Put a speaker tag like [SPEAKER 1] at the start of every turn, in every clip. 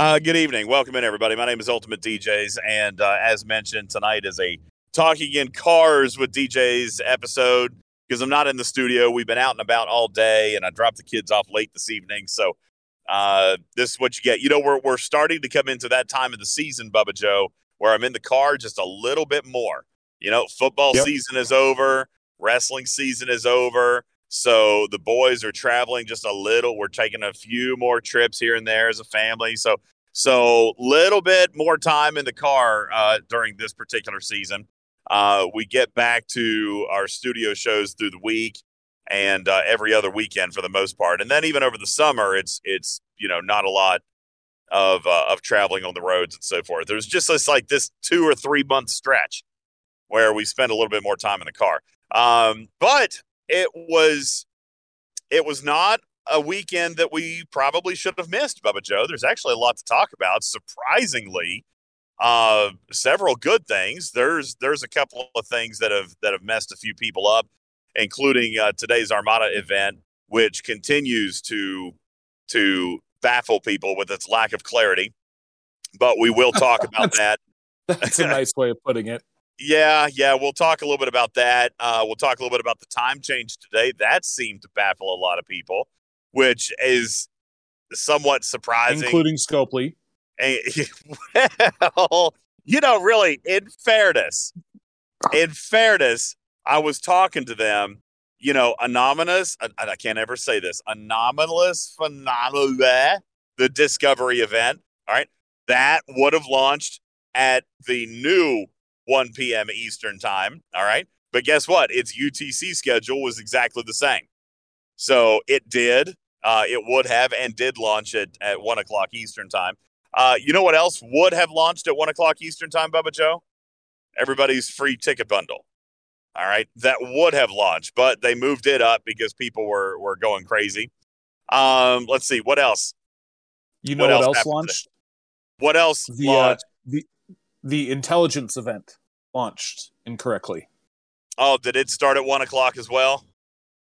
[SPEAKER 1] Uh, good evening. Welcome in, everybody. My name is Ultimate DJs. And uh, as mentioned, tonight is a Talking in Cars with DJs episode because I'm not in the studio. We've been out and about all day, and I dropped the kids off late this evening. So uh, this is what you get. You know, we're, we're starting to come into that time of the season, Bubba Joe, where I'm in the car just a little bit more. You know, football yep. season is over, wrestling season is over. So the boys are traveling just a little. We're taking a few more trips here and there as a family. So so little bit more time in the car uh, during this particular season. Uh, we get back to our studio shows through the week and uh, every other weekend for the most part, and then even over the summer, it's it's you know not a lot of uh, of traveling on the roads and so forth. There's just this like this two or three month stretch where we spend a little bit more time in the car. Um, but it was it was not a weekend that we probably should have missed, Bubba Joe. There's actually a lot to talk about. Surprisingly, uh, several good things. There's there's a couple of things that have that have messed a few people up, including uh, today's Armada event, which continues to to baffle people with its lack of clarity. But we will talk about that.
[SPEAKER 2] That's a nice way of putting it.
[SPEAKER 1] Yeah, yeah, we'll talk a little bit about that. Uh, we'll talk a little bit about the time change today. That seemed to baffle a lot of people, which is somewhat surprising,
[SPEAKER 2] including Scopely.
[SPEAKER 1] well, you know, really, in fairness, in fairness, I was talking to them. You know, anonymous. I, I can't ever say this. Anomalous phenomena. The Discovery event. All right, that would have launched at the new 1 p.m. Eastern time. All right. But guess what? Its UTC schedule was exactly the same. So it did. Uh, it would have and did launch it at 1 o'clock Eastern time. Uh, you know what else would have launched at 1 o'clock Eastern time, Bubba Joe? Everybody's free ticket bundle. All right. That would have launched, but they moved it up because people were, were going crazy. Um, let's see. What else?
[SPEAKER 2] You know what, what else, else launched?
[SPEAKER 1] Today? What else
[SPEAKER 2] the, uh, launched? Uh, the the intelligence event launched incorrectly.
[SPEAKER 1] Oh, did it start at one o'clock as well?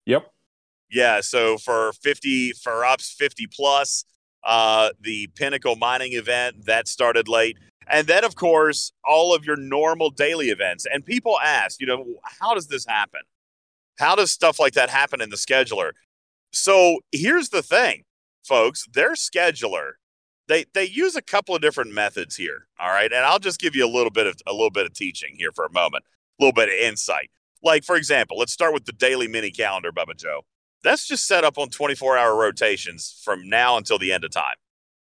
[SPEAKER 2] Yep.
[SPEAKER 1] Yeah. So for fifty for ops fifty plus, uh, the Pinnacle Mining event that started late, and then of course all of your normal daily events. And people ask, you know, how does this happen? How does stuff like that happen in the scheduler? So here's the thing, folks. Their scheduler they they use a couple of different methods here. All right, and I'll just give you a little bit of a little bit of teaching here for a moment, a little bit of insight. Like for example, let's start with the daily mini calendar, Bubba Joe. That's just set up on 24 hour rotations from now until the end of time.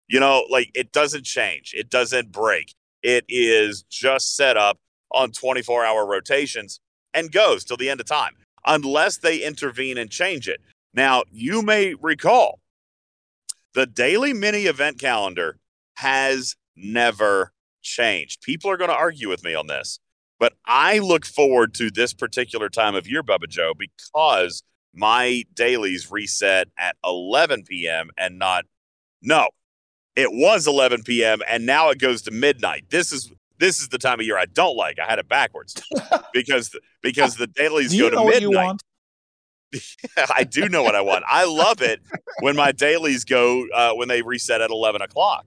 [SPEAKER 1] You know, like it doesn't change, it doesn't break. It is just set up on 24 hour rotations and goes till the end of time, unless they intervene and change it. Now, you may recall the daily mini event calendar has never changed. People are going to argue with me on this, but I look forward to this particular time of year, Bubba Joe, because my dailies reset at 11 p.m. and not, no, it was 11 p.m. and now it goes to midnight. This is this is the time of year I don't like. I had it backwards because because the dailies go to midnight. I do know what I want. I love it when my dailies go uh, when they reset at eleven o'clock.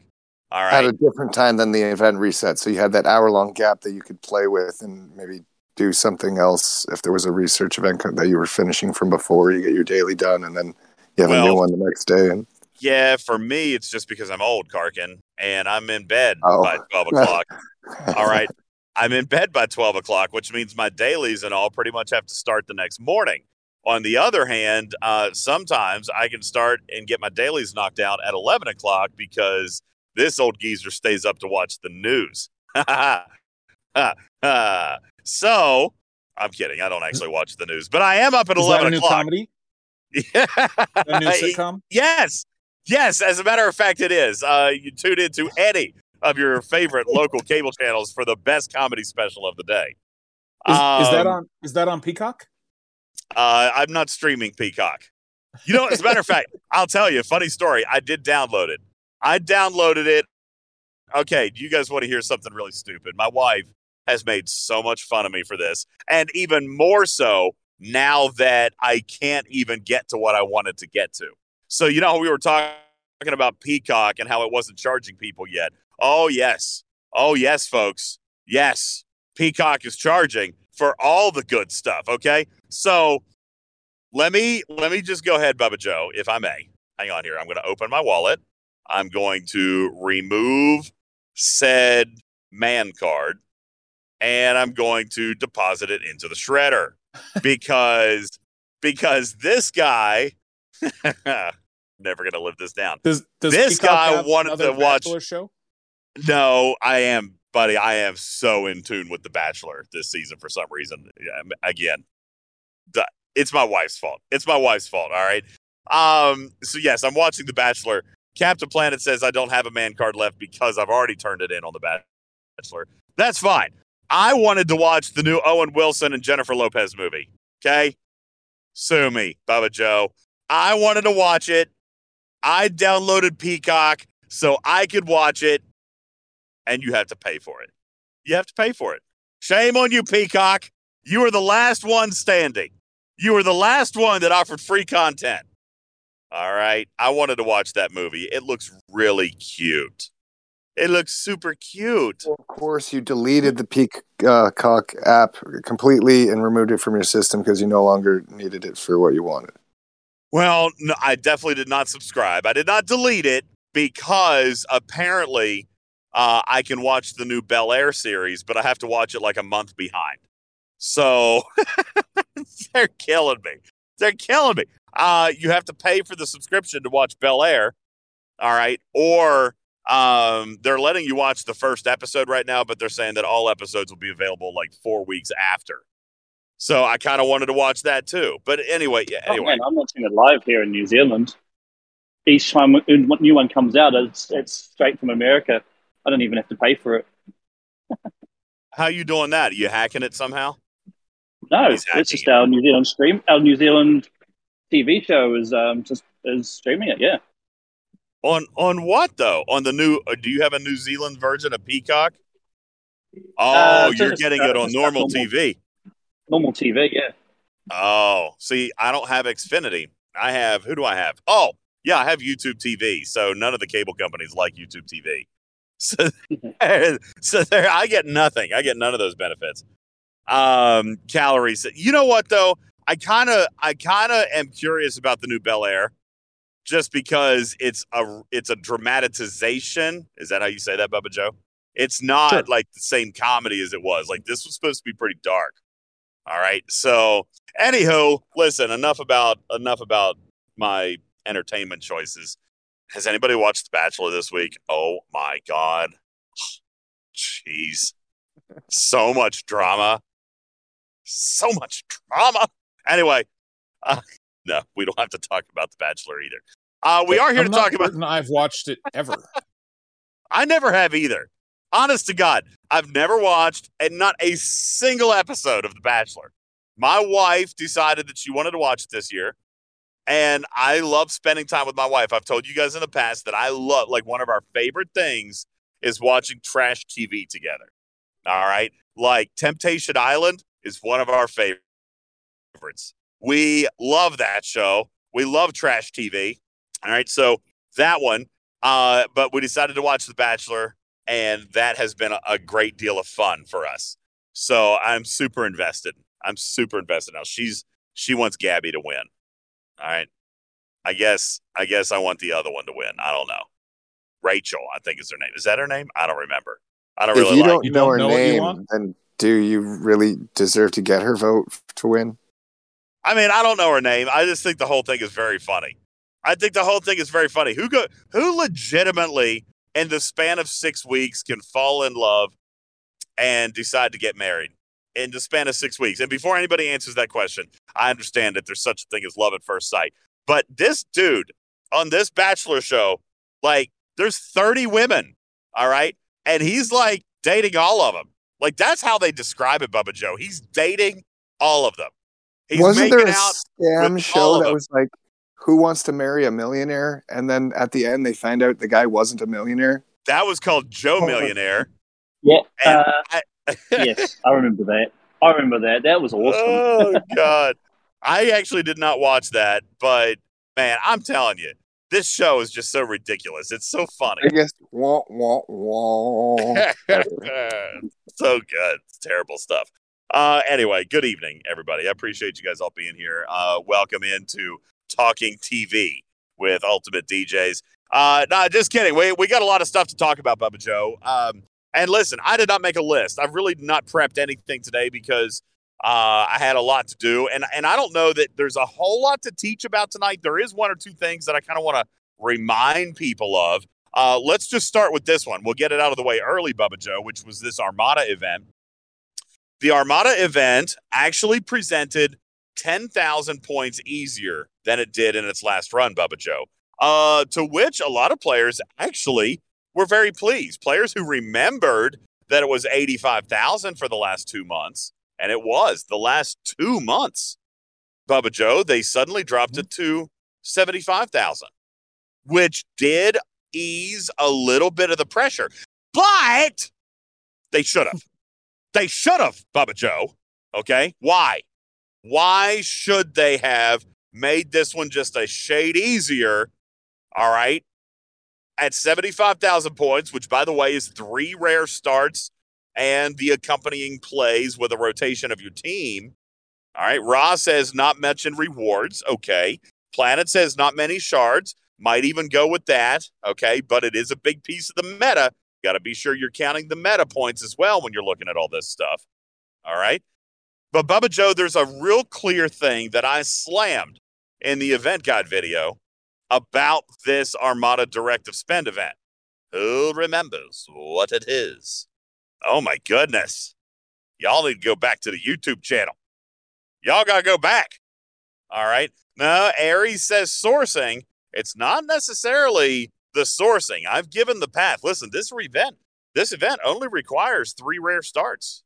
[SPEAKER 1] All right,
[SPEAKER 3] at a different time than the event reset, so you had that hour long gap that you could play with and maybe do something else if there was a research event that you were finishing from before. You get your daily done, and then you have well, a new one the next day. And
[SPEAKER 1] yeah, for me, it's just because I'm old, Karkin, and I'm in bed oh. by twelve o'clock. all right. I'm in bed by 12 o'clock, which means my dailies and all pretty much have to start the next morning. On the other hand, uh, sometimes I can start and get my dailies knocked out at 11 o'clock because this old geezer stays up to watch the news. so I'm kidding. I don't actually watch the news, but I am up at
[SPEAKER 2] Is
[SPEAKER 1] 11
[SPEAKER 2] that a
[SPEAKER 1] o'clock.
[SPEAKER 2] New comedy?
[SPEAKER 1] Yeah.
[SPEAKER 2] a new sitcom?
[SPEAKER 1] Yes. Yes. As a matter of fact, it is. Uh, you tune into any of your favorite local cable channels for the best comedy special of the day.
[SPEAKER 2] Is, um, is that um, on? Is that on Peacock?
[SPEAKER 1] Uh, I'm not streaming Peacock. You know, as a matter of fact, I'll tell you a funny story. I did download it. I downloaded it. Okay, do you guys want to hear something really stupid? My wife has made so much fun of me for this, and even more so now that I can't even get to what I wanted to get to. So, you know, we were talking talking about Peacock and how it wasn't charging people yet. Oh, yes. Oh, yes, folks. Yes. Peacock is charging for all the good stuff. Okay. So let me let me just go ahead, Bubba Joe, if I may. Hang on here. I'm going to open my wallet. I'm going to remove said man card and I'm going to deposit it into the shredder because because this guy never going to live this down.
[SPEAKER 2] Does, does
[SPEAKER 1] This
[SPEAKER 2] Peacock
[SPEAKER 1] guy wanted to watch-
[SPEAKER 2] show?
[SPEAKER 1] No, I am, buddy. I am so in tune with The Bachelor this season for some reason. Again, the- it's my wife's fault. It's my wife's fault. All right. Um. So yes, I'm watching The Bachelor. Captain Planet says I don't have a man card left because I've already turned it in on The Bachelor. That's fine. I wanted to watch the new Owen Wilson and Jennifer Lopez movie. Okay. Sue me, Bubba Joe. I wanted to watch it. I downloaded Peacock so I could watch it and you have to pay for it. You have to pay for it. Shame on you, Peacock. You were the last one standing. You were the last one that offered free content. All right. I wanted to watch that movie. It looks really cute. It looks super cute.
[SPEAKER 3] Well, of course, you deleted the Peacock app completely and removed it from your system because you no longer needed it for what you wanted.
[SPEAKER 1] Well, no, I definitely did not subscribe. I did not delete it because apparently uh, I can watch the new Bel Air series, but I have to watch it like a month behind. So they're killing me. They're killing me. Uh, you have to pay for the subscription to watch Bel Air. All right. Or um, they're letting you watch the first episode right now, but they're saying that all episodes will be available like four weeks after. So I kind of wanted to watch that too. But anyway, yeah,
[SPEAKER 4] Oh,
[SPEAKER 1] anyway.
[SPEAKER 4] man, I'm watching it live here in New Zealand. Each time a new one comes out, it's it's straight from America. I don't even have to pay for it.
[SPEAKER 1] How are you doing that? Are you hacking it somehow?
[SPEAKER 4] No, it's just our New Zealand stream. Our New Zealand TV show is um just is streaming it. Yeah,
[SPEAKER 1] On on what though? On the new? Uh, do you have a New Zealand version of Peacock? Oh,
[SPEAKER 4] Uh,
[SPEAKER 1] you're
[SPEAKER 4] just,
[SPEAKER 1] getting
[SPEAKER 4] uh,
[SPEAKER 1] it on normal
[SPEAKER 4] normal.
[SPEAKER 1] TV.
[SPEAKER 4] normal TV. Yeah,
[SPEAKER 1] Oh, see, I don't have Xfinity. I have who do I have? Oh, yeah, I have YouTube TV. So none of the cable companies like YouTube TV. So, so there, I get nothing. I get none of those benefits. Um, calories. You know what though? I kind of, I kind of am curious about the new Bel Air, just because it's a, it's a dramatization. Is that how you say that, Bubba Joe? It's not
[SPEAKER 2] Sure.
[SPEAKER 1] like the same comedy as it was. Like this was supposed to be pretty dark. All right. So, anywho, listen. Enough about enough about my entertainment choices. Has anybody watched The Bachelor this week? Oh my god, jeez, so much drama, so much drama. Anyway, uh, no, we don't have to talk about The Bachelor either. Uh, we are here
[SPEAKER 2] I'm
[SPEAKER 1] to talk about.
[SPEAKER 2] I've watched it ever.
[SPEAKER 1] I never have either. Honest to God, I've never watched and not a single episode of The Bachelor. My wife decided that she wanted to watch it this year, and I love spending time with my wife. I've told you guys in the past that I love, like, one of our favorite things is watching trash TV together. All right. Like, Temptation Island is one of our favorites. We love that show. We love trash TV. All right. So, that one. Uh, but we decided to watch The Bachelor, and that has been a, a great deal of fun for us. So I'm super invested. I'm super invested now. She's she wants Gabby to win. All right. I guess I guess I want the other one to win. I don't know. Rachel, I think is her name. Is that her name? I don't remember. I don't
[SPEAKER 3] if
[SPEAKER 1] really
[SPEAKER 3] you
[SPEAKER 1] like.
[SPEAKER 3] don't
[SPEAKER 2] You
[SPEAKER 3] know
[SPEAKER 2] don't
[SPEAKER 3] her
[SPEAKER 2] know
[SPEAKER 3] name,
[SPEAKER 2] want?
[SPEAKER 3] then do you really deserve to get her vote to win?
[SPEAKER 1] I mean, I don't know her name. I just think the whole thing is very funny. I think the whole thing is very funny. Who go who legitimately in the span of six weeks can fall in love and decide to get married in the span of six weeks? And before anybody answers that question, I understand that there's such a thing as love at first sight. But this dude on this bachelor show, like, there's 30 women, all right? And he's like dating all of them. Like, that's how they describe it, Bubba Joe. He's dating all of them. He's
[SPEAKER 3] Wasn't there a scam show that was like, "Who wants to marry a millionaire?" And then at the end, they find out the guy wasn't a millionaire.
[SPEAKER 1] That was called Joe
[SPEAKER 3] Oh.
[SPEAKER 1] Millionaire.
[SPEAKER 4] yeah.
[SPEAKER 1] And
[SPEAKER 4] Uh,
[SPEAKER 1] I-
[SPEAKER 4] yes, I remember that. I remember that. That was awesome.
[SPEAKER 1] oh God. I actually did not watch that, but man, I'm telling you, this show is just so ridiculous. It's so funny.
[SPEAKER 3] I guess. Wah, wah, wah.
[SPEAKER 1] so good. It's terrible stuff. Uh, anyway, good evening, everybody. I appreciate you guys all being here. Uh, welcome into Talking TV with Ultimate DJs. Uh, no, just kidding. We, we got a lot of stuff to talk about, Bubba Joe. Um, and listen, I did not make a list. I've really not prepped anything today because uh, I had a lot to do. And, and I don't know that there's a whole lot to teach about tonight. There is one or two things that I kind of want to remind people of. Uh, let's just start with this one. We'll get it out of the way early, Bubba Joe, which was this Armada event. The Armada event actually presented 10,000 points easier than it did in its last run, Bubba Joe. Uh, to which a lot of players actually were very pleased. Players who remembered that it was 85,000 for the last two months, and it was the last two months. Bubba Joe, they suddenly dropped mm-hmm. it to 75,000, which did ease a little bit of the pressure, but they should have. They should have, Bubba Joe. Okay. Why? Why should they have made this one just a shade easier? All right. At 75,000 points, which by the way is three rare starts and the accompanying plays with a rotation of your team. All right. Ra says not mentioned rewards. Okay. Planet says not many shards. Might even go with that. Okay. But it is a big piece of the meta. Got to be sure you're counting the meta points as well when you're looking at all this stuff. All right. But Bubba Joe, there's a real clear thing that I slammed in the event guide video about this Armada Directive Spend event. Who remembers what it is? Oh my goodness. Y'all need to go back to the YouTube channel. Y'all got to go back. All right. No, Aries says sourcing. It's not necessarily the sourcing. I've given the path. Listen, this event, this event only requires three rare starts.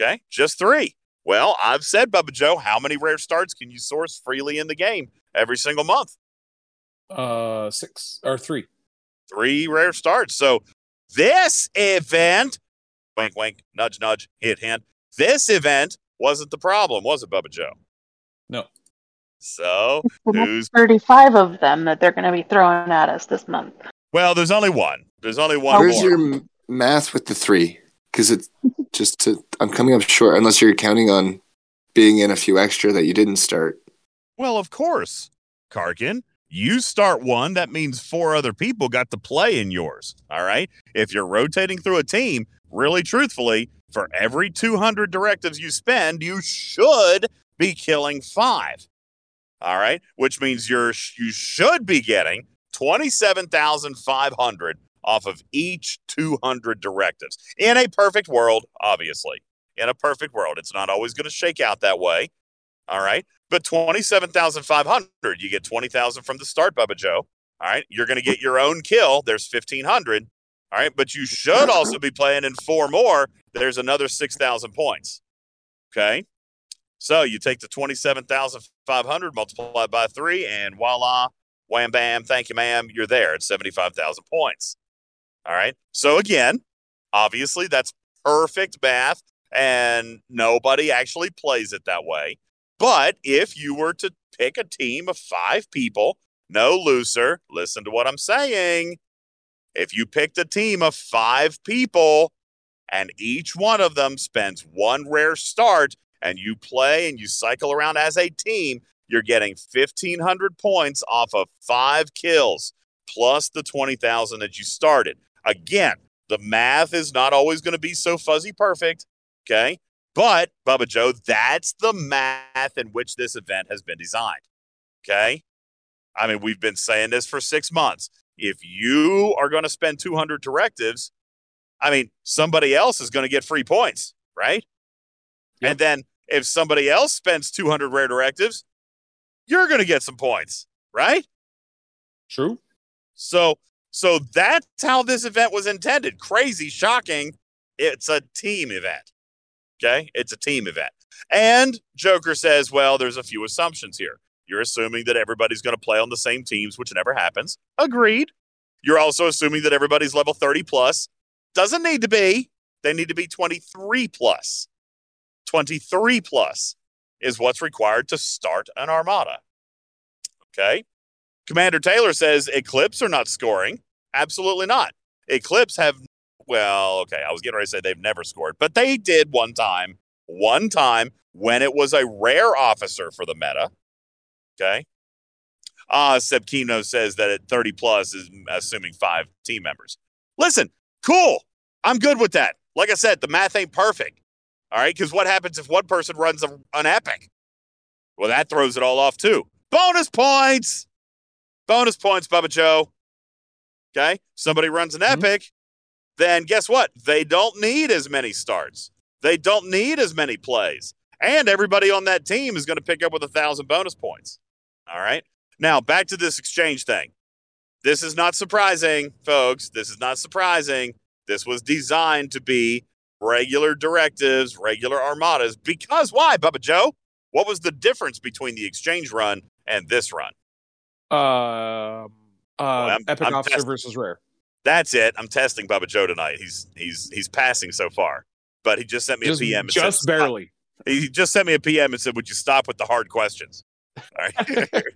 [SPEAKER 1] Okay. Just three. Well, I've said, Bubba Joe, how many rare starts can you source freely in the game every single month?
[SPEAKER 2] Uh, six or three.
[SPEAKER 1] Three rare starts. So this event, wink, wink, nudge, nudge, hit, hand. This event wasn't the problem, was it, Bubba Joe?
[SPEAKER 2] No.
[SPEAKER 1] So who's
[SPEAKER 5] 35 of them that they're going to be throwing at us this month.
[SPEAKER 1] well? There's only one. There's only one
[SPEAKER 3] Where's
[SPEAKER 1] more.
[SPEAKER 3] your math with the three? Because it's just to. I'm coming up short unless you're counting on being in a few extra that you didn't start.
[SPEAKER 1] Well, of course, Karkin. You start one, that means four other people got to play in yours. All right. If you're rotating through a team, really truthfully, for every 200 directives you spend, you should be killing five. All right. Which means you're, you should be getting 27,500 off of each 200 directives. In a perfect world, obviously. In a perfect world, it's not always going to shake out that way. All right. But 27,500, you get 20,000 from the start, Bubba Joe. All right. You're going to get your own kill. There's 1,500. All right. But you should also be playing in four more. There's another 6,000 points. Okay. So you take the 27,500, multiply it by three, and voila, wham bam, thank you, ma'am. You're there at 75,000 points. All right. So again, obviously that's perfect math, and nobody actually plays it that way. But if you were to pick a team of five people, no looser, listen to what I'm saying. If you picked a team of five people and each one of them spends one rare start and you play and you cycle around as a team, you're getting 1,500 points off of five kills plus the 20,000 that you started. Again, the math is not always going to be so fuzzy perfect. Okay. But, Bubba Joe, that's the math in which this event has been designed. Okay. I mean, we've been saying this for six months. If you are going to spend 200 directives, I mean, somebody else is going to get free points, right?
[SPEAKER 2] Yep.
[SPEAKER 1] And then if somebody else spends 200 rare directives, you're going to get some points, right?
[SPEAKER 2] True.
[SPEAKER 1] So, so that's how this event was intended. Crazy, shocking. It's a team event. Okay. It's a team event. And Joker says, well, there's a few assumptions here. You're assuming that everybody's going to play on the same teams, which never happens. Agreed. You're also assuming that everybody's level 30 plus. Doesn't need to be. They need to be 23 plus. 23 plus is what's required to start an armada. Okay. Commander Taylor says Eclipse are not scoring. Absolutely not. Eclipse have, well, okay, I was getting ready to say they've never scored, but they did one time, one time when it was a rare officer for the meta. Okay. Uh, Seb Kino says that at 30 plus is assuming five team members. Listen, cool. I'm good with that. Like I said, the math ain't perfect. All right. Because what happens if one person runs a, an epic? Well, that throws it all off too. Bonus points. Bonus points, Bubba Joe. Okay. Somebody runs an
[SPEAKER 2] Mhm.
[SPEAKER 1] epic, then guess what? They don't need as many starts. They don't need as many plays. And everybody on that team is going to pick up with a thousand bonus points. All right. Now back to this exchange thing. This is not surprising, folks. This is not surprising. This was designed to be regular directives, regular armadas. Because why, Bubba Joe? What was the difference between the exchange run and this run?
[SPEAKER 2] Um, uh,
[SPEAKER 1] I'm-
[SPEAKER 2] Epic
[SPEAKER 1] I'm
[SPEAKER 2] Officer versus Rare.
[SPEAKER 1] That's it. I'm testing Bubba Joe tonight. He's he's he's passing so far. But he just sent me
[SPEAKER 2] Just,
[SPEAKER 1] a PM. and
[SPEAKER 2] just
[SPEAKER 1] said,
[SPEAKER 2] barely.
[SPEAKER 1] He just sent me a PM and said, "Would you stop with the hard questions?" All right.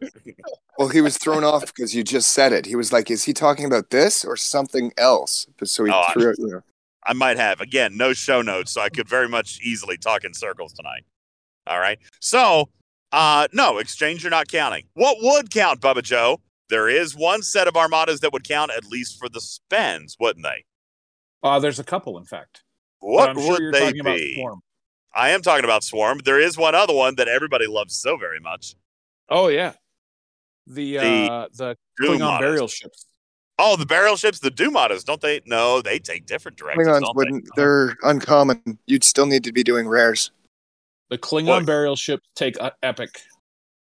[SPEAKER 3] Well, he was thrown off because you just said it. He was like, "Is he talking about this or something else?" But so he
[SPEAKER 1] Oh, I-
[SPEAKER 3] threw it. You know.
[SPEAKER 1] I might have. Again, no show notes, so I could very much easily talk in circles tonight. All right. So, uh, no, exchange you're not counting. What would count, Bubba Joe? There is one set of armadas that would count at least for the spends, wouldn't they?
[SPEAKER 2] Uh, there's a couple, in fact.
[SPEAKER 1] What
[SPEAKER 2] I'm
[SPEAKER 1] would
[SPEAKER 2] sure
[SPEAKER 1] they
[SPEAKER 2] talking about
[SPEAKER 1] be?
[SPEAKER 2] Swarm.
[SPEAKER 1] I am talking about Swarm. There is one other one that everybody loves so very much.
[SPEAKER 2] Oh yeah, the
[SPEAKER 1] The
[SPEAKER 2] uh, the Klingon
[SPEAKER 1] Armadas.
[SPEAKER 2] burial ships.
[SPEAKER 1] Oh, the burial ships, the Dumatas, don't they? No, they take different directions.
[SPEAKER 3] Klingons wouldn't.
[SPEAKER 1] they?
[SPEAKER 3] They're uncommon. You'd still need to be doing rares.
[SPEAKER 2] The Klingon
[SPEAKER 1] Well-
[SPEAKER 2] burial ships take uh, Epic.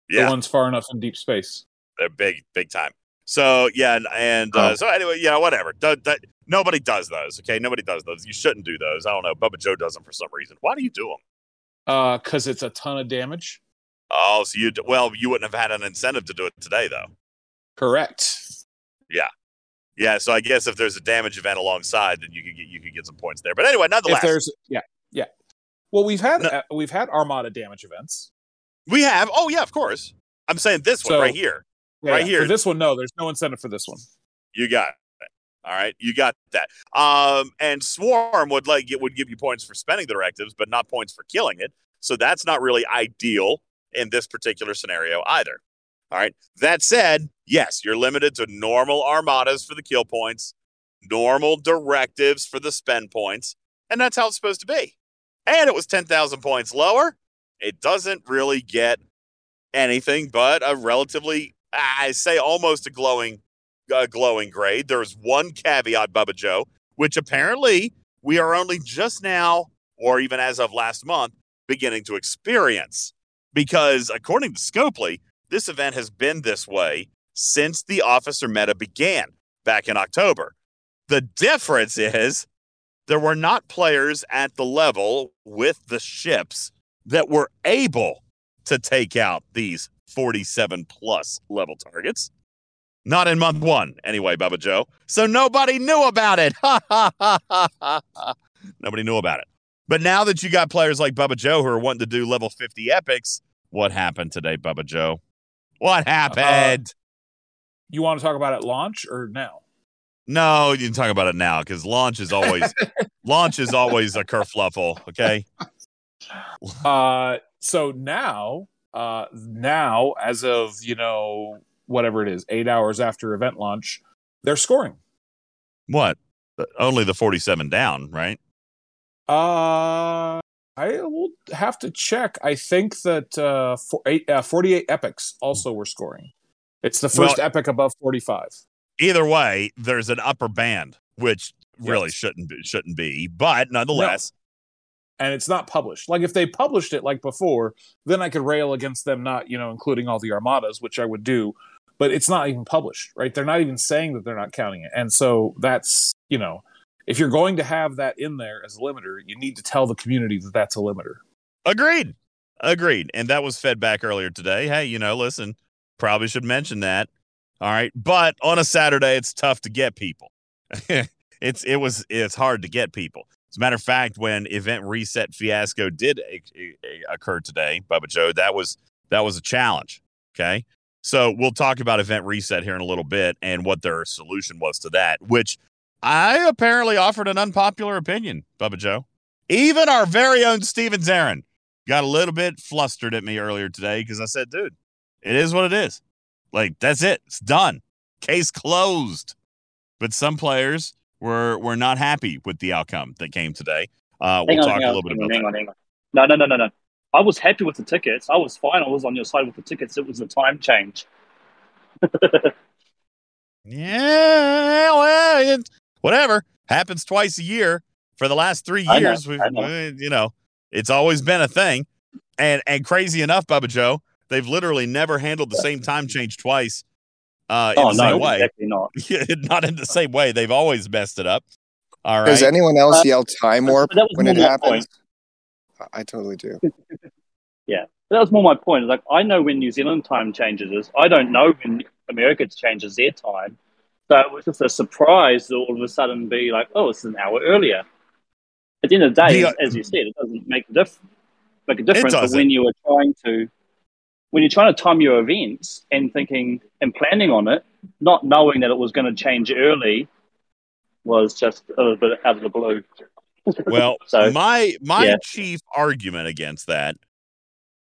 [SPEAKER 2] The
[SPEAKER 1] Yeah,
[SPEAKER 2] ones far enough in deep space.
[SPEAKER 1] They're big, big time. So yeah, and, and uh,
[SPEAKER 3] Oh.
[SPEAKER 1] so anyway, yeah, whatever. Do- do- nobody does those. Okay, nobody does those. You shouldn't do those. I don't know. Bubba Joe does them for some reason. Why do you do them?
[SPEAKER 2] Uh, because it's a ton of damage.
[SPEAKER 1] Oh, so you well, you wouldn't have had an incentive to do it today, though.
[SPEAKER 2] Correct.
[SPEAKER 1] Yeah, yeah. so I guess if there's a damage event alongside, then you could get you could get some points there. But anyway, nonetheless,
[SPEAKER 2] If there's yeah yeah. Well, we've had
[SPEAKER 1] No.
[SPEAKER 2] uh, we've had Armada damage events.
[SPEAKER 1] we have. Oh yeah, of course. I'm saying this one right here.
[SPEAKER 2] Yeah,
[SPEAKER 1] Right
[SPEAKER 2] yeah.
[SPEAKER 1] here.
[SPEAKER 2] For this one, no, there's no incentive for this one.
[SPEAKER 1] You got it. All right, you got that. Um, and Swarm would like it would give you points for spending the directives, but not points for killing it. So that's not really ideal in this particular scenario either. All right. That said, yes, you're limited to normal armadas for the kill points, normal directives for the spend points, and that's how it's supposed to be. And it was ten thousand points lower. It doesn't really get anything but a relatively, I say, almost a glowing glowing grade. There's one caveat, Bubba Joe, which apparently we are only just now, or even as of last month, beginning to experience. Because according to Scopely, this event has been this way since the officer meta began back in October. The difference is there were not players at the level with the ships that were able to take out these 47 plus level targets. Not in month one, anyway, Bubba Joe. So nobody knew about it. nobody knew about it. But now that you got players like Bubba Joe who are wanting to do level 50 epics, what happened today, Bubba Joe? What happened?
[SPEAKER 2] You want to talk about it launch or now?
[SPEAKER 1] no, you can talk about it now because launch is always launch is always a kerfluffle. Okay.
[SPEAKER 2] Uh, so now, uh, now as of you know whatever it is, eight hours after event launch, they're scoring.
[SPEAKER 1] What? Only the 47 down, right?
[SPEAKER 2] Uh, I will have to check. I think that uh, for eight, uh, 48 epics also were scoring. It's the first
[SPEAKER 1] Well-
[SPEAKER 2] epic above 45.
[SPEAKER 1] Either way, there's an upper band, which really
[SPEAKER 2] Yes.
[SPEAKER 1] shouldn't be, shouldn't be, but nonetheless,
[SPEAKER 2] and it's not published. Like if they published it like before, then I could rail against them not, you know, including all the armadas, which I would do. But it's not even published, right? They're not even saying that they're not counting it, and so that's you know, if you're going to have that in there as a limiter, you need to tell the community that that's a limiter.
[SPEAKER 1] agreed, agreed, and that was fed back earlier today. Hey, you know, listen, probably should mention that. All right, but on a Saturday, it's tough to get people. it's it was it's hard to get people. As a matter of fact, when event reset fiasco did occur today, Bubba Joe, that was that was a challenge. Okay, So we'll talk about event reset here in a little bit and what their solution was to that, which I apparently offered an unpopular opinion, Bubba Joe. Even our very own Steven Zarin got a little bit flustered at me earlier today because I said, dude, it is what it is. Like, that's it. It's done. Case closed. But some players were were not happy with the outcome that came today. Uh, we'll
[SPEAKER 4] on,
[SPEAKER 1] talk
[SPEAKER 4] hang
[SPEAKER 1] a
[SPEAKER 4] on,
[SPEAKER 1] little bit
[SPEAKER 4] hang
[SPEAKER 1] about
[SPEAKER 4] on,
[SPEAKER 1] that.
[SPEAKER 4] hang on, hang on. No, no, no, no, no. I was happy with the tickets. I was fine. I was on your side with the tickets. It was the time change.
[SPEAKER 1] Yeah, well, it, whatever happens twice a year for the last three
[SPEAKER 4] know,
[SPEAKER 1] years.
[SPEAKER 4] know.
[SPEAKER 1] uh, you know, it's always been a thing. And and crazy enough, Bubba Joe, they've literally never handled the same time change twice. Uh, in
[SPEAKER 4] oh
[SPEAKER 1] the
[SPEAKER 4] no,
[SPEAKER 1] same way,
[SPEAKER 4] exactly not.
[SPEAKER 1] not in the same way. They've always messed it up. All right.
[SPEAKER 3] Does anyone else
[SPEAKER 4] Uh,
[SPEAKER 3] yell time
[SPEAKER 4] but
[SPEAKER 3] warp when it
[SPEAKER 4] my
[SPEAKER 3] happens? I totally do. Yeah.
[SPEAKER 4] That was more my point. Like I know when New Zealand time changes is. I don't know when America changes their time. So it was just a surprise to all of a sudden be like, oh, it's an hour earlier. At the end of the day,
[SPEAKER 1] The-
[SPEAKER 4] as, as you said, it doesn't make a diff- make a difference. When you are trying to when you're trying to time your events and thinking and planning on it, not knowing that it was going to change early was just a little bit out of the blue.
[SPEAKER 1] Well,
[SPEAKER 4] So,
[SPEAKER 1] my my
[SPEAKER 4] yeah.
[SPEAKER 1] chief argument against that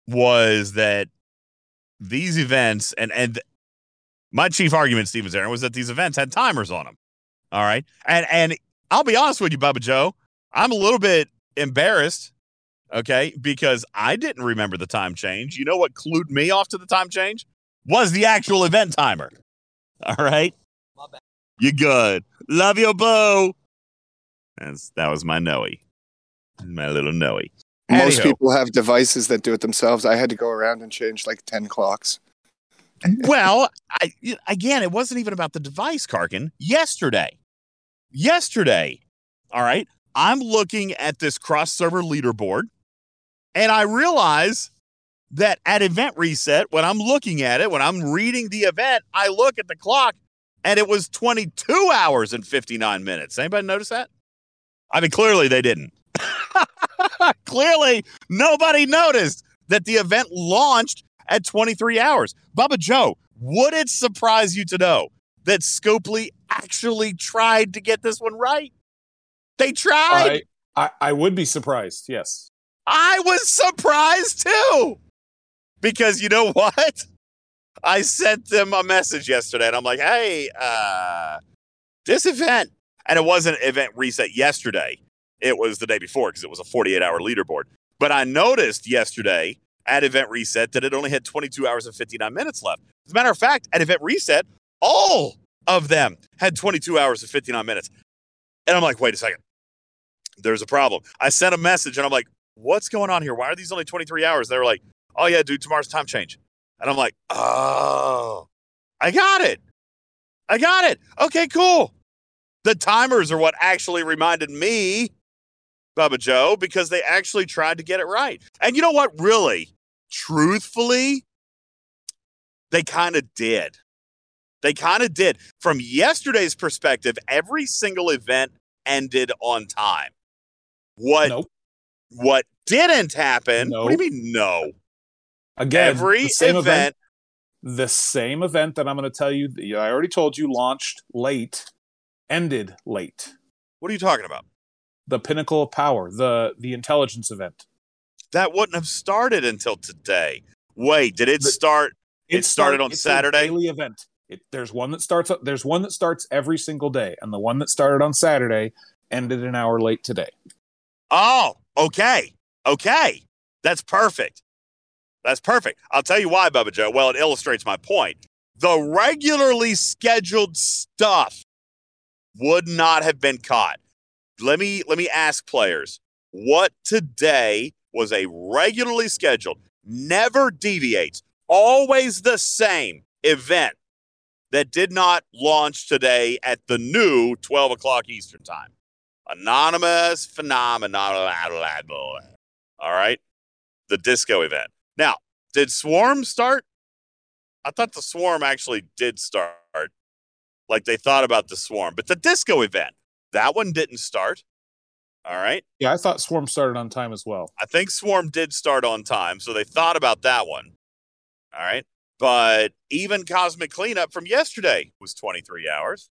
[SPEAKER 1] was that these events and and my chief argument, Steven Zarin, was that these events had timers on them. All right, and and I'll be honest with you, Bubba Joe, I'm a little bit embarrassed. Okay, because I didn't remember the time change. You know what clued me off to the time change was the actual event timer. All right, you good? Love you, boo. That's that was my Noe, my little Noe.
[SPEAKER 3] Most
[SPEAKER 1] Anyhow.
[SPEAKER 3] people have devices that do it themselves. I had to go around and change like 10 clocks.
[SPEAKER 1] well, I again, it wasn't even about the device, Karkin. Yesterday, yesterday, all right, I'm looking at this cross server leaderboard, and I realize that at event reset, when I'm looking at it, when I'm reading the event, I look at the clock, and it was 22 hours and 59 minutes. Anybody notice that? I mean, clearly they didn't. clearly, nobody noticed that the event launched at 23 hours. Bubba Joe, would it surprise you to know that Scopely actually tried to get this one right? They tried.
[SPEAKER 2] I, I I would be surprised. Yes.
[SPEAKER 1] I was surprised too. Because you know what? I sent them a message yesterday and I'm like, hey, uh, this event, and it wasn't event reset yesterday. It was the day before because it was a 48 hour leaderboard. But I noticed yesterday at event reset that it only had 22 hours and 59 minutes left. As a matter of fact, at event reset, all of them had 22 hours and 59 minutes. And I'm like, wait a second. There's a problem. I sent a message and I'm like, what's going on here? Why are these only 23 hours? They were like, oh, yeah, dude, tomorrow's time change. And I'm like, oh, I got it. I got it. Okay, cool. The timers are what actually reminded me, Bubba Joe, because they actually tried to get it right. And you know what? Really, truthfully, they kind of did. They kind of did. From yesterday's perspective, every single event ended on time. What
[SPEAKER 2] Nope.
[SPEAKER 1] What didn't happen? What do you mean no?
[SPEAKER 2] Again,
[SPEAKER 1] Every
[SPEAKER 2] the same
[SPEAKER 1] event,
[SPEAKER 2] the same event that I'm going to tell you. I already told you launched late, ended late.
[SPEAKER 1] What are you talking about?
[SPEAKER 2] The pinnacle of power, the the intelligence event.
[SPEAKER 1] That wouldn't have started until today. Wait, did it
[SPEAKER 2] The-
[SPEAKER 1] start? It started
[SPEAKER 2] start-
[SPEAKER 1] on
[SPEAKER 2] it's a
[SPEAKER 1] Saturday?
[SPEAKER 2] daily event. It, there's one that starts. There's one that starts every single day, and the one that started on Saturday ended an hour late today.
[SPEAKER 1] Oh, okay. Okay. That's perfect. That's perfect. I'll tell you why, Bubba Joe. Well, it illustrates my point. The regularly scheduled stuff would not have been caught. Let me let me ask players what today was a regularly scheduled, never deviates, always the same event that did not launch today at the new 12 o'clock Eastern time. Anonymous phenomenon. All right. The disco event. Now, did Swarm start? I thought the Swarm actually did start. Like they thought about the Swarm, but the disco event, that one didn't start. All right.
[SPEAKER 2] Yeah, I thought Swarm started on time as well.
[SPEAKER 1] I think Swarm did start on time, so they thought about that one. All right. But even Cosmic Cleanup from yesterday was 23 hours.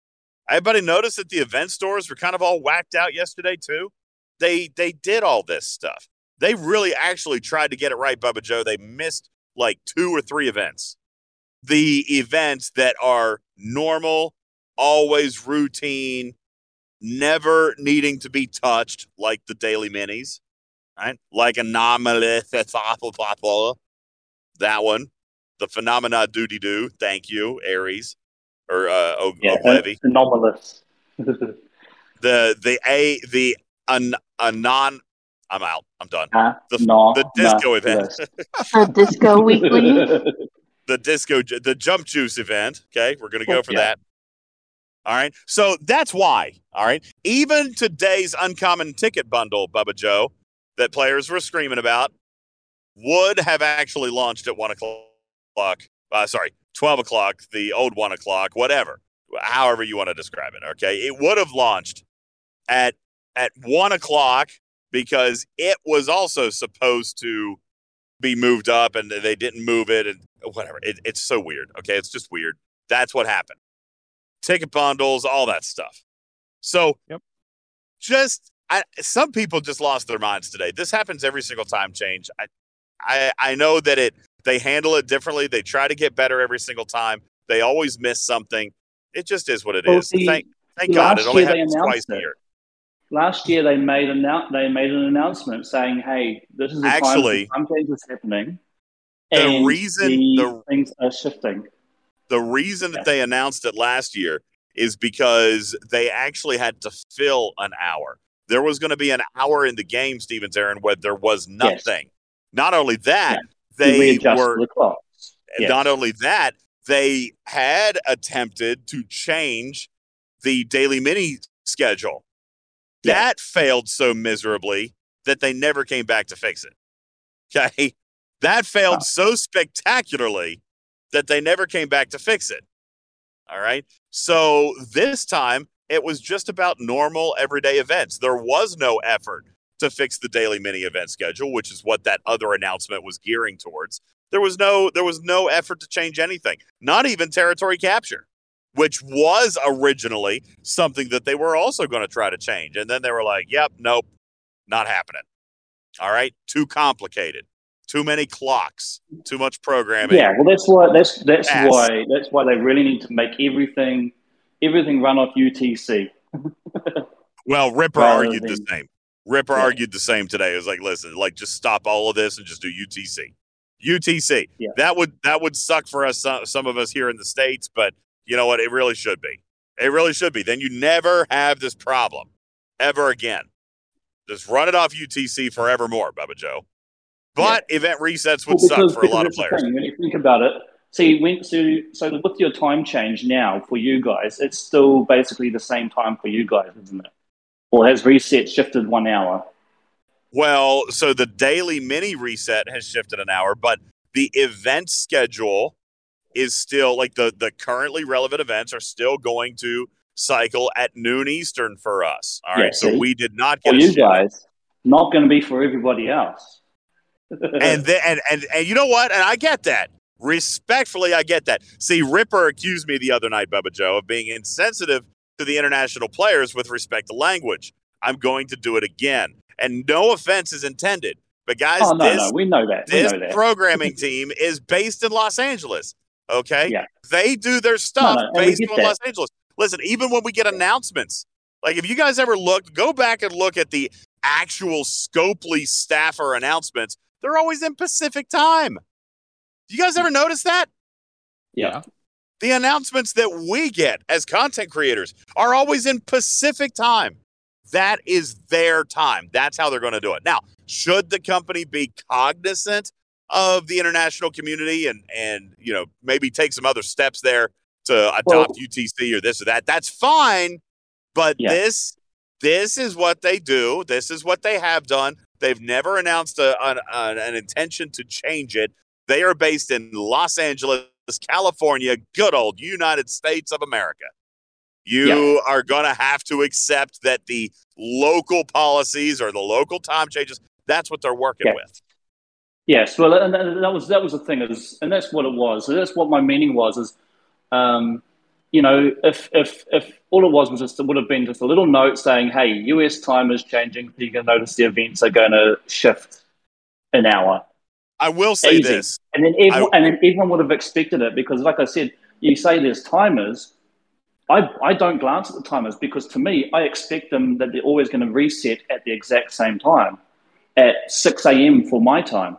[SPEAKER 1] Everybody noticed that the event stores were kind of all whacked out yesterday too. They they did all this stuff. They really actually tried to get it right, Bubba Joe. They missed like two or three events. The events that are normal, always routine, never needing to be touched, like the daily minis, right? Like anomaly, that one, the phenomena doody doo. Thank you, Aries or uh, o-
[SPEAKER 4] Yeah,
[SPEAKER 1] Oblevy.
[SPEAKER 4] anomalous.
[SPEAKER 1] The the a the an anon. I'm out. I'm done.
[SPEAKER 4] Huh?
[SPEAKER 1] The-
[SPEAKER 4] No,
[SPEAKER 1] the disco
[SPEAKER 4] no,
[SPEAKER 1] event.
[SPEAKER 5] The Disco Weekly.
[SPEAKER 1] the disco the jump juice event okay we're gonna go for
[SPEAKER 4] Yeah.
[SPEAKER 1] that all right so that's why all right even today's uncommon ticket bundle bubba joe that players were screaming about would have actually launched at one o'clock uh, sorry 12 o'clock the old one o'clock whatever however you want to describe it okay it would have launched at at one o'clock because it was also supposed to be moved up and they didn't move it and whatever. It, it's so weird. Okay. It's just weird. That's what happened. Ticket bundles, all that stuff. So
[SPEAKER 2] Yep.
[SPEAKER 1] just I, some people just lost their minds today. This happens every single time change. I, I I know that it they handle it differently. They try to get better every single time. They always miss something. It just is what it is.
[SPEAKER 4] Well, see,
[SPEAKER 1] thank thank God it only happens twice a year.
[SPEAKER 4] Last year they made annou- they made an announcement saying, "Hey, this is the
[SPEAKER 1] Actually,
[SPEAKER 4] time some is happening,
[SPEAKER 1] the
[SPEAKER 4] and
[SPEAKER 1] reason-
[SPEAKER 4] the
[SPEAKER 1] the-
[SPEAKER 4] things are shifting."
[SPEAKER 1] The reason that they announced it last year is because they actually had to fill an hour. There was going to be an hour in the game, Steven Zarin, where there was
[SPEAKER 4] Yes.
[SPEAKER 1] Not only that,
[SPEAKER 4] To
[SPEAKER 1] they were
[SPEAKER 4] the. Yes.
[SPEAKER 1] not only that, they had attempted to change the daily mini schedule.
[SPEAKER 4] Yeah.
[SPEAKER 1] That failed so miserably that they never came back to fix it. Okay. That failed
[SPEAKER 4] Wow.
[SPEAKER 1] so spectacularly that they never came back to fix it. All right. So this time it was just about normal everyday events. There was no effort to fix the daily mini event schedule, which is what that other announcement was gearing towards. There was no there was no effort to change anything, not even territory capture, which was originally something that they were also going to try to change. And then they were like, "Yep, nope, not happening." All right, too complicated, too many clocks, too much programming.
[SPEAKER 4] Yeah, well, that's why that's that's
[SPEAKER 1] Ass.
[SPEAKER 4] why that's why they really need to make everything everything run off UTC.
[SPEAKER 1] Well, Ripper
[SPEAKER 4] Rather
[SPEAKER 1] argued the same. Ripper
[SPEAKER 4] Yeah.
[SPEAKER 1] argued the same today. It was like, listen, like just stop all of this and just do UTC. UTC.
[SPEAKER 4] Yeah.
[SPEAKER 1] That would that would suck for us some, some of us here in the states, but you know what? It really should be. It really should be. Then you never have this problem ever again. Just run it off UTC forevermore, Bubba Joe. But event resets would
[SPEAKER 4] Well,
[SPEAKER 1] suck for a lot of
[SPEAKER 4] because
[SPEAKER 1] players.
[SPEAKER 4] When you think about it, see, when, so so with your time change now for you guys, it's still basically the same time for you guys, isn't it? Or has reset shifted one hour?
[SPEAKER 1] Well, so the daily mini reset has shifted an hour, but the event schedule is still like the the currently relevant events are still going to cycle at noon Eastern for us. All right,
[SPEAKER 4] Yeah,
[SPEAKER 1] so we did not
[SPEAKER 4] For
[SPEAKER 1] get a
[SPEAKER 4] you
[SPEAKER 1] shift.
[SPEAKER 4] guys, not going to be for everybody else.
[SPEAKER 1] and then and, and and you know what? And I get that. Respectfully, I get that. See, Ripper accused me the other night, Bubba Joe, of being insensitive to the international players with respect to language. I'm going to do it again. And no offense is intended. But guys,
[SPEAKER 4] oh no,
[SPEAKER 1] this
[SPEAKER 4] no, we know that. We
[SPEAKER 1] this
[SPEAKER 4] know that.
[SPEAKER 1] programming team is based in Los Angeles. Okay.
[SPEAKER 4] Yeah.
[SPEAKER 1] They do their stuff
[SPEAKER 4] No, no,
[SPEAKER 1] based
[SPEAKER 4] get
[SPEAKER 1] in
[SPEAKER 4] that.
[SPEAKER 1] Los Angeles. Listen, even when we get announcements, like if you guys ever looked, go back and look at the actual Scopely staffer announcements, they're always in Pacific time. Do you guys ever notice that?
[SPEAKER 4] yeah.
[SPEAKER 1] The announcements that we get as content creators are always in Pacific time. That is their time. That's how they're going to do it. Now, should the company be cognizant of the international community and and you know maybe take some other steps there to adopt
[SPEAKER 4] Well-
[SPEAKER 1] UTC or this or that? That's fine. But
[SPEAKER 4] Yeah.
[SPEAKER 1] this this is what they do. This is what they have done. They've never announced a, an, an, an intention to change it. They are based in Los Angeles, California, good old United States of America. You are going to have to accept that the local policies or the local time changes, that's what they're working
[SPEAKER 4] Yeah.
[SPEAKER 1] with.
[SPEAKER 4] Yes, well, and that, was that was the thing, is, and that's what it was. That's what my meaning was. Is um, you know, if if if all it was was just it would have been just a little note saying, "Hey, US time is changing. You're going to notice the events are going to shift an hour."
[SPEAKER 1] I will say
[SPEAKER 4] Easy.
[SPEAKER 1] this.
[SPEAKER 4] And then everyone,
[SPEAKER 1] I-
[SPEAKER 4] and then everyone would have expected it because, like I said, you say there's timers. I, I don't glance at the timers because to me, I expect them that they're always going to reset at the exact same time at 6 a.m. for my time.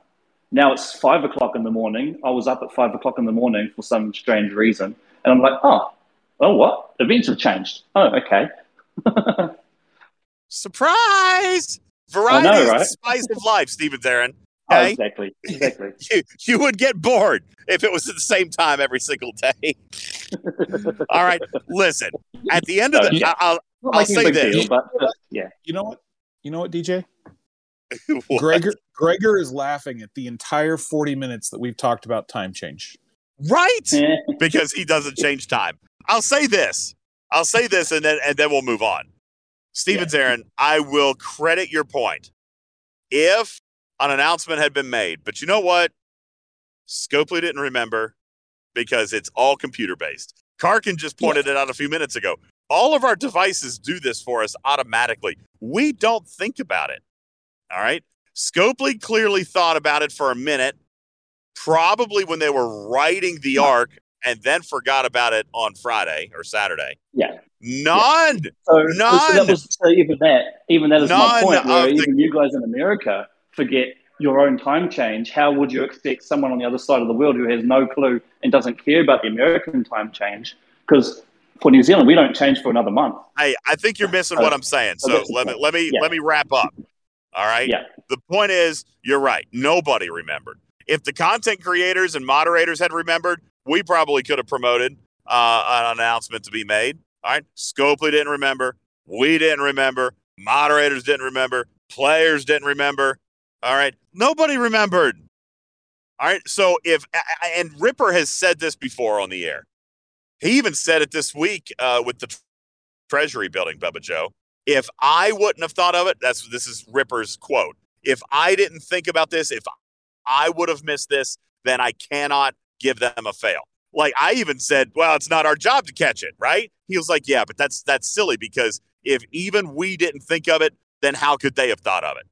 [SPEAKER 4] Now it's five o'clock in the morning. I was up at five o'clock in the morning for some strange reason. And I'm like, oh, oh, what? Events have changed. Oh, okay.
[SPEAKER 1] Surprise! Variety
[SPEAKER 4] know,
[SPEAKER 1] is the spice of life, Steven Zarin.
[SPEAKER 4] Oh, exactly. Exactly.
[SPEAKER 1] You, you would get bored if it was at the same time every single day. All right, listen. At the end of the,
[SPEAKER 4] Yeah.
[SPEAKER 1] I-
[SPEAKER 4] Not
[SPEAKER 1] I'll
[SPEAKER 4] making
[SPEAKER 1] say this.
[SPEAKER 4] deal, but uh, yeah.
[SPEAKER 2] You know what? You know what, DJ?
[SPEAKER 1] What?
[SPEAKER 2] Gregor Gregor is laughing at the entire 40 minutes that we've talked about time change.
[SPEAKER 1] right? Because he doesn't change time. I'll say this. I'll say this, and then and then we'll move on. Steven Zarin, I will credit your point. If an announcement had been made, but you know what? Scopely didn't remember because it's all computer based. Karkin just pointed it out a few minutes ago. All of our devices do this for us automatically. We don't think about it. All right. Scopely clearly thought about it for a minute, probably when they were writing the arc, and then forgot about it on Friday or Saturday.
[SPEAKER 4] yeah.
[SPEAKER 1] None.
[SPEAKER 4] So,
[SPEAKER 1] None.
[SPEAKER 4] so that was so even that even that is my point. Where
[SPEAKER 1] of the-
[SPEAKER 4] even you guys in America forget your own time change. How would you expect someone on the other side of the world who has no clue and doesn't care about the American time change? Because for New Zealand, we don't change for another month.
[SPEAKER 1] Hey, I think you're missing what I'm saying.
[SPEAKER 4] So
[SPEAKER 1] So let me let me
[SPEAKER 4] Yeah.
[SPEAKER 1] let me wrap up. All right.
[SPEAKER 4] Yeah.
[SPEAKER 1] The point is, you're right. Nobody remembered. If the content creators and moderators had remembered, we probably could have promoted uh, an announcement to be made. All right. Scopely didn't remember. We didn't remember. Moderators didn't remember. Players didn't remember. All right. Nobody remembered. All right. So if and Ripper has said this before on the air. He even said it this week uh, with the Treasury building, Bubba Joe. If I wouldn't have thought of it, that's this is Ripper's quote. If I didn't think about this, if I would have missed this, then I cannot give them a fail. Like I even said, well, it's not our job to catch it, right? He was like, yeah, but that's that's silly because if even we didn't think of it, then how could they have thought of it?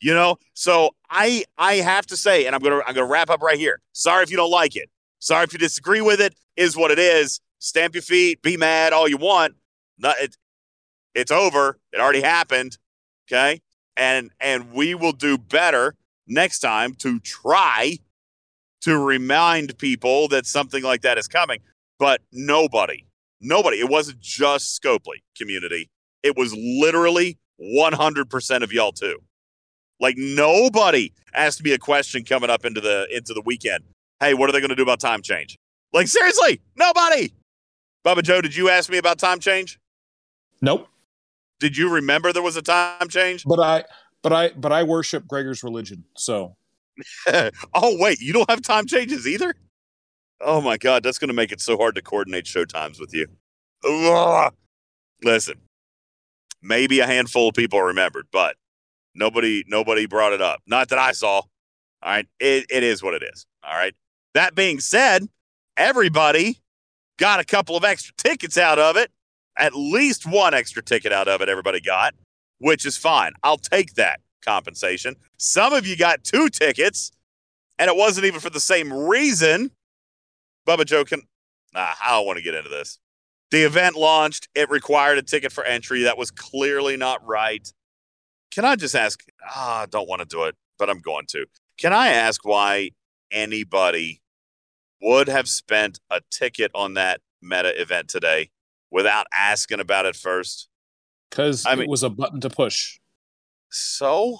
[SPEAKER 1] You know? So I I have to say, and I'm gonna I'm gonna wrap up right here. Sorry if you don't like it. Sorry if you disagree with it. Is what it is. Stamp your feet, be mad all you want. Not, it, it's over. It already happened. Okay. And and we will do better next time to try to remind people that something like that is coming. But nobody, nobody, it wasn't just Scopely community. It was literally 100% of y'all too. Like nobody asked me a question coming up into the into the weekend. Hey, what are they going to do about time change? Like seriously, nobody. Bubba Joe, did you ask me about time change?
[SPEAKER 2] Nope.
[SPEAKER 1] Did you remember there was a time change?
[SPEAKER 2] But I but I but I worship Gregor's religion. So
[SPEAKER 1] oh wait, you don't have time changes either? Oh my god, that's going to make it so hard to coordinate show times with you. Ugh. Listen, maybe a handful of people remembered, but nobody nobody brought it up. Not that I saw. All right, it, it is what it is. All right. That being said, everybody got a couple of extra tickets out of it. At least one extra ticket out of it, everybody got, which is fine. I'll take that compensation. Some of you got two tickets, and it wasn't even for the same reason. Bubba Joe can. Nah, I don't want to get into this. The event launched. It required a ticket for entry. That was clearly not right. Can I just ask? Ah, I don't want to do it, but I'm going to. Can I ask why anybody would have spent a ticket on that meta event today without asking about it first?
[SPEAKER 2] because
[SPEAKER 1] I
[SPEAKER 2] it
[SPEAKER 1] mean-
[SPEAKER 2] was a button to push.
[SPEAKER 1] So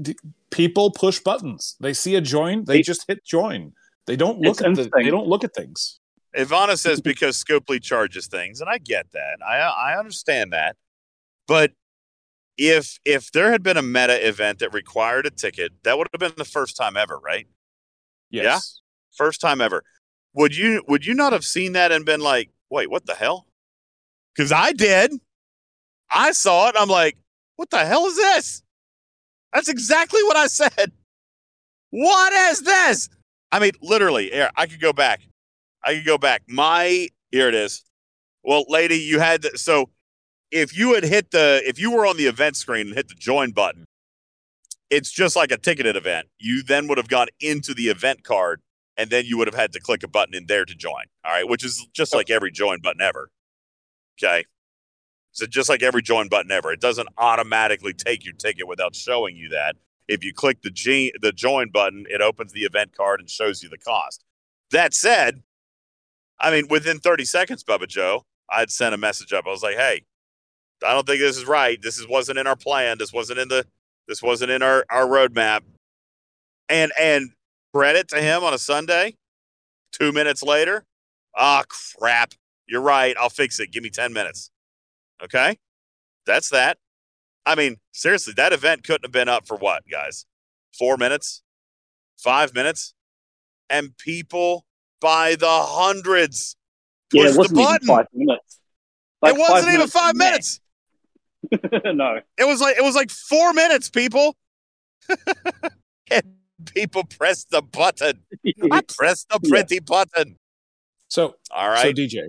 [SPEAKER 2] D- people push buttons. They see a join, they
[SPEAKER 4] It-
[SPEAKER 2] just hit join. They don't look at the, they don't look at things.
[SPEAKER 1] Ivana says because Scopely charges things, and I get that. I I understand that. But if if there had been a meta event that required a ticket, that would have been the first time ever, right?
[SPEAKER 2] Yes.
[SPEAKER 1] First time ever. Would you would you not have seen that and been like, wait, what the hell? Because I did. I saw it. I'm like, what the hell is this? That's exactly what I said. What is this? I mean, literally, here, I could go back. I could go back. My here it is. Well, lady, you had to, so if you had hit the if you were on the event screen and hit the join button, it's just like a ticketed event. You then would have gone into the event card and then you would have had to click a button in there to join. All right, which is just like every join button ever. Okay. So just like every join button ever, it doesn't automatically take your ticket without showing you that. If you click the G, the join button, it opens the event card and shows you the cost. That said, I mean, within 30 seconds, Bubba Joe, I'd sent a message up. I was like, "Hey, I don't think this is right. This is, wasn't in our plan. This wasn't in the this wasn't in our our roadmap." And and credit to him on a Sunday. Two minutes later, ah, oh, crap. You're right. I'll fix it. Give me 10 minutes. Okay. That's that. I mean, seriously, that event couldn't have been up for what, guys? Four minutes? Five minutes? And people by the hundreds
[SPEAKER 4] yeah, it wasn't even five minutes.
[SPEAKER 1] Like it wasn't even five minutes.
[SPEAKER 4] no.
[SPEAKER 1] It was like it was like four minutes, people. and people press the button. I press the pretty yeah. button.
[SPEAKER 2] So
[SPEAKER 1] all right.
[SPEAKER 2] So DJ.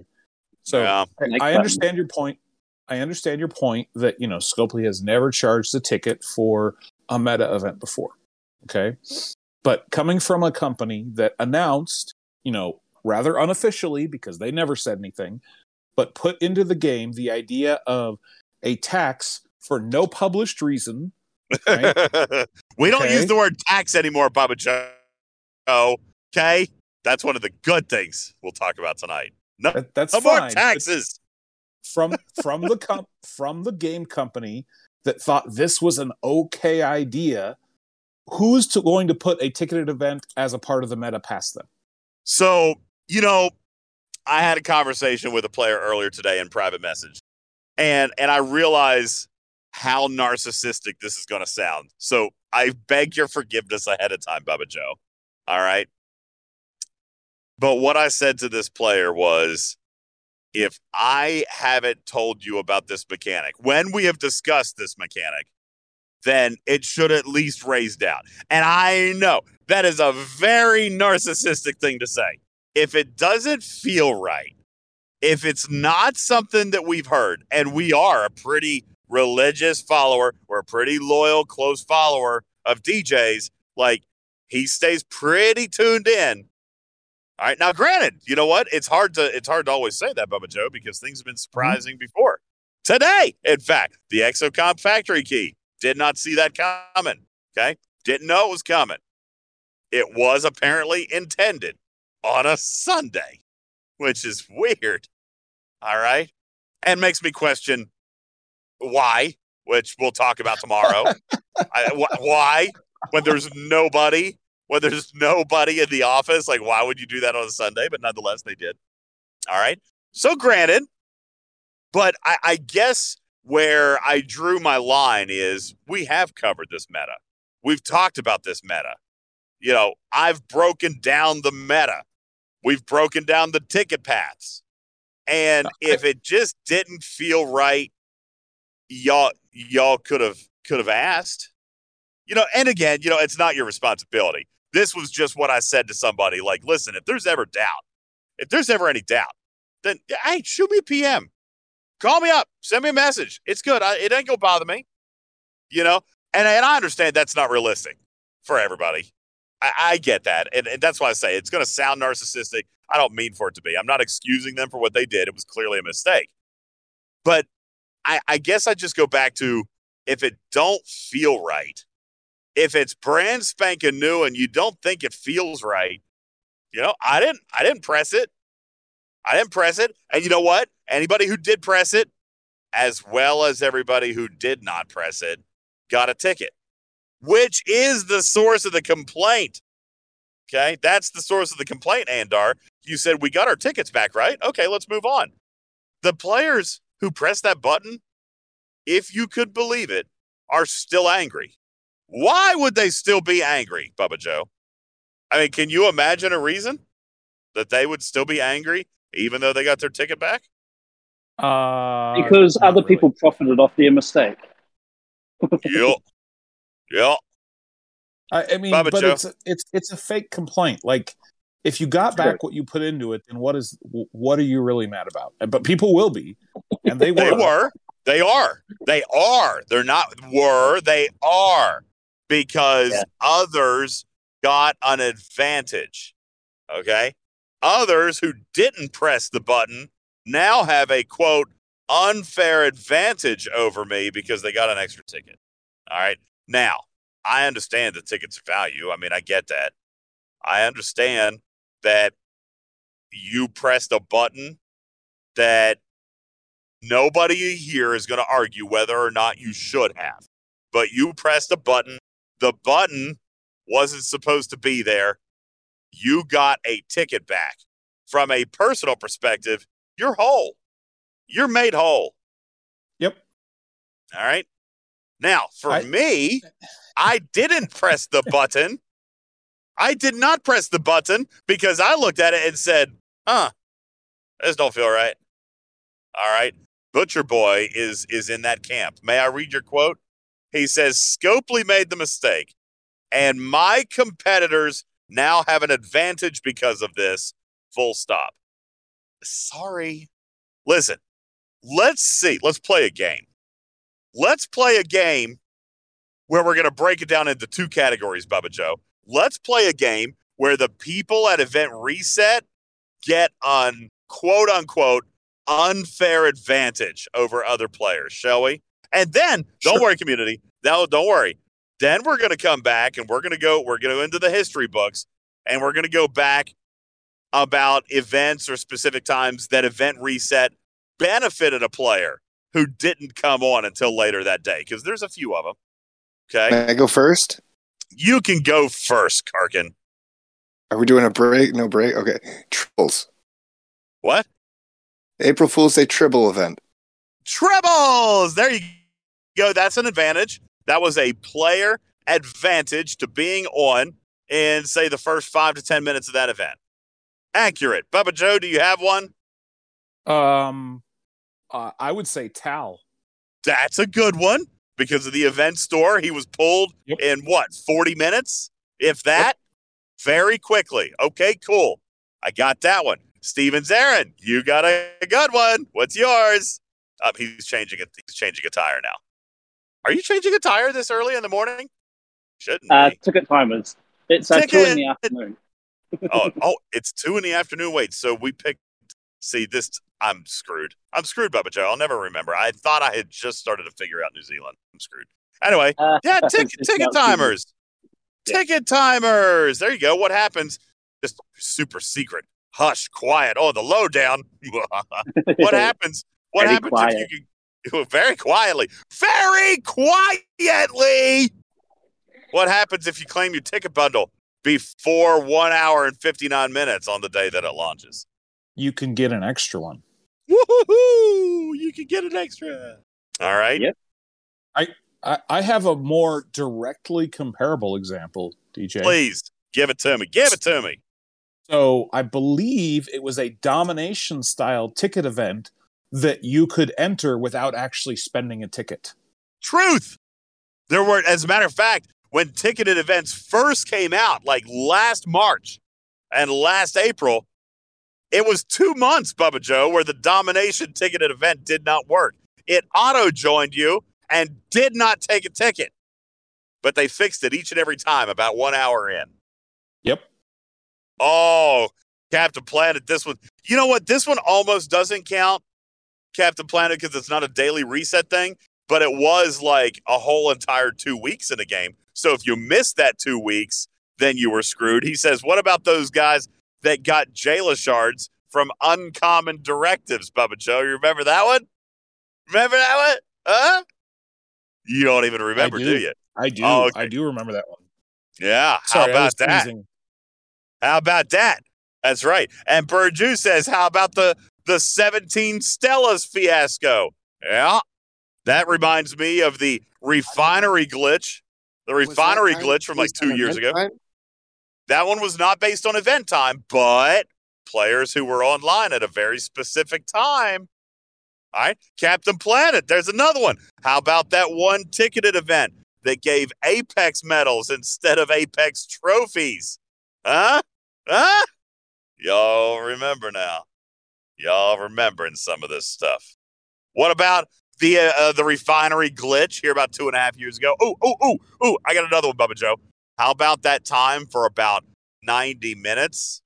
[SPEAKER 2] So yeah. I, I understand your point. I understand your point that you know Scopely has never charged a ticket for a meta event before. Okay. But coming from a company that announced, you know, rather unofficially because they never said anything, but put into the game the idea of a tax for no published reason. Right?
[SPEAKER 1] we don't okay. use the word tax anymore, Bubba Joe. Okay, that's one of the good things we'll talk about tonight. No,
[SPEAKER 2] that, that's
[SPEAKER 1] no
[SPEAKER 2] fine.
[SPEAKER 1] more taxes
[SPEAKER 2] from from the com- from the game company that thought this was an okay idea. Who's to, going to put a ticketed event as a part of the meta past them?
[SPEAKER 1] So you know, I had a conversation with a player earlier today in private message, and and I realize how narcissistic this is going to sound. So I beg your forgiveness ahead of time, Bubba Joe. All right. But what I said to this player was if I haven't told you about this mechanic, when we have discussed this mechanic, then it should at least raise doubt. And I know that is a very narcissistic thing to say if it doesn't feel right, if it's not something that we've heard, and we are a pretty religious follower, we're a pretty loyal, close follower of DJs, like he stays pretty tuned in. All right. Now, granted, you know what? It's hard to it's hard to always say that, Bubba Joe, because things have been mm-hmm. surprising mm-hmm. before. Today, in fact, the Exocomp factory key did not see that coming. Okay. Didn't know it was coming. It was apparently intended on a Sunday, which is weird. All right. And makes me question why, which we'll talk about tomorrow. I, wh- why, when there's nobody, when there's nobody in the office, like why would you do that on a Sunday? But nonetheless, they did. All right. So granted, but I, I guess where I drew my line is we have covered this meta. We've talked about this meta. You know, I've broken down the meta. We've broken down the ticket paths. And if it just didn't feel right, y'all y'all could have could have asked. You know, and again, you know, it's not your responsibility. This was just what I said to somebody like, listen, if there's ever doubt, if there's ever any doubt, then hey, shoot me a PM. Call me up, send me a message. It's good. I, it ain't gonna bother me. You know, and, and I understand that's not realistic for everybody. I, I get that. And, and that's why I say it's going to sound narcissistic. I don't mean for it to be. I'm not excusing them for what they did. It was clearly a mistake. But I, I guess I just go back to if it don't feel right, if it's brand spanking new and you don't think it feels right, you know, I didn't I didn't press it. I didn't press it. And you know what? Anybody who did press it, as well as everybody who did not press it, got a ticket which is the source of the complaint. Okay, that's the source of the complaint, Andar. You said we got our tickets back, right? Okay, let's move on. The players who pressed that button, if you could believe it, are still angry. Why would they still be angry, Bubba Joe? I mean, can you imagine a reason that they would still be angry even though they got their ticket back?
[SPEAKER 2] Uh,
[SPEAKER 4] because other really. people profited off their mistake.
[SPEAKER 1] yep. Yeah.
[SPEAKER 2] I, I mean,
[SPEAKER 1] Bubba
[SPEAKER 2] but
[SPEAKER 1] Joe.
[SPEAKER 2] it's it's it's a fake complaint. Like, if you got
[SPEAKER 4] Sure.
[SPEAKER 2] back what you put into it, then what is what are you really mad about? But people will be, and they were.
[SPEAKER 1] They were. They are. They are. They're not were. They are because
[SPEAKER 4] Yeah.
[SPEAKER 1] others got an advantage. Okay. Others who didn't press the button now have a quote unfair advantage over me because they got an extra ticket. All right. Now, I understand the ticket's value. I mean, I get that. I understand that you pressed a button that nobody here is going to argue whether or not you should have. But you pressed a button. The button wasn't supposed to be there. You got a ticket back. From a personal perspective, you're whole. You're made whole.
[SPEAKER 2] Yep.
[SPEAKER 1] All right. Now, for
[SPEAKER 2] I-
[SPEAKER 1] me, I didn't press the button. I did not press the button because I looked at it and said, huh, this don't feel right. All right. Butcher Boy is is in that camp. May I read your quote? He says, Scopely made the mistake, and my competitors now have an advantage because of this. Full stop. Sorry. Listen, let's see. Let's play a game. Let's play a game where we're going to break it down into two categories, Bubba Joe. Let's play a game where the people at event reset get on quote unquote unfair advantage over other players, shall we? And then, don't worry, community. No, don't worry. Then we're going to come back and we're going to go, we're going to go into the history books and we're going to go back about events or specific times that event reset benefited a player who didn't come on until later that day because there's a few of them. Okay.
[SPEAKER 3] May I go first?
[SPEAKER 1] You can go first, Karkin.
[SPEAKER 3] Are we doing a break? No break? Okay. Tribbles.
[SPEAKER 1] What?
[SPEAKER 3] April Fool's Day Tribble event.
[SPEAKER 1] Tribbles. There you go. That's an advantage. That was a player advantage to being on in, say, the first five to 10 minutes of that event. Accurate. Bubba Joe, do you have one?
[SPEAKER 2] Um, uh, I would say Tal.
[SPEAKER 1] That's a good one because of the event store. He was pulled
[SPEAKER 2] Yep.
[SPEAKER 1] in what, 40 minutes? If that? Very quickly. Okay, cool. I got that one. Steven Zarin, you got a good one. What's yours? Up, he's changing it. He's changing a tire now. Are you changing a tire this early in the morning? Shouldn't
[SPEAKER 4] Uh,
[SPEAKER 1] be.
[SPEAKER 4] ticket timers. It's uh, two in the afternoon.
[SPEAKER 1] oh, oh, it's two in the afternoon. Wait, so we picked. See this? I'm screwed. I'm screwed, Bubba Joe. I'll never remember. I thought I had just started to figure out New Zealand. I'm screwed. Anyway,
[SPEAKER 4] Uh,
[SPEAKER 1] yeah, ticket ticket timers.
[SPEAKER 4] Yeah.
[SPEAKER 1] Ticket timers. There you go. What happens? Just super secret. Hush, quiet. Oh, the lowdown. what happens? What
[SPEAKER 4] Very
[SPEAKER 1] happens
[SPEAKER 4] quiet.
[SPEAKER 1] if you can very quietly, very quietly? What happens if you claim your ticket bundle before one hour and 59 minutes on the day that it launches?
[SPEAKER 2] You can get an extra one.
[SPEAKER 1] Woohoo! You can get an extra. All right.
[SPEAKER 4] Yep.
[SPEAKER 2] I, I have a more directly comparable example, DJ.
[SPEAKER 1] Please give it to me. Give it to me.
[SPEAKER 2] So I believe it was a domination style ticket event that you could enter without actually spending a ticket.
[SPEAKER 1] Truth. There were, as a matter of fact, when ticketed events first came out, like last March and last April, it was two months, Bubba Joe, where the domination ticketed event did not work. It auto joined you and did not take a ticket. But they fixed it each and every time about one hour in.
[SPEAKER 2] Yep.
[SPEAKER 1] Oh, Captain Planet, this one. You know what? This one almost doesn't count, Captain Planet, because it's not a daily reset thing, but it was like a whole entire two weeks in a game. So if you missed that two weeks, then you were screwed. He says, What about those guys that got Jaylah shards from uncommon directives, Bubba Joe? You remember that one? Remember that one? Huh? You don't even remember,
[SPEAKER 2] do.
[SPEAKER 1] do. you?
[SPEAKER 2] I do.
[SPEAKER 1] Oh, okay.
[SPEAKER 2] I do remember that one.
[SPEAKER 1] Yeah.
[SPEAKER 2] Sorry,
[SPEAKER 1] How about that?
[SPEAKER 2] teasing.
[SPEAKER 1] How about that? That's right. And Burju says, "How about the the 17 Stellas fiasco?" Yeah, that reminds me of the refinery glitch. The refinery glitch from like two years ago. That one was not based on event time, but players who were online at a very specific time. All right, Captain Planet. There's another one. How about that one ticketed event that gave Apex medals instead of Apex trophies. Huh? Huh? Y'all remember now. Y'all remembering some of this stuff. What about the uh, the refinery glitch here about two and a half years ago? Oh, oh, oh, oh! I got another one, Bubba Joe. How about that time for about ninety minutes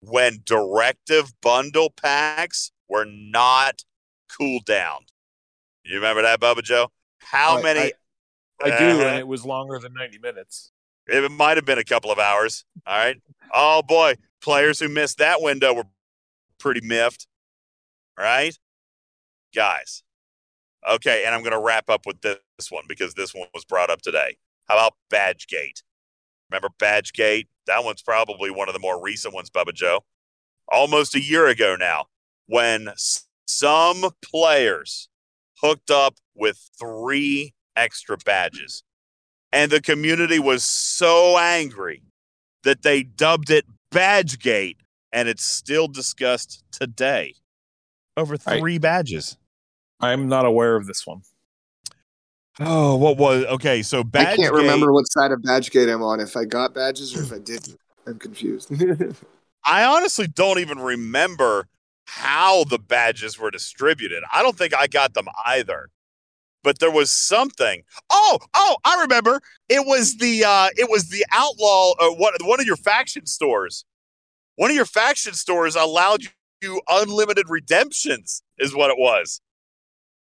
[SPEAKER 1] when directive bundle packs were not cooled down? You remember that, Bubba Joe? How
[SPEAKER 2] I-
[SPEAKER 1] many?
[SPEAKER 2] I- I do,
[SPEAKER 1] Uh-huh.
[SPEAKER 2] and it was longer than 90 minutes.
[SPEAKER 1] It might have been a couple of hours. All right. Oh boy, players who missed that window were pretty miffed. Right, guys. Okay, and I'm going to wrap up with this one because this one was brought up today. How about Badgegate? Remember Badgegate? That one's probably one of the more recent ones, Bubba Joe. Almost a year ago now, when some players hooked up with three extra badges and the community was so angry that they dubbed it Badgegate, and it's still discussed today. Over
[SPEAKER 2] I-
[SPEAKER 1] three badges.
[SPEAKER 2] I'm not aware of this one.
[SPEAKER 1] Oh, what was okay? So Badgegate.
[SPEAKER 3] I can't remember what side of badge gate I'm on. If I got badges or if I didn't, I'm confused.
[SPEAKER 1] I honestly don't even remember how the badges were distributed. I don't think I got them either. But there was something. Oh, oh, I remember. It was the uh it was the outlaw uh, one one of your faction stores. One of your faction stores allowed you unlimited redemptions is what it was.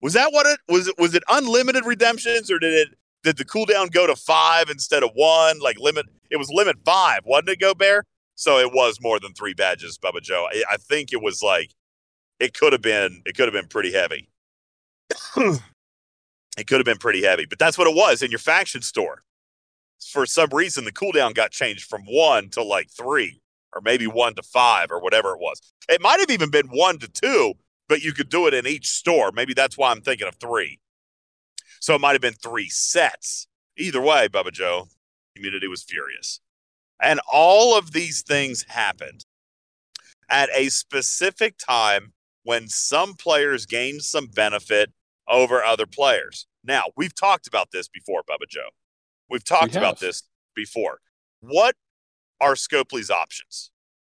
[SPEAKER 1] Was that what it was it was it unlimited redemptions or did it did the cooldown go to 5 instead of 1 like limit it was limit 5 wasn't it go bear so it was more than three badges, Bubba Joe. I, I think it was like it could have been it could have been pretty heavy. it could have been pretty heavy, but that's what it was in your faction store. For some reason, the cooldown got changed from one to like three, or maybe one to five, or whatever it was. It might have even been one to two, but you could do it in each store. Maybe that's why I'm thinking of three. So it might have been three sets. Either way, Bubba Joe, community was furious. And all of these things happened at a specific time when some players gained some benefit over other players. Now, we've talked about this before, Bubba Joe. We've talked
[SPEAKER 2] We
[SPEAKER 1] about this before. What are Scopely's options?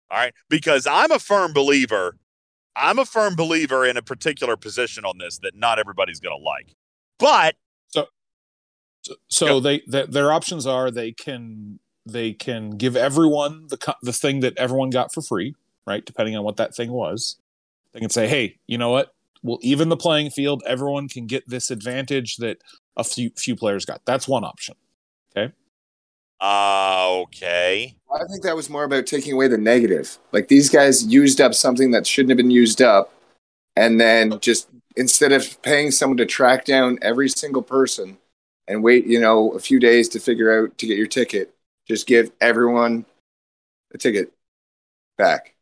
[SPEAKER 1] All right. Because I'm a firm believer, I'm a firm believer in a particular position on this that not everybody's going to like. But
[SPEAKER 2] So, so they, th their options are they can they can give everyone the the thing that everyone got for free, right? Depending on what that thing was, they can say, "Hey, you know what? We'll even the playing field. Everyone can get this advantage that a few few players got." That's one option.
[SPEAKER 1] Uh, okay.
[SPEAKER 3] I think that was more about taking away the negative. Like these guys used up something that shouldn't have been used up, and then just instead of paying someone to track down every single person and wait, you know, a few days to figure out to get your ticket, just give everyone a ticket back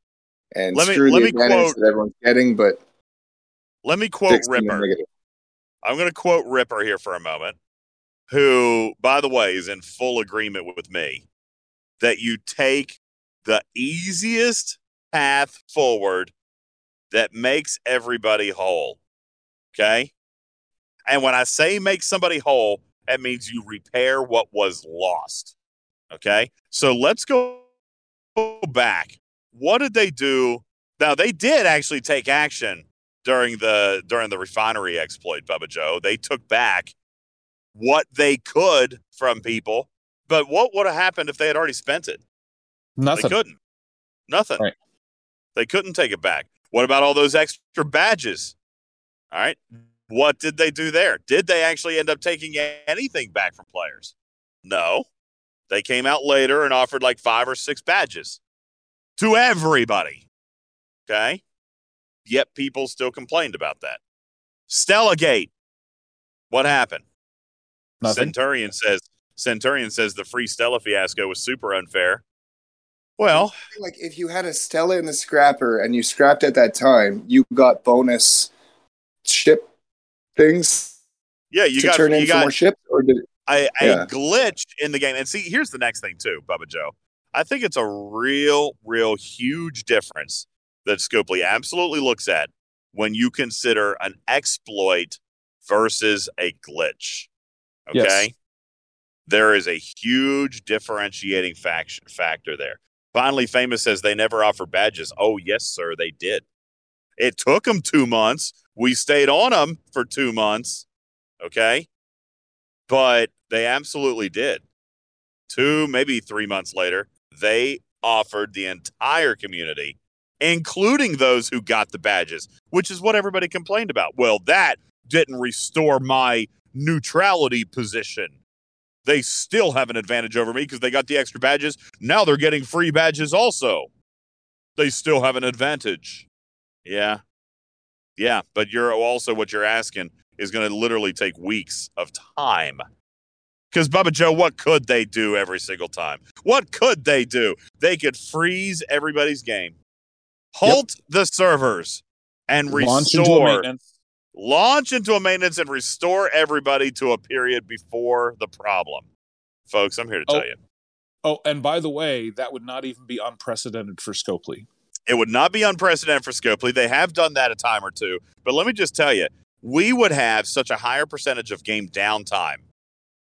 [SPEAKER 3] and
[SPEAKER 1] Let me-
[SPEAKER 3] screw
[SPEAKER 1] let
[SPEAKER 3] the
[SPEAKER 1] me quote-
[SPEAKER 3] that everyone's getting, but
[SPEAKER 1] Let me quote Ripper. I'm going to quote Ripper here for a moment, who, by the way, is in full agreement with me that you take the easiest path forward that makes everybody whole. Okay. And when I say make somebody whole, that means you repair what was lost. Okay. So let's go back. What did they do? Now, they did actually take action during the during the refinery exploit, Bubba Joe. They took back what they could from people, but what would have happened if they had already spent it?
[SPEAKER 2] Nothing.
[SPEAKER 1] They couldn't. Nothing.
[SPEAKER 2] Right.
[SPEAKER 1] They couldn't take it back. What about all those extra badges? All right. What did they do there? Did they actually end up taking anything back from players? No. They came out later and offered like five or six badges to everybody. Okay. Yet people still complained about that. Stella Gate. What happened?
[SPEAKER 2] Nothing.
[SPEAKER 1] Centurion says Centurion says the free Stella fiasco was super unfair. Well,
[SPEAKER 3] Like if you had a Stella in the scrapper and you scrapped at that time, you got bonus ship things
[SPEAKER 1] yeah, you
[SPEAKER 3] to
[SPEAKER 1] got
[SPEAKER 3] turn in
[SPEAKER 1] you
[SPEAKER 3] for
[SPEAKER 1] got
[SPEAKER 3] more ships, or did
[SPEAKER 1] a, a
[SPEAKER 3] Yeah.
[SPEAKER 1] glitch in the game. And see, here's the next thing too, Bubba Joe. I think it's a real, real huge difference that Scopely absolutely looks at when you consider an exploit versus a glitch. Okay.
[SPEAKER 2] Yes.
[SPEAKER 1] There is a huge differentiating faction factor there. Finally, Famous says they never offer badges. Oh, yes, sir, they did. It took them two months. We stayed on them for two months. Okay. But they absolutely did. Two, maybe three months later, they offered the entire community, including those who got the badges, which is what everybody complained about. Well, that didn't restore my neutrality position. They still have an advantage over me because they got the extra badges. Now they're getting free badges also. They still have an advantage. Yeah. Yeah. But you're also what you're asking is going to literally take weeks of time. Because, Bubba Joe, what could they do every single time? What could they do? They could freeze everybody's game, halt yep. the servers, and
[SPEAKER 2] Launch
[SPEAKER 1] restore. Launch into a maintenance and restore everybody to a period before the problem. Folks, I'm here to
[SPEAKER 2] oh,
[SPEAKER 1] tell you.
[SPEAKER 2] Oh, and by the way, that would not even be unprecedented for Scopely.
[SPEAKER 1] It would not be unprecedented for Scopely. They have done that a time or two. But let me just tell you, we would have such a higher percentage of game downtime.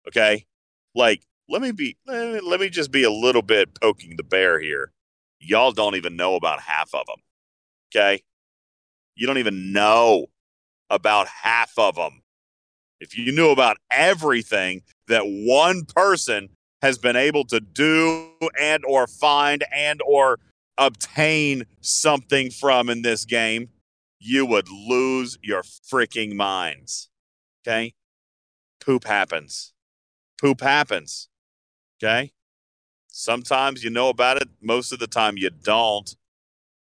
[SPEAKER 1] Okay? Like, let me be let me just be a little bit poking the bear here. Y'all don't even know about half of them. Okay? You don't even know about half of them. If you knew about everything that one person has been able to do and or find and or obtain something from in this game, you would lose your freaking minds. Okay? Poop happens. Poop happens. Okay? Sometimes you know about it, most of the time you don't.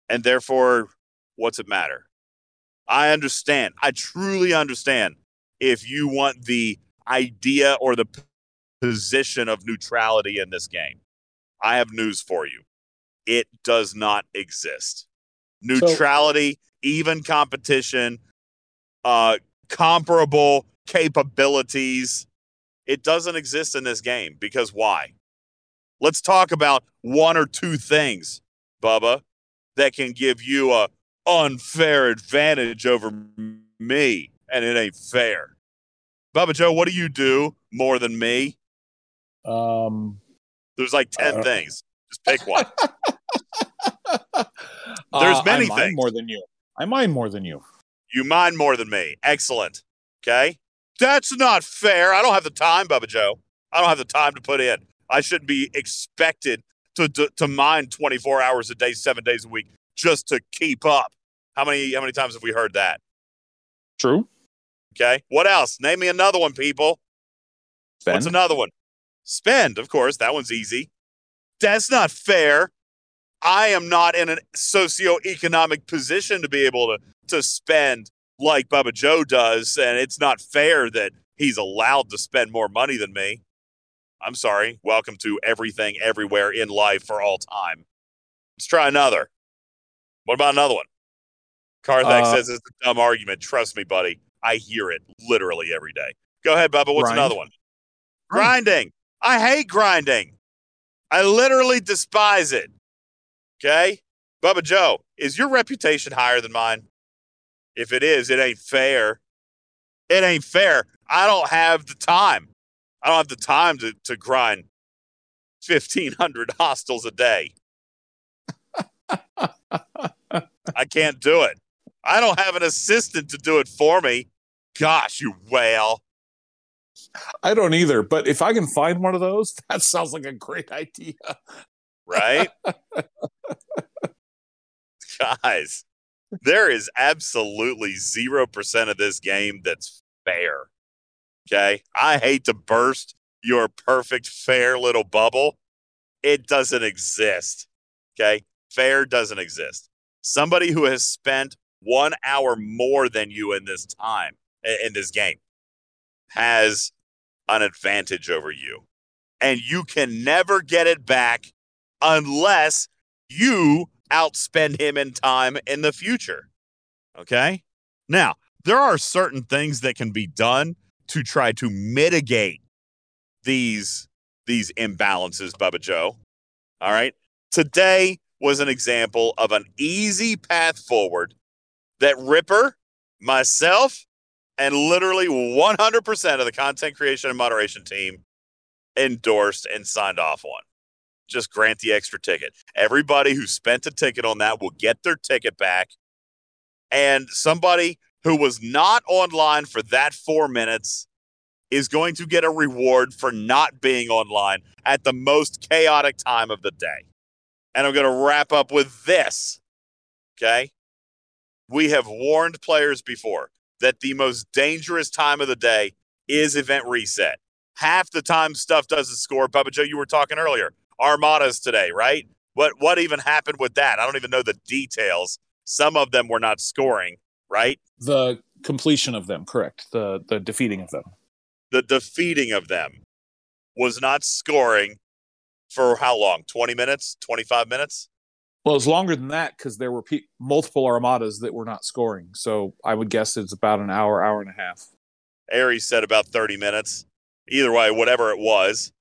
[SPEAKER 1] And therefore, what's it matter? I understand. I truly understand if you want the idea or the position of neutrality in this game. I have news for you. It does not exist. Neutrality, so, even competition, uh, comparable capabilities, it doesn't exist in this game because why? Let's talk about one or two things, Bubba, that can give you a unfair advantage over me, and it ain't fair. Bubba Joe, what do you do more than me?
[SPEAKER 2] Um,
[SPEAKER 1] there's like ten uh, things. Just pick one. There's uh, many
[SPEAKER 2] I
[SPEAKER 1] things
[SPEAKER 2] more than you. I mind more than you.
[SPEAKER 1] You mind more than me. Excellent. Okay, that's not fair. I don't have the time, Bubba Joe. I don't have the time to put in. I shouldn't be expected to, to, to mine 24 hours a day, seven days a week, just to keep up. How many how many times have we heard that?
[SPEAKER 2] True.
[SPEAKER 1] Okay. What else? Name me another one, people. Spend. What's another one? Spend, of course. That one's easy. That's not fair. I am not in a socioeconomic position to be able to to spend like Bubba Joe does, and it's not fair that he's allowed to spend more money than me. I'm sorry. Welcome to everything, everywhere in life for all time. Let's try another. What about another one? Carthax uh, says it's a dumb argument. Trust me, buddy. I hear it literally every day. Go ahead, Bubba. What's grind. another one? Grinding. I hate grinding. I literally despise it. Okay? Bubba Joe, is your reputation higher than mine? If it is, it ain't fair. It ain't fair. I don't have the time. I don't have the time to, to grind 1,500 hostiles a day. I can't do it. I don't have an assistant to do it for me. Gosh, you whale.
[SPEAKER 2] I don't either, but if I can find one of those, that sounds like a great idea.
[SPEAKER 1] Right? Guys, there is absolutely 0% of this game that's fair. Okay? I hate to burst your perfect, fair little bubble. It doesn't exist. Okay? Fair doesn't exist. Somebody who has spent one hour more than you in this time, in this game, has an advantage over you. And you can never get it back unless you outspend him in time in the future. Okay. Now, there are certain things that can be done to try to mitigate these these imbalances, Bubba Joe. All right. Today was an example of an easy path forward that Ripper, myself, and literally 100% of the content creation and moderation team endorsed and signed off on. Just grant the extra ticket. Everybody who spent a ticket on that will get their ticket back. And somebody who was not online for that four minutes is going to get a reward for not being online at the most chaotic time of the day. And I'm going to wrap up with this. Okay. We have warned players before that the most dangerous time of the day is event reset. Half the time stuff doesn't score. Papa Joe, you were talking earlier. Armadas today, right? What what even happened with that? I don't even know the details. Some of them were not scoring, right?
[SPEAKER 2] The completion of them, correct. The the defeating of them.
[SPEAKER 1] The defeating of them was not scoring for how long? 20 minutes? 25 minutes?
[SPEAKER 2] Well, it's longer than that because there were pe- multiple armadas that were not scoring. So I would guess it's about an hour, hour and a half.
[SPEAKER 1] Aries said about 30 minutes. Either way, whatever it was.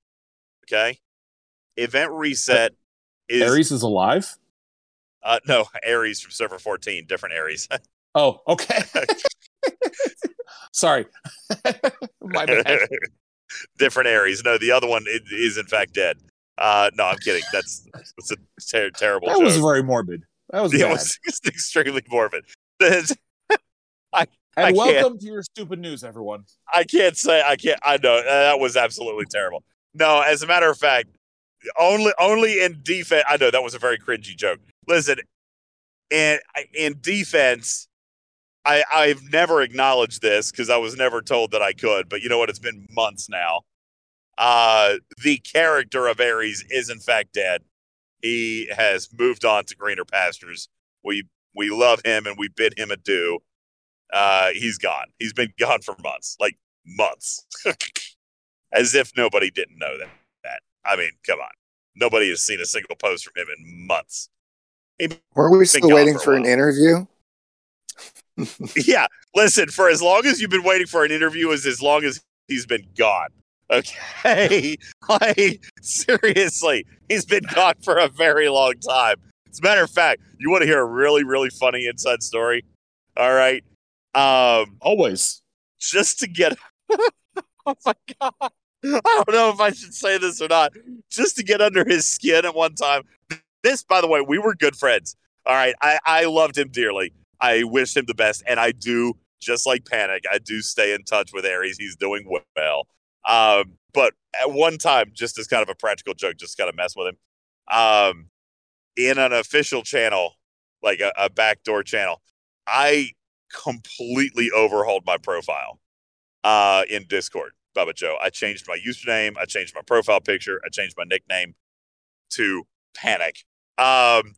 [SPEAKER 1] Okay. Event reset is.
[SPEAKER 2] Aries is alive?
[SPEAKER 1] Uh, no, Aries from server 14, different Aries.
[SPEAKER 2] oh, okay. Sorry. My bad.
[SPEAKER 1] different Aries. No, the other one is in fact dead. Uh, no, I'm kidding. That's that's a ter- terrible.
[SPEAKER 2] That
[SPEAKER 1] joke.
[SPEAKER 2] was very morbid. That was
[SPEAKER 1] it
[SPEAKER 2] bad.
[SPEAKER 1] was just extremely morbid. I
[SPEAKER 2] and
[SPEAKER 1] I
[SPEAKER 2] welcome to your stupid news, everyone.
[SPEAKER 1] I can't say I can't. I know that was absolutely terrible. No, as a matter of fact, only only in defense. I know that was a very cringy joke. Listen, in in defense, I I've never acknowledged this because I was never told that I could. But you know what? It's been months now. Uh, the character of Aries is in fact dead. He has moved on to greener pastures. We we love him and we bid him adieu. Uh, he's gone. He's been gone for months, like months, as if nobody didn't know that. That I mean, come on, nobody has seen a single post from him in months.
[SPEAKER 3] Were we still waiting for, for an interview?
[SPEAKER 1] yeah, listen. For as long as you've been waiting for an interview, is as long as he's been gone. Okay, like seriously, he's been gone for a very long time. As a matter of fact, you want to hear a really, really funny inside story? All right. Um,
[SPEAKER 2] always
[SPEAKER 1] just to get. oh my god! I don't know if I should say this or not. Just to get under his skin at one time. This, by the way, we were good friends. All right, I I loved him dearly. I wish him the best, and I do. Just like Panic, I do stay in touch with Aries. He's doing well. Um, but at one time, just as kind of a practical joke, just kind of mess with him. Um, in an official channel, like a, a backdoor channel, I completely overhauled my profile uh, in Discord, Bubba Joe. I changed my username, I changed my profile picture, I changed my nickname to Panic. Um,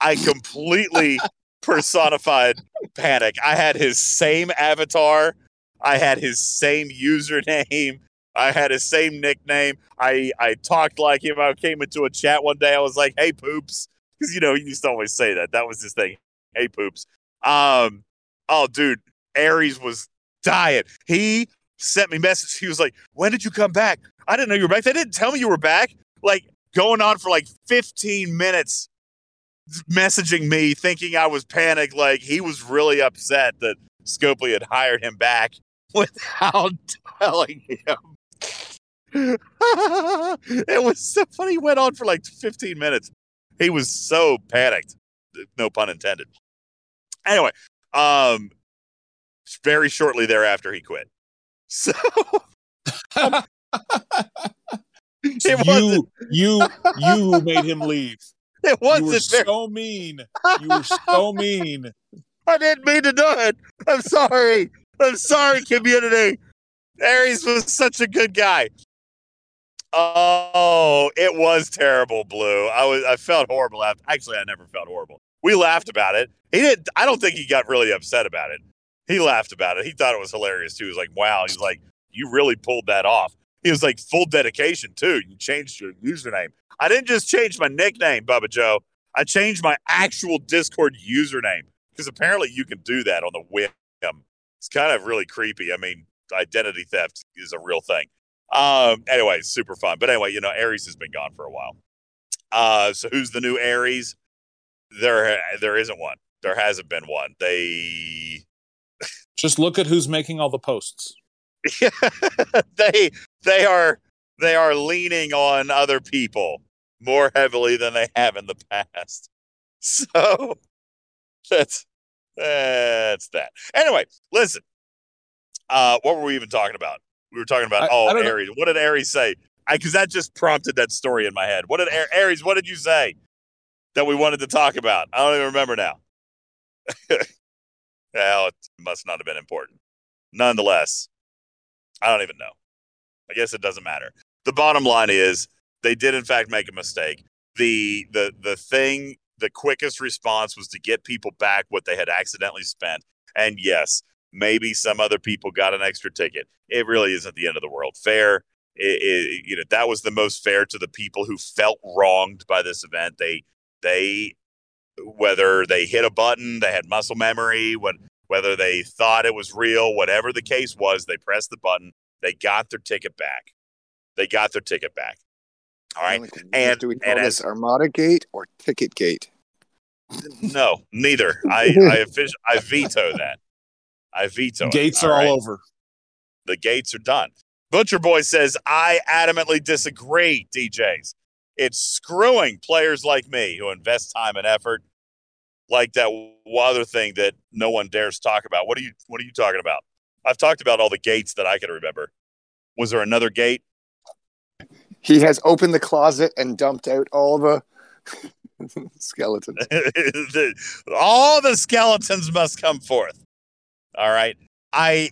[SPEAKER 1] I completely personified Panic. I had his same avatar, I had his same username. I had his same nickname. I, I talked like him. I came into a chat one day. I was like, "Hey, poops," because you know he used to always say that. That was his thing. Hey, poops. Um, oh, dude, Aries was dying. He sent me message. He was like, "When did you come back? I didn't know you were back. They didn't tell me you were back." Like going on for like 15 minutes, messaging me, thinking I was panicked. Like he was really upset that Scopely had hired him back without telling him. it was so funny. He went on for like 15 minutes. He was so panicked. No pun intended. Anyway, um, very shortly thereafter, he quit. So
[SPEAKER 2] you, you, you made him leave.
[SPEAKER 1] It wasn't
[SPEAKER 2] you were
[SPEAKER 1] very...
[SPEAKER 2] so mean. You were so mean.
[SPEAKER 1] I didn't mean to do it. I'm sorry. I'm sorry, community. Aries was such a good guy. Oh, it was terrible, Blue. I was I felt horrible. Actually, I never felt horrible. We laughed about it. He didn't. I don't think he got really upset about it. He laughed about it. He thought it was hilarious too. He was like, "Wow!" He's like, "You really pulled that off." He was like, "Full dedication too. You changed your username. I didn't just change my nickname, Bubba Joe. I changed my actual Discord username because apparently you can do that on the whim. It's kind of really creepy. I mean, identity theft is a real thing. Um, anyway, super fun. But anyway, you know, Aries has been gone for a while. Uh, so who's the new Aries? There, there isn't one. There hasn't been one. They
[SPEAKER 2] just look at who's making all the posts.
[SPEAKER 1] they, they are they are leaning on other people more heavily than they have in the past. So that's that's that. Anyway, listen. Uh, what were we even talking about? We were talking about
[SPEAKER 2] I-
[SPEAKER 1] oh
[SPEAKER 2] I don't know.
[SPEAKER 1] Aries. What did Aries say? Because that just prompted that story in my head. What did Aries? What did you say that we wanted to talk about? I don't even remember now. well, it must not have been important. Nonetheless, I don't even know. I guess it doesn't matter. The bottom line is they did in fact make a mistake. The the the thing the quickest response was to get people back what they had accidentally spent. And yes, maybe some other people got an extra ticket. It really isn't the end of the world. Fair, it, it, you know, that was the most fair to the people who felt wronged by this event. They they whether they hit a button, they had muscle memory, what whether they thought it was real, whatever the case was, they pressed the button, they got their ticket back. They got their ticket back. All right. And-
[SPEAKER 3] do we call
[SPEAKER 1] and
[SPEAKER 3] this
[SPEAKER 1] as-
[SPEAKER 3] Armada Gate or Ticket Gate?
[SPEAKER 1] No, neither. I I, offici- I veto that. I veto it.
[SPEAKER 2] Gates are
[SPEAKER 1] right?
[SPEAKER 2] all over.
[SPEAKER 1] The gates are done. Butcher Boy says, I adamantly disagree, DJs. It's screwing players like me who invest time and effort, like that other thing that no one dares talk about. What are you what are you talking about? I've talked about all the gates that I can remember. Was there another gate?
[SPEAKER 3] He has opened the closet and dumped out all the skeletons.
[SPEAKER 1] The- all the skeletons must come forth. All right. I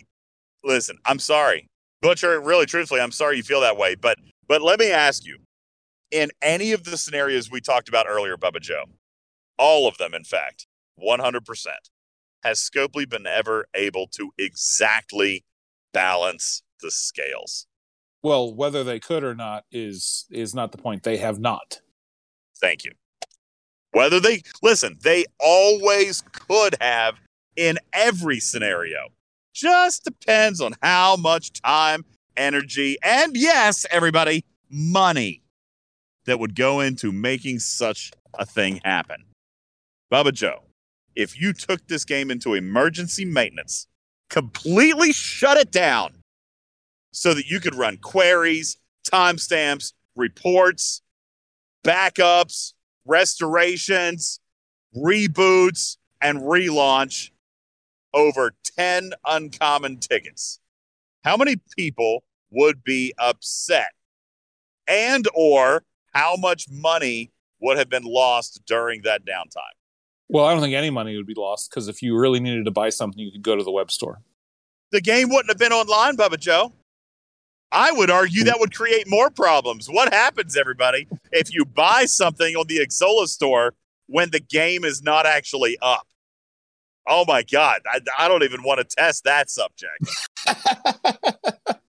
[SPEAKER 1] listen, I'm sorry. Butcher, really truthfully, I'm sorry you feel that way, but but let me ask you. In any of the scenarios we talked about earlier, Bubba Joe, all of them, in fact, 100%, has Scopely been ever able to exactly balance the scales?
[SPEAKER 2] Well, whether they could or not is is not the point. They have not.
[SPEAKER 1] Thank you. Whether they listen, they always could have in every scenario. Just depends on how much time, energy, and yes, everybody, money that would go into making such a thing happen. Bubba Joe, if you took this game into emergency maintenance, completely shut it down so that you could run queries, timestamps, reports, backups, restorations, reboots, and relaunch over 10 uncommon tickets. How many people would be upset? And or how much money would have been lost during that downtime?
[SPEAKER 2] Well, I don't think any money would be lost because if you really needed to buy something, you could go to the web store.
[SPEAKER 1] The game wouldn't have been online, Bubba Joe. I would argue that would create more problems. What happens, everybody, if you buy something on the Xsolla store when the game is not actually up? Oh my God. I, I don't even want to test that subject.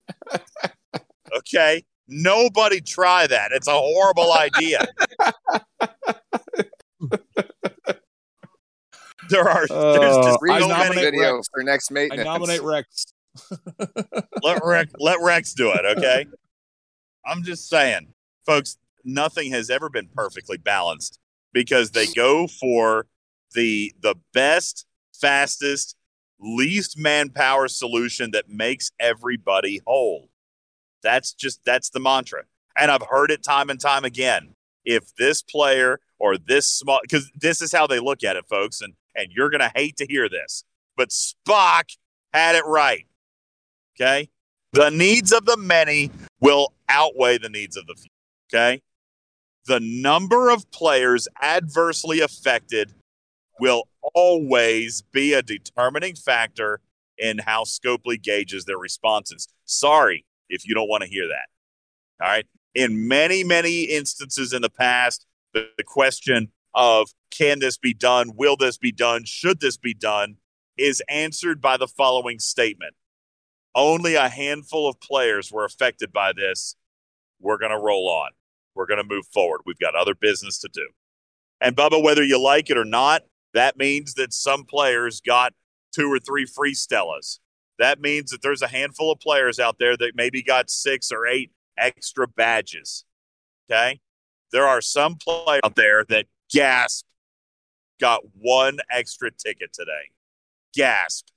[SPEAKER 1] Okay. Nobody try that. It's a horrible idea. there are there's just
[SPEAKER 2] Uh, I
[SPEAKER 1] so
[SPEAKER 2] nominate
[SPEAKER 1] many
[SPEAKER 3] video
[SPEAKER 2] Rex.
[SPEAKER 3] for next
[SPEAKER 2] I
[SPEAKER 3] maintenance.
[SPEAKER 2] nominate Rex.
[SPEAKER 1] let Rex let Rex do it, okay? I'm just saying, folks, nothing has ever been perfectly balanced because they go for the the best, fastest, least manpower solution that makes everybody whole. That's just that's the mantra. And I've heard it time and time again. If this player or this small because this is how they look at it, folks, and and you're gonna hate to hear this, but Spock had it right. Okay. The needs of the many will outweigh the needs of the few. Okay. The number of players adversely affected will always be a determining factor in how Scopely gauges their responses. Sorry if you don't want to hear that. All right. In many, many instances in the past, the, the question of can this be done? Will this be done? Should this be done? is answered by the following statement only a handful of players were affected by this. We're going to roll on. We're going to move forward. We've got other business to do. And Bubba, whether you like it or not, that means that some players got two or three free Stellas. That means that there's a handful of players out there that maybe got six or eight extra badges. Okay. There are some players out there that gasp got one extra ticket today. Gasp.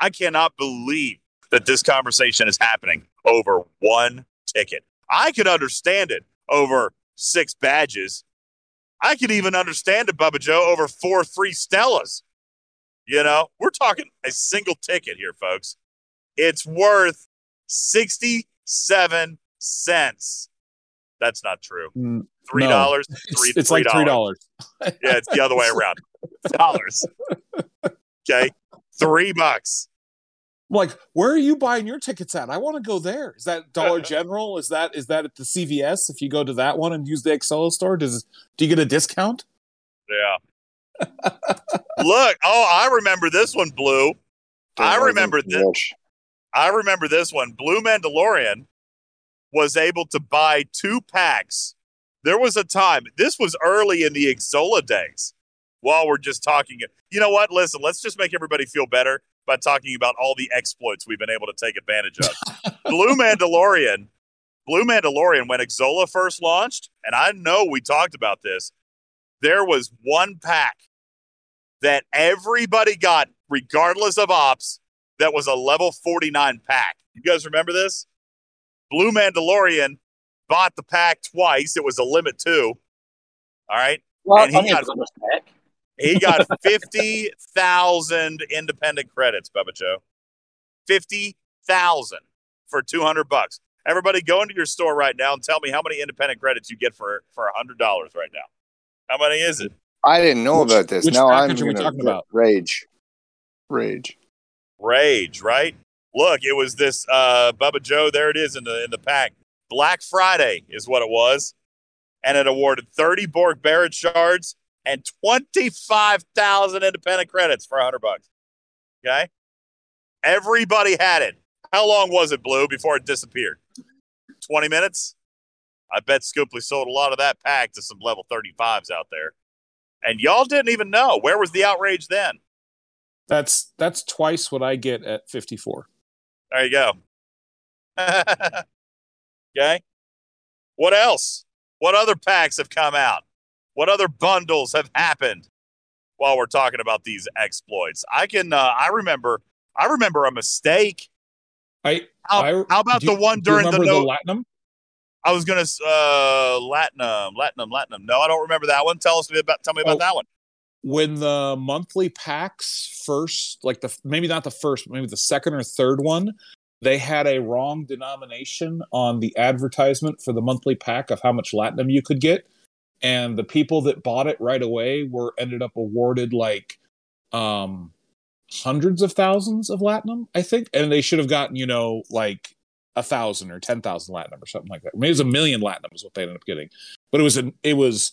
[SPEAKER 1] I cannot believe that this conversation is happening over one ticket. I could understand it over six badges. I could even understand it, Bubba Joe, over four free Stellas. You know, we're talking a single ticket here, folks. It's worth 67 cents. That's not true.
[SPEAKER 2] Mm,
[SPEAKER 1] Three
[SPEAKER 2] No. It's,
[SPEAKER 1] Three,
[SPEAKER 2] it's like three dollars.
[SPEAKER 1] Yeah, it's the other way around. Dollars. Okay. Three bucks.
[SPEAKER 2] Like, where are you buying your tickets at? I want to go there. Is that Dollar General? Is that is that at the CVS? If you go to that one and use the Excel store, does do you get a discount?
[SPEAKER 1] Yeah. Look, oh, I remember this one, Blue. I remember this.
[SPEAKER 3] Wish.
[SPEAKER 1] I remember this one. Blue Mandalorian was able to buy two packs. There was a time, this was early in the Xsolla days while we're just talking. You know what? Listen, let's just make everybody feel better by talking about all the exploits we've been able to take advantage of. Blue Mandalorian, Blue Mandalorian, when Xsolla first launched, and I know we talked about this, there was one pack that everybody got, regardless of ops, that was a level 49 pack. You guys remember this? Blue Mandalorian bought the pack twice. It was a limit too. All right.
[SPEAKER 4] Well,
[SPEAKER 1] And he got-
[SPEAKER 4] back.
[SPEAKER 1] He got 50,000 independent credits, Bubba Joe. 50,000 for 200 bucks. Everybody go into your store right now and tell me how many independent credits you get for for $100 right now. How many is it?
[SPEAKER 3] I didn't know
[SPEAKER 2] Which-
[SPEAKER 3] about this.
[SPEAKER 2] which
[SPEAKER 3] now I'm
[SPEAKER 2] are we
[SPEAKER 3] gonna
[SPEAKER 2] talking about?
[SPEAKER 3] Rage. Rage.
[SPEAKER 1] Rage, right? Look, it was this uh Bubba Joe, there it is in the in the pack. Black Friday is what it was. And it awarded 30 Borg Barrett shards and 25,000 independent credits for 100 bucks. Okay? Everybody had it. How long was it, Blue, before it disappeared? 20 minutes? I bet Scopely sold a lot of that pack to some level 35s out there. And y'all didn't even know. Where was the outrage then?
[SPEAKER 2] That's that's twice what I get at fifty four.
[SPEAKER 1] There you go. okay. What else? What other packs have come out? What other bundles have happened while we're talking about these exploits? I can. Uh, I remember. I remember a mistake.
[SPEAKER 2] I
[SPEAKER 1] How,
[SPEAKER 2] I-
[SPEAKER 1] how about
[SPEAKER 2] do you-
[SPEAKER 1] the one during the no?
[SPEAKER 2] the Latinum?
[SPEAKER 1] I was gonna uh Latinum, Latinum, Latinum. No, I don't remember that one. Tell us about. Tell me about
[SPEAKER 2] Oh.
[SPEAKER 1] that one.
[SPEAKER 2] when the monthly packs first like the maybe not the first but maybe the second or third one they had a wrong denomination on the advertisement for the monthly pack of how much latinum you could get and the people that bought it right away were ended up awarded like um hundreds of thousands of latinum i think and they should have gotten you know like a thousand or ten thousand latinum or something like that maybe it was a million latinum is what they ended up getting but it was an it was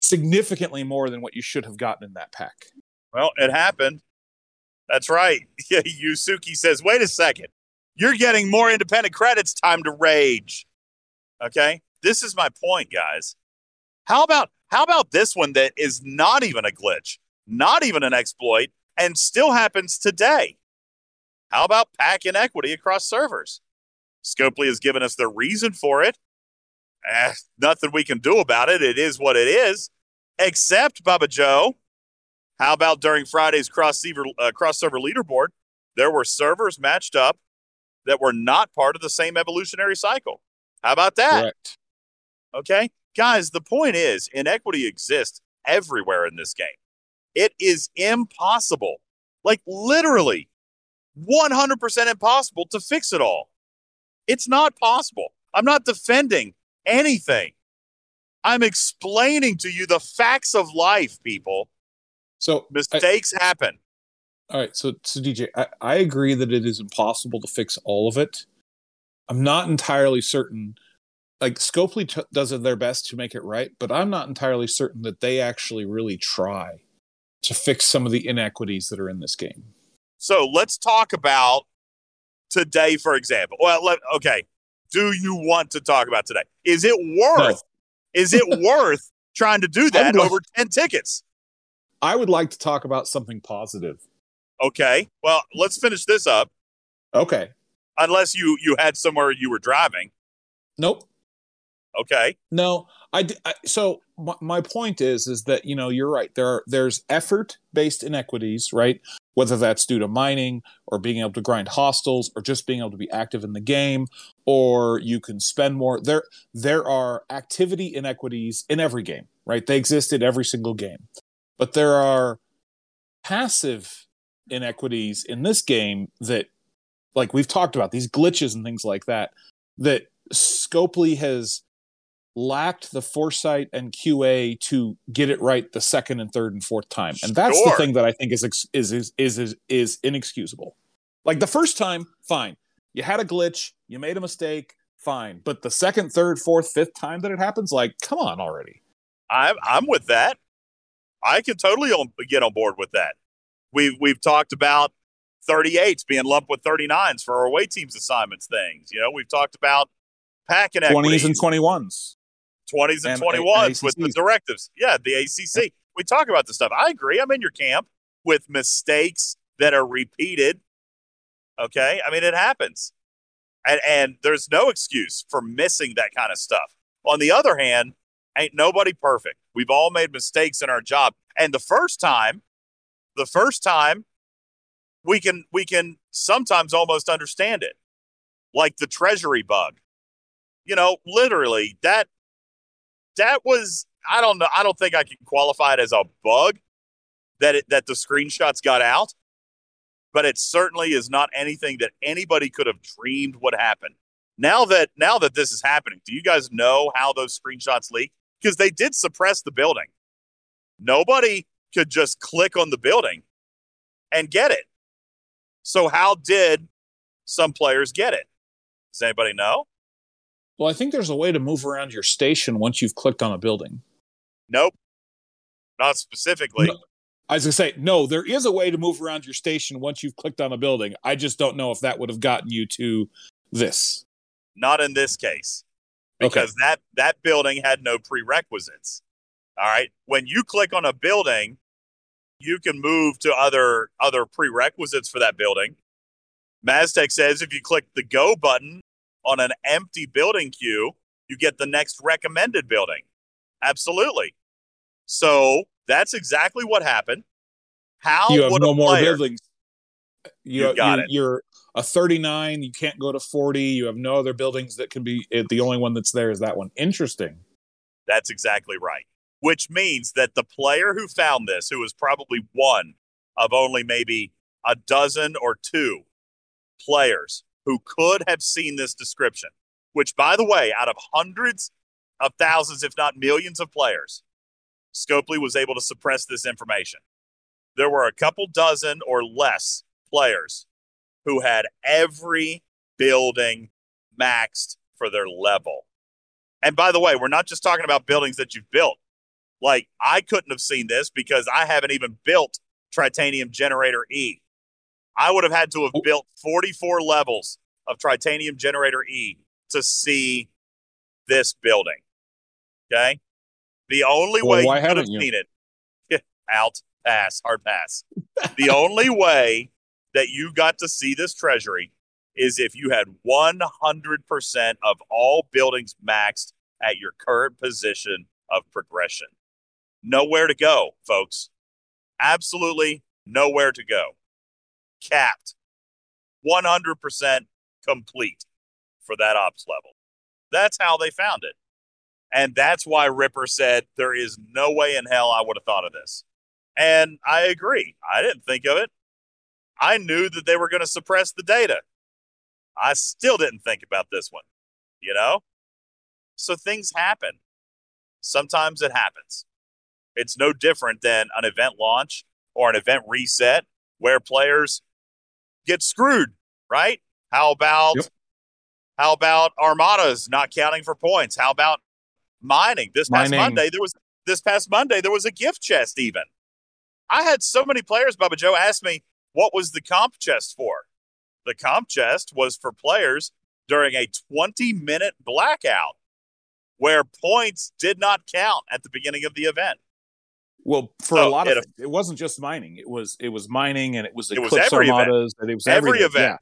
[SPEAKER 2] significantly more than what you should have gotten in that pack.
[SPEAKER 1] Well, it happened. That's right. Yusuke says, wait a second. You're getting more independent credits. Time to rage. Okay. This is my point, guys. How about how about this one that is not even a glitch, not even an exploit, and still happens today? How about pack inequity across servers? Scopely has given us the reason for it. Eh, nothing we can do about it. It is what it is. Except, Bubba Joe, how about during Friday's cross server, uh, cross server leaderboard? There were servers matched up that were not part of the same evolutionary cycle. How about that?
[SPEAKER 2] Correct.
[SPEAKER 1] Okay. Guys, the point is inequity exists everywhere in this game. It is impossible, like literally 100% impossible to fix it all. It's not possible. I'm not defending anything. I'm explaining to you the facts of life, people.
[SPEAKER 2] So, I,
[SPEAKER 1] Mistakes happen.
[SPEAKER 2] all right. So, so DJ, I, I agree that it is impossible to fix all of it. I'm not entirely certain. Like Scopely t- does their best to make it right, but I'm not entirely certain that they actually really try to fix some of the inequities that are in this game.
[SPEAKER 1] So let's talk about today, for example. Well, let, okay. Do you want to talk about today? Is it worth? Is it worth trying to do that over ten tickets?
[SPEAKER 2] I would like to talk about something positive.
[SPEAKER 1] Okay. Well, let's finish this up.
[SPEAKER 2] Okay.
[SPEAKER 1] Unless you you had somewhere you were driving.
[SPEAKER 2] Nope.
[SPEAKER 1] Okay.
[SPEAKER 2] No, I. so my, my point is is that you know you're right there are there's effort based inequities right whether that's due to mining or being able to grind hostiles or just being able to be active in the game or you can spend more there there are activity inequities in every game right they exist in every single game but there are passive inequities in this game that like we've talked about these glitches and things like that that Scopely has lacked the foresight and QA to get it right the second and third and fourth time. And that's
[SPEAKER 1] Sure.
[SPEAKER 2] the thing that I think is ex- is is is is, is inexcusable. Like the first time, fine. You had a glitch, you made a mistake, fine. But the second, third, fourth, fifth time that it happens, like, come on already.
[SPEAKER 1] I'm I'm with that. I can totally on, get on board with that. We've we've talked about 38s being lumped with 39s for our away teams assignments things. You know, we've talked about packing
[SPEAKER 2] Twenties
[SPEAKER 1] inequities,
[SPEAKER 2] and twenty ones.
[SPEAKER 1] 20s and,
[SPEAKER 2] and-
[SPEAKER 1] 21s
[SPEAKER 2] and
[SPEAKER 1] with the directives. Yeah, the ACC. We talk about this stuff. I agree. I'm in your camp with mistakes that are repeated. Okay, I mean it happens, and and there's no excuse for missing that kind of stuff. On the other hand, ain't nobody perfect. We've all made mistakes in our job, and the first time, the first time, we can we can sometimes almost understand it, like the treasury bug. You know, literally that that was I don't know. I don't think I can qualify it as a bug that it, that the screenshots got out, but it certainly is not anything that anybody could have dreamed would happen. Now that now that this is happening, do you guys know how those screenshots leak? Because they did suppress the building. Nobody could just click on the building and get it. So how did some players get it? Does anybody know?
[SPEAKER 2] Well, I think there's a way to move around your station once you've clicked on a building.
[SPEAKER 1] Nope. Not specifically.
[SPEAKER 2] No. I was gonna say, no, there is a way to move around your station once you've clicked on a building. I just don't know if that would have gotten you to this.
[SPEAKER 1] Not in this case.
[SPEAKER 2] Okay.
[SPEAKER 1] Because that that building had no prerequisites. All right. When you click on a building, you can move to other other prerequisites for that building. Maztec says if you click the go button on an empty building queue, you get the next recommended building. Absolutely. So that's exactly what happened. How
[SPEAKER 2] you have
[SPEAKER 1] would
[SPEAKER 2] no
[SPEAKER 1] a
[SPEAKER 2] more
[SPEAKER 1] player,
[SPEAKER 2] buildings. You,
[SPEAKER 1] You got
[SPEAKER 2] you,
[SPEAKER 1] it.
[SPEAKER 2] You're a 39. You can't go to 40. You have no other buildings that can be. It, the only one that's there is that one. Interesting.
[SPEAKER 1] That's exactly right. Which means that the player who found this, who was probably one of only maybe a dozen or two players who could have seen this description, which, by the way, out of hundreds of thousands, if not millions of players, Scopely was able to suppress this information. There were a couple dozen or less players who had every building maxed for their level. And by the way, we're not just talking about buildings that you've built. Like, I couldn't have seen this because I haven't even built Tritanium Generator E. I would have had to have
[SPEAKER 2] Oh.
[SPEAKER 1] built 44 levels of Tritanium Generator E to see this building. Okay? The only
[SPEAKER 2] Well,
[SPEAKER 1] way
[SPEAKER 2] why
[SPEAKER 1] you could have
[SPEAKER 2] you?
[SPEAKER 1] seen it, out, pass, hard pass. the only way that you got to see this treasury is if you had 100% of all buildings maxed at your current position of progression. Nowhere to go, folks. Absolutely nowhere to go. Capped. 100% complete for that ops level. That's how they found it. And that's why Ripper said, There is no way in hell I would have thought of this. And I agree. I didn't think of it. I knew that they were going to suppress the data. I still didn't think about this one, you know? So things happen. Sometimes it happens. It's no different than an event launch or an event reset where players get screwed, right? How about
[SPEAKER 2] Yep.
[SPEAKER 1] how about armadas not counting for points? How about mining? This past
[SPEAKER 2] Mining.
[SPEAKER 1] Monday there was this past Monday there was a gift chest even. I had so many players, Bubba Joe, ask me what was the comp chest for. The comp chest was for players during a 20 minute blackout where points did not count at the beginning of the event.
[SPEAKER 2] Well, for
[SPEAKER 1] So,
[SPEAKER 2] a lot of
[SPEAKER 1] it-
[SPEAKER 2] things, it wasn't just mining. It was it was mining and it was
[SPEAKER 1] It was every event.
[SPEAKER 2] armadas and it was
[SPEAKER 1] Every
[SPEAKER 2] everything.
[SPEAKER 1] event.
[SPEAKER 2] Yeah.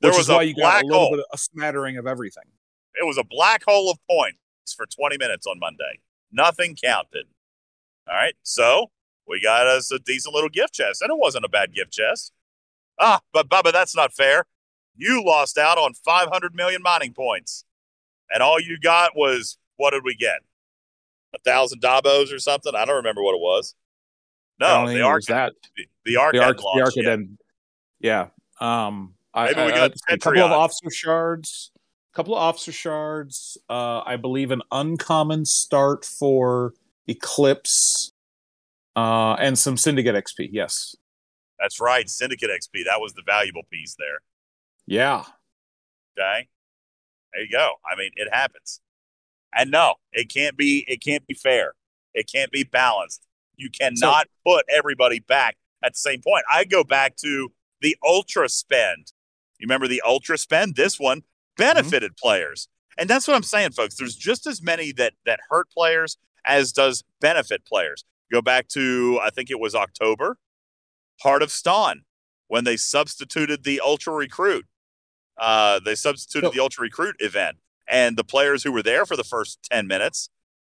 [SPEAKER 1] There
[SPEAKER 2] Which
[SPEAKER 1] was a
[SPEAKER 2] why you got a little
[SPEAKER 1] hole.
[SPEAKER 2] bit of a smattering of everything.
[SPEAKER 1] It was a black hole of points for 20 minutes on Monday. Nothing counted. All right. So we got us a decent little gift chest, and it wasn't a bad gift chest. Ah, but Bubba, that's not fair. You lost out on 500 million mining points, and all you got was what did we get? A thousand Dabos or something? I don't remember what it was. No, the arc,
[SPEAKER 2] that
[SPEAKER 1] the, the arc,
[SPEAKER 2] the arc, the arc had- yeah. Um, I,
[SPEAKER 1] Maybe we got
[SPEAKER 2] I- a couple of officer shards, a couple of officer shards. Uh, I believe an uncommon start for Eclipse, uh, and some Syndicate XP. Yes,
[SPEAKER 1] That's right, Syndicate XP. That was the valuable piece there.
[SPEAKER 2] yeah.
[SPEAKER 1] Okay. There you go. I mean, it happens. And no, it can't be it can't be fair. It can't be balanced. You cannot put everybody back at the same point. I go back to the ultra spend. You remember the ultra spend? This one benefited players. And that's what I'm saying, folks. There's just as many that that hurt players as does benefit players. Go back to I think it was October, Heart of Stawn, when they substituted the ultra recruit. Uh, they substituted
[SPEAKER 2] So-
[SPEAKER 1] the ultra recruit event, and the players who were there for the first ten minutes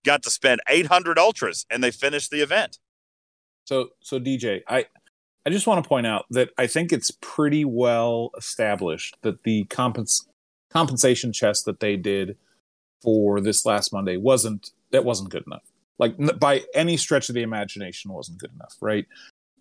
[SPEAKER 1] got to spend 800 ultras, and they finished the event.
[SPEAKER 2] So, so DJ, I, I just want to point out that I think it's pretty well established that the compens- compensation chest that they did for this last Monday wasn't that wasn't good enough. Like by any stretch of the imagination, wasn't good enough. Right?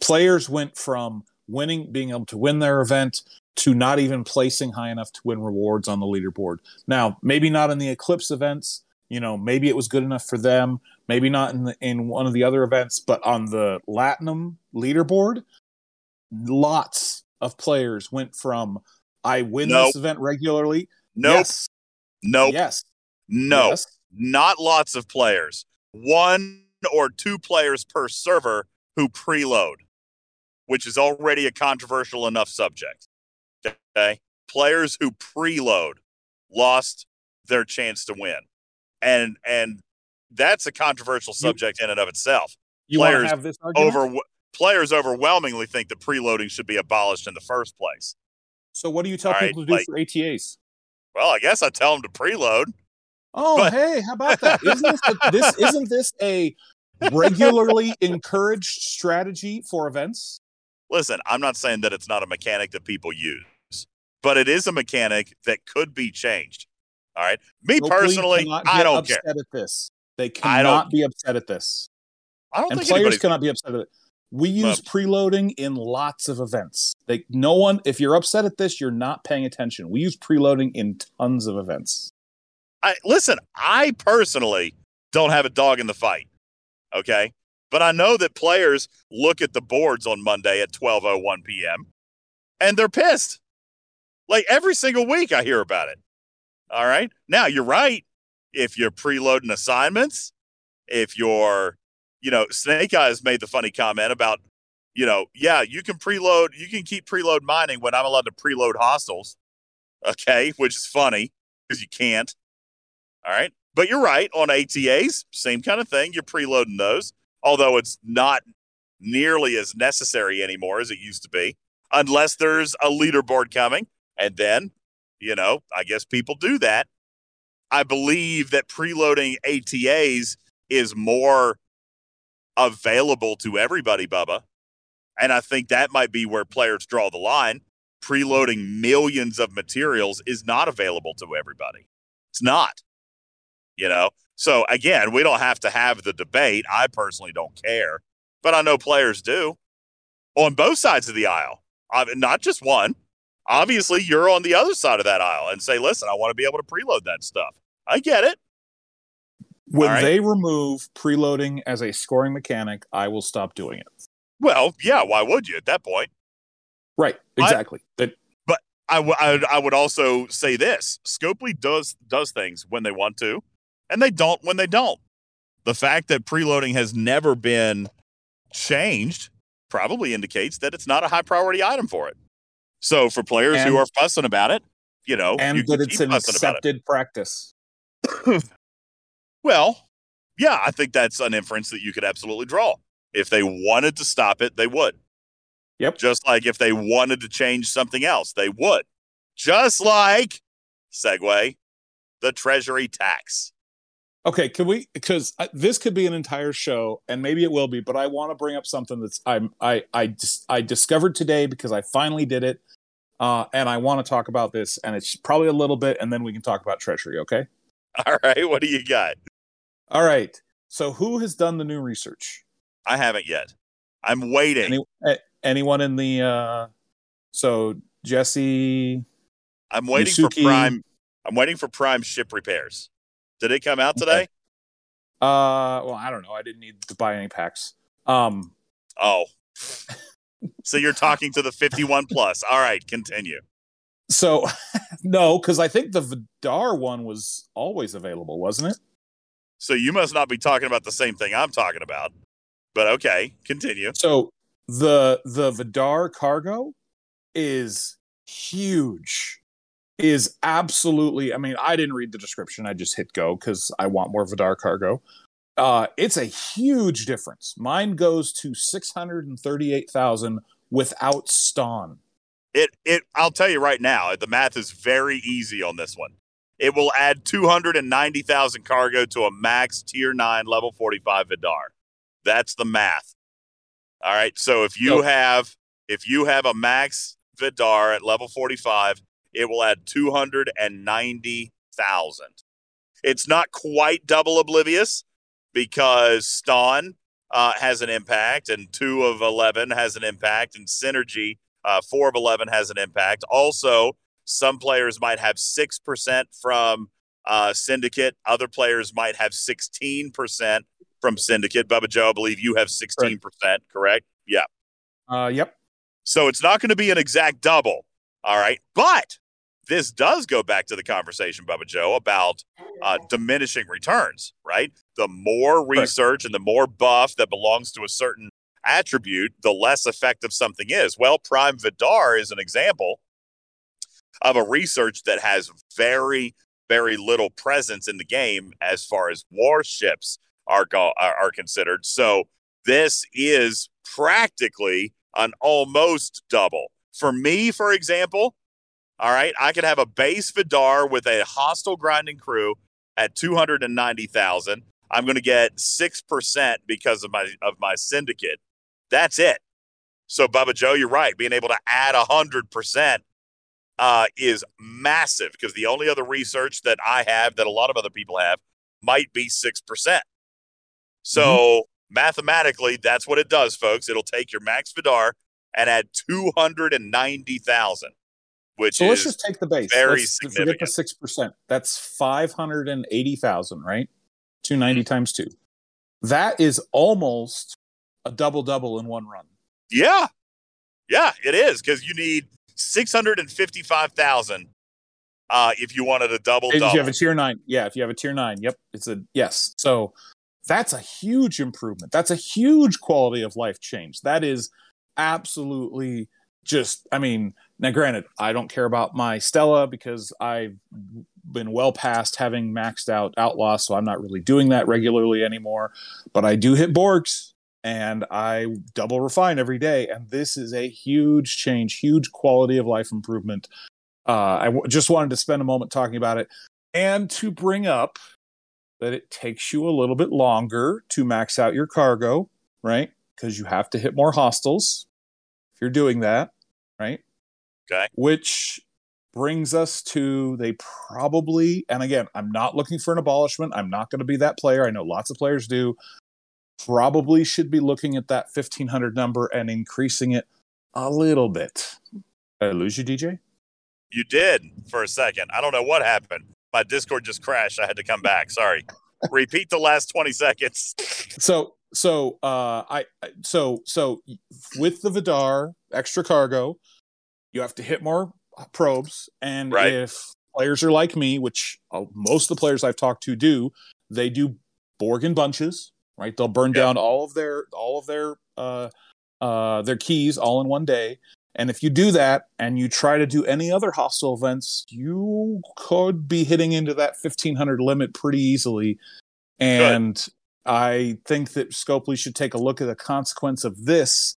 [SPEAKER 2] Players went from winning, being able to win their event, to not even placing high enough to win rewards on the leaderboard. Now, maybe not in the Eclipse events. You know, maybe it was good enough for them maybe not in the, in one of the other events, but on the Latinum leaderboard, lots of players went from I win
[SPEAKER 1] Nope.
[SPEAKER 2] this event regularly.
[SPEAKER 1] Nope,
[SPEAKER 2] Yes.
[SPEAKER 1] nope,
[SPEAKER 2] Yes.
[SPEAKER 1] no,
[SPEAKER 2] Yes.
[SPEAKER 1] not lots of players. One or two players per server who preload, which is already a controversial enough subject. Okay, players who preload lost their chance to win, and and that's a controversial subject in and of itself.
[SPEAKER 2] You
[SPEAKER 1] Players
[SPEAKER 2] have this argument?
[SPEAKER 1] over players overwhelmingly think that preloading should be abolished in the first place.
[SPEAKER 2] so what do you tell
[SPEAKER 1] All right,
[SPEAKER 2] people to do
[SPEAKER 1] like-
[SPEAKER 2] for ATAs?
[SPEAKER 1] Well, I guess I tell them to preload.
[SPEAKER 2] Oh,
[SPEAKER 1] but-
[SPEAKER 2] hey, how about that? Isn't this, a, this isn't this a regularly encouraged strategy for events?
[SPEAKER 1] Listen, I'm not saying that it's not a mechanic that people use, but it is a mechanic that could be changed. All right. Me personally, I don't
[SPEAKER 2] upset
[SPEAKER 1] care.
[SPEAKER 2] at this. They cannot be upset at this.
[SPEAKER 1] I don't
[SPEAKER 2] and
[SPEAKER 1] think
[SPEAKER 2] players cannot be upset at it. We use preloading in lots of events. Like no one, if you're upset at this, you're not paying attention. We use preloading in tons of events.
[SPEAKER 1] I listen, I personally don't have a dog in the fight. Okay. But I know that players look at the boards on Monday at 12:01 p.m. and they're pissed. Like every single week I hear about it. All right? Now, you're right. If you're preloading assignments, if you're, you know, Snake Eyes made the funny comment about, you know, yeah, you can preload, you can keep preload mining when I'm allowed to preload hostiles. Okay, which is funny because you can't. All right. But you're right on ATAs, same kind of thing. You're preloading those, although it's not nearly as necessary anymore as it used to be, unless there's a leaderboard coming. And then, you know, I guess people do that. I believe that preloading ATAs is more available to everybody, Bubba. And I think that might be where players draw the line. Preloading millions of materials is not available to everybody. It's not you know so again we don't have to have the debate i personally don't care but i know players do on both sides of the aisle I not just one obviously you're on the other side of that aisle and say listen i want to be able to preload that stuff i get it
[SPEAKER 2] When
[SPEAKER 1] right.
[SPEAKER 2] they remove preloading as a scoring mechanic, I will stop doing it.
[SPEAKER 1] well yeah why would you at that point
[SPEAKER 2] Right. Exactly. That
[SPEAKER 1] I, w- I, would- I would also say this scopely does does things when they want to and they don't when they don't the fact that preloading has never been changed probably indicates that it's not a high priority item for it so for players
[SPEAKER 2] And-
[SPEAKER 1] who are fussing about it you know
[SPEAKER 2] and
[SPEAKER 1] you
[SPEAKER 2] that it's an
[SPEAKER 1] about it.
[SPEAKER 2] accepted practice.
[SPEAKER 1] well yeah i think that's an inference that you could absolutely draw if they wanted to stop it they would
[SPEAKER 2] Yep.
[SPEAKER 1] just like if they wanted to change something else they would just like segue the treasury tax
[SPEAKER 2] Okay, can we? Because this could be an entire show, and maybe it will be. But I want to bring up something that's I'm I I just I discovered today because I finally did it, uh, and I want to talk about this. And it's probably a little bit, and then we can talk about treasury. Okay.
[SPEAKER 1] All right. What do you got?
[SPEAKER 2] All right. So who has done the new research?
[SPEAKER 1] I haven't yet. I'm waiting.
[SPEAKER 2] Any, anyone in the? uh So Jesse.
[SPEAKER 1] I'm waiting Yusuke, for Prime. I'm waiting for Prime ship repairs. Did it come out today? Okay.
[SPEAKER 2] Uh, well, I don't know. I didn't need to buy any packs. Um,
[SPEAKER 1] oh, so you're talking to the 51 plus. All right, continue.
[SPEAKER 2] So, no, because I think the Vidar one was always available, wasn't it?
[SPEAKER 1] So you must not be talking about the same thing I'm talking about. But okay, continue.
[SPEAKER 2] So the the Vidar cargo is huge is absolutely. I mean, I didn't read the description. I just hit go because I want more Vidar cargo. Uh, it's a huge difference. Mine goes to six hundred and thirty-eight thousand without Stonn.
[SPEAKER 1] It it. I'll tell you right now, the math is very easy on this one. It will add two hundred and ninety thousand cargo to a max tier nine level forty-five Vidar. That's the math. All right. So if you have if you have a max Vidar at level forty-five it will add 290,000. It's not quite double oblivious because Stonn uh, has an impact and 2 of 11 has an impact and Synergy uh, 4 of 11 has an impact. Also, some players might have 6% from uh, Syndicate. Other players might have 16% from Syndicate. Bubba Joe, I believe you have 16%, correct? correct? Yeah.
[SPEAKER 2] Uh, yep.
[SPEAKER 1] So it's not going to be an exact double. All right. But this does go back to the conversation, Bubba Joe, about uh, diminishing returns, right? The more research right. and the more buff that belongs to a certain attribute, the less effective something is. Well, Prime Vidar is an example of a research that has very, very little presence in the game as far as warships are go- are considered. So this is practically an almost double. For me, for example, all right. I could have a base Vidar with a hostile grinding crew at 290,000. I'm going to get 6% because of my of my syndicate. That's it. So Bubba Joe, you're right. Being able to add 100% uh, is massive because the only other research that I have that a lot of other people have might be 6%. So mm-hmm. mathematically, that's what it does, folks. It'll take your max Vidar and add 290,000 which so let's just take the base. Very let's significant. Forget the
[SPEAKER 2] six percent. That's five hundred and eighty thousand, right? Two ninety mm mm-hmm. times two. That is almost a double double in one run.
[SPEAKER 1] Yeah, yeah, it is because you need six hundred and fifty five thousand. Uh, if you wanted a double double,
[SPEAKER 2] if you have a tier nine, yeah. If you have a tier nine, yep, it's a yes. So that's a huge improvement. That's a huge quality of life change. That is absolutely just. I mean, now, granted, I don't care about my Stella because I've been well past having maxed out Outlaw, so I'm not really doing that regularly anymore. But I do hit Borgs and I double refine every day. And this is a huge change, huge quality of life improvement. Uh, I w- just wanted to spend a moment talking about it and to bring up that it takes you a little bit longer to max out your cargo, right? Because you have to hit more hostiles if you're doing that, right?
[SPEAKER 1] Okay.
[SPEAKER 2] Which brings us to they probably, and again, I'm not looking for an abolishment. I'm not going to be that player. I know lots of players do. Probably should be looking at that 1500 number and increasing it a little bit. Did I lose you, DJ?
[SPEAKER 1] You did for a second. I don't know what happened. My Discord just crashed. I had to come back. Sorry. Repeat the last 20 seconds.
[SPEAKER 2] So, so, uh, I, so, so with the Vidar extra cargo, you have to hit more probes. And right. if players are like me, which uh, most of the players I've talked to do, they do Borg in bunches, right? They'll burn down all of their all of their uh, uh, their keys all in one day. And if you do that and you try to do any other hostile events, you could be hitting into that 1500 limit pretty easily. And Good. I think that Scopely should take a look at the consequence of this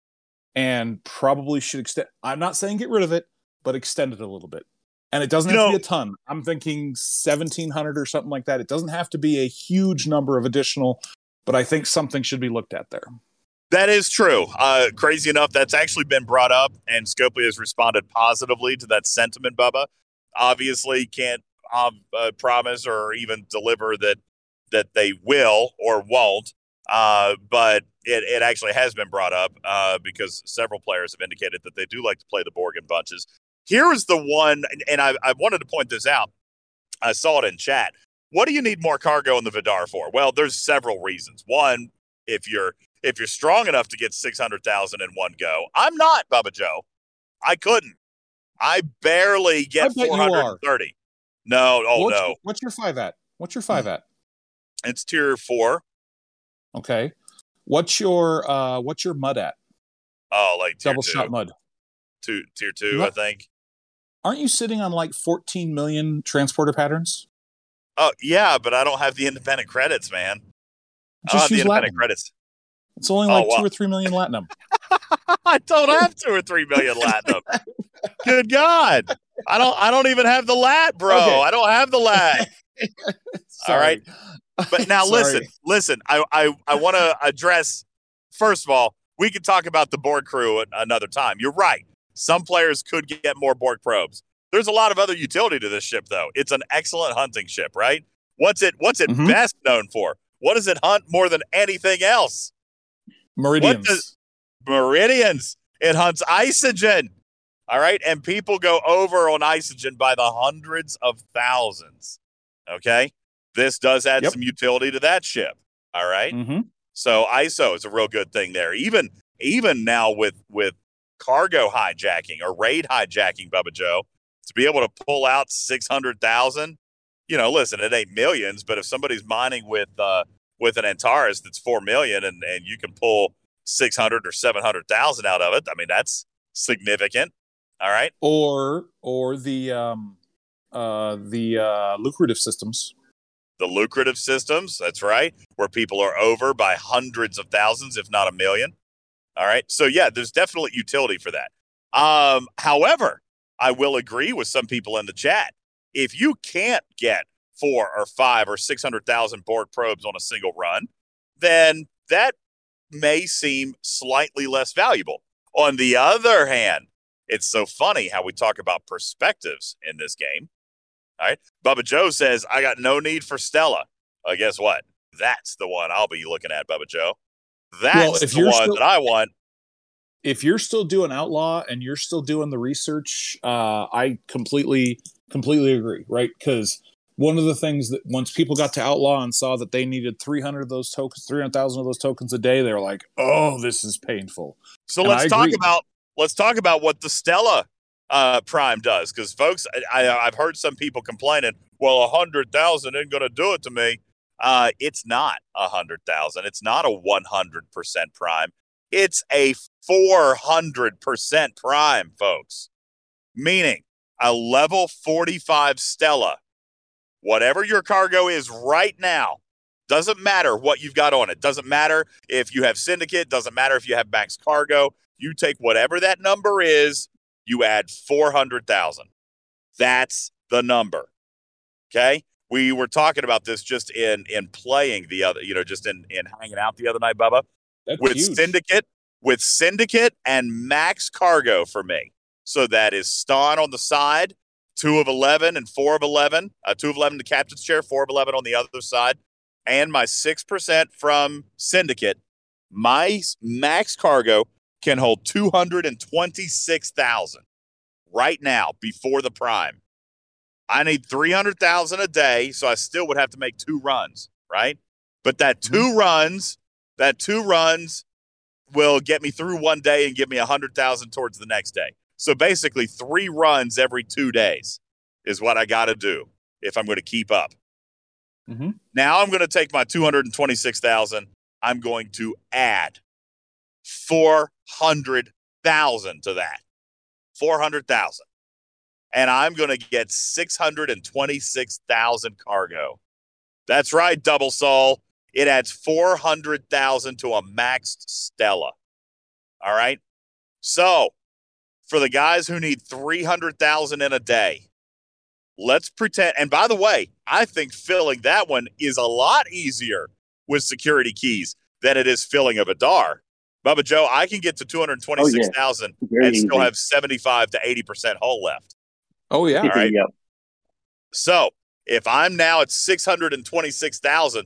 [SPEAKER 2] and probably should extend. I'm not saying get rid of it, but extend it a little bit. And it doesn't
[SPEAKER 1] You
[SPEAKER 2] have to be a ton. I'm thinking 1,700 or something like that. It doesn't have to be a huge number of additional, but I think something should be looked at there.
[SPEAKER 1] That is true. Uh, crazy enough, that's actually been brought up, and Scopely has responded positively to that sentiment, Bubba. Obviously, can't um, uh, promise or even deliver that that they will or won't, uh, but it, it actually has been brought up uh, because several players have indicated that they do like to play the Borg in bunches. Here is the one, and- I, I wanted to point this out. I saw it in chat. What do you need more cargo in the Vidar for? Well, there's several reasons. One, if you're if you're strong enough to get 600,000 in one go. I'm not, Bubba Joe. I couldn't. I barely get
[SPEAKER 2] you are.
[SPEAKER 1] 430. No, oh
[SPEAKER 2] what's,
[SPEAKER 1] no.
[SPEAKER 2] What's your five at? What's your five at?
[SPEAKER 1] It's tier 4.
[SPEAKER 2] Okay. What's your uh what's your mud at?
[SPEAKER 1] Oh, like tier
[SPEAKER 2] Double shot mud.
[SPEAKER 1] Two, tier 2,
[SPEAKER 2] No.
[SPEAKER 1] I think.
[SPEAKER 2] Aren't you sitting on like 14 million transporter patterns?
[SPEAKER 1] Oh, yeah, but I don't have the independent credits, man. I don't
[SPEAKER 2] Just
[SPEAKER 1] have the
[SPEAKER 2] use
[SPEAKER 1] independent
[SPEAKER 2] Latinum.
[SPEAKER 1] credits.
[SPEAKER 2] It's only
[SPEAKER 1] Oh,
[SPEAKER 2] like
[SPEAKER 1] wow.
[SPEAKER 2] two or three million Latinum.
[SPEAKER 1] I don't have 2 or 3 million latinum. Good god. I don't I don't even have the lat, bro.
[SPEAKER 2] Okay.
[SPEAKER 1] I don't have the lat. All right. But now listen, listen. I I, I want to address first of all, we could talk about the Borg crew another time. You're right. Some players could get more Borg probes. There's a lot of other utility to this ship, though. It's an excellent hunting ship, right? What's it What's it
[SPEAKER 2] Mhm.
[SPEAKER 1] best known for? What does it hunt more than anything else?
[SPEAKER 2] Meridians.
[SPEAKER 1] does- Meridians. It hunts isogen. All right, and people go over on isogen by the hundreds of thousands. Okay, this does add
[SPEAKER 2] Yep.
[SPEAKER 1] some utility to that ship. All right?
[SPEAKER 2] hmm
[SPEAKER 1] So ISO is a real good thing there. Even even now with with cargo hijacking or raid hijacking, Bubba Joe, to be able to pull out six hundred thousand. You know, listen, it ain't millions, but if somebody's mining with uh with an Antares that's four million and and you can pull six hundred or seven hundred thousand out of it, I mean that's significant. All right.
[SPEAKER 2] Or or the um uh the uh lucrative systems.
[SPEAKER 1] The lucrative systems. That's right, where people are over by hundreds of thousands, if not a million. All right. So yeah, there's definitely utility for that. Um, however, I will agree with some people in the chat. If you can't get four or five or six hundred thousand Borg probes on a single run, then that may seem slightly less valuable. On the other hand, it's so funny how we talk about perspectives in this game. All right. Bubba Joe says, I got no need for Stella. Uh, guess what? That's the one I'll be looking at, Bubba Joe. That's
[SPEAKER 2] if
[SPEAKER 1] the
[SPEAKER 2] you're
[SPEAKER 1] one
[SPEAKER 2] still-
[SPEAKER 1] that I want.
[SPEAKER 2] If you're still doing outlaw and you're still doing the research, uh I completely completely agree, right? Cuz one of the things that once people got to outlaw and saw that they needed 300 of those tokens, 300,000 of those tokens a day, they were like, "Oh, this is painful."
[SPEAKER 1] So
[SPEAKER 2] And
[SPEAKER 1] let's talk about let's talk about what the Stella uh, Prime does, because folks, I, I've heard some people complaining. Well, a hundred thousand ain't gonna do it to me. Uh, it's not a hundred thousand. It's not a one hundred percent Prime. It's a four hundred percent Prime, folks. Meaning a level forty-five Stella, whatever your cargo is right now. Doesn't matter what you've got on it. Doesn't matter if you have syndicate. Doesn't matter if you have max cargo. You take whatever that number is, you add 400,000. That's the number. Okay? We were talking about this just in in playing the other, you know, just in in hanging out the other night, Bubba,
[SPEAKER 2] That's
[SPEAKER 1] with
[SPEAKER 2] huge.
[SPEAKER 1] syndicate, with syndicate and max cargo for me. So that is Stonn on the side, two of 11 and four of 11, uh, two of 11 to captain's chair, four of 11 on the other side, and my 6% from syndicate. My max cargo can hold 226,000 right now before the prime. I need 300,000 a day, so I still would have to make two runs, right? But that 2 runs, that two runs will get me through one day and give me 100,000 towards the next day. So basically 3 runs every 2 days is what I got to do if I'm going to keep up.
[SPEAKER 2] Mhm.
[SPEAKER 1] Now I'm going to take my 226,000, I'm going to add 400,000 to that. 400,000. And I'm going to get 626,000 cargo. That's right, Double Soul. It adds 400,000 to a maxed Stella. All right. So, for the guys who need 300,000 in a day, let's pretend. And by the way, I think filling that one is a lot easier with security keys than it is filling a Vidar. Bubba Joe, I can get to 226,000
[SPEAKER 4] Very
[SPEAKER 1] and still
[SPEAKER 4] easy.
[SPEAKER 1] have 75 to 80% hole left.
[SPEAKER 2] Oh yeah.
[SPEAKER 1] All right.
[SPEAKER 4] Yep.
[SPEAKER 1] So if I'm now at 626,000,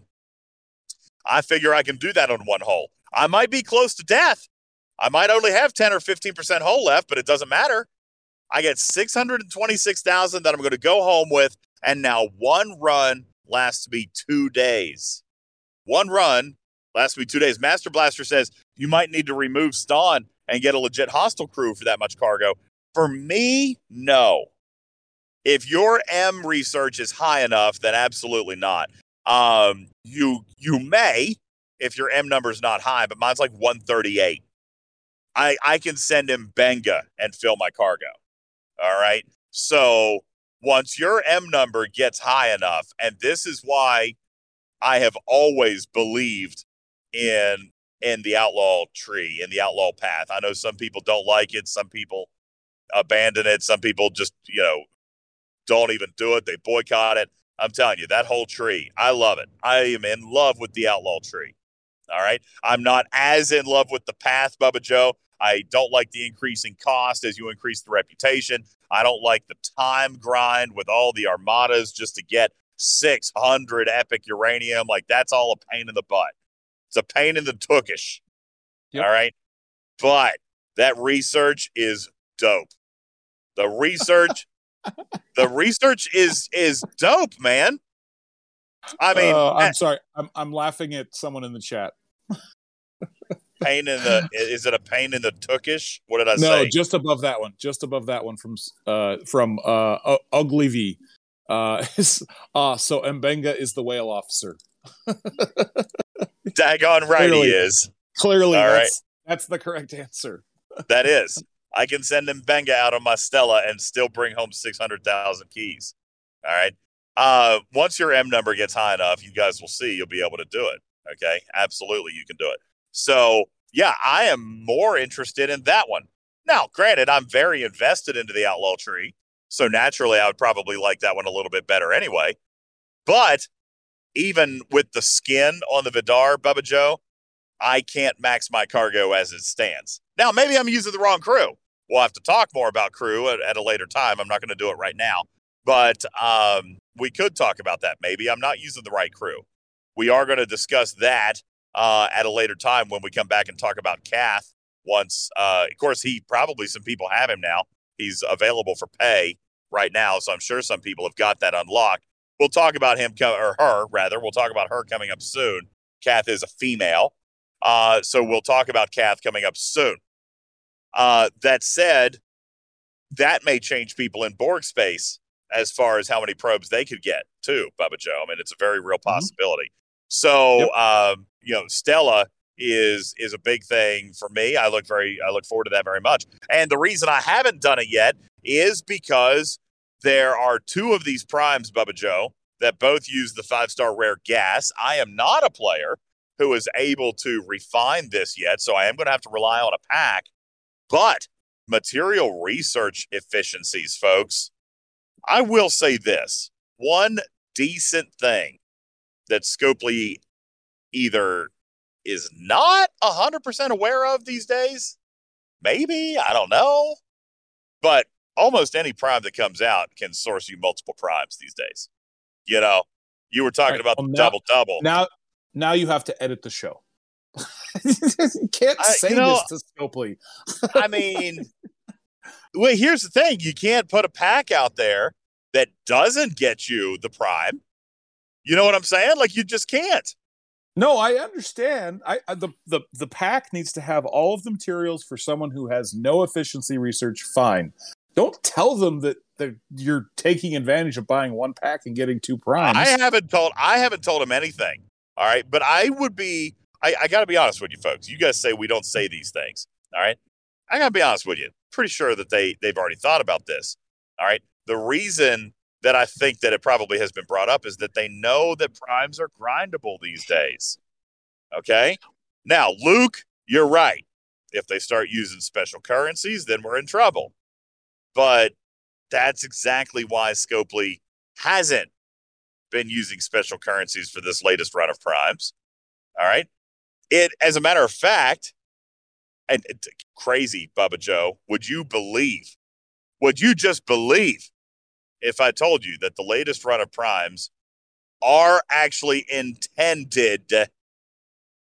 [SPEAKER 1] I figure I can do that on one hole. I might be close to death. I might only have 10 or 15% hole left, but it doesn't matter. I get 626,000 that I'm going to go home with. And now one run lasts me two days. One run lasts me two days. Master Blaster says you might need to remove Stonn and get a legit hostile crew for that much cargo. For me, no. If your M research is high enough, then absolutely not. Um, you you may if your M number is not high, but mine's like 138. I I can send Mbenga and fill my cargo. All right. So once your M number gets high enough, and this is why I have always believed in in the outlaw tree, in the outlaw path. I know some people don't like it, some people abandon it, some people just, you know, don't even do it. They boycott it. I'm telling you, that whole tree, I love it. I am in love with the outlaw tree. All right. I'm not as in love with the path, Bubba Joe. I don't like the increasing cost as you increase the reputation. I don't like the time grind with all the armadas just to get 600 epic uranium. Like that's all a pain in the butt. It's a pain in the tookish.
[SPEAKER 2] Yep.
[SPEAKER 1] All right. But that research is dope. The research, the research is is dope, man. I mean,
[SPEAKER 2] Uh,
[SPEAKER 1] eh,
[SPEAKER 2] I'm sorry. I'm I'm laughing at someone in the chat.
[SPEAKER 1] pain in the is it a pain in the tookish? What did I
[SPEAKER 2] no,
[SPEAKER 1] say?
[SPEAKER 2] No, just above that one. Just above that one from uh from uh Ugly V. Uh, uh so Mbenga is the whale officer.
[SPEAKER 1] Daggone right
[SPEAKER 2] Clearly.
[SPEAKER 1] he is.
[SPEAKER 2] Clearly,
[SPEAKER 1] All
[SPEAKER 2] that's that's the correct answer.
[SPEAKER 1] That is. I can send Mbenga out on my Stella and still bring home 600,000 keys. All right. Uh, once your M number gets high enough, you guys will see you'll be able to do it. Okay. Absolutely. You can do it. So, yeah, I am more interested in that one. Now, granted, I'm very invested into the Outlaw Tree. So, naturally, I would probably like that one a little bit better anyway. But even with the skin on the Vidar, Bubba Joe, I can't max my cargo as it stands. Now, maybe I'm using the wrong crew. We'll have to talk more about crew at, at a later time. I'm not going to do it right now, but um, we could talk about that. Maybe I'm not using the right crew. We are going to discuss that uh, at a later time when we come back and talk about Kath. Once, uh, of course, he probably some people have him now. He's available for pay right now, so I'm sure some people have got that unlocked. We'll talk about him or her rather. We'll talk about her coming up soon. Kath is a female. Uh, so we'll talk about Kath coming up soon. Uh, that said, that may change people in Borg space as far as how many probes they could get too, Bubba Joe. I mean, it's a very real possibility. So,
[SPEAKER 2] Yep.
[SPEAKER 1] um, you know, Stella is is a big thing for me. I look very I look forward to that very much. And the reason I haven't done it yet is because there are two of these primes, Bubba Joe, that both use the five star rare gas. I am not a player who is able to refine this yet, so I am going to have to rely on a pack. But material research efficiencies, folks, I will say this one decent thing that Scopely either is not 100% aware of these days, maybe, I don't know, but almost any prime that comes out can source you multiple primes these days. You know, you were talking
[SPEAKER 2] Right.
[SPEAKER 1] about
[SPEAKER 2] Well,
[SPEAKER 1] the
[SPEAKER 2] now-
[SPEAKER 1] double double.
[SPEAKER 2] Now, now you have to edit the show. you can't
[SPEAKER 1] I-
[SPEAKER 2] say
[SPEAKER 1] you know-
[SPEAKER 2] this to Scopely.
[SPEAKER 1] I mean, well, here's the thing: you can't put a pack out there that doesn't get you the prime. You know what I'm saying? Like you just can't.
[SPEAKER 2] No, I understand. I, I the, the the pack needs to have all of the materials for someone who has no efficiency research. Fine. Don't tell them that you're taking advantage of buying one pack and getting two primes.
[SPEAKER 1] I haven't told I haven't told him anything. All right, but I would be. I, I got to be honest with you, folks. You guys say we don't say these things. All right, I got to be honest with you. Pretty sure that they they've already thought about this. All right, the reason that I think that it probably has been brought up is that they know that primes are grindable these days. Okay, now Luke, you're right. If they start using special currencies, then we're in trouble. But That's exactly why Scopely hasn't been using special currencies for this latest run of primes. All right. It, as a matter of fact, and crazy, Bubba Joe, would you believe, would you just believe if I told you that the latest run of primes are actually intended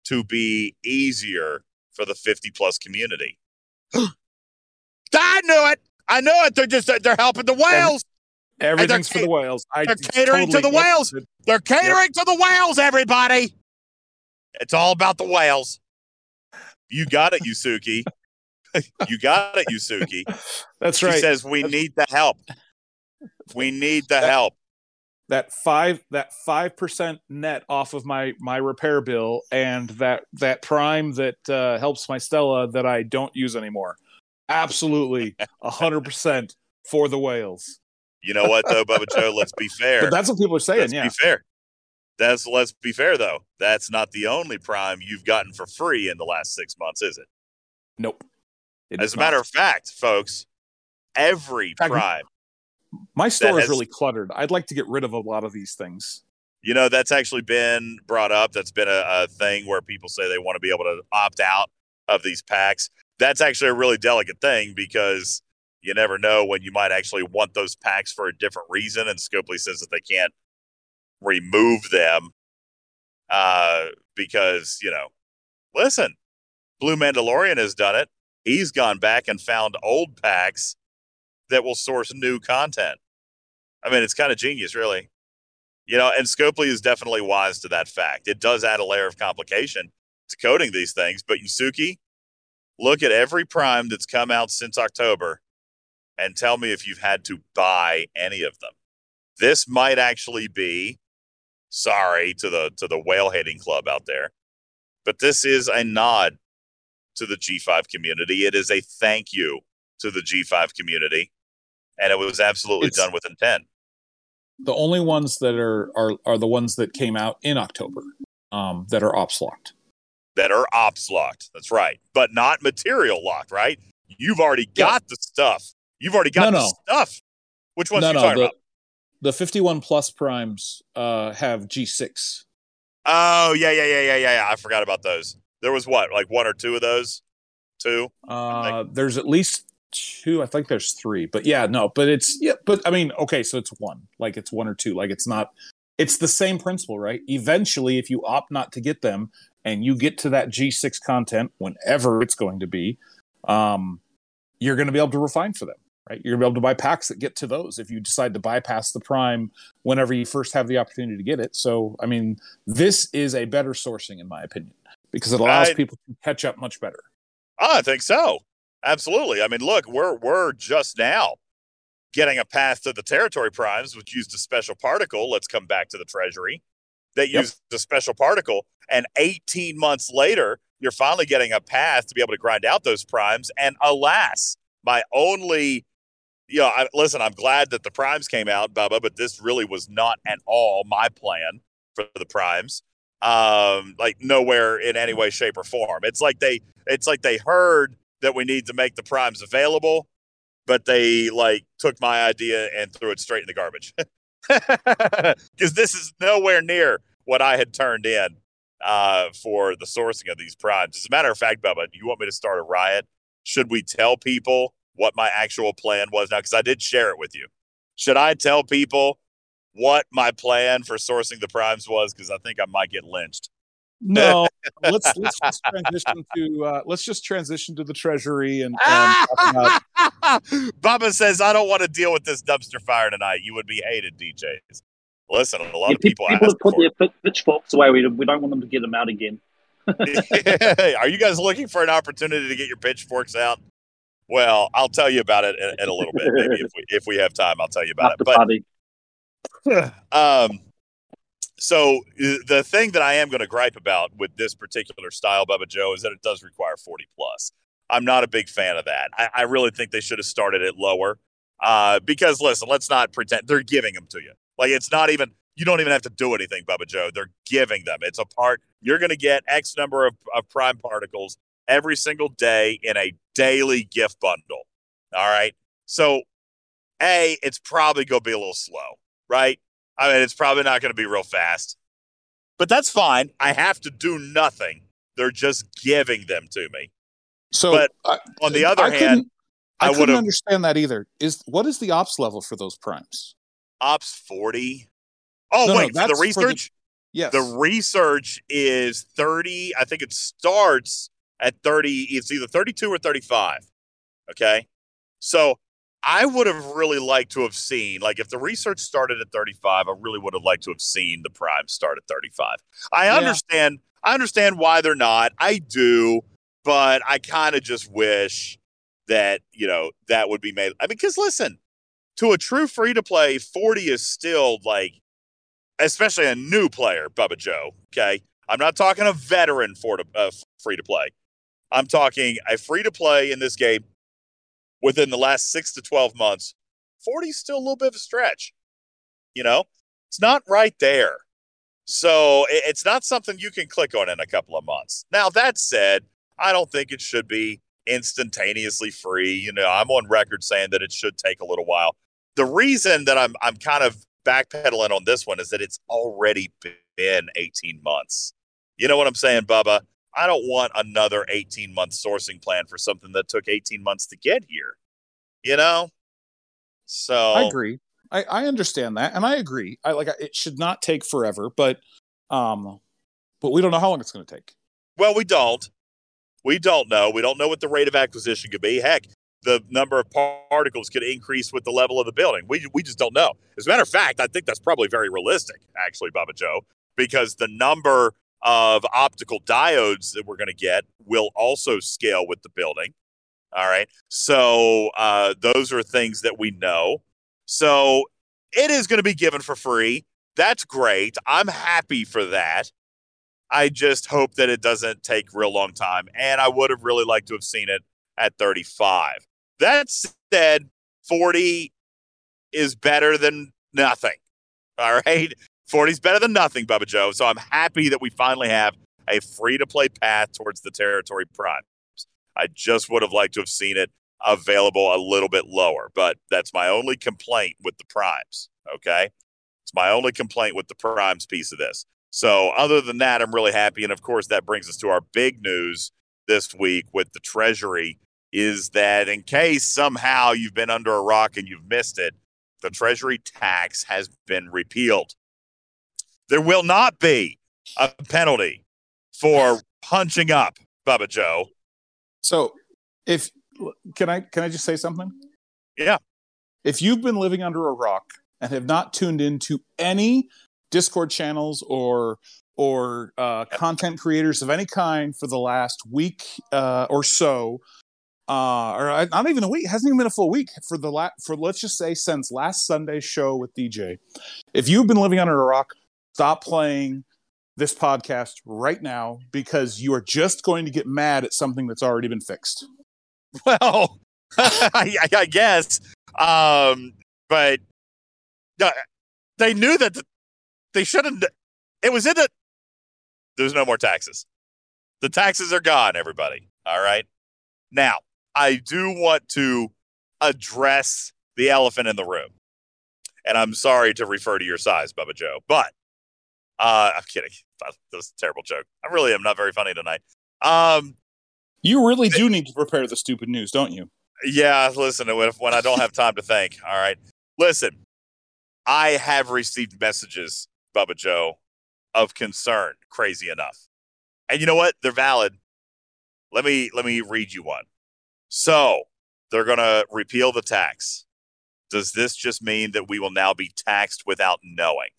[SPEAKER 1] to be easier for the 50 plus community? I knew it. I know it. They're just they're helping the whales.
[SPEAKER 2] Everything's for the whales. I
[SPEAKER 1] they're catering
[SPEAKER 2] totally
[SPEAKER 1] to the whales.
[SPEAKER 2] it.
[SPEAKER 1] They're catering to the whales, everybody. It's all about the whales. You got it, Yusuke. you got it, Yusuke.
[SPEAKER 2] That's
[SPEAKER 1] She
[SPEAKER 2] right.
[SPEAKER 1] says we need the help. We need the help.
[SPEAKER 2] that five that five percent net off of my my repair bill and that that prime that uh, helps my Stella that I don't use anymore. Absolutely, a hundred percent for the whales.
[SPEAKER 1] You know what though, Bubba Joe? Let's be fair.
[SPEAKER 2] But that's what people are saying.
[SPEAKER 1] let's
[SPEAKER 2] yeah,
[SPEAKER 1] be fair. That's let's be fair though. That's not the only prime you've gotten for free in the last six months, is it?
[SPEAKER 2] nope. It
[SPEAKER 1] As a
[SPEAKER 2] not.
[SPEAKER 1] matter of fact, folks, every
[SPEAKER 2] fact,
[SPEAKER 1] prime
[SPEAKER 2] my store
[SPEAKER 1] has-
[SPEAKER 2] is really cluttered. I'd like to get rid of a lot of these things.
[SPEAKER 1] You know, that's actually been brought up. That's been a, a thing where people say they want to be able to opt out of these packs. That's actually a really delicate thing because you never know when you might actually want those packs for a different reason. And Scopely says that they can't remove them uh, because, you know, listen, Blue Mandalorian has done it. He's gone back and found old packs that will source new content. I mean, it's kind of genius, really. You know, and Scopely is definitely wise to that fact. It does add a layer of complication to coding these things, but Yusuke, look at every prime that's come out since October and tell me if you've had to buy any of them. This might actually be sorry to the to the whale hating club out there, but this is a nod to the G5 community. It is a thank you to the G5 community, and it was absolutely
[SPEAKER 2] It's-
[SPEAKER 1] done with intent.
[SPEAKER 2] The only ones that are are are the ones that came out in October um, that are ops locked.
[SPEAKER 1] That are ops locked. That's right, but not material locked. Right? You've already got the stuff. You've already got
[SPEAKER 2] No,
[SPEAKER 1] the
[SPEAKER 2] no.
[SPEAKER 1] stuff. Which ones
[SPEAKER 2] no,
[SPEAKER 1] are you talking
[SPEAKER 2] the,
[SPEAKER 1] about?
[SPEAKER 2] the 51 plus primes uh, have G6.
[SPEAKER 1] Oh yeah, yeah, yeah, yeah, yeah, yeah. I forgot about those. There was what, like one or two of those? Two.
[SPEAKER 2] Uh, there's at least two. I think there's three, but yeah, no, but it's yeah, but I mean, okay, so it's one, like it's one or two, like it's not. It's the same principle, right? Eventually, if you opt not to get them and you get to that G6 content, whenever it's going to be, um, you're going to be able to refine for them, right? You're going to be able to buy packs that get to those if you decide to bypass the prime whenever you first have the opportunity to get it. So, I mean, this is a better sourcing, in my opinion, because it allows
[SPEAKER 1] I-
[SPEAKER 2] people to catch up much better.
[SPEAKER 1] I think so. Absolutely. I mean, look, we're we're just now getting a path to the territory primes, which used a special particle. Let's come back to the treasury that
[SPEAKER 2] Yep.
[SPEAKER 1] used a special particle, and 18 months later, you're finally getting a path to be able to grind out those primes. And alas, my only, you know, I, listen, I'm glad that the primes came out, Bubba, but this really was not at all my plan for the primes. Um, like nowhere in any way, shape, or form. It's like they, it's like they heard that we need to make the primes available, but they like took my idea and threw it straight in the garbage. Because this is nowhere near what I had turned in uh, for the sourcing of these primes. As a matter of fact, Bubba, you want me to start a riot? Should we tell people what my actual plan was now? Because I did share it with you. Should I tell people what my plan for sourcing the primes was? Because I think I might get lynched.
[SPEAKER 2] No, let's let's just transition to uh, let's just transition to the treasury and, and talk about
[SPEAKER 1] Bubba says, I don't want to deal with this dumpster fire tonight. You would be hated, DJs. Listen, a lot
[SPEAKER 4] Yeah,
[SPEAKER 1] of people,
[SPEAKER 4] people have put their pitchforks away. We, we don't want them to get them out again.
[SPEAKER 1] it. Are you guys looking for an opportunity to get your pitchforks out? Well, I'll tell you about it in, in a little bit. Maybe if we if we have time, I'll tell you about
[SPEAKER 4] After
[SPEAKER 1] it. But
[SPEAKER 4] party.
[SPEAKER 1] um, so uh, the thing that I am going to gripe about with this particular style, Bubba Joe, is that it does require 40 plus. I'm not a big fan of that. I, I really think they should have started it lower. Uh, because listen, let's not pretend they're giving them to you. Like it's not even you don't even have to do anything, Bubba Joe. They're giving them. It's a part. You're going to get X number of, of prime particles every single day in a daily gift bundle. All right. So A, it's probably going to be a little slow, right? I mean, it's probably not going to be real fast, but that's fine. I have to do nothing. They're just giving them to me.
[SPEAKER 2] So,
[SPEAKER 1] But
[SPEAKER 2] I,
[SPEAKER 1] On the other
[SPEAKER 2] I
[SPEAKER 1] hand,
[SPEAKER 2] I,
[SPEAKER 1] I would've-
[SPEAKER 2] understand that either. Is what is the ops level for those primes?
[SPEAKER 1] Ops 40. Oh,
[SPEAKER 2] No, no,
[SPEAKER 1] wait, for the
[SPEAKER 2] for the-
[SPEAKER 1] research?
[SPEAKER 2] Yes,
[SPEAKER 1] The research is 30. I think it starts at 30. It's either 32 or 35. Okay. So I would have really liked to have seen, like, if the research started at 35, I really would have liked to have seen the prime start at 35. I
[SPEAKER 2] Yeah.
[SPEAKER 1] understand. I understand why they're not. I do, but I kind of just wish that, you know, that would be made. I mean, because listen, to a true free to play, 40 is still like, especially a new player, Bubba Joe. Okay. I'm not talking a veteran for to, uh, free to play. I'm talking a free to play in this game within the last six to 12 months. 40 is still a little bit of a stretch. You know, it's not right there. So it's not something you can click on in a couple of months. Now, that said, I don't think it should be instantaneously free. You know, I'm on record saying that it should take a little while. The reason that I'm I'm kind of backpedaling on this one is that it's already been 18 months. You know what I'm saying, Bubba? I don't want another 18 month sourcing plan for something that took 18 months to get here. You know? So
[SPEAKER 2] I agree. I, I understand that, and I agree. I like it should not take forever, but um, but we don't know how long it's going to take.
[SPEAKER 1] Well, we don't. We don't know. We don't know what the rate of acquisition could be. Heck, the number of particles could increase with the level of the building. We we just don't know. As a matter of fact, I think that's probably very realistic, actually, Bubba Joe, because the number of optical diodes that we're going to get will also scale with the building. All right. So uh, those are things that we know. So it is going to be given for free. That's great. I'm happy for that. I just hope that it doesn't take real long time. And I would have really liked to have seen it at 35. That said, 40 is better than nothing. All right. 40 is better than nothing, Bubba Joe. So I'm happy that we finally have a free to play path towards the territory primes. I just would have liked to have seen it available a little bit lower, but that's my only complaint with the primes. Okay. It's my only complaint with the primes piece of this. So, other than that, I'm really happy. And of course, that brings us to our big news this week with the Treasury is that in case somehow you've been under a rock and you've missed it, the Treasury tax has been repealed. There will not be a penalty for punching up, Bubba Joe.
[SPEAKER 2] So, if can I can I just say something?
[SPEAKER 1] Yeah.
[SPEAKER 2] If you've been living under a rock and have not tuned into any Discord channels or or uh, content creators of any kind for the last week uh, or so, uh, or I- not even a week, hasn't even been a full week for the la- for let's just say since last Sunday's show with DJ. If you've been living under a rock, stop playing this podcast right now because you are just going to get mad at something that's already been fixed.
[SPEAKER 1] Well, I, I guess. Um, but uh, they knew that the, they shouldn't. It was in the. There's no more taxes. The taxes are gone, everybody. All right. Now, I do want to address the elephant in the room. And I'm sorry to refer to your size, Bubba Joe, but uh, I'm kidding. That was a terrible joke. I really am not very funny tonight. Um,
[SPEAKER 2] You really do need to prepare the stupid news, don't you?
[SPEAKER 1] Yeah, listen, when, when I don't have time to think, all right. Listen, I have received messages, Bubba Joe, of concern, crazy enough. And you know what? They're valid. Let me let me read you one. So, they're going to repeal the tax. Does this just mean that we will now be taxed without knowing?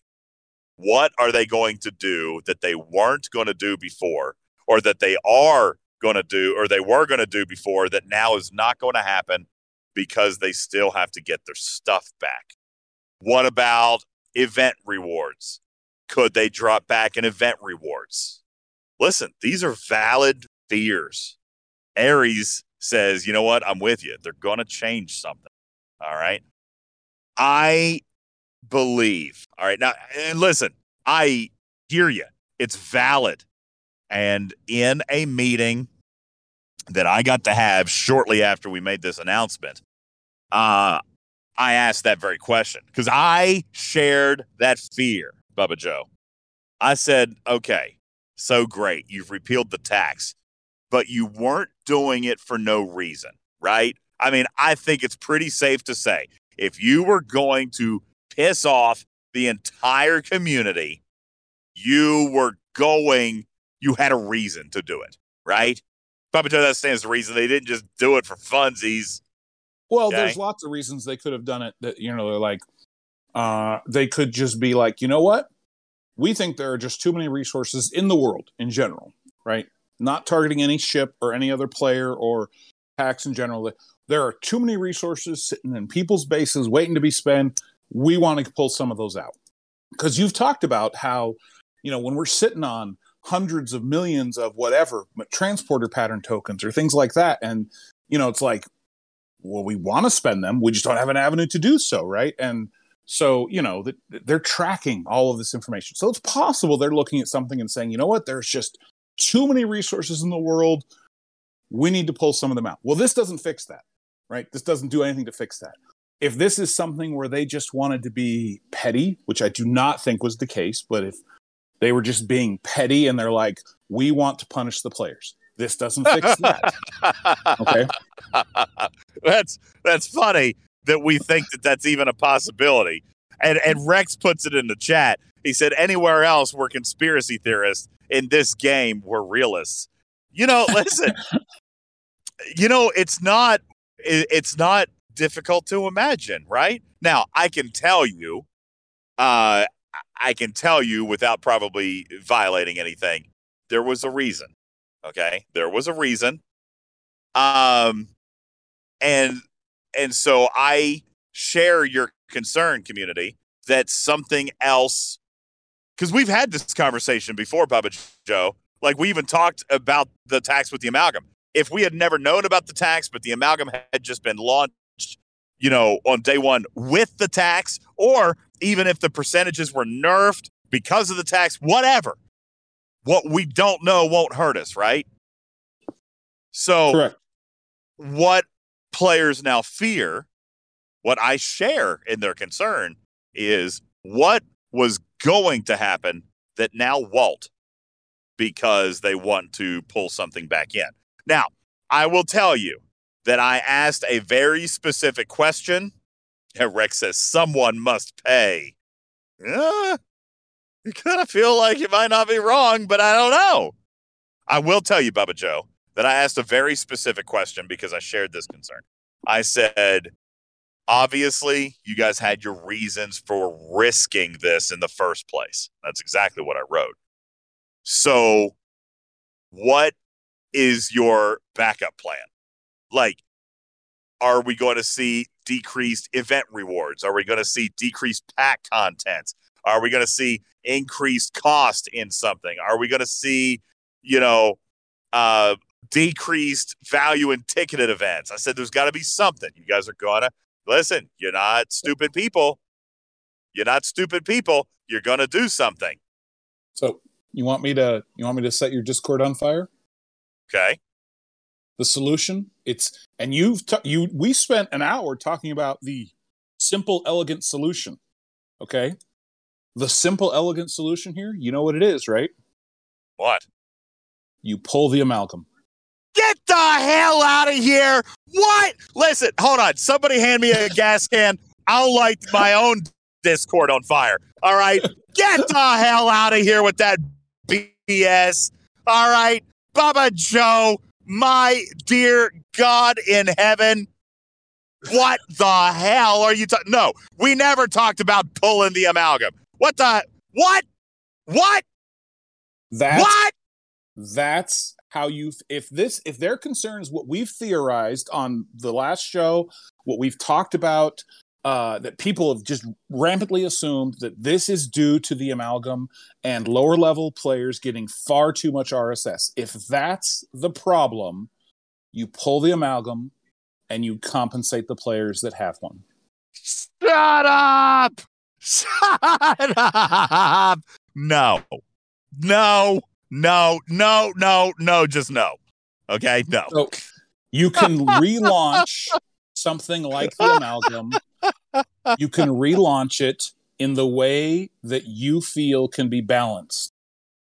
[SPEAKER 1] What are they going to do that they weren't going to do before or that they are going to do or they were going to do before that now is not going to happen because they still have to get their stuff back. What about event rewards? Could they drop back in event rewards? Listen, these are valid fears. Aries says, you know what? I'm with you. They're going to change something. All right. I believe. All right. Now, and listen, I hear you. It's valid. And in a meeting that I got to have shortly after we made this announcement, uh, I asked that very question because I shared that fear, Bubba Joe. I said, okay, so great. You've repealed the tax, but you weren't doing it for no reason, right? I mean, I think it's pretty safe to say if you were going to piss off the entire community, you were going, you had a reason to do it, right? Bubba Joe, that stands to reason. They didn't just do it for funsies.
[SPEAKER 2] Well,
[SPEAKER 1] Okay.
[SPEAKER 2] there's lots of reasons they could have done it. That you know, they're like, uh, they could just be like, you know what? We think there are just too many resources in the world in general, right? Not targeting any ship or any other player or tax in general. There are too many resources sitting in people's bases waiting to be spent. We want to pull some of those out because you've talked about how, you know, when we're sitting on hundreds of millions of whatever transporter pattern tokens or things like that, and you know, it's like well, we want to spend them. We just don't have an avenue to do so, right? And so, you know, that they're tracking all of this information. So it's possible they're looking at something and saying, you know what, there's just too many resources in the world. We need to pull some of them out. Well, this doesn't fix that, right? This doesn't do anything to fix that. If this is something where they just wanted to be petty, which I do not think was the case, but if they were just being petty and they're like, we want to punish the players, this doesn't fix that. Okay.
[SPEAKER 1] that's that's funny that we think that that's even a possibility. And and Rex puts it in the chat. He said, "Anywhere else we're conspiracy theorists. In this game, we're realists." You know, listen. you know, it's not it's not difficult to imagine, right? Now, I can tell you, uh, I can tell you without probably violating anything. There was a reason. Okay, there was a reason. Um, and and so I share your concern, community, that something else. Because we've had this conversation before, Bubba Joe. Like we even talked about the tax with the amalgam. If we had never known about the tax, but the amalgam had just been launched, you know, on day one with the tax, or even if the percentages were nerfed because of the tax, whatever. What we don't know won't hurt us, right? So
[SPEAKER 2] Correct.
[SPEAKER 1] what players now fear, what I share in their concern is what was going to happen that now won't because they want to pull something back in. Now, I will tell you that I asked a very specific question. And Rex says, someone must pay. Uh, you kind of feel like you might not be wrong, but I don't know. I will tell you, Bubba Joe, that I asked a very specific question because I shared this concern. I said, obviously, you guys had your reasons for risking this in the first place. That's exactly what I wrote. So, what is your backup plan? Like, are we going to see decreased event rewards? Are we going to see decreased pack content? Are we going to see increased cost in something? Are we going to see, you know, uh, decreased value in ticketed events. I said there's got to be something. You guys are gonna listen. You're not stupid people. You're not stupid people. You're gonna do something.
[SPEAKER 2] So you want me to you want me to set your Discord on fire?
[SPEAKER 1] Okay.
[SPEAKER 2] The solution it's and you've t- you we spent an hour talking about the simple elegant solution. Okay? The simple elegant solution here, you know what it is, right?
[SPEAKER 1] What?
[SPEAKER 2] You pull the amalgam.
[SPEAKER 1] Get the hell out of here. What? Listen, hold on. Somebody hand me a gas can. I'll light my own Discord on fire. All right. Get the hell out of here with that BS. All right. Bubba Joe, my dear God in heaven. What the hell are you talking? No, we never talked about pulling the amalgam. What the? What? What?
[SPEAKER 2] That's
[SPEAKER 1] what?
[SPEAKER 2] that's how you if this if their concerns what we've theorized on the last show what we've talked about uh, that people have just rampantly assumed that this is due to the amalgam and lower level players getting far too much rss if that's the problem you pull the amalgam and you compensate the players that have one.
[SPEAKER 1] Shut up! Shut up! No, no, no, no, no, no, just no. Okay, no.
[SPEAKER 2] So you can relaunch something like the amalgam you can relaunch it in the way that you feel can be balanced.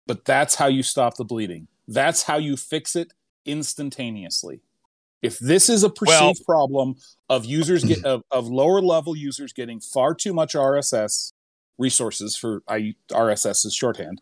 [SPEAKER 2] But that's how you stop the bleeding. That's how you fix it instantaneously. If this is a perceived well, problem of users get of, of lower level users getting far too much RSS resources for I, RSS is shorthand,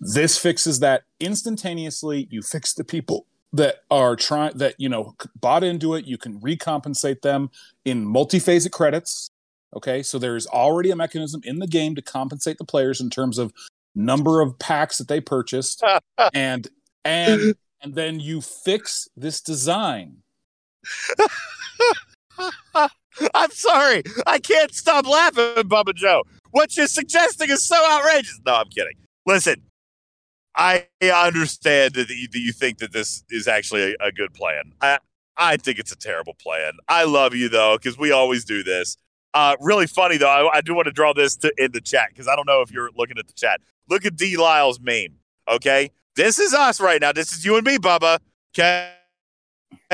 [SPEAKER 2] this fixes that instantaneously. You fix the people that are trying that you know bought into it. You can recompensate them in multi-phasic credits. Okay, so there's already a mechanism in the game to compensate the players in terms of number of packs that they purchased, and and and then you fix this design.
[SPEAKER 1] I'm sorry, I can't stop laughing, Bubba Joe. What you're suggesting is so outrageous. No, I'm kidding. Listen, I understand that you, that you think that this is actually a, a good plan. I I think it's a terrible plan. I love you though, because we always do this. Uh, really funny though. I, I do want to draw this to, in the chat because I don't know if you're looking at the chat. Look at D Lyle's meme. Okay, this is us right now. This is you and me, Bubba. Okay,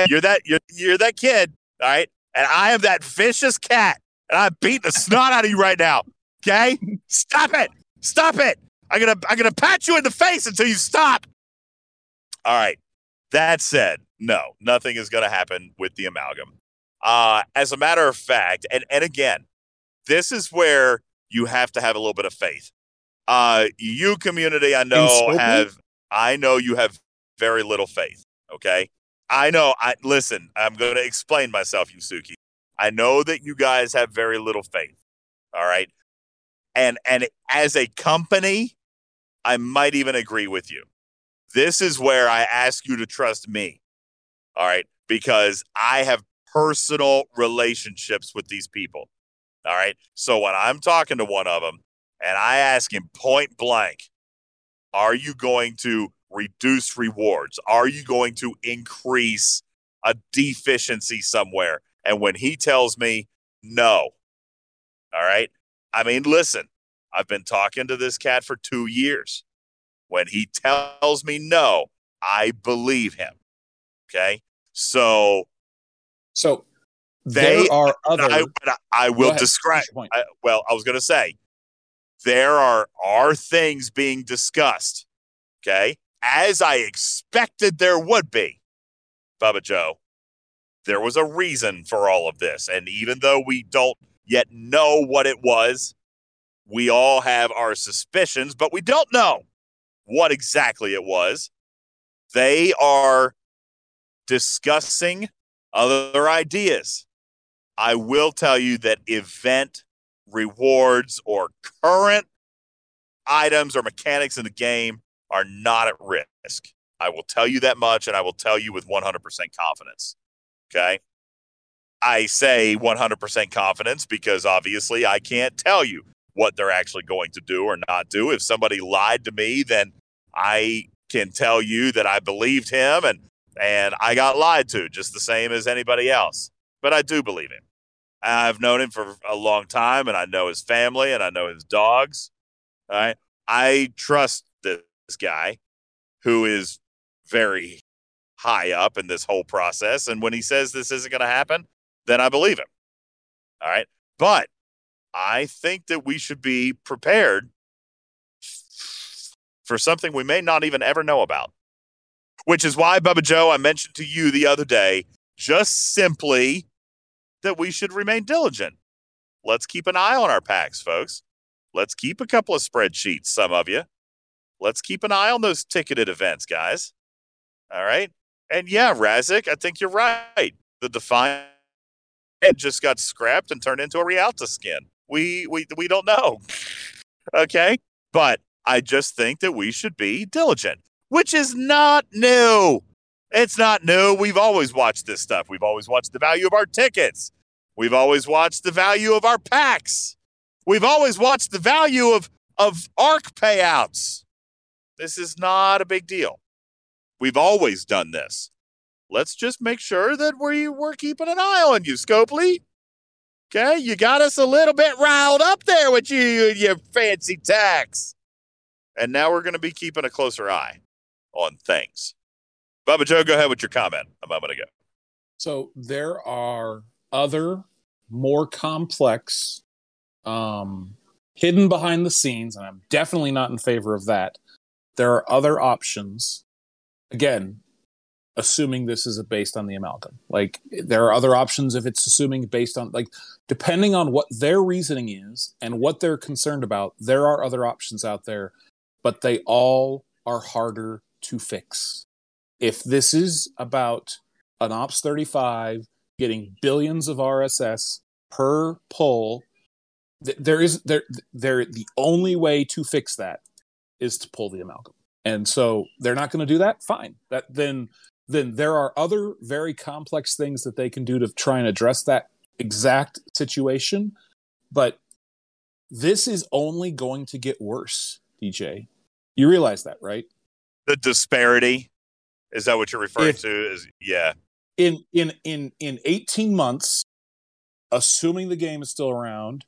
[SPEAKER 1] you're that you're you're that kid, all right, and I am that vicious cat, and I'm beating the snot out of you right now. Okay, stop it, stop it. I'm gonna I'm gonna pat you in the face until you stop. All right. That said, no, nothing is gonna happen with the amalgam. Uh, as a matter of fact, and and again, this is where you have to have a little bit of faith. Uh, you community, I know have I know you have very little faith. Okay, I know. I listen. I'm going to explain myself, Yusuke. I know that you guys have very little faith. All right, and and as a company, I might even agree with you. This is where I ask you to trust me. All right. Because I have personal relationships with these people. All right. So when I'm talking to one of them and I ask him point blank, are you going to reduce rewards? Are you going to increase a deficiency somewhere? And when he tells me no, all right. I mean, listen, I've been talking to this cat for two years. When he tells me no, I believe him. Okay. So,
[SPEAKER 2] so they there are other.
[SPEAKER 1] I, I will describe. I, well, I was going to say there are are things being discussed. Okay, as I expected there would be, Bubba Joe. There was a reason for all of this, and even though we don't yet know what it was, we all have our suspicions, but we don't know what exactly it was. They are discussing other ideas. I will tell you that event rewards or current items or mechanics in the game are not at risk. I will tell you that much, and I will tell you with 100% confidence. Okay. I say 100% confidence because obviously I can't tell you what they're actually going to do or not do. If somebody lied to me, then I can tell you that I believed him and and I got lied to just the same as anybody else. But I do believe him. I've known him for a long time and I know his family and I know his dogs. All right. I trust this guy who is very high up in this whole process. And when he says this isn't going to happen, then I believe him. All right. But I think that we should be prepared for something we may not even ever know about. Which is why, Bubba Joe, I mentioned to you the other day just simply that we should remain diligent. Let's keep an eye on our packs, folks. Let's keep a couple of spreadsheets, some of you. Let's keep an eye on those ticketed events, guys. All right. And yeah, Razik, I think you're right. The Defiant just got scrapped and turned into a Rialta skin. We we we don't know. okay, but I just think that we should be diligent, which is not new. It's not new. We've always watched this stuff. We've always watched the value of our tickets. We've always watched the value of our packs. We've always watched the value of of ARC payouts. This is not a big deal. We've always done this. Let's just make sure that we, we're keeping an eye on you, Scopely. Okay, you got us a little bit riled up there with you your fancy tax. And now we're going to be keeping a closer eye on things. Bubba Joe, go ahead with your comment a moment ago.
[SPEAKER 2] So there are other more complex, um, hidden behind the scenes, and I'm definitely not in favor of that. There are other options. Again, assuming this is based on the amalgam. Like there are other options if it's assuming based on like depending on what their reasoning is and what they're concerned about, there are other options out there, but they all are harder to fix. If this is about an Ops 35 getting billions of RSS per pull, th- there is there there the only way to fix that is to pull the amalgam. And so they're not going to do that. Fine. That then then there are other very complex things that they can do to try and address that exact situation. But this is only going to get worse, DJ. You realize that, right?
[SPEAKER 1] The disparity. Is that what you're referring
[SPEAKER 2] If-
[SPEAKER 1] to? Is yeah.
[SPEAKER 2] In in in in 18 months, assuming the game is still around,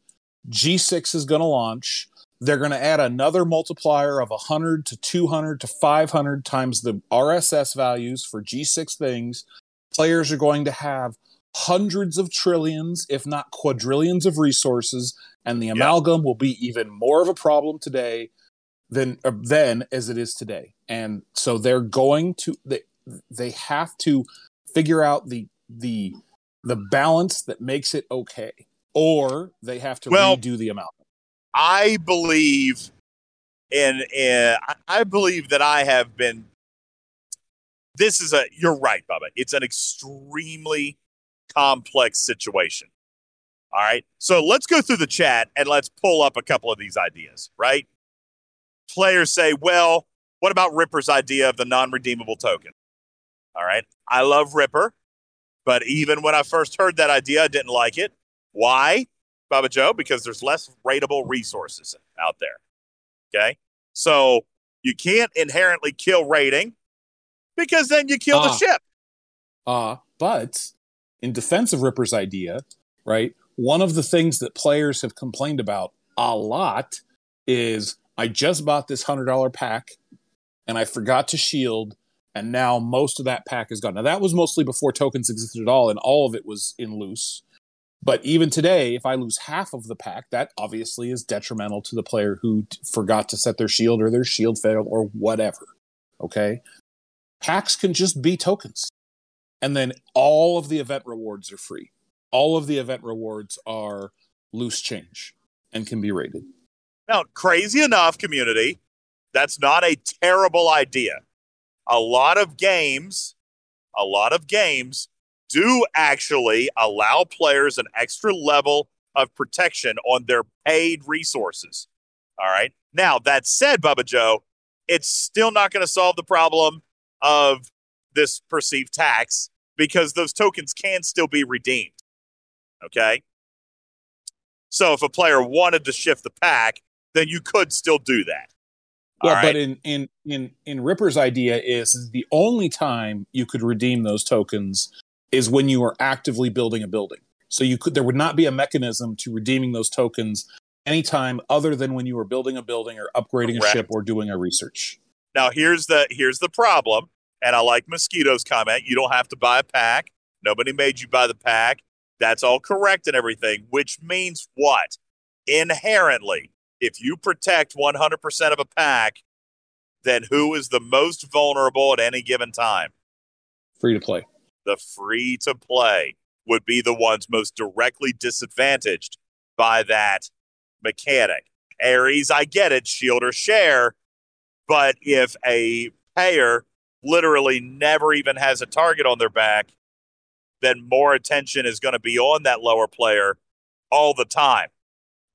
[SPEAKER 2] G6 is going to launch. They're going to add another multiplier of 100 to 200 to 500 times the RSS values for G6 things. Players are going to have hundreds of trillions, if not quadrillions, of resources, and the amalgam will be even more of a problem today than uh, then as it is today. And so they're going to they they have to figure out the the the balance that makes it okay, or they have to
[SPEAKER 1] Well-
[SPEAKER 2] redo the amalgam.
[SPEAKER 1] I believe I- I believe that I have been this is a you're right, Bubba. It's an extremely complex situation. All right. So let's go through the chat and let's pull up a couple of these ideas, right? Players say, well, what about Ripper's idea of the non redeemable token? All right. I love Ripper, but even when I first heard that idea, I didn't like it. Why? Bubba Joe, because there's less rateable resources out there. Okay. So you can't inherently kill raiding because then you kill the
[SPEAKER 2] Ah.
[SPEAKER 1] ship.
[SPEAKER 2] Uh, but in defense of Ripper's idea, right, one of the things that players have complained about a lot is I just bought this $100 pack and I forgot to shield, and now most of that pack is gone. Now, that was mostly before tokens existed at all, and all of it was in loose. But even today, if I lose half of the pack, that obviously is detrimental to the player who t- forgot to set their shield or their shield failed or whatever. Okay? Packs can just be tokens and then all of the event rewards are free. All of the event rewards are loose change and can be raided.
[SPEAKER 1] Now, crazy enough, community, that's not a terrible idea. A lot of games, a lot of games do actually allow players an extra level of protection on their paid resources. All right. Now, that said, Bubba Joe, it's still not going to solve the problem of this perceived tax because those tokens can still be redeemed. Okay. So if a player wanted to shift the pack, then you could still do that.
[SPEAKER 2] Well,
[SPEAKER 1] right.
[SPEAKER 2] but in, in in in Ripper's idea is, is the only time you could redeem those tokens is when you are actively building a building. So you could there would not be a mechanism to redeeming those tokens anytime other than when you were building a building or upgrading a ship or doing a research.
[SPEAKER 1] Now here's the here's the problem, and I like Mosquito's comment. You don't have to buy a pack. Nobody made you buy the pack. That's all correct and everything, which means what? Inherently, if you protect 100% of a pack, then who is the most vulnerable at any given time?
[SPEAKER 2] Free to play.
[SPEAKER 1] The free to play would be the ones most directly disadvantaged by that mechanic. Aries, I get it, shield or share, but if a payer literally never even has a target on their back, then more attention is going to be on that lower player all the time.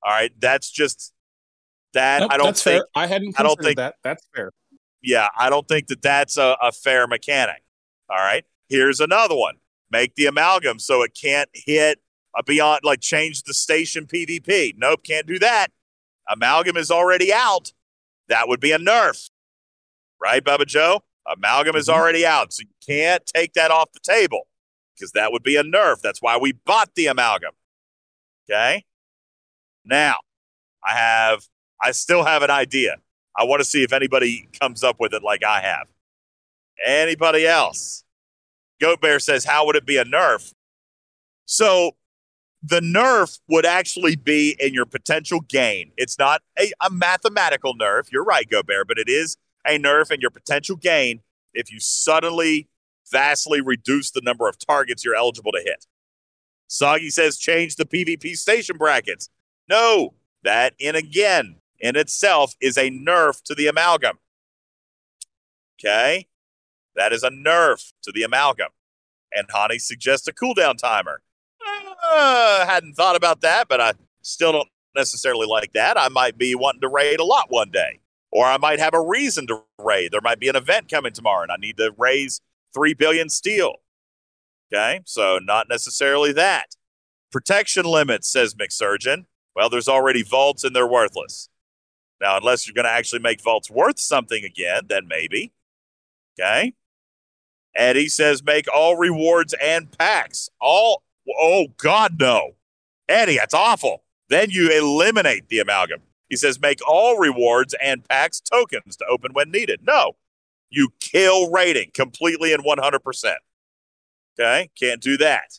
[SPEAKER 1] All right, that's just that.
[SPEAKER 2] Nope,
[SPEAKER 1] I don't
[SPEAKER 2] that's
[SPEAKER 1] think.
[SPEAKER 2] fair. I hadn't
[SPEAKER 1] I don't think-
[SPEAKER 2] that. That's fair.
[SPEAKER 1] Yeah, I don't think that that's a, a fair mechanic. All right, here's another one: make the amalgam so it can't hit a beyond, like change the station PvP. Nope, can't do that. Amalgam is already out. That would be a nerf, right, Bubba Joe? Amalgam is
[SPEAKER 2] Mhm.
[SPEAKER 1] already out, so you can't take that off the table because that would be a nerf. That's why we bought the amalgam. Okay. Now, I have, I still have an idea. I want to see if anybody comes up with it like I have. Anybody else? Goat Bear says, How would it be a nerf? So the nerf would actually be in your potential gain. It's not a, a mathematical nerf. You're right, Gobert, but it is a nerf and your potential gain if you suddenly vastly reduce the number of targets you're eligible to hit. Soggy says change the PvP station brackets. No, that in again in itself is a nerf to the amalgam. Okay? That is a nerf to the amalgam. And Hani suggests a cooldown timer. Uh, hadn't thought about that, but I still don't necessarily like that. I might be wanting to raid a lot one day, or I might have a reason to raid. There might be an event coming tomorrow, and I need to raise three billion steel. Okay, so not necessarily that. Protection limits, says McSurgeon. Well, there's already vaults and they're worthless. Now, unless you're going to actually make vaults worth something again, then maybe. Okay. Eddie says make all rewards and packs. All, oh, God, no. Eddie, that's awful. Then you eliminate the amalgam. He says make all rewards and packs tokens to open when needed. No, you kill raiding completely and 100%. Okay, can't do that.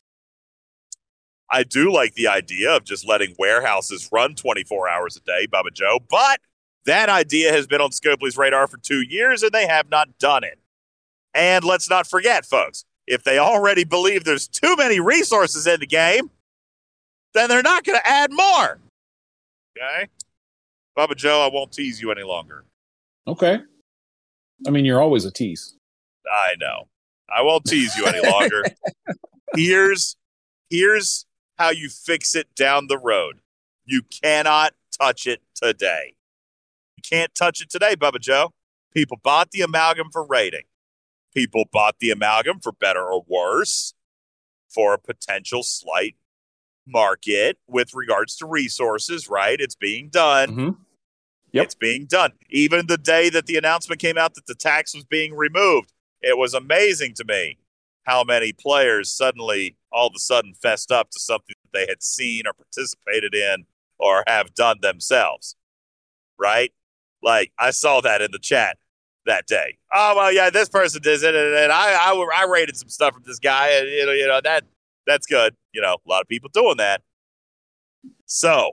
[SPEAKER 1] I do like the idea of just letting warehouses run 24 hours a day, Bubba Joe, but that idea has been on Scopely's radar for two years and they have not done it. And let's not forget, folks, if they already believe there's too many resources in the game, then they're not going to add more. Okay? Bubba Joe, I won't tease you any longer.
[SPEAKER 2] Okay. I mean, you're always a tease.
[SPEAKER 1] I know. I won't tease you any longer. here's here's how you fix it down the road. You cannot touch it today. You can't touch it today, Bubba Joe. People bought the amalgam for raiding. People bought the amalgam for better or worse for a potential slight market with regards to resources, right? It's being done.
[SPEAKER 2] Mm-hmm. Yep.
[SPEAKER 1] It's being done. Even the day that the announcement came out that the tax was being removed, it was amazing to me how many players suddenly all of a sudden fessed up to something that they had seen or participated in or have done themselves. Right? Like I saw that in the chat that day. Oh well, yeah, this person did it, and I I, I raided some stuff from this guy, and you know, you know that that's good. You know, a lot of people doing that. So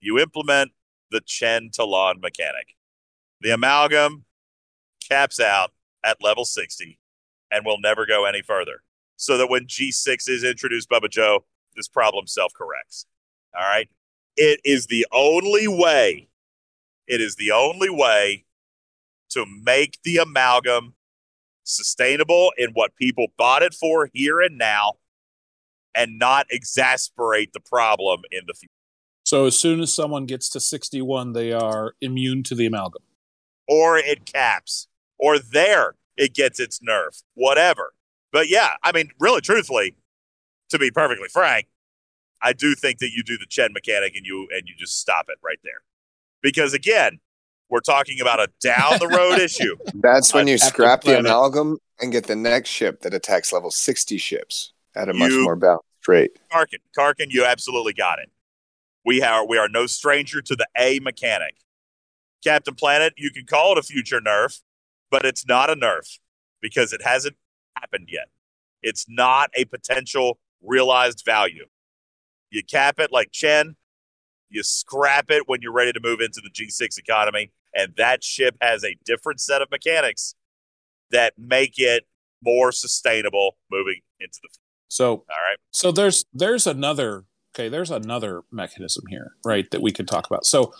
[SPEAKER 1] you implement the Chen Talon mechanic. The amalgam caps out at level 60 and will never go any further. So that when G6 is introduced, Bubba Joe, this problem self corrects. All right. It is the only way, it is the only way to make the amalgam sustainable in what people bought it for here and now and not exasperate the problem in the future.
[SPEAKER 2] So as soon as someone gets to 61, they are immune to the amalgam.
[SPEAKER 1] Or it caps. Or there it gets its nerf. Whatever. But yeah, I mean, really truthfully, to be perfectly frank, I do think that you do the Chen mechanic and you and you just stop it right there. Because again, we're talking about a down the road issue.
[SPEAKER 3] That's when you scrap the amalgam and get the next ship that attacks level 60 ships at a you, much more balanced rate.
[SPEAKER 1] Karkin, Karkin, you absolutely got it. We are we are no stranger to the A mechanic. Captain Planet, you can call it a future nerf, but it's not a nerf because it hasn't happened yet. It's not a potential realized value. You cap it like Chen, you scrap it when you're ready to move into the G6 economy, and that ship has a different set of mechanics that make it more sustainable moving into the future.
[SPEAKER 2] So,
[SPEAKER 1] all right.
[SPEAKER 2] So there's there's another okay, there's another mechanism here, right, that we could talk about. So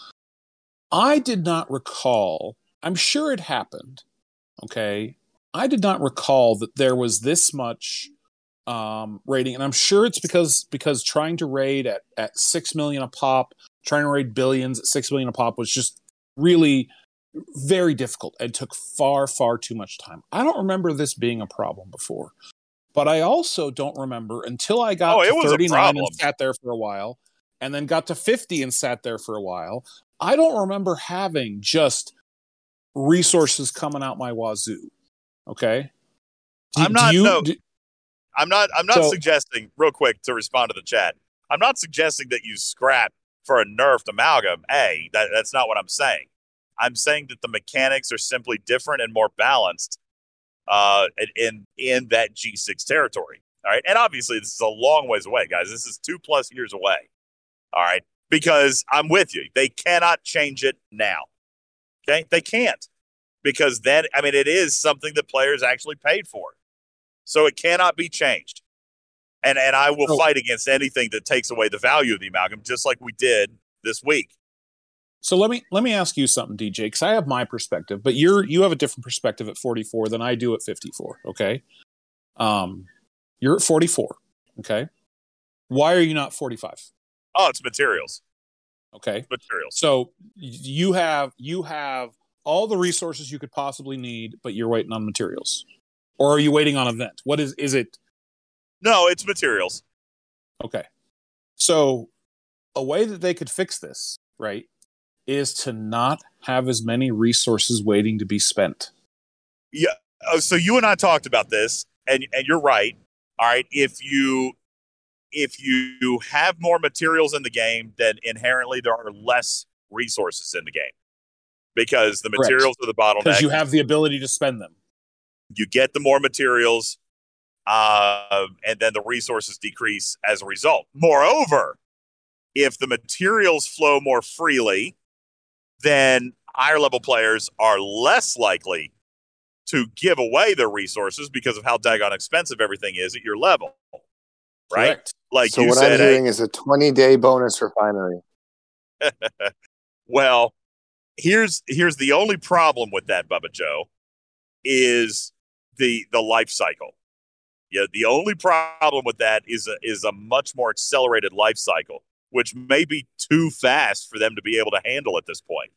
[SPEAKER 2] I did not recall, I'm sure it happened, okay. I did not recall that there was this much um, raiding, and I'm sure it's because because trying to raid at at six million a pop, trying to raid billions at six million a pop was just really very difficult and took far far too much time. I don't remember this being a problem before. But I also don't remember until I got oh, to 39 and sat there for a while, and then got to 50 and sat there for a while. I don't remember having just resources coming out my wazoo. Okay.
[SPEAKER 1] Do, I'm not. You, no, do, I'm not. I'm not so, suggesting. Real quick to respond to the chat. I'm not suggesting that you scrap for a nerfed amalgam. A. That, that's not what I'm saying. I'm saying that the mechanics are simply different and more balanced uh, in in that G6 territory. All right. And obviously, this is a long ways away, guys. This is two plus years away. All right. Because I'm with you. They cannot change it now. Okay. They can't. Because then, I mean, it is something that players actually paid for. So it cannot be changed. And, and I will
[SPEAKER 2] Oh.
[SPEAKER 1] fight against anything that takes away the value of the amalgam, just like we did this week.
[SPEAKER 2] So let me let me ask you something, DJ, because I have my perspective, but you're you have a different perspective at 44 than I do at 54. Okay, um, you're at 44. Okay, why are you not 45?
[SPEAKER 1] Oh, it's materials.
[SPEAKER 2] Okay,
[SPEAKER 1] Materials.
[SPEAKER 2] so you have you have all the resources you could possibly need, but you're waiting on materials, or are you waiting on event? What is is it?
[SPEAKER 1] No, it's materials.
[SPEAKER 2] Okay, so a way that they could fix this, right, is to not have as many resources waiting to be spent.
[SPEAKER 1] Oh, so you and I talked about this, and and you're right. All right, if you if you have more materials in the game, then inherently there are less resources in the game because the
[SPEAKER 2] Correct.
[SPEAKER 1] materials are the bottleneck.
[SPEAKER 2] because you have the ability to spend them.
[SPEAKER 1] you get the more materials, uh, and then the resources decrease as a result. Moreover, if the materials flow more freely, then higher level players are less likely to give away their resources because of how daggone expensive everything is at your level. Right?
[SPEAKER 2] Correct.
[SPEAKER 1] Like
[SPEAKER 3] so
[SPEAKER 1] you
[SPEAKER 3] what
[SPEAKER 1] said,
[SPEAKER 3] I'm
[SPEAKER 1] hey,
[SPEAKER 3] hearing is a 20 day bonus refinery.
[SPEAKER 1] Well, here's here's the only problem with that, Bubba Joe, is the the life cycle. Yeah, the only problem with that is a, is a much more accelerated life cycle, which may be too fast for them to be able to handle at this point.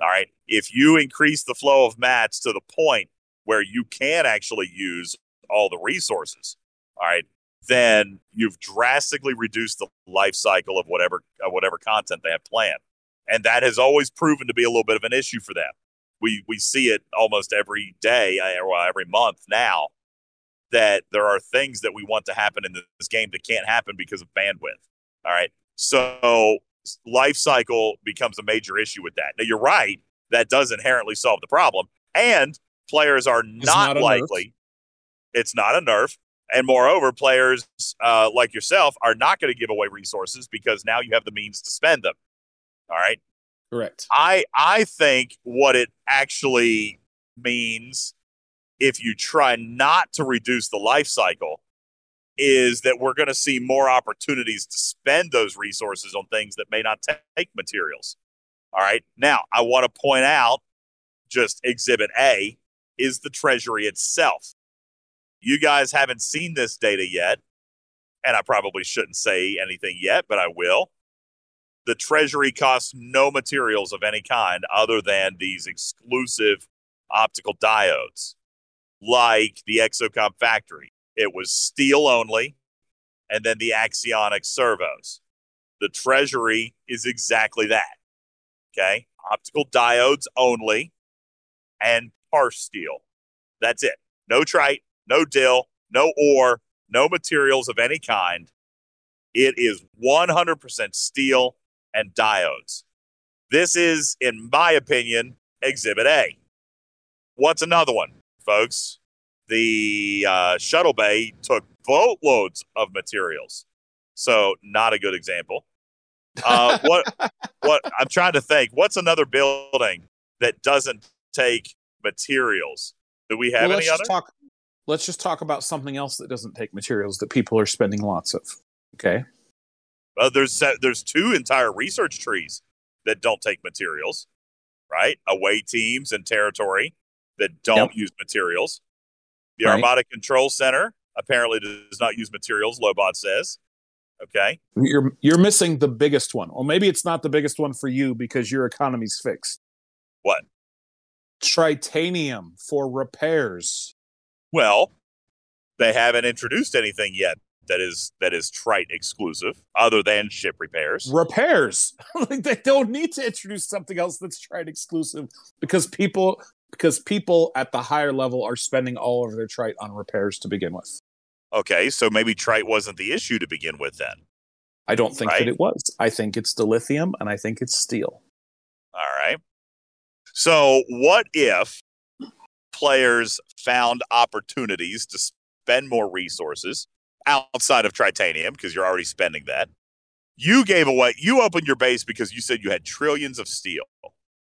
[SPEAKER 1] All right, if you increase the flow of mats to the point where you can actually use all the resources, all right, then you've drastically reduced the life cycle of whatever of whatever content they have planned and that has always proven to be a little bit of an issue for them. We we see it almost every day, uh, or every month now, that there are things that we want to happen in this game that can't happen because of bandwidth. All right, so life cycle becomes a major issue with that. Now you're right; that does inherently solve the problem, and players are
[SPEAKER 2] not
[SPEAKER 1] not
[SPEAKER 2] a nerf.
[SPEAKER 1] likely. It's not a nerf. And moreover, players uh, like yourself are not going to give away resources because now you have the means to spend them. All right.
[SPEAKER 2] Correct.
[SPEAKER 1] I I think what it actually means if you try not to reduce the life cycle is that we're going to see more opportunities to spend those resources on things that may not take materials. All right. Now, I want to point out just exhibit A is the treasury itself. You guys haven't seen this data yet, and I probably shouldn't say anything yet, but I will the treasury costs no materials of any kind other than these exclusive optical diodes like the Exocomp factory it was steel only and then the axionic servos the treasury is exactly that okay optical diodes only and parsteel that's it no trite no dill no ore no materials of any kind it is 100% steel and diodes. This is, in my opinion, Exhibit A. What's another one, folks? The uh, shuttle bay took boatloads of materials, so not a good example. Uh, what? What? I'm trying to think. What's another building that doesn't take materials? Do we have
[SPEAKER 2] Well,
[SPEAKER 1] any
[SPEAKER 2] let's
[SPEAKER 1] other?
[SPEAKER 2] just talk. Let's just talk about something else that doesn't take materials that people are spending lots of. Okay.
[SPEAKER 1] Well, there's there's two entire research trees that don't take materials, right? Away teams and territory that don't use materials. The
[SPEAKER 2] Right.
[SPEAKER 1] Armada Control Center apparently does not use materials. Lobot says, okay,
[SPEAKER 2] You're you're missing the biggest one, or maybe it's not the biggest one for you because your economy's fixed.
[SPEAKER 1] what?
[SPEAKER 2] Tritanium for repairs.
[SPEAKER 1] Well, they haven't introduced anything yet that is that is trite exclusive, other than ship repairs.
[SPEAKER 2] Repairs. like they don't need to introduce something else that's trite exclusive because people because people at the higher level are spending all of their trite on repairs to begin with.
[SPEAKER 1] Okay, so maybe trite wasn't the issue to begin with then.
[SPEAKER 2] I don't think
[SPEAKER 1] Right.
[SPEAKER 2] that it was. I think it's the lithium and I think it's steel.
[SPEAKER 1] All right. So, what if players found opportunities to spend more resources outside of tritanium because you're already spending that. You gave away, you opened your base because you said you had trillions of steel.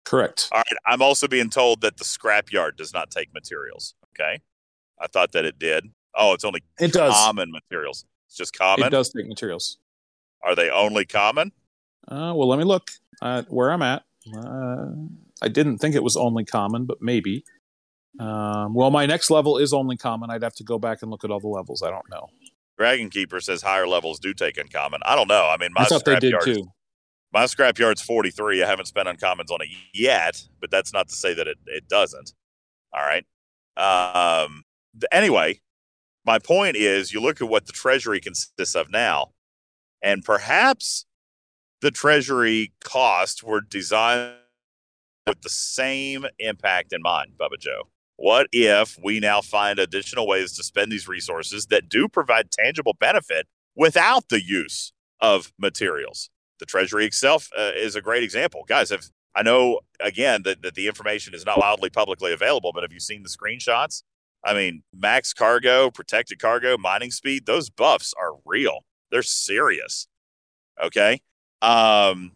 [SPEAKER 2] Correct.
[SPEAKER 1] All right. I'm also being told that the scrapyard does not take materials. Okay. I thought that it did. Oh, it's only
[SPEAKER 2] It does.
[SPEAKER 1] common materials. It's just common.
[SPEAKER 2] It does take materials.
[SPEAKER 1] Are they only common?
[SPEAKER 2] Uh, well, let me look at where I'm at. Uh, I didn't think it was only common, but maybe. Um, well, my next level is only common. I'd have to go back and look at all the levels. I don't know.
[SPEAKER 1] Dragon Keeper says higher levels do take uncommon. I don't know. I mean, my
[SPEAKER 2] I thought they did too.
[SPEAKER 1] My scrapyard's 43. I haven't spent uncommons on it yet, but that's not to say that it, it doesn't. All right. Um, anyway, my point is you look at what the treasury consists of now, and perhaps the treasury costs were designed with the same impact in mind, Bubba Joe. What if we now find additional ways to spend these resources that do provide tangible benefit without the use of materials? The Treasury itself uh, is a great example. Guys, if I know again that, that the information is not wildly publicly available, but have you seen the screenshots? I mean, max cargo, protected cargo, mining speed, those buffs are real. They're serious. Okay. Um,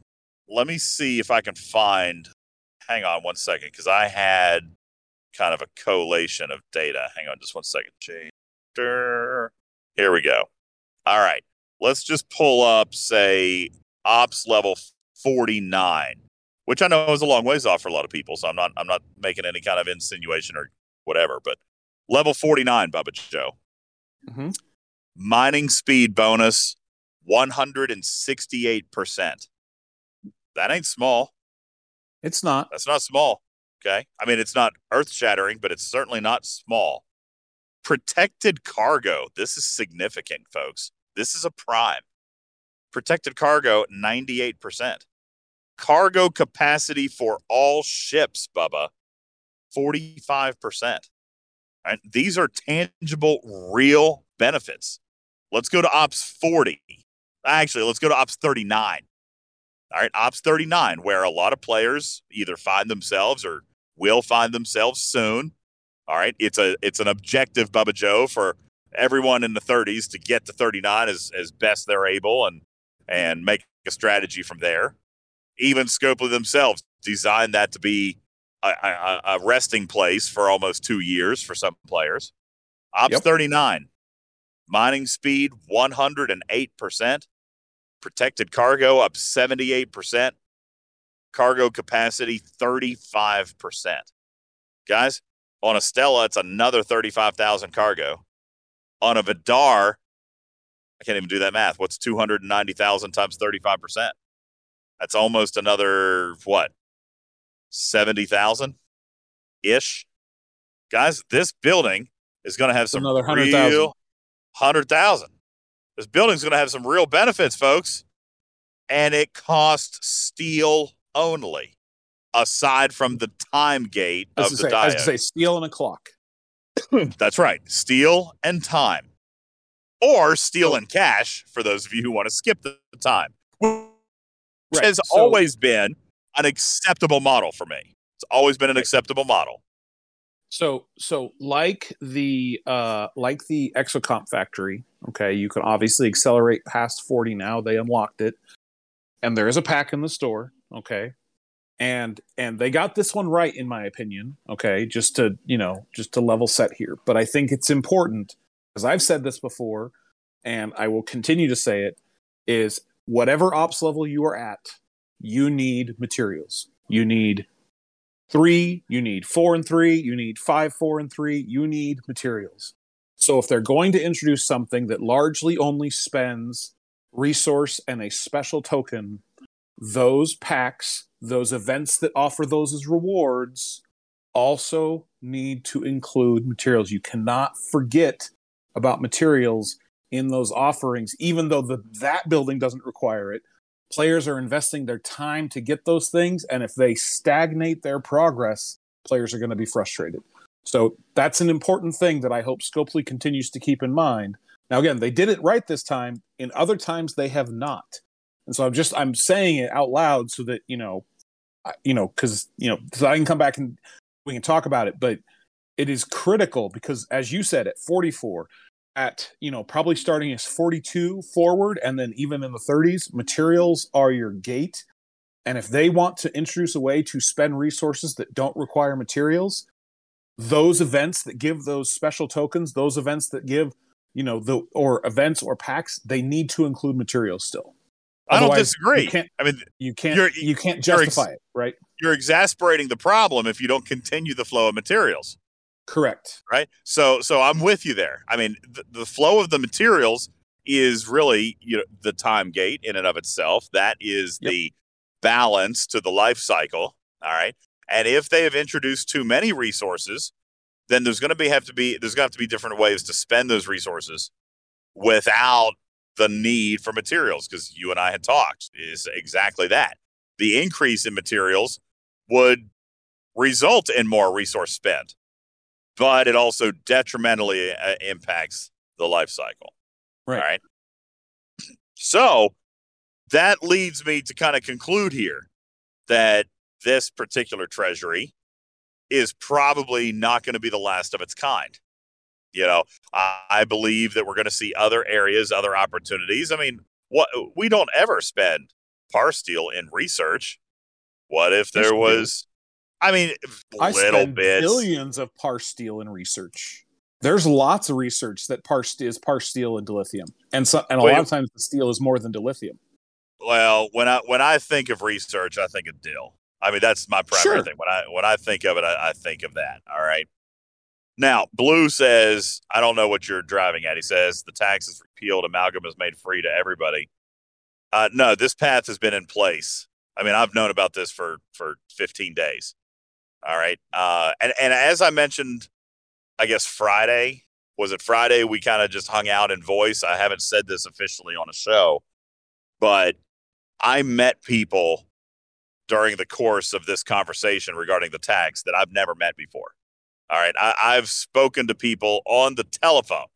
[SPEAKER 1] let me see if I can find hang on one second, because I had kind of a collation of data. Hang on just one second. Here we go. All right. Let's just pull up, say, ops level 49, which I know is a long ways off for a lot of people. So I'm not I'm not making any kind of insinuation or whatever, but level 49, Bubba Joe.
[SPEAKER 2] Mhm.
[SPEAKER 1] Mining speed bonus 168%. That ain't small.
[SPEAKER 2] It's not.
[SPEAKER 1] That's not small. Okay. I mean, it's not earth shattering, but it's certainly not small. Protected cargo. This is significant, folks. This is a prime. Protected cargo, 98%. Cargo capacity for all ships, Bubba, 45%. Right? These are tangible, real benefits. Let's go to Ops 40. Actually, let's go to Ops 39. All right, Ops 39, where a lot of players either find themselves or will find themselves soon. All right, it's a it's an objective, Bubba Joe, for everyone in the 30s to get to 39 as as best they're able and and make a strategy from there. Even Scopely themselves designed that to be a, a, a resting place for almost two years for some players. Ops
[SPEAKER 2] Yep.
[SPEAKER 1] 39, mining speed 108%, protected cargo up 78%, cargo capacity 35%. Guys, on a Stella, it's another 35,000 cargo. On a Vidar, I can't even do that math. What's 290,000 times 35%? That's almost another, what, 70,000 ish? Guys, this building is going to have some
[SPEAKER 2] Another 100,000.
[SPEAKER 1] real 100,000. This building's going to have some real benefits, folks. And it costs steel only, aside from the time gate of the
[SPEAKER 2] say, as to
[SPEAKER 1] diode.
[SPEAKER 2] say, steel and a clock.
[SPEAKER 1] That's right. Steel and time. Or steal and cash for those of you who want to skip the time, which
[SPEAKER 2] Right,
[SPEAKER 1] has
[SPEAKER 2] so-
[SPEAKER 1] always been an acceptable model for me. It's always been an acceptable model.
[SPEAKER 2] So so like the uh like the Exocomp factory, okay, you can obviously accelerate past 40 now. They unlocked it. And there is a pack in the store, okay? And and they got this one right in my opinion, okay? Just to, you know, just to level set here. But I think it's important because I've said this before and I will continue to say it is whatever ops level you are at, you need materials. You need three, you need four and three, you need five, four and three, you need materials. So if they're going to introduce something that largely only spends resource and a special token, those packs, those events that offer those as rewards, also need to include materials. You cannot forget about materials in those offerings, even though the, that building doesn't require it players are investing their time to get those things and if they stagnate their progress players are going to be frustrated. So that's an important thing that i hope scopely continues to keep in mind. Now again they did it right this time in other times they have not. And so i'm just i'm saying it out loud so that you know you know because you know so i can come back and we can talk about it but it is critical because as you said at 44 at you know probably starting as 42 forward and then even in the 30s materials are your gate and if they want to introduce a way to spend resources that don't require materials those events that give those special tokens those events that give you know the or events or packs they need to include materials still
[SPEAKER 1] I don't disagree.
[SPEAKER 2] you can't-
[SPEAKER 1] I mean,
[SPEAKER 2] you can't
[SPEAKER 1] You're-
[SPEAKER 2] you can't
[SPEAKER 1] you're ex-
[SPEAKER 2] justify it right
[SPEAKER 1] you're exasperating the problem if you don't continue the flow of materials.
[SPEAKER 2] Correct
[SPEAKER 1] right? So so I'm with you there. I mean, the, the flow of the materials is really you know the time gate in and of itself. That is
[SPEAKER 2] Yep.
[SPEAKER 1] the balance to the life cycle. All right. And if they have introduced too many resources, then there's going to be have to be there's going to have to be different ways to spend those resources without the need for materials because you and I had talked is exactly that. The increase in materials would result in more resource spend but it also detrimentally uh, impacts the life cycle.
[SPEAKER 2] Right.
[SPEAKER 1] All right. So that leads me to kind of conclude here that this particular treasury is probably not going to be the last of its kind. You know, I, I believe that we're going to see other areas, other opportunities. I mean, what we don't ever spend parsteel in research. What if there was? I mean,
[SPEAKER 2] I
[SPEAKER 1] little bits.
[SPEAKER 2] billions of parsteel in research. There's lots of research that par is parsteel into lithium, and so and a
[SPEAKER 1] Wait.
[SPEAKER 2] lot of times the steel is more than dilithium.
[SPEAKER 1] Well, when I when I think of research, I think of dill. I mean, that's my primary
[SPEAKER 2] Sure.
[SPEAKER 1] thing. When I when I think of it, I, I think of that. All right. Now, Blue says, I don't know what you're driving at. He says the tax is repealed, amalgam is made free to everybody. Uh, no, this path has been in place. I mean, I've known about this for for 15 days. All right. Uh, and and as I mentioned, I guess Friday was it Friday? We kind of just hung out in voice. I haven't said this officially on a show, but I met people during the course of this conversation regarding the tax that I've never met before. All right. I, I've spoken to people on the telephone,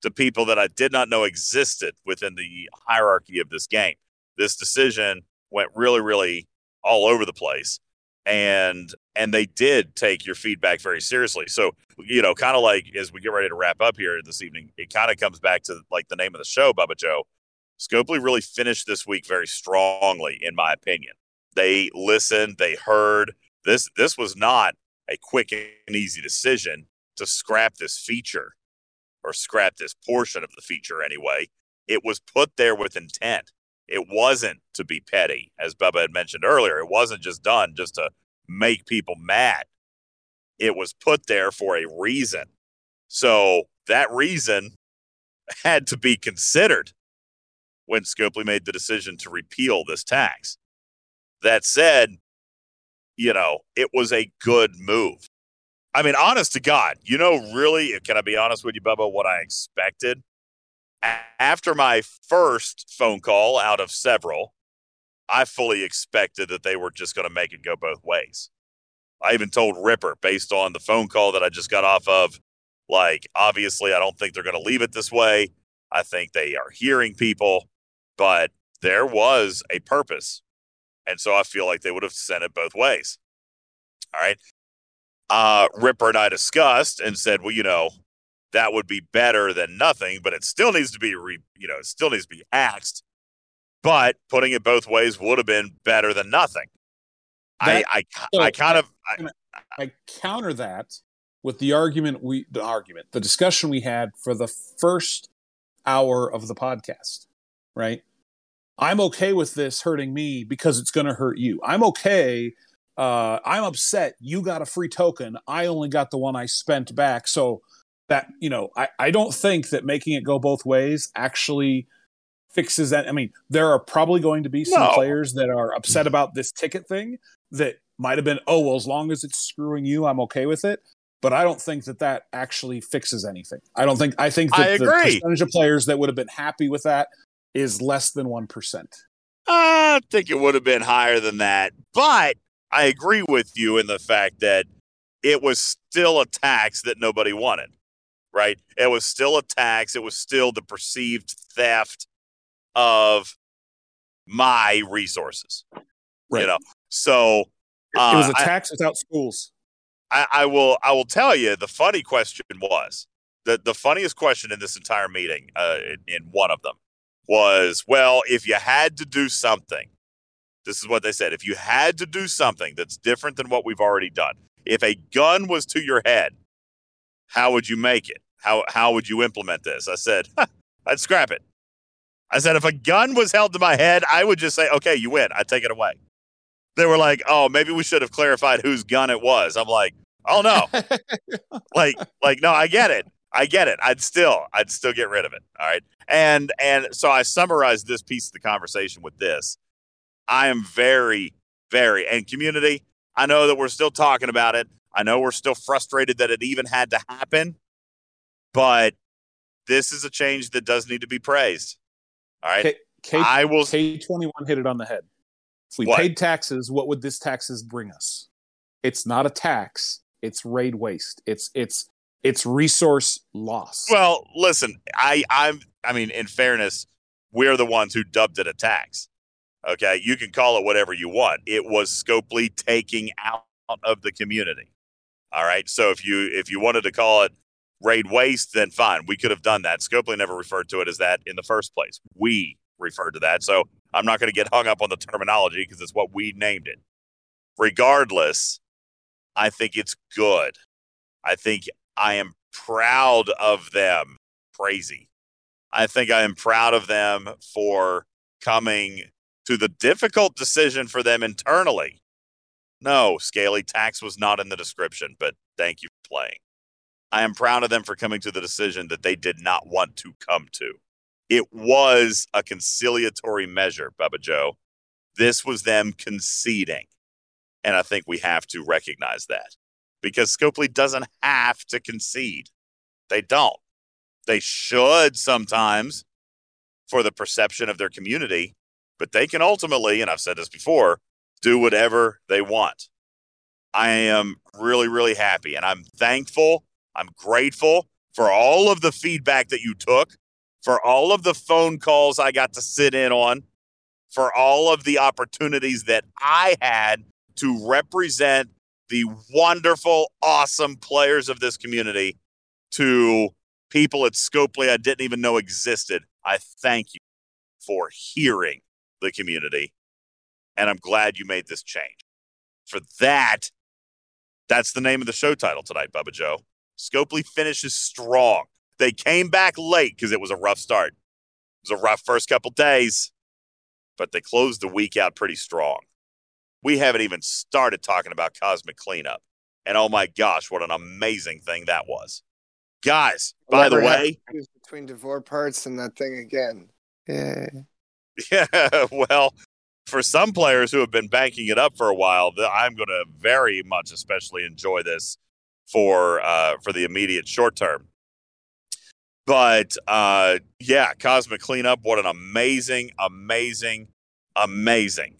[SPEAKER 1] to people that I did not know existed within the hierarchy of this game. This decision went really, really all over the place. And and they did take your feedback very seriously. So, you know, kind of like as we get ready to wrap up here this evening, it kind of comes back to like the name of the show, Bubba Joe. Scopely really finished this week very strongly, in my opinion. They listened, they heard. This this was not a quick and easy decision to scrap this feature or scrap this portion of the feature anyway. It was put there with intent. It wasn't to be petty, as Bubba had mentioned earlier. It wasn't just done just to make people mad. It was put there for a reason. So that reason had to be considered when Scopely made the decision to repeal this tax. That said, you know, it was a good move. I mean, honest to God, you know, really, can I be honest with you, Bubba, what I expected? After my first phone call out of several, I fully expected that they were just going to make it go both ways. I even told Ripper, based on the phone call that I just got off of, like, obviously, I don't think they're going to leave it this way. I think they are hearing people, but there was a purpose. And so I feel like they would have sent it both ways. All right. Uh, Ripper and I discussed and said, well, you know, that would be better than nothing, but it still needs to be, re, you know, it still needs to be axed. But putting it both ways would have been better than nothing.
[SPEAKER 2] That-
[SPEAKER 1] I, I,
[SPEAKER 2] so
[SPEAKER 1] I kind of, I,
[SPEAKER 2] I counter that with the argument we the argument the discussion we had for the first hour of the podcast right? I'm okay with this hurting me because it's going to hurt you. I'm okay uh i'm upset. You got a free token. I only got the one i spent back. So that you know i i don't think that making it go both ways actually fixes that. I mean there are probably going to be some
[SPEAKER 1] No.
[SPEAKER 2] players that are upset about this ticket thing that might have been oh well as long as it's screwing you i'm okay with it. But i don't think that that actually fixes anything. I don't think i think that
[SPEAKER 1] I
[SPEAKER 2] the percentage of players that would have been happy with that is less than 1%
[SPEAKER 1] I think it would have been higher than that. But I agree with you in the fact that it was still a tax that nobody wanted, right? It was still a tax. It was still the perceived theft of my resources.
[SPEAKER 2] Right.
[SPEAKER 1] You know, so
[SPEAKER 2] it was a
[SPEAKER 1] I-
[SPEAKER 2] tax without schools
[SPEAKER 1] I, I will I will tell you the funny question was the the funniest question in this entire meeting, uh, in, in one of them, was, "Well, if you had to do something, this is what they said. If you had to do something that's different than what we've already done, if a gun was to your head, how would you make it? How how would you implement this?" I said, "I'd scrap it." I said, "If a gun was held to my head, I would just say, okay, you win. I take it away." They were like, "Oh, maybe we should have clarified whose gun it was." I'm like, "Oh no." like like no i get it i get it i'd still i'd still get rid of it all right and and so i summarized this piece of the conversation with this i am very very and community i know that we're still talking about it i know we're still frustrated that it even had to happen but this is a change that does need to be praised all right
[SPEAKER 2] K, K,
[SPEAKER 1] i will
[SPEAKER 2] K twenty one hit it on the head. If we
[SPEAKER 1] What?
[SPEAKER 2] paid taxes, what would this taxes bring us? It's not a tax. It's raid waste. It's it's it's resource loss.
[SPEAKER 1] Well, listen, I I'm I mean, in fairness, we're the ones who dubbed it a tax. Okay, you can call it whatever you want. It was Scopely taking out of the community. All right. So if you if you wanted to call it raid waste, then fine. We could have done that. Scopely never referred to it as that in the first place. We referred to that. So I'm not going to get hung up on the terminology because it's what we named it. Regardless, I think it's good. I think I am proud of them. Crazy. I think I am proud of them for coming to the difficult decision for them internally. No, Scaly tax was not in the description, but thank you for playing. I am proud of them for coming to the decision that they did not want to come to. It was a conciliatory measure, Bubba Joe. This was them conceding. And I think we have to recognize that because Scopely doesn't have to concede. They don't. They should sometimes for the perception of their community, but they can ultimately, and I've said this before, do whatever they want. I am really, really happy and I'm thankful. I'm grateful for all of the feedback that you took, for all of the phone calls I got to sit in on, for all of the opportunities that I had to represent the wonderful, awesome players of this community to people at Scopely I didn't even know existed. I thank you for hearing the community. And I'm glad you made this change. For that, that's the name of the show title tonight, Bubba Joe. Scopely finishes strong. They came back late because it was a rough start. It was a rough first couple days, but they closed the week out pretty strong. We haven't even started talking about Cosmic Cleanup. And oh my gosh, what an amazing thing that was. Guys, by the way,
[SPEAKER 3] happened to choose between Devore parts and that thing again. Yeah.
[SPEAKER 1] Yeah, well, for some players who have been banking it up for a while, I'm going to very much, especially enjoy this for uh, for the immediate short term. But uh, yeah, Cosmic Cleanup, what an amazing, amazing, amazing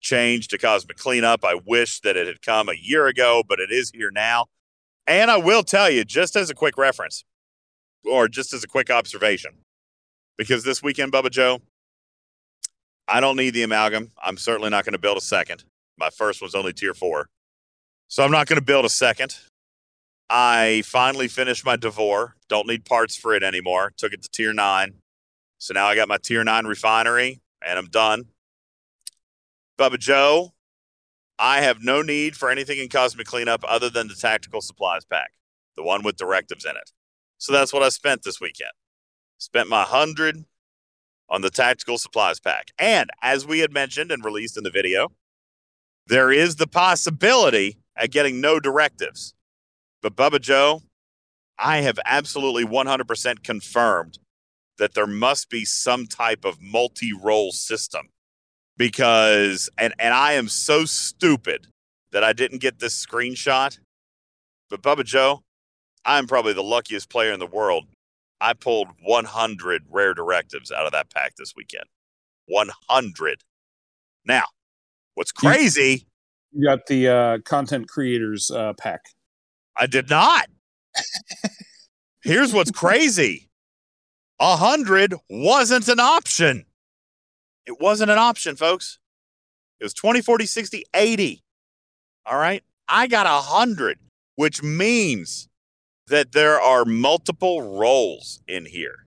[SPEAKER 1] change to Cosmic Cleanup. I wish that it had come a year ago, but it is here now. And I will tell you, just as a quick reference, or just as a quick observation, because this weekend, Bubba Joe, I don't need the amalgam. I'm certainly not going to build a second. My first was only tier four. So I'm not going to build a second. I finally finished my Devore. Don't need parts for it anymore. Took it to tier nine. So now I got my tier nine refinery and I'm done. Bubba Joe, I have no need for anything in Cosmic Cleanup other than the tactical supplies pack, the one with directives in it. So that's what I spent this weekend. Spent my hundred on the tactical supplies pack. And as we had mentioned and released in the video, there is the possibility at getting no directives. But Bubba Joe, I have absolutely 100% confirmed that there must be some type of multi-role system because and and I am so stupid that I didn't get this screenshot. But Bubba Joe, I'm probably the luckiest player in the world I pulled 100 rare directives out of that pack this weekend. 100. Now, what's crazy,
[SPEAKER 2] You got the uh, content creators uh, pack.
[SPEAKER 1] I did not. Here's what's crazy 100 wasn't an option. It wasn't an option, folks. It was 20, 40, 60, 80. All right. I got 100, which means that there are multiple roles in here.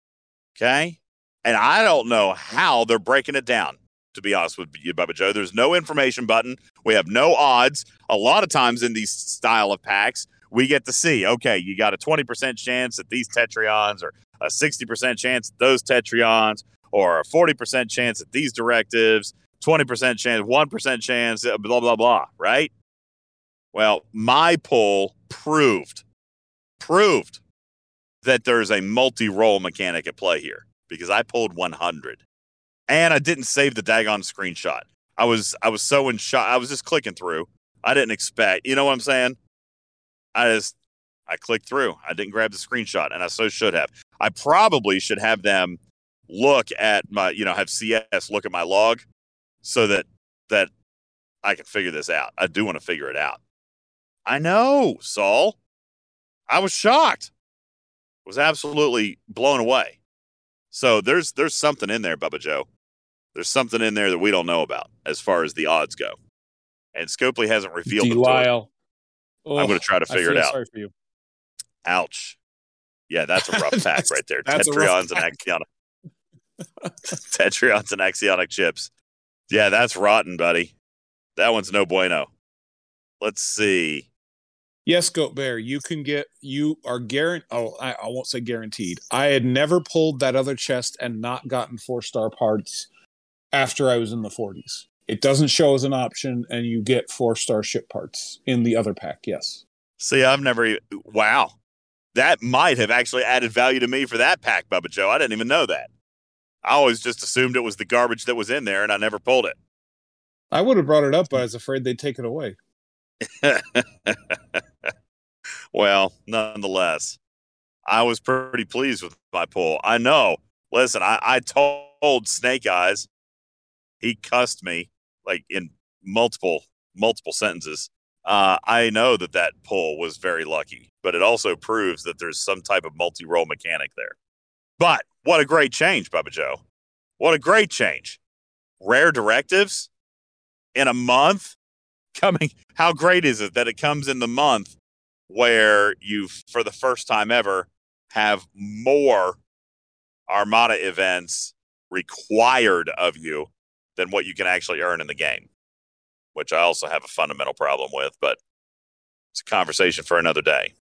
[SPEAKER 1] Okay. And I don't know how they're breaking it down, to be honest with you, Bubba Joe. There's no information button. We have no odds. A lot of times in these style of packs, we get to see, okay, you got a 20% chance that these Tetrions or a 60% chance that those Tetrions or a 40% chance that these directives, 20% chance, 1% chance, blah, blah, blah, right? Well, my poll proved, proved that there's a multi role mechanic at play here because I pulled 100 and I didn't save the daggone screenshot. I was I was so in shock. I was just clicking through. I didn't expect. You know what I'm saying? I just I clicked through. I didn't grab the screenshot, and I so should have. I probably should have them look at my, you know, have CS look at my log so that that I can figure this out. I do want to figure it out. I know, Saul. I was shocked. Was absolutely blown away. So there's there's something in there, Bubba Joe. There's something in there that we don't know about as far as the odds go. And Scopely hasn't revealed
[SPEAKER 2] Delisle.
[SPEAKER 1] Oh, I'm going to try to figure it out.
[SPEAKER 2] Sorry for you.
[SPEAKER 1] Ouch. Yeah, that's a rough pack right there. Tetrions and Axionic. Tetrions and Axionic chips. Yeah, that's rotten, buddy. That one's no bueno. Let's see.
[SPEAKER 2] Yes, Goat Bear, you can get, you are guaranteed. Oh, I, I won't say guaranteed. I had never pulled that other chest and not gotten four star parts after I was in the 40s. It doesn't show as an option, and you get four star ship parts in the other pack. Yes.
[SPEAKER 1] See, I've never. Wow, that might have actually added value to me for that pack, Bubba Joe. I didn't even know that. I always just assumed it was the garbage that was in there, and I never pulled it.
[SPEAKER 2] I would have brought it up, but I was afraid they'd take it away.
[SPEAKER 1] well, nonetheless, I was pretty pleased with my pull. I know. Listen, I, I told Snake Eyes, he cussed me like in multiple multiple sentences. Uh, I know that that pull was very lucky, but it also proves that there's some type of multi-role mechanic there. But what a great change, Bubba Joe! What a great change! Rare directives in a month coming. How great is it that it comes in the month where you, for the first time ever, have more Armada events required of you than what you can actually earn in the game, which I also have a fundamental problem with, but it's a conversation for another day.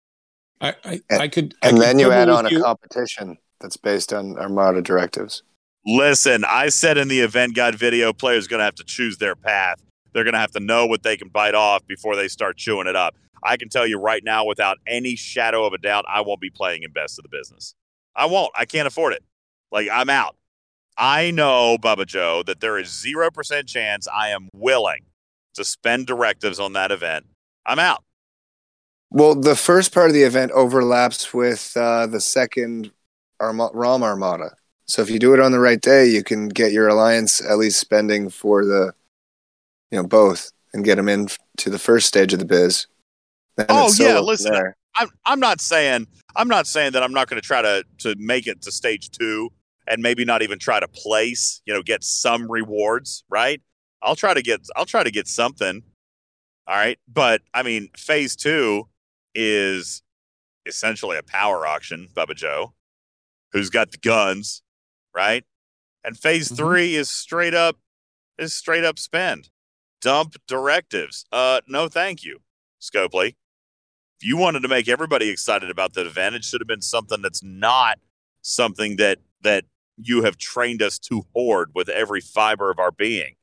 [SPEAKER 2] I, I, I could.
[SPEAKER 3] And
[SPEAKER 2] I
[SPEAKER 3] then you add on
[SPEAKER 2] you.
[SPEAKER 3] a competition that's based on Armada directives.
[SPEAKER 1] Listen, I said in the event guide video, players going to have to choose their path. They're going to have to know what they can bite off before they start chewing it up. I can tell you right now, without any shadow of a doubt, I won't be playing in best of the business. I won't. I can't afford it. Like, I'm out. I know, Bubba Joe, that there is 0% chance I am willing to spend directives on that event. I'm out.
[SPEAKER 3] Well, the first part of the event overlaps with uh, the second Arma- ROM Armada. So if you do it on the right day, you can get your alliance at least spending for the, you know, both and get them in to the first stage of the biz. Then
[SPEAKER 1] Oh, yeah, listen,
[SPEAKER 3] there.
[SPEAKER 1] I'm I'm not saying I'm not saying that I'm not going to try to to make it to stage two and maybe not even try to place, you know, get some rewards, right? I'll try to get I'll try to get something. All right. But I mean, phase two is essentially a power auction, Bubba Joe, who's got the guns, right? And phase
[SPEAKER 2] Mhm.
[SPEAKER 1] three is straight up is straight up spend. Dump directives. Uh no thank you, Scopely if you wanted to make everybody excited about that event, it should have been something that's not something that that you have trained us to hoard with every fiber of our being.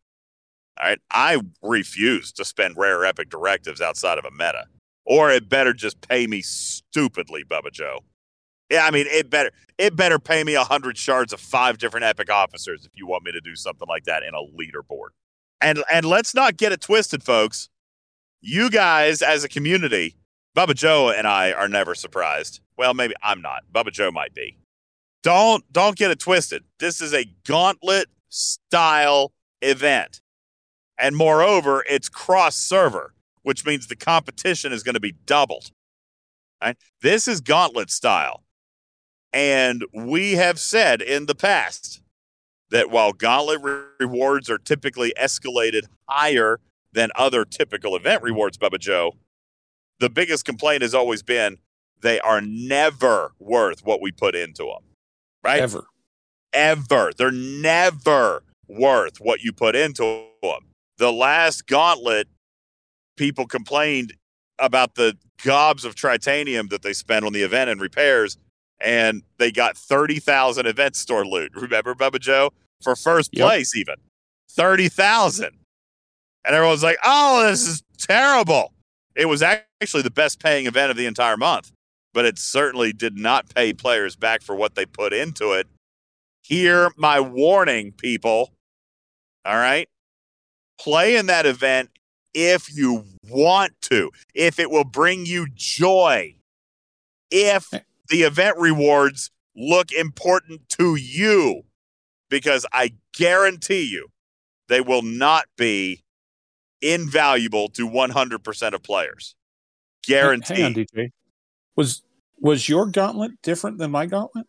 [SPEAKER 1] All right. I refuse to spend rare epic directives outside of a meta. Or it better just pay me stupidly, Bubba Joe. Yeah, I mean it better it better pay me a hundred shards of five different epic officers if you want me to do something like that in a leaderboard. And and let's not get it twisted, folks. You guys as a community Bubba Joe and I are never surprised. Well, maybe I'm not. Bubba Joe might be. Don't don't get it twisted. This is a gauntlet style event. And moreover, it's cross server, which means the competition is going to be doubled. Right? This is gauntlet style. And we have said in the past that while gauntlet re- rewards are typically escalated higher than other typical event rewards, Bubba Joe, the biggest complaint has always been they are never worth what we put into them. Right?
[SPEAKER 2] Ever.
[SPEAKER 1] Ever. They're never worth what you put into them. The last gauntlet, people complained about the gobs of tritanium that they spent on the event and repairs, and they got 30,000 event store loot. Remember, Bubba Joe? For first
[SPEAKER 2] Yep.
[SPEAKER 1] place, even 30,000. And everyone's like, oh, this is terrible. It was actually the best paying event of the entire month, but it certainly did not pay players back for what they put into it. Hear my warning, people. All right. Play in that event if you want to, if it will bring you joy, if eh. The event rewards look important to you, because I guarantee you they will not be invaluable to 100% of players. Guaranteed.
[SPEAKER 2] Hang on, DJ. Was was your gauntlet different than my gauntlet?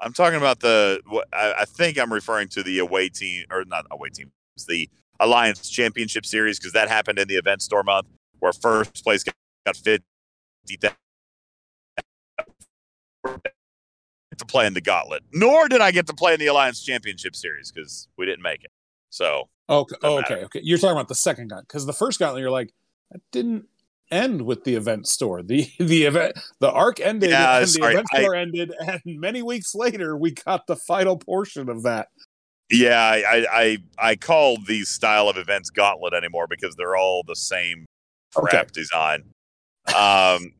[SPEAKER 1] I'm talking about the. I, I think I'm referring to the away team or not away team. It's the Alliance Championship Series because that happened in the event store month where first place got, got fifty to play in the Gauntlet. Nor did I get to play in the Alliance Championship Series because we didn't make it. So
[SPEAKER 2] Okay, okay, okay. You're talking about the second gauntlet because the first gauntlet, you're like, that didn't end with the event store. The the event, the arc ended,
[SPEAKER 1] Yeah,
[SPEAKER 2] and
[SPEAKER 1] sorry,
[SPEAKER 2] the event
[SPEAKER 1] I-
[SPEAKER 2] store ended, and many weeks later, we got the final portion of that.
[SPEAKER 1] yeah, I I I, I call these style of events Gauntlet anymore because they're all the same crap design. Um,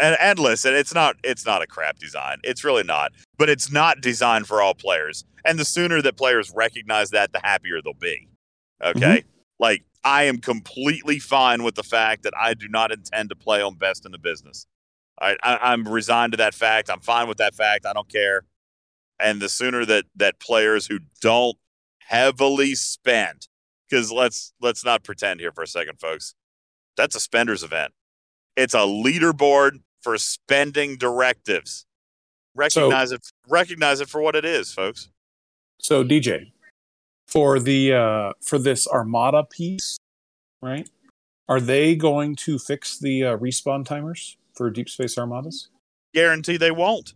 [SPEAKER 1] and and listen, it's not it's not a crap design. It's really not. But it's not designed for all players. And the sooner that players recognize that, the happier they'll be. Mm-hmm. Okay, like I am completely fine with the fact that I do not intend to play on best in the business. All right, I, I'm resigned to that fact. I'm fine with that fact. I don't care. And the sooner that that players who don't heavily spend, because let's let's not pretend here for a second, folks. That's a spenders event. It's a leaderboard for spending directives. Recognize it. Recognize it for what it is, folks.
[SPEAKER 2] So DJ, for the uh for this Armada piece, right? Are they going to fix the uh, respawn timers for Deep Space Armadas?
[SPEAKER 1] Guarantee they won't.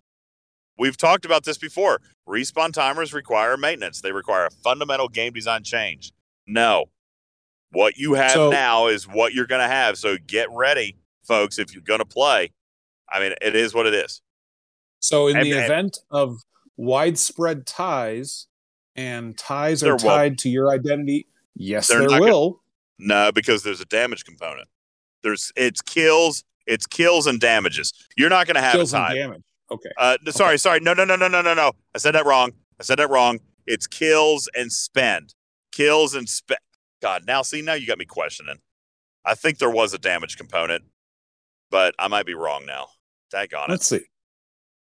[SPEAKER 1] We've talked about this before. Respawn timers require maintenance. They require a fundamental game design change. No. What you have
[SPEAKER 2] So-
[SPEAKER 1] now is what you're going to have. So get ready, folks, if you're going to play. I mean, it is what it is.
[SPEAKER 2] So in
[SPEAKER 1] And-
[SPEAKER 2] the
[SPEAKER 1] and-
[SPEAKER 2] event of widespread ties and ties are
[SPEAKER 1] won't.
[SPEAKER 2] tied to your identity, yes, there
[SPEAKER 1] not gonna-
[SPEAKER 2] will.
[SPEAKER 1] No, because there's a damage component. There's it's kills, it's kills and damages. You're not going to have
[SPEAKER 2] Kills
[SPEAKER 1] a tie.
[SPEAKER 2] damage. Okay.
[SPEAKER 1] Uh, n- sorry, sorry. No, no, no, no, no, no, no. I said that wrong. I said that wrong. It's kills and spend. Kills and spend. God, now see, now you got me questioning. I think there was a damage component, but I might be wrong now. Daggone it.
[SPEAKER 2] Let's see.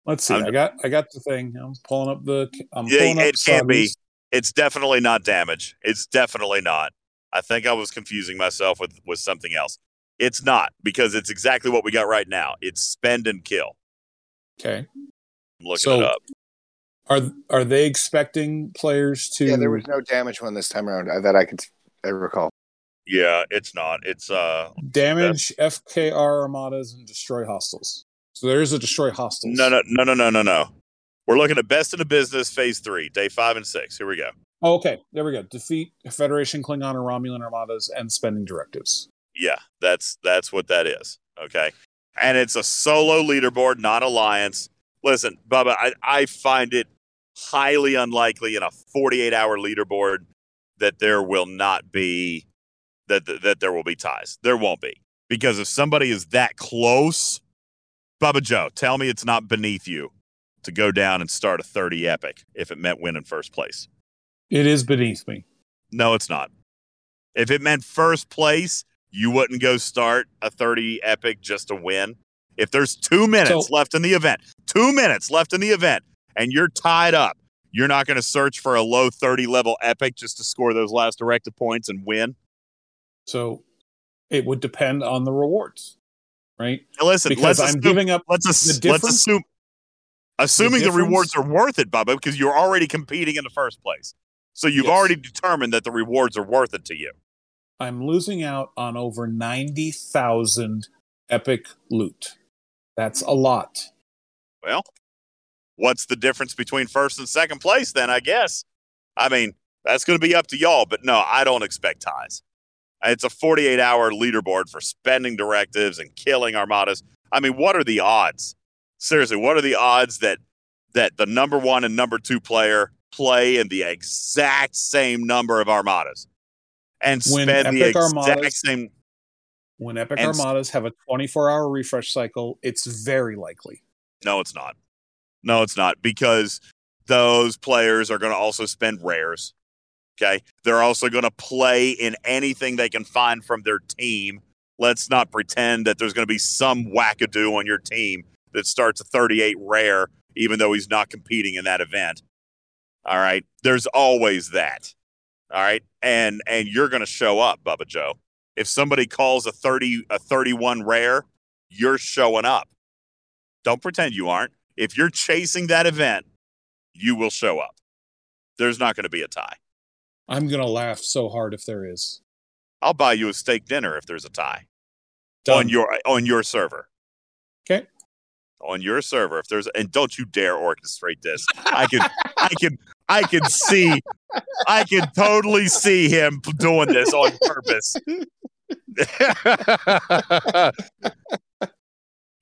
[SPEAKER 2] Let's see.
[SPEAKER 1] I'm-
[SPEAKER 2] I got I got the thing. I'm pulling up the I'm
[SPEAKER 1] Yeah,
[SPEAKER 2] pulling up
[SPEAKER 1] it can be. It's definitely not damage. It's definitely not. I think I was confusing myself with with something else. It's not because it's exactly what we got right now. It's spend and kill.
[SPEAKER 2] Okay.
[SPEAKER 1] I'm looking
[SPEAKER 2] So-
[SPEAKER 1] it up.
[SPEAKER 2] Are are they expecting players to
[SPEAKER 3] Yeah, there was no damage one this time around uh, that I could I recall.
[SPEAKER 1] Yeah, it's not. It's uh
[SPEAKER 2] damage FKR armadas and destroy hostiles? So there's a destroy hostiles.
[SPEAKER 1] no no no no no no no. We're looking at best in the business phase three, day five and six. Here we go.
[SPEAKER 2] Oh, okay, there we go. Defeat Federation, Klingon, or Romulan armadas and spending directives.
[SPEAKER 1] Yeah, that's that's what that is. Okay. And it's a solo leaderboard, not alliance. Listen, Bubba, I, I find it highly unlikely in a 48 hour leaderboard that there will not be that, that that there will be ties. There won't be. Because if somebody is that close, Bubba Joe, tell me it's not beneath you to go down and start a 30 epic if it meant win in first place.
[SPEAKER 2] It is beneath me.
[SPEAKER 1] No, it's not. If it meant first place, you wouldn't go start a 30 epic just to win. If there's two minutes
[SPEAKER 2] So-
[SPEAKER 1] left in the event, two minutes left in the event, and you're tied up, you're not going to search for a low 30 level epic just to score those last directive points and win.
[SPEAKER 2] So it would depend on the rewards, right?
[SPEAKER 1] Now listen,
[SPEAKER 2] Because
[SPEAKER 1] let's
[SPEAKER 2] I'm
[SPEAKER 1] assume,
[SPEAKER 2] giving up.
[SPEAKER 1] let's, ass-
[SPEAKER 2] the
[SPEAKER 1] let's assume assuming the,
[SPEAKER 2] difference-
[SPEAKER 1] rewards are worth it, Bubba, because you're already competing in the first place. So you've
[SPEAKER 2] Yes.
[SPEAKER 1] already determined that the rewards are worth it to you.
[SPEAKER 2] I'm losing out on over ninety thousand epic loot. That's a lot.
[SPEAKER 1] Well, what's the difference between first and second place then? I guess. I mean, that's going to be up to y'all, but no, I don't expect ties. It's a 48 hour leaderboard for spending directives and killing armadas. I mean, what are the odds? Seriously, what are the odds that that the number one and number two player play in the exact same number of armadas and
[SPEAKER 2] When
[SPEAKER 1] spend the
[SPEAKER 2] Epic
[SPEAKER 1] exact
[SPEAKER 2] Armadas-
[SPEAKER 1] same?
[SPEAKER 2] When Epic
[SPEAKER 1] And-
[SPEAKER 2] Armadas have a 24 hour refresh cycle, it's very likely.
[SPEAKER 1] No, it's not. No, it's not because those players are going to also spend rares. Okay. They're also going to play in anything they can find from their team. Let's not pretend that there's going to be some wackadoo on your team that starts a 38 rare, even though he's not competing in that event. All right. There's always that. All right. And and you're going to show up, Bubba Joe. If somebody calls a 30 a 31 rare, you're showing up. Don't pretend you aren't. If you're chasing that event, you will show up. There's not going to be a tie.
[SPEAKER 2] I'm going to laugh so hard if there is.
[SPEAKER 1] I'll buy you a steak dinner if there's a tie
[SPEAKER 2] Done.
[SPEAKER 1] on your on your server.
[SPEAKER 2] Okay.
[SPEAKER 1] On your server, if there's and don't you dare orchestrate this. I can I can I can see I can totally see him doing this on purpose.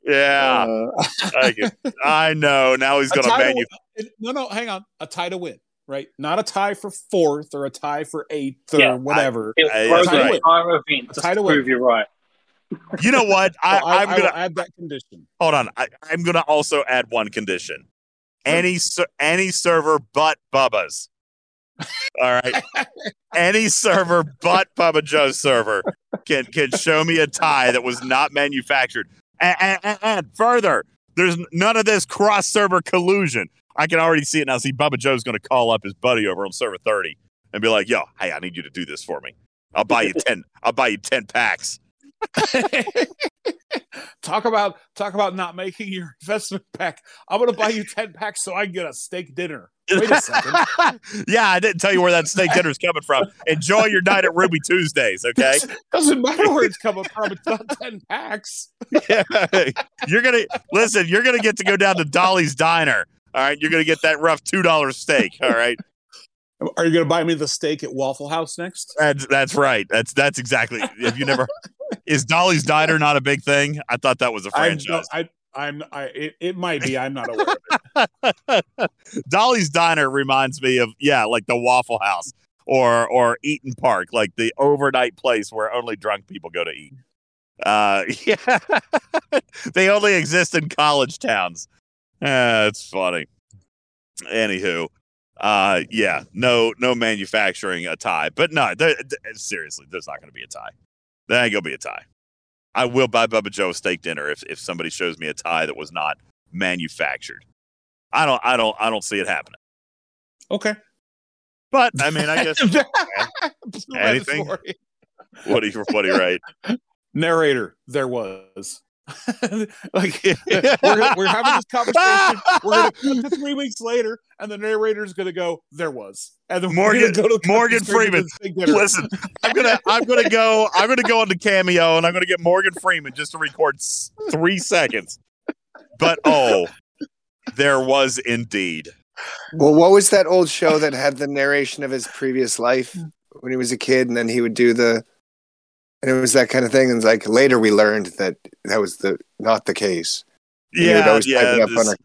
[SPEAKER 1] yeah,
[SPEAKER 3] Uh,
[SPEAKER 1] I, can, I know. Now he's going to
[SPEAKER 2] tie you. No, no, hang on. A tie to win, right? Not a tie for fourth or a tie for eighth or
[SPEAKER 4] Yeah, I-
[SPEAKER 2] wentwhatever.
[SPEAKER 4] He'll
[SPEAKER 1] Hey,
[SPEAKER 4] throw
[SPEAKER 1] right.
[SPEAKER 4] entire event just
[SPEAKER 2] Tie to
[SPEAKER 4] to
[SPEAKER 2] win.
[SPEAKER 4] prove you're right.
[SPEAKER 1] You know what? I,
[SPEAKER 2] So I,
[SPEAKER 1] I'm gonna
[SPEAKER 2] will add that condition.
[SPEAKER 1] hold on. I, I'm gonna also add one condition. Any ser- any server but Bubba's. All right. any server but Bubba Joe's server can can show me a tie that was not manufactured. And, and, and further, there's none of this cross server collusion. I can already see it now. See, Bubba Joe's going to call up his buddy over on server 30 and be like, "Yo, hey, I need you to do this for me. I'll buy you ten. I'll buy you ten packs."
[SPEAKER 2] talk about talk about not making your investment pack. I'm gonna buy you ten packs so I can get a steak dinner. Wait a second.
[SPEAKER 1] yeah, I didn't tell you where that steak dinner is coming from. Enjoy your night at Ruby Tuesdays, okay?
[SPEAKER 2] Doesn't matter where it's coming from. It's not ten packs.
[SPEAKER 1] yeah, you're gonna listen. You're gonna get to go down to Dolly's Diner. All right, you're gonna get that rough two dollar steak. All right,
[SPEAKER 2] Are you gonna buy me the steak at Waffle House next?
[SPEAKER 1] that's that's right. That's that's exactly. Have you never? Is Dolly's Diner not a big thing? I thought that was a
[SPEAKER 2] I'm,
[SPEAKER 1] franchise.
[SPEAKER 2] I, I'm. I. It, it might be. I'm not aware of it.
[SPEAKER 1] Dolly's Diner reminds me of yeah, like the Waffle House or or Eat'n Park, like the overnight place where only drunk people go to eat. Uh, yeah, they only exist in college towns. Uh, it's funny. Anywho, uh, yeah, no, no manufacturing a tie, but no, there, th- seriously, there's not going to be a tie. There ain't gonna be a tie. I will buy Bubba Joe a steak dinner if if somebody shows me a tie that was not manufactured. I don't, I don't, I don't see it happening.
[SPEAKER 2] Okay.
[SPEAKER 1] But I mean, I guess Anything? what do you, what do you write?
[SPEAKER 2] Narrator, there was. like we're, we're having this conversation. We're gonna three weeks later, and the narrator is gonna go, "There was." And then
[SPEAKER 1] Morgan-
[SPEAKER 2] go to
[SPEAKER 1] Morgan Freeman.
[SPEAKER 2] the steak dinner.
[SPEAKER 1] Listen, I'm gonna, I'm gonna go, I'm gonna go on the cameo, and I'm gonna get Morgan Freeman just to record three seconds. But oh, there was indeed.
[SPEAKER 3] well, what was that old show that had the narration of his previous life when he was a kid, and then he would do the, and it was that kind of thing. And it's like later we learned that that was the not the case. And he would
[SPEAKER 1] Yeah,
[SPEAKER 3] always
[SPEAKER 1] yeah.
[SPEAKER 3] it up on
[SPEAKER 1] this-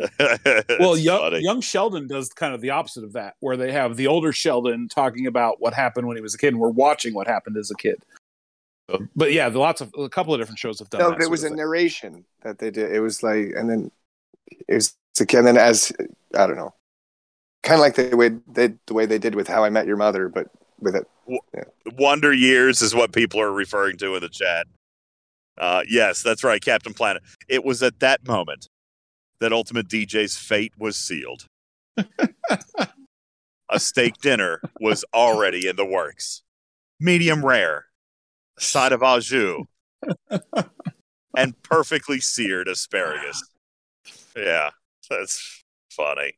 [SPEAKER 2] well, young, young Sheldon does kind of the opposite of that, where they have the older Sheldon talking about what happened when he was a kid, and we're watching what happened as a kid. Oh. But yeah, the lots of a couple of different shows have done.
[SPEAKER 3] No,
[SPEAKER 2] that
[SPEAKER 3] but it was a
[SPEAKER 2] thing.
[SPEAKER 3] narration that they did. It was like, and then it was a kid. And then as I don't know, kind of like the way they the way they did with How I Met Your Mother, but with it.
[SPEAKER 1] Wonder Years is what people are referring to in the chat. Uh, yes, that's right, Captain Planet. It was at that moment that Ultimate DJ's fate was sealed. a steak dinner was already in the works. Medium rare, side of au jus, and perfectly seared asparagus. Yeah, that's funny.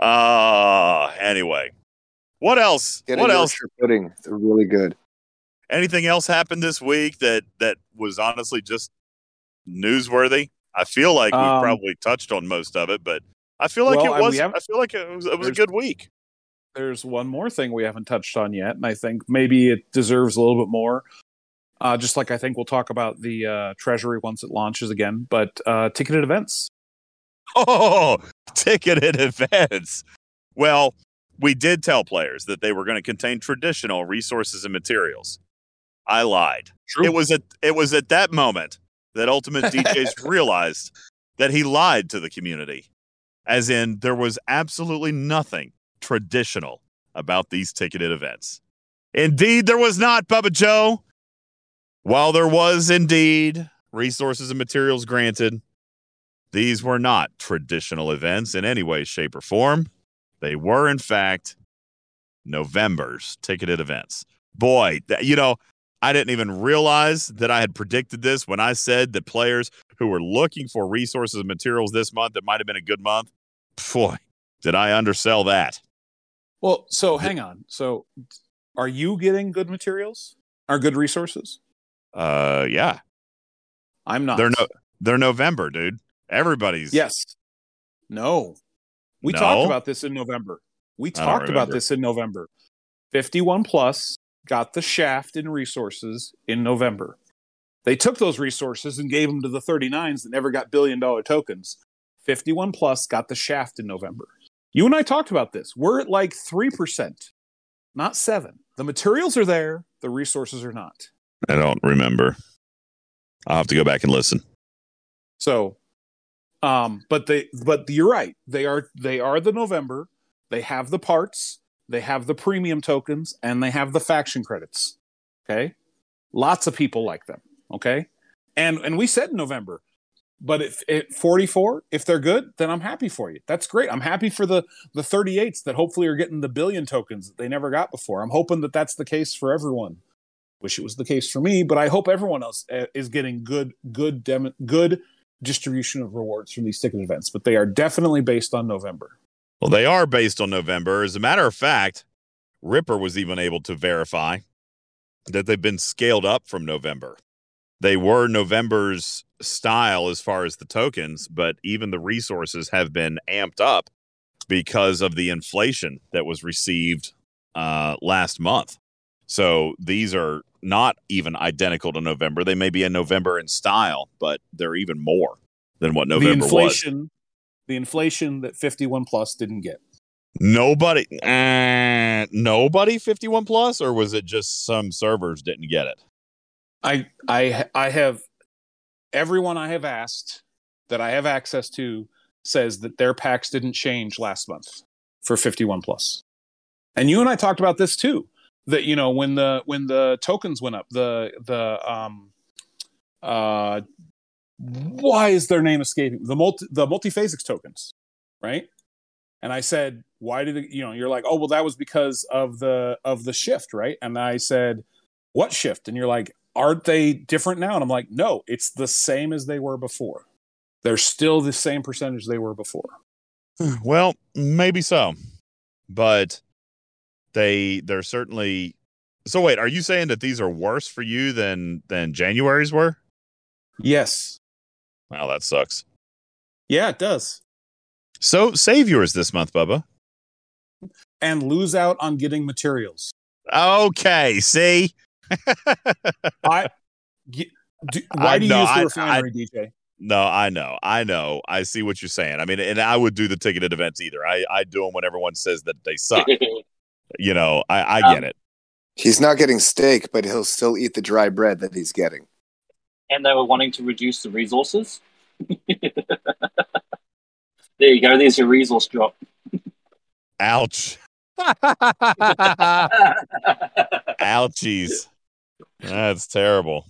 [SPEAKER 1] Uh, anyway. What else?
[SPEAKER 3] Get
[SPEAKER 1] what
[SPEAKER 3] a
[SPEAKER 1] else?
[SPEAKER 3] Yorkshire pudding. They're really good.
[SPEAKER 1] anything else happened this week that that was honestly just newsworthy? I feel like we
[SPEAKER 2] Um,
[SPEAKER 1] probably touched on most of it, but I feel like
[SPEAKER 2] well,
[SPEAKER 1] it was.
[SPEAKER 2] haven't-
[SPEAKER 1] I feel like it was, it was a good week.
[SPEAKER 2] there's one more thing we haven't touched on yet, and I think maybe it deserves a little bit more. Uh, just like I think we'll talk about the uh, Treasury once it launches again, but uh, ticketed events.
[SPEAKER 1] Oh, ticketed events. Well, we did tell players that they were going to contain traditional resources and materials. I lied.
[SPEAKER 2] True.
[SPEAKER 1] It was at it was at that moment that Ultimate DJs realized that he lied to the community. As in there was absolutely nothing traditional about these ticketed events. Indeed there was not, Bubba Joe. While there was indeed resources and materials granted, these were not traditional events in any way, shape, or form. They were, in fact, November's ticketed events. Boy, that, you know, I didn't even realize that I had predicted this when I said that players who were looking for resources and materials this month, that might have been a good month. Boy, did I undersell that.
[SPEAKER 2] Well, so hang on. So, are you getting good materials? Are good resources?
[SPEAKER 1] Uh, yeah,
[SPEAKER 2] I'm not.
[SPEAKER 1] they're no, they're November, dude. Everybody's
[SPEAKER 2] Yes. No. We
[SPEAKER 1] No?
[SPEAKER 2] talked about this in November. We talked about this in November. 51 Plus got the shaft in resources in November. They took those resources and gave them to the 39s that never got billion dollar tokens. 51 Plus got the shaft in November. You and I talked about this. We're at like 3%, not 7. The materials are there, the resources are not.
[SPEAKER 1] I don't remember. I'll have to go back and listen.
[SPEAKER 2] So, um, but they, but you're right. They are, they are the November. They have the parts, they have the premium tokens, and they have the faction credits. Okay, lots of people like them. Okay, and and we said November, but if at 44, if they're good, then I'm happy for you. That's great. I'm happy for the the 38s that hopefully are getting the billion tokens that they never got before. I'm hoping that that's the case for everyone. Wish it was the case for me, but I hope everyone else uh, is getting good, good, dem- good distribution of rewards from these ticket events. But they are definitely based on November.
[SPEAKER 1] Well, they are based on November. As a matter of fact, Ripper was even able to verify that they've been scaled up from November. They were November's style as far as the tokens, but even the resources have been amped up because of the inflation that was received uh, last month. So these are not even identical to November. They may be in November in style, but they're even more than what November
[SPEAKER 2] the
[SPEAKER 1] was.
[SPEAKER 2] inflation, the inflation that 51 plus didn't get.
[SPEAKER 1] Nobody, uh, nobody 51 plus, or was it just some servers didn't get it?
[SPEAKER 2] I I I have everyone I have asked that I have access to says that their packs didn't change last month for 51 plus. And you and I talked about this too. That you know when the when the tokens went up, the the um uh why is their name escaping? The multi the multiphasics tokens, right? And I said, why did it, you know, you're like, oh well that was because of the of the shift, right? And I said, what shift? And you're like, aren't they different now? And I'm like, no, it's the same as they were before. They're still the same percentage they were before.
[SPEAKER 1] Well, maybe so, but they they're certainly. So wait, are you saying that these are worse for you than than January's were?
[SPEAKER 2] Yes.
[SPEAKER 1] Wow, that sucks.
[SPEAKER 2] Yeah, it does.
[SPEAKER 1] So save yours this month, Bubba.
[SPEAKER 2] And lose out on getting materials.
[SPEAKER 1] Okay, see.
[SPEAKER 2] I G- do, why
[SPEAKER 1] I
[SPEAKER 2] do you
[SPEAKER 1] know,
[SPEAKER 2] use the
[SPEAKER 1] I-
[SPEAKER 2] refinery, DJ?
[SPEAKER 1] No, I know, I know, I see what you're saying. I mean, and I would do the ticketed events either. I I do them when everyone says that they suck. you know, I I
[SPEAKER 4] Um,
[SPEAKER 1] get it.
[SPEAKER 3] He's not getting steak, but he'll still eat the dry bread that he's getting.
[SPEAKER 4] and they were wanting to reduce the resources. there you go. There's your resource drop.
[SPEAKER 1] Ouch. Ouchies. That's terrible.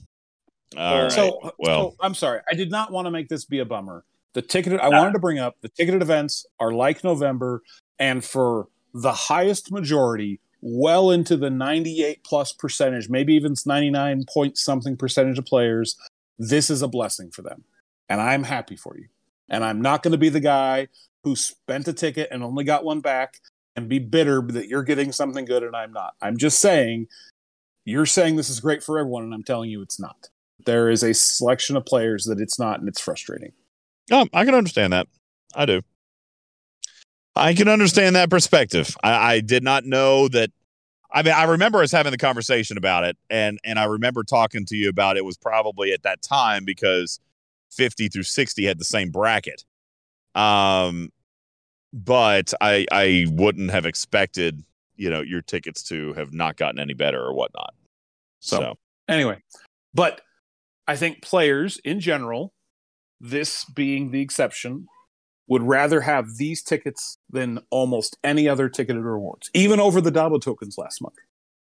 [SPEAKER 1] All right.
[SPEAKER 2] So,
[SPEAKER 1] well,
[SPEAKER 2] so I'm sorry. I did not want to make this be a bummer. The ticketed I wanted to bring up the ticketed events are like November, and for the highest majority, well into the 98 plus percentage, maybe even 99 point something percentage of players, this is a blessing for them. And I'm happy for you. And I'm not going to be the guy who spent a ticket and only got one back and be bitter that you're getting something good and I'm not. I'm just saying, you're saying this is great for everyone, and I'm telling you it's not. There is a selection of players that it's not, and it's frustrating.
[SPEAKER 1] Oh, I can understand that. I do. I can understand that perspective. I, I did not know that. I mean, I remember us having the conversation about it, and and I remember talking to you about it was probably at that time because fifty through sixty had the same bracket. Um, but I I wouldn't have expected you know your tickets to have not gotten any better or whatnot. So,
[SPEAKER 2] So- Anyway, but I think players in general, this being the exception, would rather have these tickets than almost any other ticketed rewards, even over the Dabo tokens last month.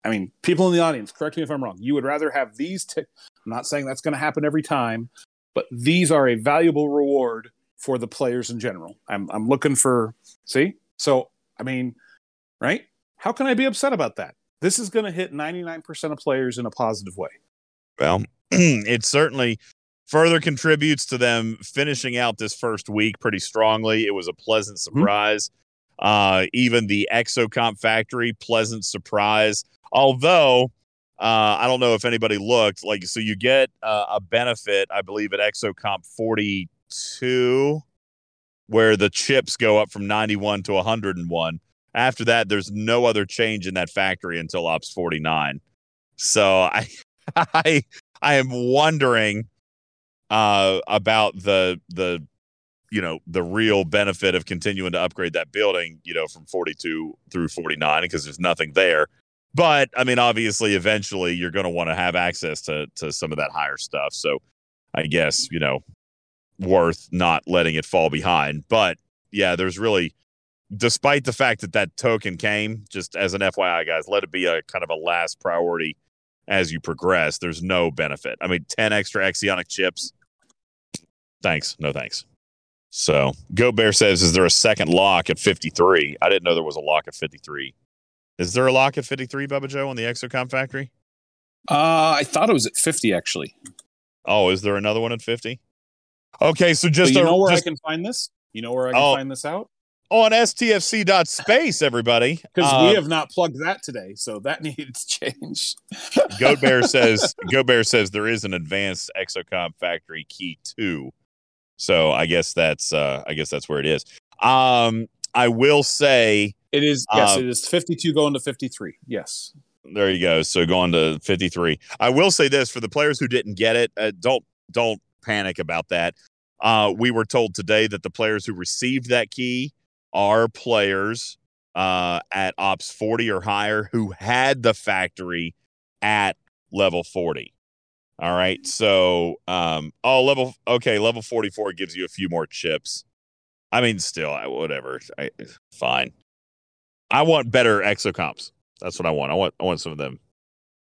[SPEAKER 2] I mean, people in the audience, correct me if I'm wrong. You would rather have these tickets. I'm not saying that's going to happen every time, but these are a valuable reward for the players in general. I'm I'm looking for see. So I mean, right? How can I be upset about that? This is going to hit 99% of players in a positive way.
[SPEAKER 1] well, it certainly further contributes to them finishing out this first week pretty strongly. It was a pleasant surprise. Uh, even the Exocomp Factory, pleasant surprise. Although uh, I don't know if anybody looked like so you get uh, a benefit, I believe, at Exocomp 42, where the chips go up from 91 to 101. After that, there's no other change in that factory until Ops 49. So I, I, I am wondering uh, about the the you know the real benefit of continuing to upgrade that building, you know, from 42 through 49 because there's nothing there. But I mean, obviously, eventually you're going to want to have access to to some of that higher stuff. So I guess you know worth not letting it fall behind. But yeah, there's really, despite the fact that that token came, just as an FYI, guys, let it be a kind of a last priority as you progress. There's no benefit. I mean, 10 extra axionic chips. Thanks. No thanks. So Go Bear says, is there a second lock at 53? I didn't know there was a lock at 53. Is there a lock at 53, Bubba Joe, on the Exocomp factory?
[SPEAKER 2] Uh, I thought it was at 50 actually.
[SPEAKER 1] Oh, is there another one at 50? Okay, so just
[SPEAKER 2] so you
[SPEAKER 1] a-
[SPEAKER 2] know where
[SPEAKER 1] just
[SPEAKER 2] I can find this? You know where I can
[SPEAKER 1] Oh.
[SPEAKER 2] find this out?
[SPEAKER 1] On stfc.space, everybody.
[SPEAKER 2] Because we have not plugged that today, so that needs to change.
[SPEAKER 1] Goat Bear says Goat Bear says there is an advanced Exocomp factory key two. So I guess that's uh I guess that's where it is. Um I will say
[SPEAKER 2] It is yes,
[SPEAKER 1] Uh,
[SPEAKER 2] it is 52 going to 53. Yes.
[SPEAKER 1] there you go. So going to 53. I will say this for the players who didn't get it, uh, don't don't panic about that. Uh we were told today that the players who received that key are players uh at ops 40 or higher who had the factory at level 40. All right. So um oh level okay, level 44 gives you a few more chips. I mean still I, whatever. I, fine. I want better exocomps. That's what I want. I want I want some of them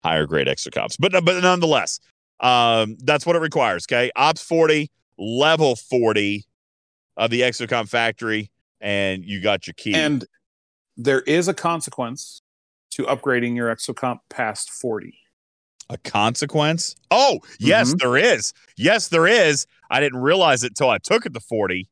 [SPEAKER 1] higher grade exocomps. But but nonetheless, um that's what it requires, okay? Ops 40, level 40 of the exocomp factory and you got your key.
[SPEAKER 2] And there is a consequence to upgrading your exocomp past 40.
[SPEAKER 1] a consequence? Oh, yes,
[SPEAKER 2] Mhm.
[SPEAKER 1] there is. Yes, there is. I didn't realize it till I took it to 40.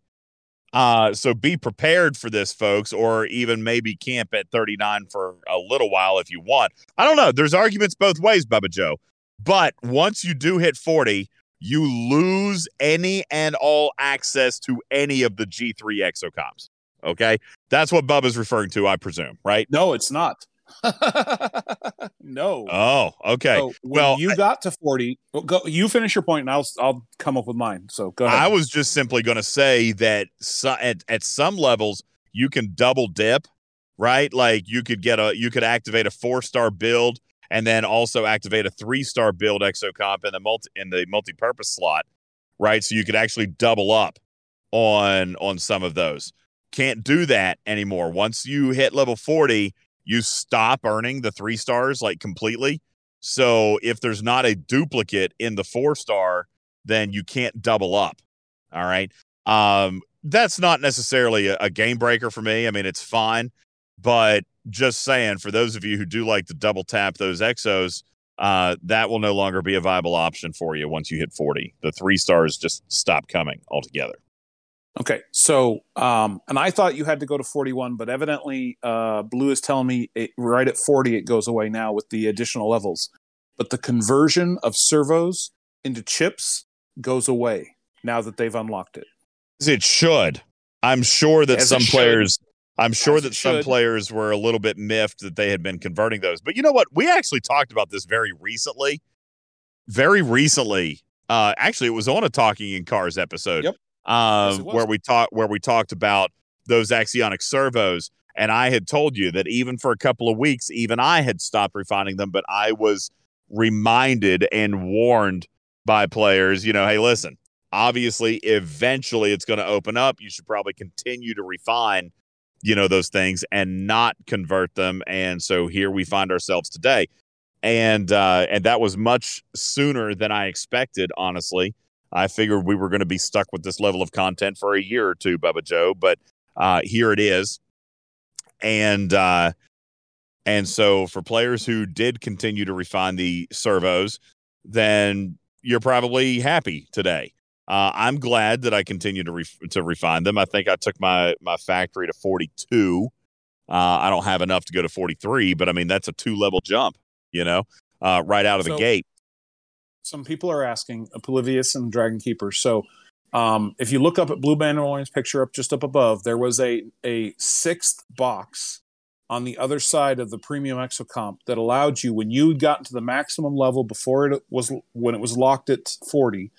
[SPEAKER 1] Uh, so be prepared for this, folks, or even maybe camp at 39 for a little while if you want. I don't know. There's arguments both ways, Bubba Joe. But once you do hit 40, you lose any and all access to any of the G3 exocomps. Okay. That's what Bubba's referring to, I presume, right?
[SPEAKER 2] No, it's not. no.
[SPEAKER 1] Oh, okay.
[SPEAKER 2] So
[SPEAKER 1] well,
[SPEAKER 2] you got to 40, go you finish your point and I'll I'll come up with mine. So go ahead.
[SPEAKER 1] I was just simply going to say that so, at at some levels you can double dip, right? Like you could get a you could activate a four star build and then also activate a three star build exocomp in the multi in the multi purpose slot, right? So you could actually double up on on some of those. Can't do that anymore. Once you hit level forty, you stop earning the three stars like completely. So if there's not a duplicate in the four star, then you can't double up. All right. Um, that's not necessarily a, a game breaker for me. I mean, it's fine, but just saying for those of you who do like to double tap those exos, uh, that will no longer be a viable option for you once you hit 40. The three stars just stop coming altogether.
[SPEAKER 2] Okay, so um, and I thought you had to go to 41, but evidently uh, Blue is telling me it, right at 40 it goes away now with the additional levels. But the conversion of servos into chips goes away now that they've unlocked it.
[SPEAKER 1] It should. I'm sure that
[SPEAKER 2] As
[SPEAKER 1] some players. I'm sure
[SPEAKER 2] As
[SPEAKER 1] that some
[SPEAKER 2] should.
[SPEAKER 1] players were a little bit miffed that they had been converting those. But you know what? We actually talked about this very recently. Very recently. Uh actually it was on a Talking in Cars episode.
[SPEAKER 2] Yep.
[SPEAKER 1] Um
[SPEAKER 2] Yes, it was.
[SPEAKER 1] where we talked where we talked about those axionic servos. And I had told you that even for a couple of weeks, even I had stopped refining them, but I was reminded and warned by players, you know, hey, listen, obviously, eventually it's going to open up. You should probably continue to refine, you know, those things and not convert them. And so here we find ourselves today. And uh, and that was much sooner than I expected, honestly. I figured we were going to be stuck with this level of content for a year or two, Bubba Joe, but uh, here it is. And uh, and so for players who did continue to refine the servos, then you're probably happy today. Uh, I'm glad that I continue to ref- to refine them. I think I took my my factory to 42. Uh, I don't have enough to go to 43, but I mean that's a two level jump, you know, uh, right out of the gate.
[SPEAKER 2] Some people are asking Polybius and Dragon Keeper. So, um, if you look up at Blue Mandalorian's picture up just up above, there was a a sixth box on the other side of the premium exocomp that allowed you when you got to the maximum level before it was when it was locked at 40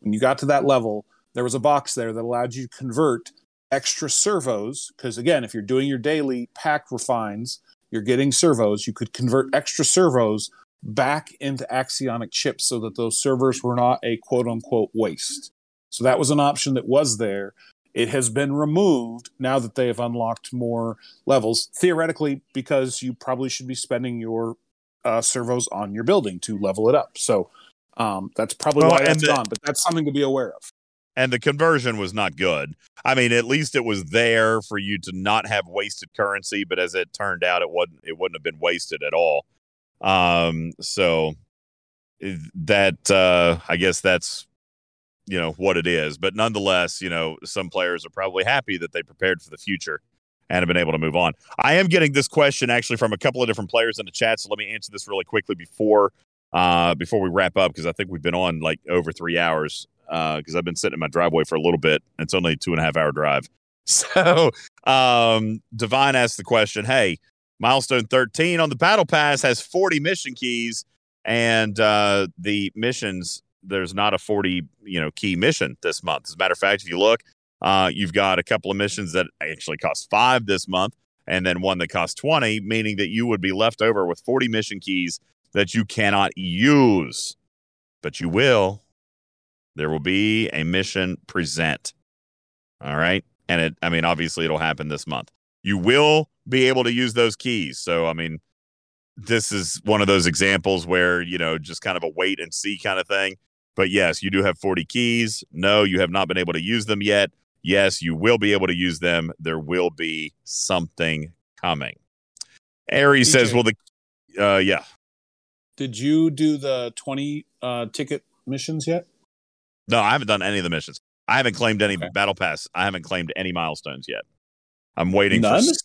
[SPEAKER 2] when you got to that level there was a box there that allowed you to convert extra servos because again if you're doing your daily pack refines you're getting servos you could convert extra servos back into axionic chips so that those servers were not a quote unquote waste. So that was an option that was there. It has been removed now that they have unlocked more levels, theoretically, because you probably should be spending your uh, servos on your building to level it up. So um, that's probably
[SPEAKER 1] Well,
[SPEAKER 2] why that's
[SPEAKER 1] the-
[SPEAKER 2] gone, but that's something to be aware of.
[SPEAKER 1] and the conversion was not good. I mean, at least it was there for you to not have wasted currency, but as it turned out, it wasn't. It wouldn't have been wasted at all. Um, so that uh, I guess that's you know what it is. But nonetheless, you know, some players are probably happy that they prepared for the future and have been able to move on. I am getting this question actually from a couple of different players in the chat, so let me answer this really quickly before uh, before we wrap up because I think we've been on like over three hours Uh, because I've been sitting in my driveway for a little bit. It's only a two and a half hour drive. So um, Divine asked the question, "Hey, milestone 13 on the battle pass has 40 mission keys, and uh, the missions there's not a 40 you know key mission this month. As a matter of fact, if you look, uh, you've got a couple of missions that actually cost five this month, and then one that costs 20, meaning that you would be left over with 40 mission keys that you cannot use, but you will. There will be a mission present. All right. And it, I mean, obviously it'll happen this month. You will be able to use those keys. So, I mean, this is one of those examples where, you know, just kind of a wait and see kind of thing. But yes, you do have 40 keys. No, you have not been able to use them yet. Yes, you will be able to use them. There will be something coming. Aries says, well, the, uh, yeah,
[SPEAKER 2] Did you do the 20 uh, ticket missions yet?
[SPEAKER 1] No, I haven't done any of the missions. I haven't claimed any
[SPEAKER 2] Okay.
[SPEAKER 1] battle pass. I haven't claimed any milestones yet. I'm waiting for
[SPEAKER 2] None?
[SPEAKER 1] s-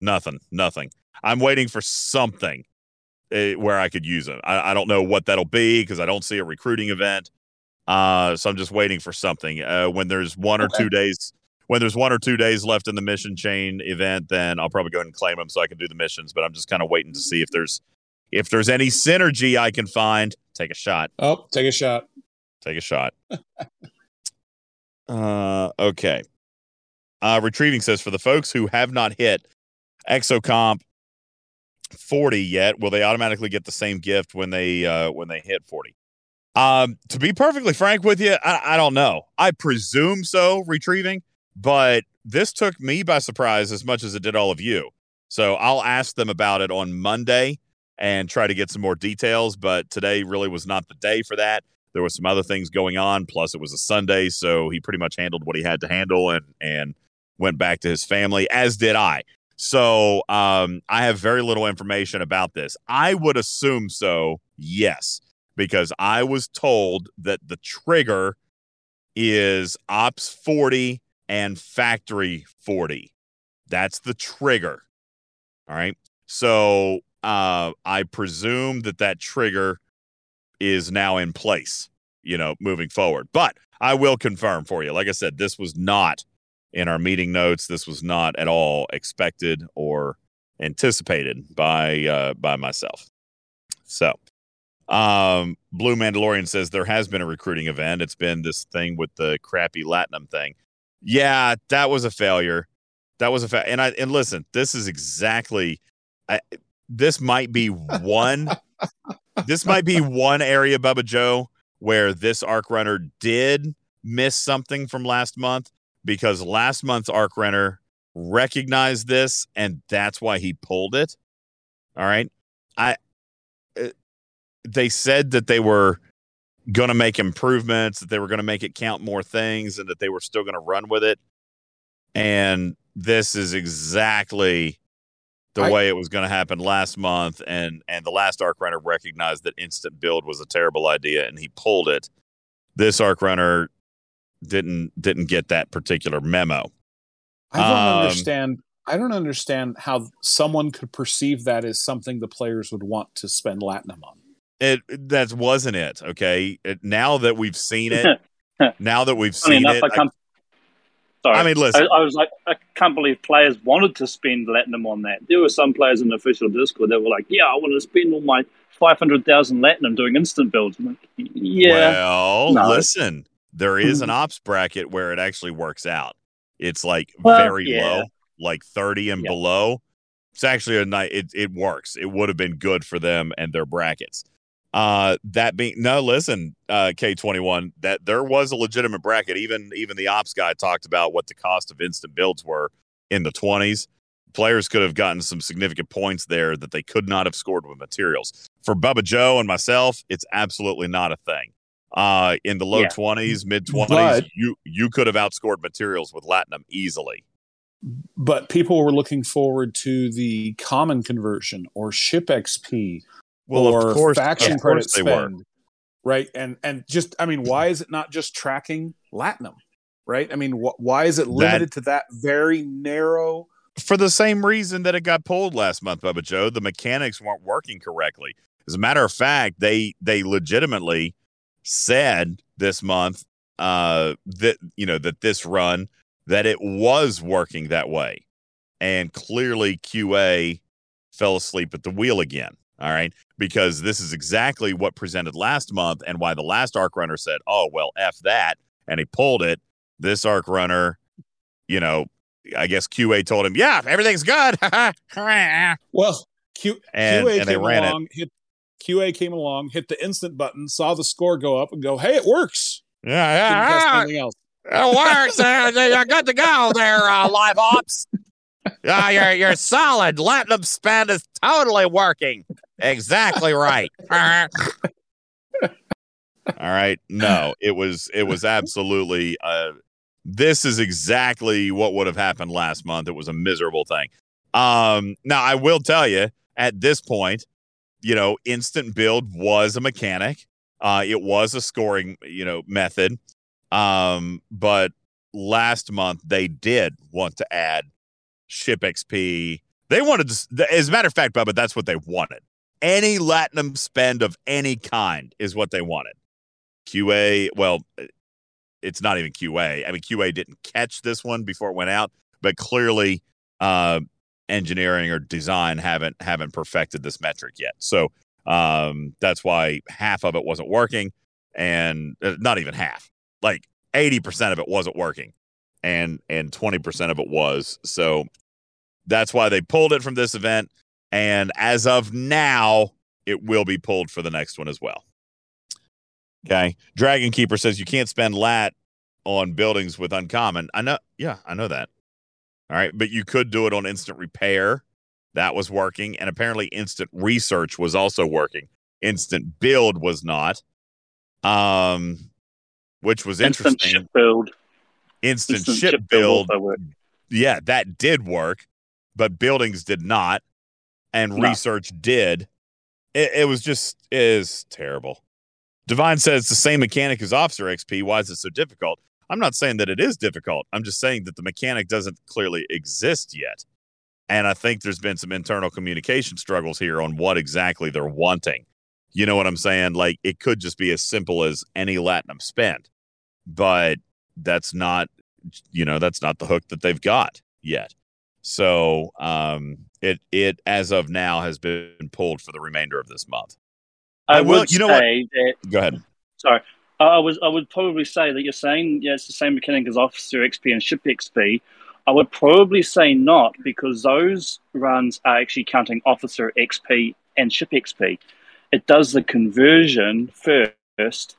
[SPEAKER 1] nothing. Nothing. I'm waiting for something uh, where I could use it. I, I don't know what that'll be because I don't see a recruiting event. Uh, so I'm just waiting for something. Uh, when there's one or
[SPEAKER 2] Okay.
[SPEAKER 1] two days, when there's one or two days left in the mission chain event, then I'll probably go ahead and claim them so I can do the missions. But I'm just kind of waiting to see if there's if there's any synergy I can find. Take a shot.
[SPEAKER 2] Oh, take a shot.
[SPEAKER 1] Take a shot. uh, okay. Uh, retrieving says for the folks who have not hit Exocomp 40 yet, will they automatically get the same gift when they uh, when they hit 40? Um, to be perfectly frank with you, I, I don't know. I presume so, retrieving, but this took me by surprise as much as it did all of you. So I'll ask them about it on Monday and try to get some more details. But today really was not the day for that there were some other things going on plus it was a sunday so he pretty much handled what he had to handle and and went back to his family as did i so um i have very little information about this i would assume so yes because i was told that the trigger is ops 40 and factory 40 that's the trigger all right so uh i presume that that trigger is now in place. you know, moving forward. But I will confirm for you. Like I said, this was not in our meeting notes. This was not at all expected or anticipated by uh, by myself. So, um, Blue Mandalorian says there has been a recruiting event. It's been this thing with the crappy Latinum thing. Yeah, that was a failure. That was a fa- and I and listen, this is exactly. I, this might be one. this might be one area, Bubba Joe, where this arc runner did miss something from last month because last month's arc runner recognized this and that's why he pulled it. All right. I uh, they said that they were going to make improvements, that they were going to make it count more things and that they were still going to run with it. And this is exactly the
[SPEAKER 2] I-
[SPEAKER 1] way it was going to happen last month and and the last arc runner recognized that instant build was a terrible idea and he pulled it. This arc runner didn't didn't get that particular memo.
[SPEAKER 2] I don't
[SPEAKER 1] Um,
[SPEAKER 2] understand. I don't understand how someone could perceive that as something the players would want to spend Latinum on.
[SPEAKER 1] It that wasn't it. Okay, It- now that we've seen it, now that we've
[SPEAKER 4] Funny
[SPEAKER 1] seen
[SPEAKER 4] enough,
[SPEAKER 1] it,
[SPEAKER 4] I can't. Sorry.
[SPEAKER 1] I mean, listen.
[SPEAKER 4] I, I was like, I can't believe players wanted to spend Latinum on that. There were some players in the official Discord that were like, "Yeah, I want to spend all my five hundred thousand Latinum doing instant builds." I'm like, yeah,
[SPEAKER 1] Well,
[SPEAKER 4] No.
[SPEAKER 1] listen, there is an ops bracket where it actually works out. It's like
[SPEAKER 4] Well,
[SPEAKER 1] very
[SPEAKER 4] yeah.
[SPEAKER 1] low, like 30 and
[SPEAKER 4] Yeah.
[SPEAKER 1] below. It's actually a night it it works. It would have been good for them and their brackets. Uh that being no, listen, uh K21, that there was a legitimate bracket. Even even the ops guy talked about what the cost of instant builds were in the 20s. Players could have gotten some significant points there that they could not have scored with materials. For Bubba Joe and myself, it's absolutely not a thing. Uh in the low
[SPEAKER 4] Yeah.
[SPEAKER 1] 20s, mid 20s, you you could have outscored materials with Latinum easily.
[SPEAKER 2] But people were looking forward to the common conversion or ship XP
[SPEAKER 1] Well,
[SPEAKER 2] or
[SPEAKER 1] of course,
[SPEAKER 2] faction
[SPEAKER 1] of
[SPEAKER 2] credit
[SPEAKER 1] course they were.
[SPEAKER 2] right? And and just I mean, why is it not just tracking Latinum, right? I mean, wh- why is it limited to that very narrow?
[SPEAKER 1] for the same reason that it got pulled last month, Bubba Joe. The mechanics weren't working correctly. As a matter of fact, they they legitimately said this month uh, that you know that this run that it was working that way, and clearly QA fell asleep at the wheel again. All right, because this is exactly what presented last month, and why the last arc runner said, "Oh well, f that," and he pulled it. This arc runner, you know, I guess QA told him, "Yeah, everything's good."
[SPEAKER 2] Well, Q,
[SPEAKER 1] And-
[SPEAKER 2] QA
[SPEAKER 1] and they
[SPEAKER 2] came
[SPEAKER 1] ran it.
[SPEAKER 2] along, hit QA came along, hit the instant button, saw the score go up, and go, "Hey, it works."
[SPEAKER 1] yeah,
[SPEAKER 2] Didn't test
[SPEAKER 1] yeah,
[SPEAKER 2] anything else.
[SPEAKER 1] it works. Uh, You're good to go there, uh, live ops. Yeah, you're you're solid. Latinum spend is totally working. Exactly right. All right. No, it was it was absolutely uh this is exactly what would have happened last month. It was a miserable thing. Um now I will tell you at this point, you know, instant build was a mechanic. Uh it was a scoring, you know, method. Um but last month they did want to add ship XP. They wanted to as a matter of fact, Bubba, that's what they wanted. Any Latinum spend of any kind is what they wanted. QA, well, it's not even QA. I mean, QA didn't catch this one before it went out, but clearly, uh, engineering or design haven't haven't perfected this metric yet. So um, that's why half of it wasn't working, and uh, not even half. Like eighty percent of it wasn't working, and and twenty percent of it was. So that's why they pulled it from this event. And as of now, it will be pulled for the next one as well. Okay. Dragon Keeper says you can't spend lat on buildings with uncommon. I know. Yeah, I know that. All right. But you could do it on instant repair. That was working. And apparently, instant research was also working. Instant build was not. Um, which was
[SPEAKER 4] instant
[SPEAKER 1] interesting.
[SPEAKER 4] ship build,
[SPEAKER 1] instant,
[SPEAKER 4] instant
[SPEAKER 1] ship, build.
[SPEAKER 4] also worked.
[SPEAKER 1] Yeah, that did work, but buildings did not. And
[SPEAKER 4] No.
[SPEAKER 1] research did. It, it was just is terrible. Divine says the same mechanic as Officer XP. Why is it so difficult? I'm not saying that it is difficult. I'm just saying that the mechanic doesn't clearly exist yet. And I think there's been some internal communication struggles here on what exactly they're wanting. You know what I'm saying? Like it could just be as simple as any Latinum spent, but that's not, you know, that's not the hook that they've got yet. So um, it it as of now has been pulled for the remainder of this month.
[SPEAKER 4] I,
[SPEAKER 1] I will-
[SPEAKER 4] would
[SPEAKER 1] you know
[SPEAKER 4] say that
[SPEAKER 1] Go ahead.
[SPEAKER 4] Sorry. I was I would probably say that you're saying yeah it's the same mechanic as Officer XP and Ship XP. I would probably say not because those runs are actually counting Officer XP and Ship XP. It does the conversion first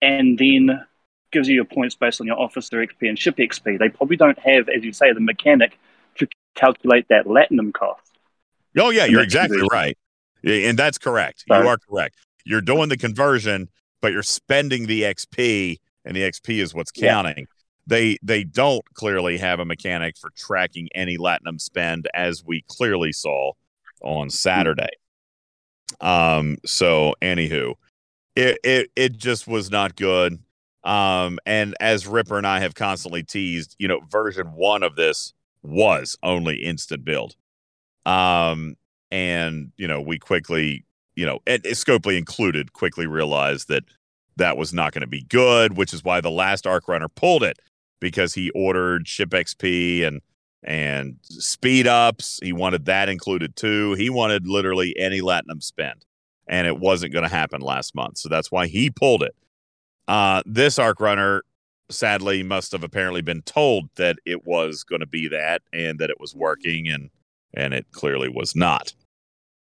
[SPEAKER 4] and then gives you your points based on your Officer XP and Ship XP. They probably don't have, as you say, the mechanic to calculate that Latinum cost.
[SPEAKER 1] Oh yeah, you're exactly
[SPEAKER 3] division.
[SPEAKER 1] right, and that's correct.
[SPEAKER 4] Sorry.
[SPEAKER 1] You are correct. You're doing the conversion, but you're spending the XP, and the XP is what's
[SPEAKER 4] Yeah.
[SPEAKER 1] counting. They they don't clearly have a mechanic for tracking any Latinum spend, as we clearly saw on Saturday. Um. So, anywho, it it it just was not good. Um. And as Ripper and I have constantly teased, you know, version one of this was only instant build. Um, and you know, we quickly, you know, and Scopely included, quickly realized that that was not going to be good, which is why the last Arc Runner pulled it because he ordered ship XP and and speed ups. He wanted that included too. He wanted literally any Latinum spend, and it wasn't going to happen last month, so that's why he pulled it. Uh, this Arc Runner sadly must have apparently been told that it was going to be that and that it was working and and it clearly was not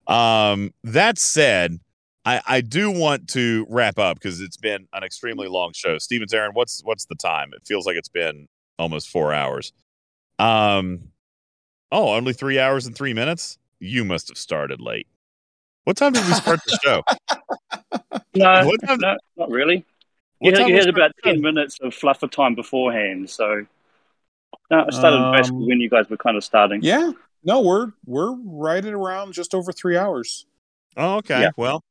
[SPEAKER 1] um that said i i do want to wrap up because it's been an extremely long show Steven Zarin what's what's the time it feels like it's been almost four hours um oh only three hours and three minutes you must have started late what time did we start the show
[SPEAKER 4] No,
[SPEAKER 1] What time-
[SPEAKER 4] no, not really.
[SPEAKER 1] What
[SPEAKER 4] You,
[SPEAKER 1] time
[SPEAKER 4] you had about
[SPEAKER 1] the show?
[SPEAKER 4] 10 minutes of fluffer time beforehand. So no, I started basically
[SPEAKER 2] Um,
[SPEAKER 4] when you guys were kind of starting.
[SPEAKER 2] Yeah. No, we're we're right at around just over three hours.
[SPEAKER 1] Oh, okay.
[SPEAKER 4] Yeah.
[SPEAKER 1] Well,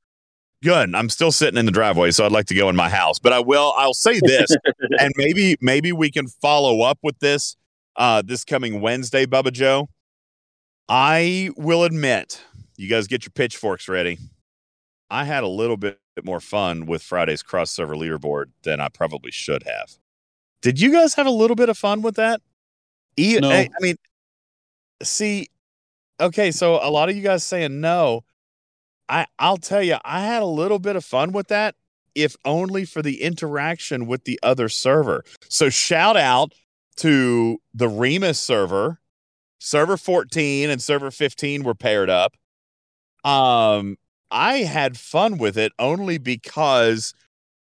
[SPEAKER 1] good. I'm still sitting in the driveway, so I'd like to go in my house. But I will. I'll say this, and maybe maybe we can follow up with this uh, this coming Wednesday, Bubba Joe. I will admit, you guys get your pitchforks ready. I had a little bit more fun with Friday's cross server leaderboard than I probably should have. Did you guys have a little bit of fun with that? E-
[SPEAKER 2] No.
[SPEAKER 1] I, I mean, see, okay, so a lot of you guys saying no. I I'll tell you, I had a little bit of fun with that, if only for the interaction with the other server. So shout out to the Remus server. Server 14 and server 15 were paired up. Um, I had fun with it only because,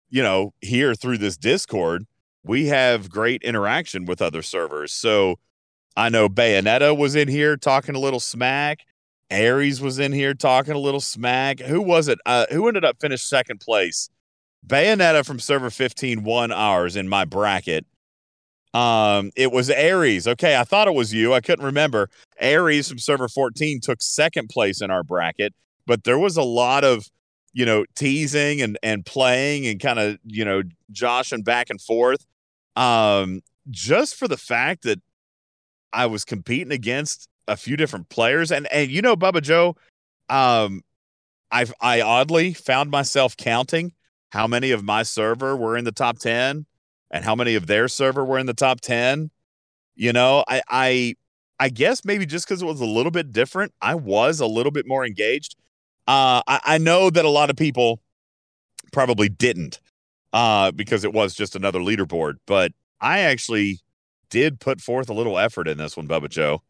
[SPEAKER 1] you know, here through this Discord, we have great interaction with other servers. So I know Bayonetta was in here talking a little smack. Aries was in here talking a little smack. Who was it? Uh, who ended up finished second place? Bayonetta from server 15 won ours in my bracket. Um, it was Aries. Okay, I thought it was you. I couldn't remember. Aries from server 14 took second place in our bracket, but there was a lot of, you know, teasing and and playing and kind of, you know, joshing back and forth. Um, just for the fact that I was competing against a few different players and and you know Bubba Joe um I've I oddly found myself counting how many of my server were in the top 10 and how many of their server were in the top 10 you know I I I guess maybe just cuz it was a little bit different I was a little bit more engaged. Uh I, I know that a lot of people probably didn't uh because it was just another leaderboard but I actually did put forth a little effort in this one, Bubba Joe.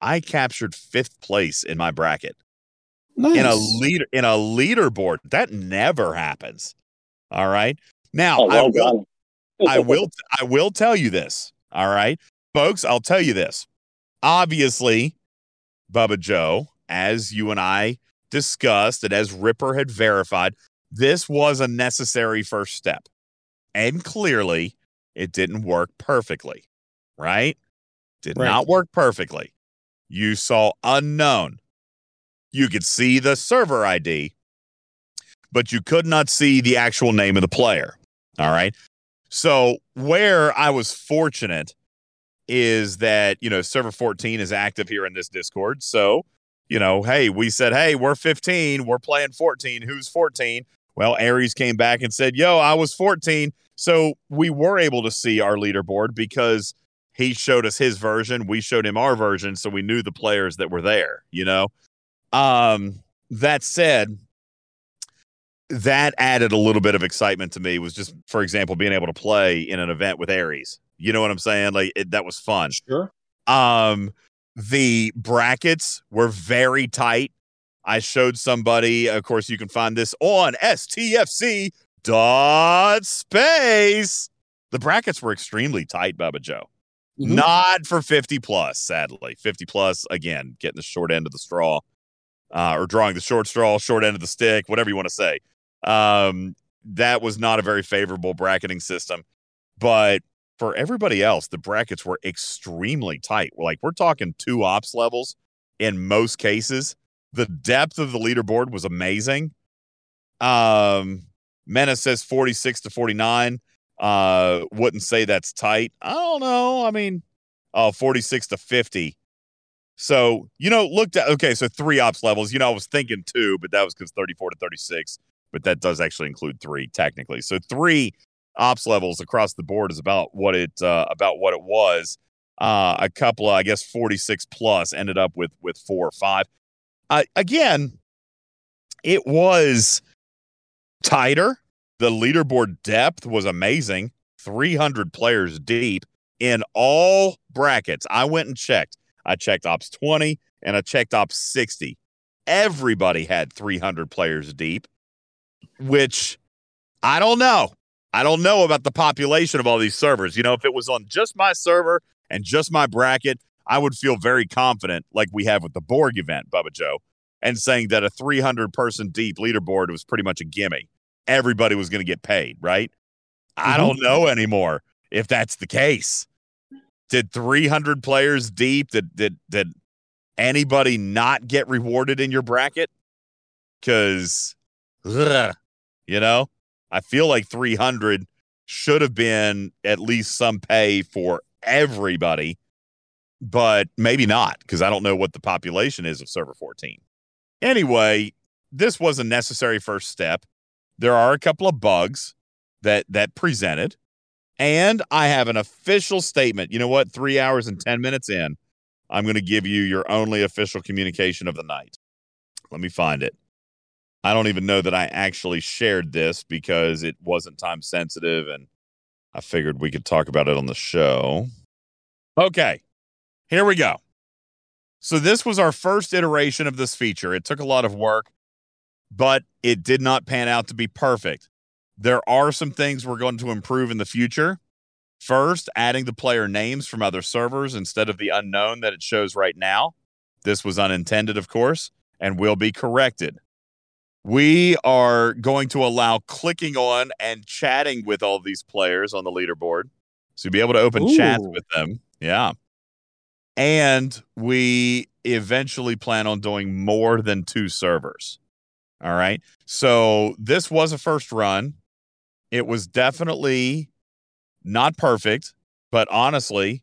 [SPEAKER 1] I captured fifth place in my bracket
[SPEAKER 2] Nice.
[SPEAKER 1] in a leader in a leaderboard. That never happens. All right. Now
[SPEAKER 4] Oh,
[SPEAKER 1] I will. I will I will tell you this. All right. Folks, I'll tell you this. Obviously, Bubba Joe, as you and I discussed and as Ripper had verified, this was a necessary first step. And clearly, it didn't work perfectly. Right? Did
[SPEAKER 2] Right.
[SPEAKER 1] not work perfectly. You saw unknown. You could see the server ID, but you could not see the actual name of the player. All right. So where I was fortunate is that, you know, server 14 is active here in this Discord. So you know, hey, we said, hey, we're 15, we're playing 14. Who's 14? Well, Aries came back and said, yo, I was 14. So we were able to see our leaderboard because he showed us his version, we showed him our version, so we knew the players that were there, you know. Um, that said, that added a little bit of excitement to me was just for example being able to play in an event with aries. You know what i'm saying? Like it, that was fun.
[SPEAKER 2] Sure.
[SPEAKER 1] um the brackets were very tight. I showed somebody of course you can find this on stfc dot space. The brackets were extremely tight bubba joe
[SPEAKER 2] Mhm.
[SPEAKER 1] not for 50 plus sadly. 50 plus again getting the short end of the straw uh, or drawing the short straw short end of the stick whatever you want to say. Um, that was not a very favorable bracketing system but for everybody else the brackets were extremely tight. Like we're talking two ops levels in most cases. The depth of the leaderboard was amazing. Um menace says 46 to 49 uh wouldn't say that's tight. I don't know. I mean uh, 46 to 50 so you know looked at okay so three ops levels. You know i was thinking two but that was because 34 to 36 but that does actually include three technically. So three ops levels across the board is about what it uh, about what it was. Uh a couple of i guess 46 plus ended up with with four or five. Uh, again it was tighter the leaderboard depth was amazing 300 players deep in all brackets. I went and checked. I checked ops 20 and i checked ops 60 everybody had 300 players deep which i don't know. I don't know about the population of all these servers. You know if it was on just my server and just my bracket i would feel very confident like we have with the borg event bubba joe and saying that a 300 person deep leaderboard was pretty much a gimme everybody was going to get paid, right? I
[SPEAKER 2] Mhm.
[SPEAKER 1] don't know anymore if that's the case. Did 300 players deep did did did anybody not get rewarded in your bracket? Cuz you know, I feel like 300 should have been at least some pay for everybody, but maybe not because I don't know what the population is of server 14. Anyway, this was a necessary first step there are a couple of bugs that that presented and i have an official statement. You know what? Three hours and 10 minutes in i'm going to give you your only official communication of the night. Let me find it. I don't even know that i actually shared this because it wasn't time sensitive and i figured we could talk about it on the show. Okay here we go. So this was our first iteration of this feature. It took a lot of work but it did not pan out to be perfect. There are some things we're going to improve in the future. First, adding the player names from other servers instead of the unknown that it shows right now. This was unintended, of course, and will be corrected. We are going to allow clicking on and chatting with all these players on the leaderboard. So you'll be able to open chats with them. Yeah. And we eventually plan on doing more than two servers. All right. So this was a first run. It was definitely not perfect, but honestly,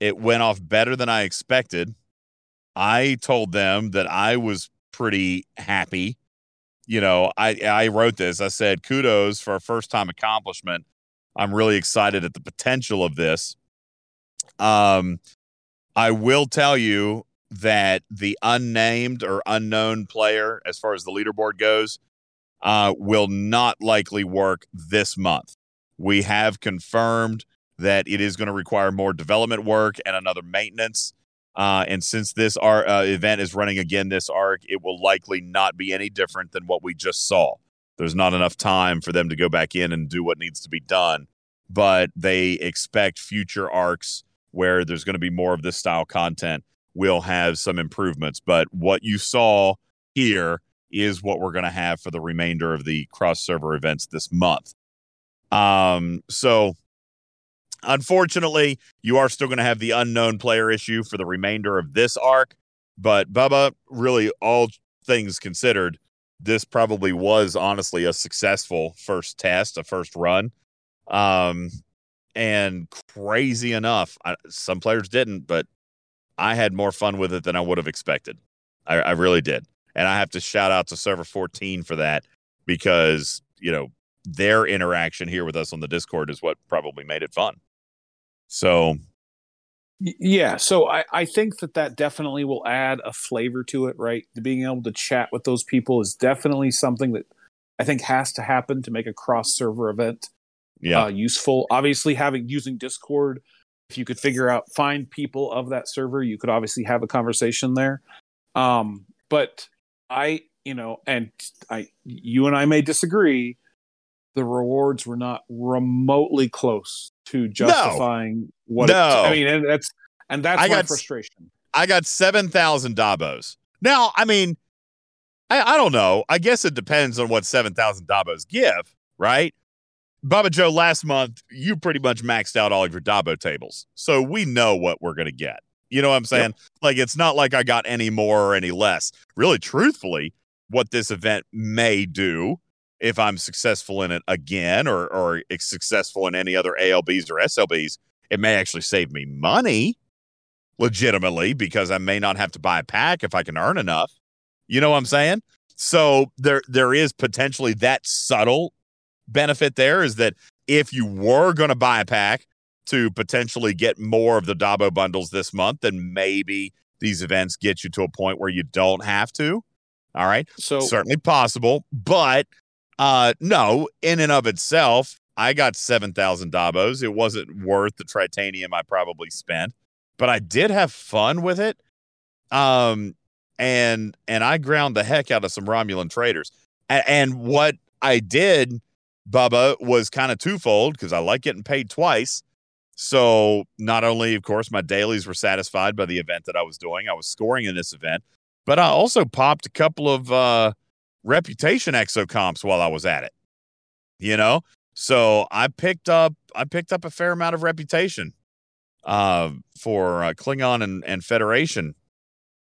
[SPEAKER 1] it went off better than I expected. I told them that I was pretty happy. You know, I I wrote this. I said kudos for a first time accomplishment. I'm really excited at the potential of this. Um I will tell you that the unnamed or unknown player, as far as the leaderboard goes, uh, will not likely work this month. We have confirmed that it is going to require more development work and another maintenance. Uh, and since this ar- uh, event is running again this arc, it will likely not be any different than what we just saw. There's not enough time for them to go back in and do what needs to be done, but they expect future arcs where there's going to be more of this style content will have some improvements. But what you saw here is what we're going to have for the remainder of the cross server events this month. Um, so unfortunately, you are still going to have the unknown player issue for the remainder of this arc. But Bubba, really, all things considered, this probably was honestly a successful first test, a first run. Um, and crazy enough, I, some players didn't, but I had more fun with it than I would have expected. I, I really did. And I have to shout out to Server 14 for that because, you know, their interaction here with us on the Discord is what probably made it fun. So,
[SPEAKER 2] yeah. So I, I think that that definitely will add a flavor to it, right? Being able to chat with those people is definitely something that I think has to happen to make a cross server event
[SPEAKER 1] yeah.
[SPEAKER 2] uh, useful. Obviously, having using Discord, if you could figure out find people of that server, you could obviously have a conversation there. Um, but I, you know, and I, you and I may disagree. The rewards were not remotely close to justifying no. what.
[SPEAKER 1] No,
[SPEAKER 2] it, I mean, and that's and that's I my got, frustration.
[SPEAKER 1] I got seven thousand Dabos. Now, I mean, I, I don't know. I guess it depends on what seven thousand Dabos give, right? Bubba Joe, last month you pretty much maxed out all of your Dabo tables, so we know what we're gonna get. You know what I'm saying? Yep. Like it's not like I got any more or any less. Really, truthfully, what this event may do if I'm successful in it again or or successful in any other ALBs or SLBs, it may actually save me money legitimately because I may not have to buy a pack if I can earn enough. You know what I'm saying? So there there is potentially that subtle benefit there is that if you were going to buy a pack to potentially get more of the Dabo bundles this month, then maybe these events get you to a point where you don't have to. All right. So certainly possible, but uh no, in and of itself, I got 7,000 Dabos. It wasn't worth the tritanium I probably spent, but I did have fun with it. Um and and I ground the heck out of some Romulan traders. and, and what I did Bubba was kind of twofold because I like getting paid twice. So not only, of course, my dailies were satisfied by the event that I was doing, I was scoring in this event, but I also popped a couple of uh, reputation Exocomps while I was at it. You know, so I picked up I picked up a fair amount of reputation uh, for uh, Klingon and, and Federation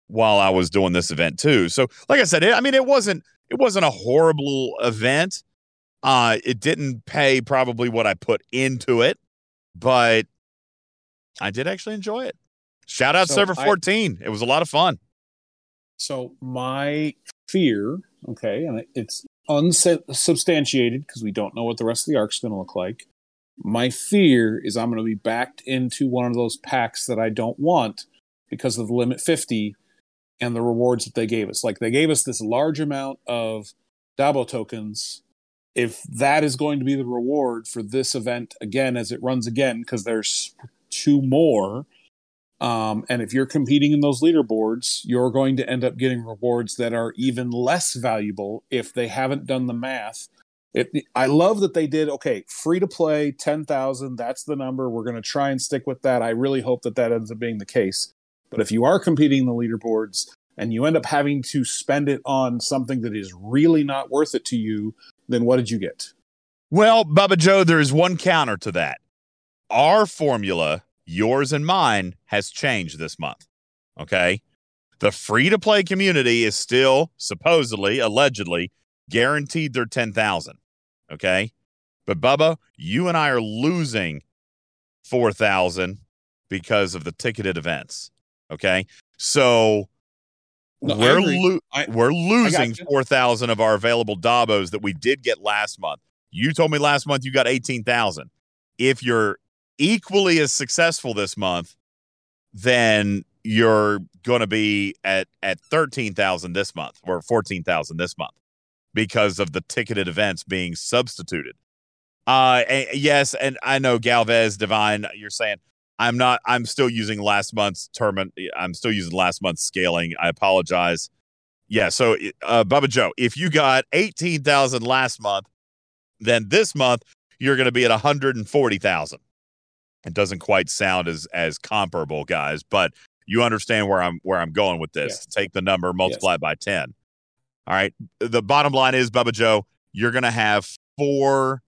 [SPEAKER 1] while I was doing this event too. So, like I said, it, I mean, it wasn't it wasn't a horrible event. Uh, it didn't pay probably what I put into it, but I did actually enjoy it. Shout out so server 14. I, it was a lot of fun.
[SPEAKER 2] So my fear, okay, and it's unsubstantiated because we don't know what the rest of the arc's going to look like. My fear is I'm going to be backed into one of those packs that I don't want because of the limit 50 and the rewards that they gave us. Like they gave us this large amount of Dabo tokens if that is going to be the reward for this event again as it runs again because there's two more um, and if you're competing in those leaderboards you're going to end up getting rewards that are even less valuable if they haven't done the math. It, i love that they did okay free to play 10000 that's the number we're going to try and stick with that. I really hope that that ends up being the case. But if you are competing in the leaderboards and you end up having to spend it on something that is really not worth it to you then what did you get?
[SPEAKER 1] Well, Bubba Joe, there is one counter to that. Our formula, yours and mine, has changed this month. Okay. The free to play community is still supposedly, allegedly, guaranteed their 10,000. Okay. But Bubba, you and I are losing 4,000 because of the ticketed events. Okay. So no, we're lo- I, we're losing four thousand of our available Dabos that we did get last month. You told me last month you got eighteen thousand. If you're equally as successful this month, then you're going to be at at thirteen thousand this month or fourteen thousand this month because of the ticketed events being substituted. Uh, and yes, and I know Galvez Divine, you're saying I'm not. I'm still using last month's term. I'm still using last month's scaling. I apologize. Yeah. So, uh, Bubba Joe, if you got eighteen thousand last month, then this month you're going to be at one hundred and forty thousand. It doesn't quite sound as as comparable, guys, but you understand where I'm where I'm going with this. Yes. Take the number, multiply yes. by ten. All right. The bottom line is, Bubba Joe, you're going to have four.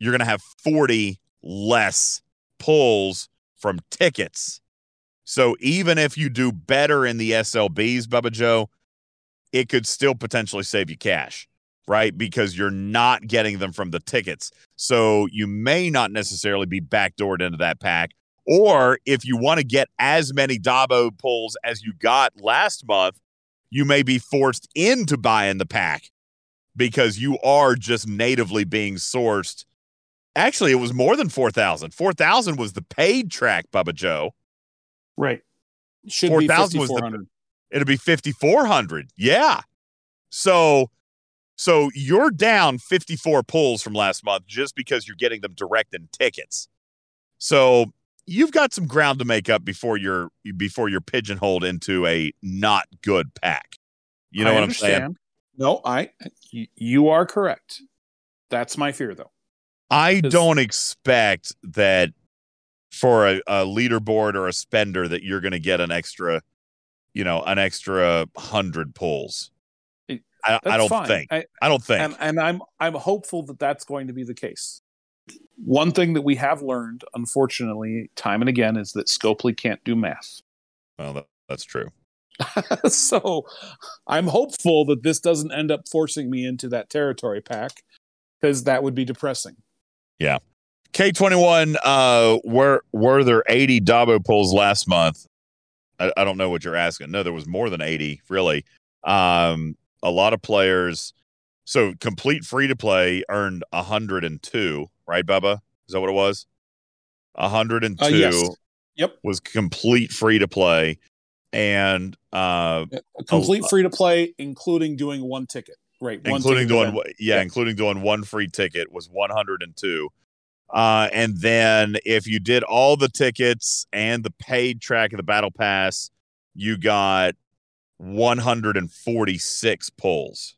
[SPEAKER 1] You're going to have forty less pulls from tickets. So even if you do better in the SLBs, Bubba Joe, it could still potentially save you cash, right? Because you're not getting them from the tickets. So you may not necessarily be backdoored into that pack. Or if you want to get as many Dabo pulls as you got last month, you may be forced into buying the pack because you are just natively being sourced. Actually, it was more than 4,000. 4,000 was the paid track, Bubba Joe.
[SPEAKER 2] Right. Should
[SPEAKER 1] 4,000 was the it'll be 5400. Yeah. So so you're down 54 pulls from last month just because you're getting them direct in tickets. So you've got some ground to make up before you're before you're pigeonholed into a not good pack. You know
[SPEAKER 2] I
[SPEAKER 1] what
[SPEAKER 2] understand.
[SPEAKER 1] I'm saying?
[SPEAKER 2] No, I you are correct. That's my fear though.
[SPEAKER 1] I don't expect that for a, a leaderboard or a spender that you're going to get an extra, you know, an extra hundred pulls. I, I don't
[SPEAKER 2] fine.
[SPEAKER 1] think.
[SPEAKER 2] I,
[SPEAKER 1] I don't think.
[SPEAKER 2] and and I'm I'm hopeful that that's going to be the case. One thing that we have learned, unfortunately, time and again, is that Scopely can't do math.
[SPEAKER 1] well, that, that's true.
[SPEAKER 2] so I'm hopeful that this doesn't end up forcing me into that territory pack because that would be depressing.
[SPEAKER 1] K21, uh, were were there 80 Dabo pulls last month? I, I don't know what you're asking. No, there was more than 80, really. Um, a lot of players. So complete free to play earned 102, right, Bubba? Is that what it was? 102
[SPEAKER 2] Uh, yes. Yep.
[SPEAKER 1] was complete free to play. And uh,
[SPEAKER 2] complete free to play, including doing one ticket. Right. one
[SPEAKER 1] including doing yeah,
[SPEAKER 2] Yeah.
[SPEAKER 1] including doing one free ticket was 102 uh and then if you did all the tickets and the paid track of the battle pass you got 146 pulls.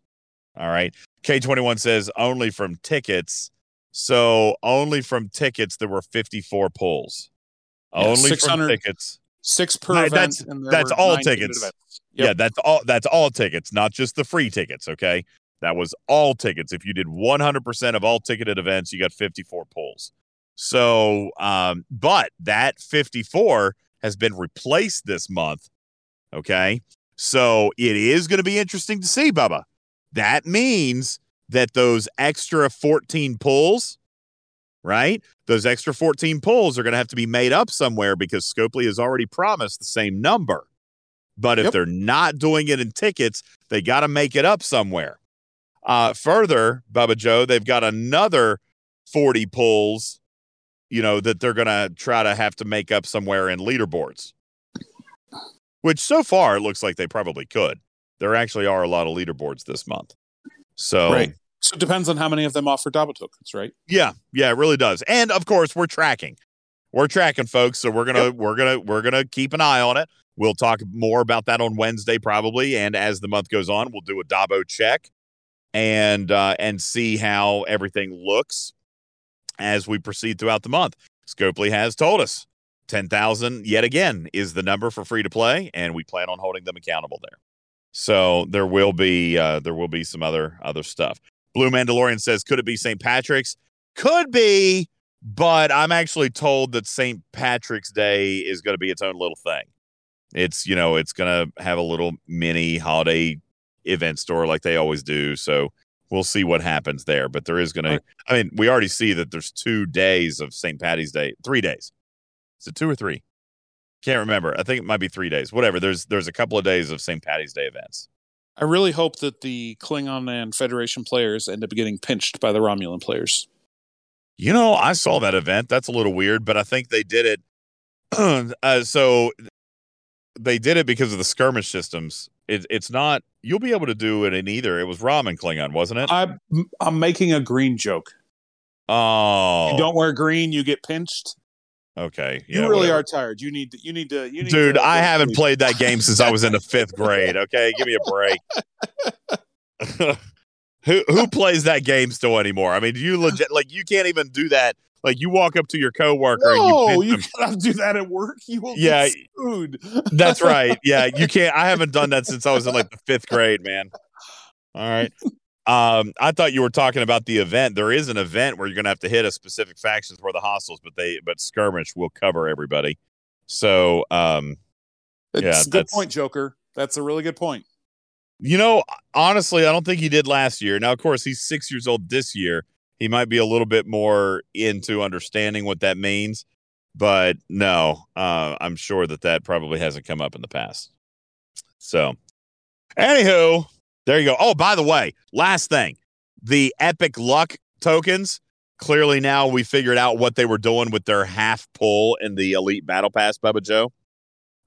[SPEAKER 1] All right? K21 says only from tickets. So only from tickets there were 54 pulls.
[SPEAKER 2] Yeah,
[SPEAKER 1] only from
[SPEAKER 2] 600
[SPEAKER 1] tickets
[SPEAKER 2] Six per event.
[SPEAKER 1] that's- that's all tickets.
[SPEAKER 2] events.
[SPEAKER 1] Yeah, that's all that's all tickets, not just the free tickets, okay? That was all tickets. If you did 100% of all ticketed events, you got 54 pulls. So, um but that 54 has been replaced this month, okay? So, it is going to be interesting to see, Bubba. That means that those extra 14 pulls, right? Those extra 14 pulls are going to have to be made up somewhere because Scopely has already promised the same number. But if
[SPEAKER 2] Yep.
[SPEAKER 1] they're not doing it in tickets, they got to make it up somewhere. Uh, further, Bubba Joe, they've got another 40 pulls, you know, that they're going to try to have to make up somewhere in leaderboards, which so far it looks like they probably could. There actually are a lot of leaderboards this month. So,
[SPEAKER 2] Right. So it depends on how many of them offer Dabo tokens, right?
[SPEAKER 1] yeah, yeah, it really does. And of course, we're tracking. We're tracking, folks. So we're gonna we're gonna we're gonna keep an eye on it. We'll talk more about that on Wednesday, probably. And as the month goes on, we'll do a Dabo check and uh, and see how everything looks as we proceed throughout the month. Scopely has told us ten thousand yet again is the number for free to play, and we plan on holding them accountable there. So there will be uh, there will be some other other stuff. Blue Mandalorian says, could it be St. Patrick's? Could be, but I'm actually told that St. Patrick's Day is going to be its own little thing. It's, you know, it's going to have a little mini holiday event store like they always do. So we'll see what happens there. But there is going to, I mean, we already see that there's two days of St. Patty's Day, three days. Is it two or three? Can't remember. I think it might be three days. Whatever. There's there's a couple of days of St. Patty's Day events.
[SPEAKER 2] I really hope that the Klingon and Federation players end up getting pinched by the Romulan players.
[SPEAKER 1] You know, I saw that event. That's a little weird, but I think they did it. uh, so they did it because of the skirmish systems. It, it's not. You'll be able to do it in either. It was Rom and Klingon, wasn't it?
[SPEAKER 2] I'm I'm making a green joke.
[SPEAKER 1] oh,
[SPEAKER 2] You don't wear green, you get pinched.
[SPEAKER 1] Okay,
[SPEAKER 2] You
[SPEAKER 1] yeah,
[SPEAKER 2] really
[SPEAKER 1] whatever.
[SPEAKER 2] are tired. You need to. You need to. You need
[SPEAKER 1] dude.
[SPEAKER 2] to
[SPEAKER 1] I haven't
[SPEAKER 2] sleep.
[SPEAKER 1] played that game since I was in the fifth grade. Okay, give me a break. who who plays that game still anymore? I mean, you legit like you can't even do that. Like you walk up to your coworker
[SPEAKER 2] No,
[SPEAKER 1] and you,
[SPEAKER 2] you
[SPEAKER 1] them.
[SPEAKER 2] cannot do that at work. You will
[SPEAKER 1] Yeah. That's right. Yeah, you can't. I haven't done that since I was in like the fifth grade, man. All right. Um, I thought you were talking about the event. There is an event where you're gonna have to hit a specific factions for the hostiles, but they but skirmish will cover everybody. So um
[SPEAKER 2] It's
[SPEAKER 1] Yeah,
[SPEAKER 2] a good point, Joker. That's a really good point.
[SPEAKER 1] You know, honestly, I don't think he did last year. Now, of course, he's six years old this year. He might be a little bit more into understanding what that means, but no, uh, I'm sure that that probably hasn't come up in the past. So, Anywho, there you go. Oh, by the way, last thing the Epic Luck tokens. Clearly, now we figured out what they were doing with their half pull in the Elite Battle Pass, Bubba Joe.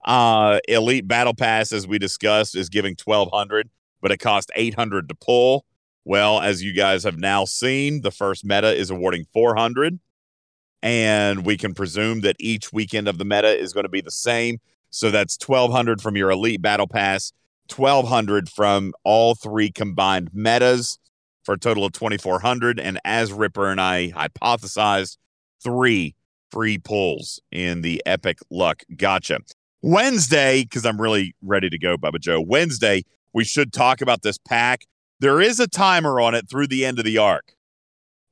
[SPEAKER 1] Uh, Elite Battle Pass, as we discussed, is giving 1200 but it cost 800 to pull. Well, as you guys have now seen, the first meta is awarding 400 and we can presume that each weekend of the meta is going to be the same. So that's 1200 from your elite battle pass, 1200 from all three combined metas for a total of 2400 and as Ripper and I hypothesized, three free pulls in the epic luck gotcha. Wednesday, because I'm really ready to go, Bubba Joe. Wednesday, we should talk about this pack. There is a timer on it through the end of the arc.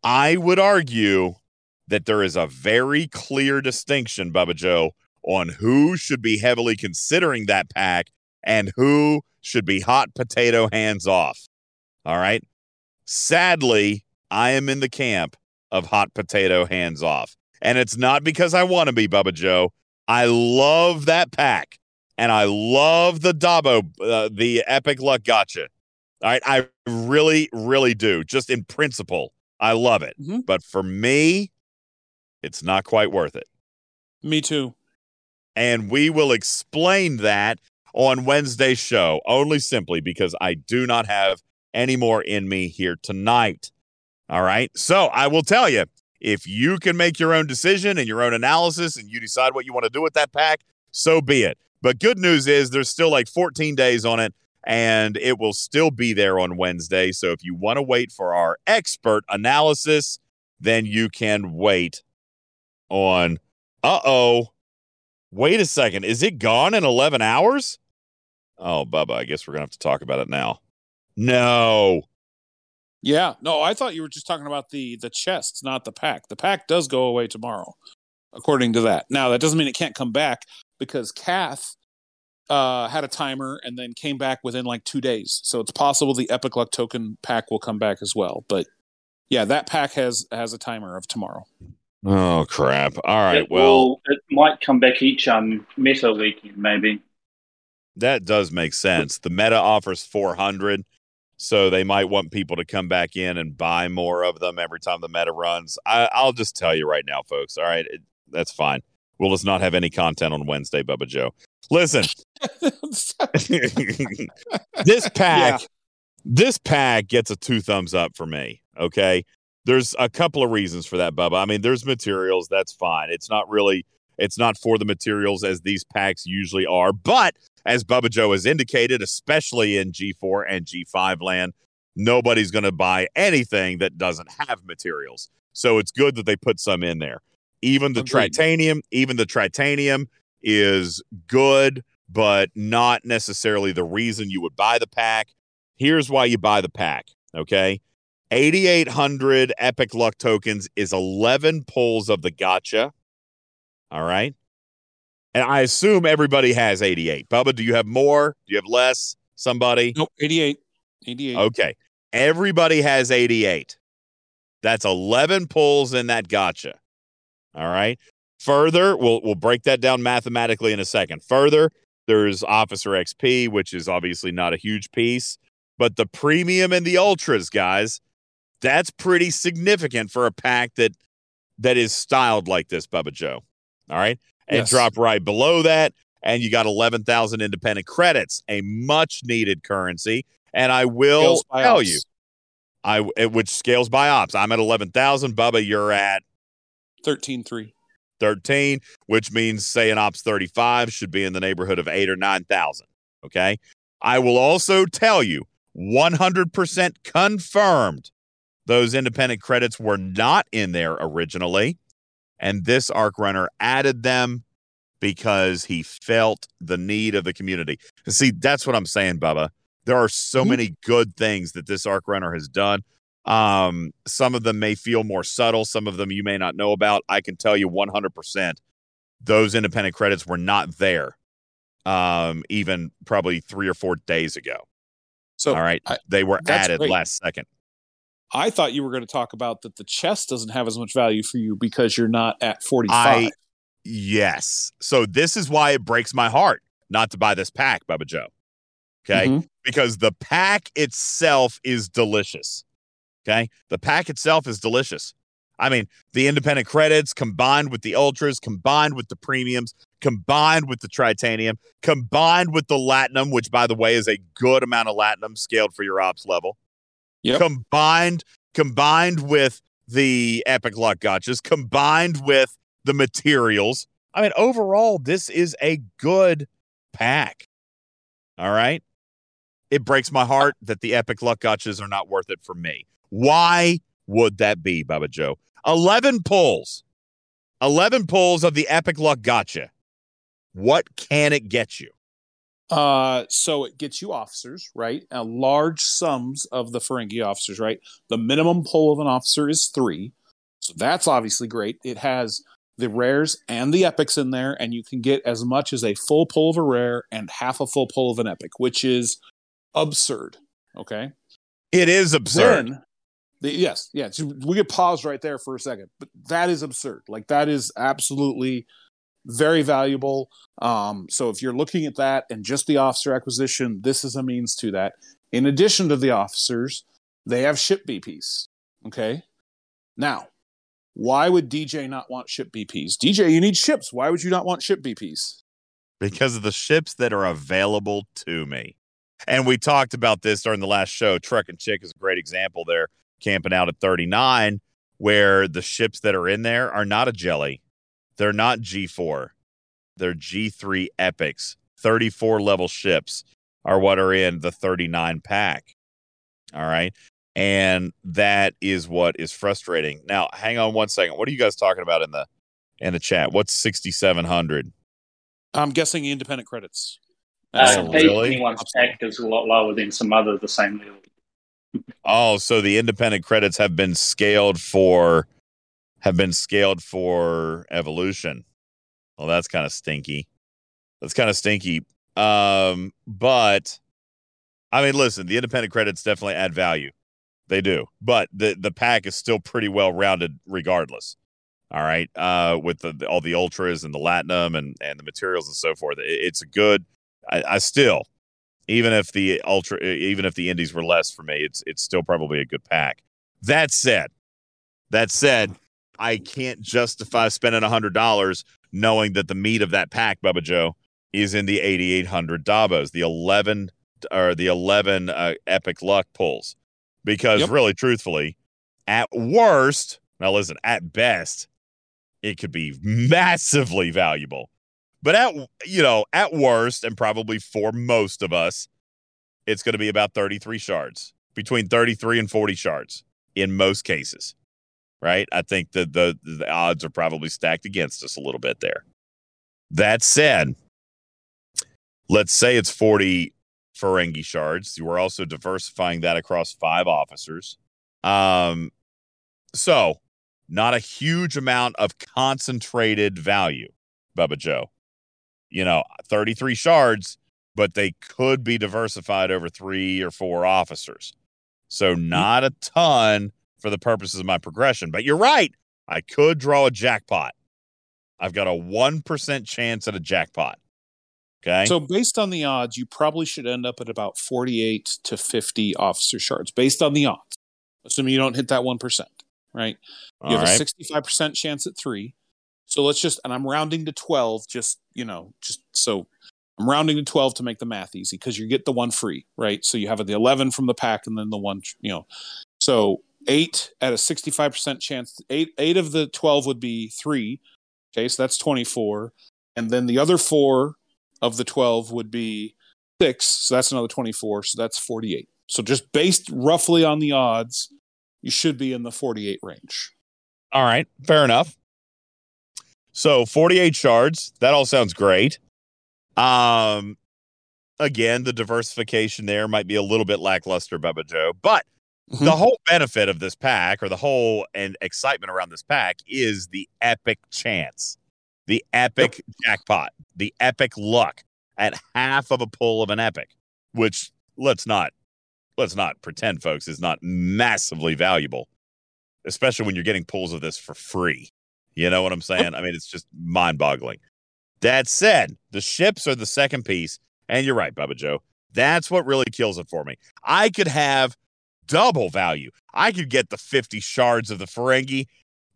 [SPEAKER 1] I would argue that there is a very clear distinction, Bubba Joe, on who should be heavily considering that pack and who should be hot potato hands off. All right. Sadly, I am in the camp of hot potato hands off. And it's not because I want to be Bubba Joe. I love that pack and I love the Dabo, uh, the Epic Luck Gotcha. All right. I really, really do. Just in principle, I love it.
[SPEAKER 2] Mhm.
[SPEAKER 1] But for me, it's not quite worth it.
[SPEAKER 2] Me too.
[SPEAKER 1] And we will explain that on Wednesday's show, only simply because I do not have any more in me here tonight. All right. So I will tell you if you can make your own decision and your own analysis and you decide what you want to do with that pack, so be it. But good news is there's still like 14 days on it and it will still be there on Wednesday. So if you want to wait for our expert analysis, then you can wait on. Uh oh. Wait a second. Is it gone in 11 hours? Oh, Bubba, I guess we're going to have to talk about it now. No.
[SPEAKER 2] Yeah. No, I thought you were just talking about the the chests, not the pack. The pack does go away tomorrow, according to that. Now that doesn't mean it can't come back because Kath uh, had a timer and then came back within like two days. So it's possible the Epic Luck token pack will come back as well. But yeah, that pack has has a timer of tomorrow.
[SPEAKER 1] Oh, crap. All right.
[SPEAKER 4] it
[SPEAKER 1] Well,
[SPEAKER 4] will- it might come back each um meta weekend, maybe.
[SPEAKER 1] That does make sense. The meta offers 400. So they might want people to come back in and buy more of them every time the meta runs. I, I'll just tell you right now, folks. All right. It, that's fine. We'll just not have any content on Wednesday, Bubba Joe. Listen, this pack this pack gets a two thumbs up for me okay there's a couple of reasons for that bubba i mean there's materials that's fine it's not really it's not for the materials as these packs usually are but as bubba joe has indicated especially in g4 and g5 land nobody's going to buy anything that doesn't have materials so it's good that they put some in there even the
[SPEAKER 2] Agreed.
[SPEAKER 1] tritanium even the tritanium is good but not necessarily the reason you would buy the pack. Here's why you buy the pack. Okay. 8,800 Epic Luck tokens is 11 pulls of the gotcha. All right. And I assume everybody has 88. Bubba, do you have more? Do you have less? Somebody?
[SPEAKER 2] Nope, 88. 88.
[SPEAKER 1] Okay. Everybody has 88. That's 11 pulls in that gotcha. All right. Further, we'll we'll break that down mathematically in a second. Further, there's Officer XP, which is obviously not a huge piece, but the premium and the ultras, guys, that's pretty significant for a pack that that is styled like this, Bubba Joe. All right. And
[SPEAKER 2] Yes.
[SPEAKER 1] drop right below that. And you got 11,000 independent credits, a much needed currency. And I will tell
[SPEAKER 2] ops.
[SPEAKER 1] you, I it- which scales by ops. I'm at 11,000. Bubba, you're at
[SPEAKER 2] 13.3.
[SPEAKER 1] 13, which means say an ops 35 should be in the neighborhood of eight or 9,000. Okay. I will also tell you 100% confirmed those independent credits were not in there originally. And this Arc Runner added them because he felt the need of the community. See, that's what I'm saying, Bubba. There are so
[SPEAKER 2] Mhm.
[SPEAKER 1] many good things that this Arc Runner has done. Um, some of them may feel more subtle, some of them you may not know about. I can tell you 100% those independent credits were not there um, even probably three or four days ago.
[SPEAKER 2] So
[SPEAKER 1] All right.
[SPEAKER 2] I-
[SPEAKER 1] they were added
[SPEAKER 2] great.
[SPEAKER 1] last second.
[SPEAKER 2] I thought you were going to talk about that the chest doesn't have as much value for you because you're not at 45.
[SPEAKER 1] I yes. So this is why it breaks my heart not to buy this pack, Bubba Joe. Okay.
[SPEAKER 2] Mhm.
[SPEAKER 1] Because the pack itself is delicious. Okay. The pack itself is delicious. I mean, the independent credits combined with the ultras, combined with the premiums, combined with the tritanium, combined with the latinum, which by the way is a good amount of latinum scaled for your ops level.
[SPEAKER 2] Yep.
[SPEAKER 1] Combined combined with the epic luck gotchas, combined with the materials. I mean, overall, this is a good pack. All right. It breaks my heart that the epic luck gotchas are not worth it for me. Why would that be, Bubba Joe? 11 pulls. 11 pulls of the epic luck gotcha. What can it get you?
[SPEAKER 2] Uh, so it gets you officers, right? Uh, large sums of the Ferengi officers, right? The minimum pull of an officer is three. So that's obviously great. It has the rares and the epics in there, and you can get as much as a full pull of a rare and half a full pull of an epic, which is absurd. Okay.
[SPEAKER 1] It is absurd.
[SPEAKER 2] Then, the, yes, yeah. so we could pause right there for a second, but that is absurd. Like that is absolutely very valuable. Um, so if you're looking at that and just the officer acquisition, this is a means to that. In addition to the officers, they have ship BPs. Okay. Now, why would DJ not want ship BPs? DJ, you need ships. Why would you not want ship BPs?
[SPEAKER 1] because of the ships that are available to me. And we talked about this during the last show. Truck and Chick is a great example there, camping out at 39, where the ships that are in there are not a jelly. They're not G4. They're G3 epics. 34 level ships are what are in the 39 pack. All right. And that is what is frustrating. Now, hang on one second. What are you guys talking about in the in the chat? What's 6700?
[SPEAKER 2] I'm guessing independent credits.
[SPEAKER 4] Uh,
[SPEAKER 1] Oh, really?
[SPEAKER 4] anyone's pack is a lot lower than some other the same level.
[SPEAKER 1] Oh, so the independent credits have been scaled for have been scaled for evolution. Well, that's kind of stinky. That's kind of stinky. Um, but I mean, listen, the independent credits definitely add value. They do. But the the pack is still pretty well rounded regardless. All right. Uh with the, the- all the ultras and the latinum and and the materials and so forth. It- it's a good I, I still even if the ultra even if the indies were less for me it's it's still probably a good pack that said that said i can't justify spending a hundred dollars knowing that the meat of that pack bubba joe is in the 8800 dabos the 11 or the 11 uh, epic luck pulls because
[SPEAKER 2] Yep.
[SPEAKER 1] really truthfully at worst now listen at best it could be massively valuable but at you know, at worst, and probably for most of us, it's going to be about 33 shards, between 33 and 40 shards in most cases. Right? I think that the the odds are probably stacked against us a little bit there. That said, let's say it's 40 Ferengi shards. You are also diversifying that across five officers. Um, so not a huge amount of concentrated value, Bubba Joe you know, 33 shards, but they could be diversified over three or four officers. So not a ton for the purposes of my progression. But you're right. I could draw a jackpot. I've got a 1% chance at a jackpot. Okay.
[SPEAKER 2] So based on the odds, you probably should end up at about 48 to 50 officer shards based on the odds. Assuming you don't hit that 1%, right? You
[SPEAKER 1] All
[SPEAKER 2] have
[SPEAKER 1] right.
[SPEAKER 2] a 65% chance at 3. So let's just and I'm rounding to 12 just, you know, just so I'm rounding to 12 to make the math easy because you get the one free, right? So you have the 11 from the pack and then the one, you know. So 8 at a 65% chance 8 8 of the 12 would be 3. Okay, so that's 24 and then the other 4 of the 12 would be 6, so that's another 24, so that's 48. So just based roughly on the odds, you should be in the 48 range.
[SPEAKER 1] All right, fair enough. So 48 shards, that all sounds great. Um again, the diversification there might be a little bit lackluster, Bubba Joe, but
[SPEAKER 2] Mhm.
[SPEAKER 1] the whole benefit of this pack or the whole and excitement around this pack is the epic chance, the epic jackpot, the epic luck at half of a pull of an epic, which let's not let's not pretend folks is not massively valuable, especially when you're getting pulls of this for free. You know what I'm saying? I mean, it's just mind boggling. That said, the ships are the second piece. And you're right, Bubba Joe. That's what really kills it for me. I could have double value. I could get the 50 shards of the Ferengi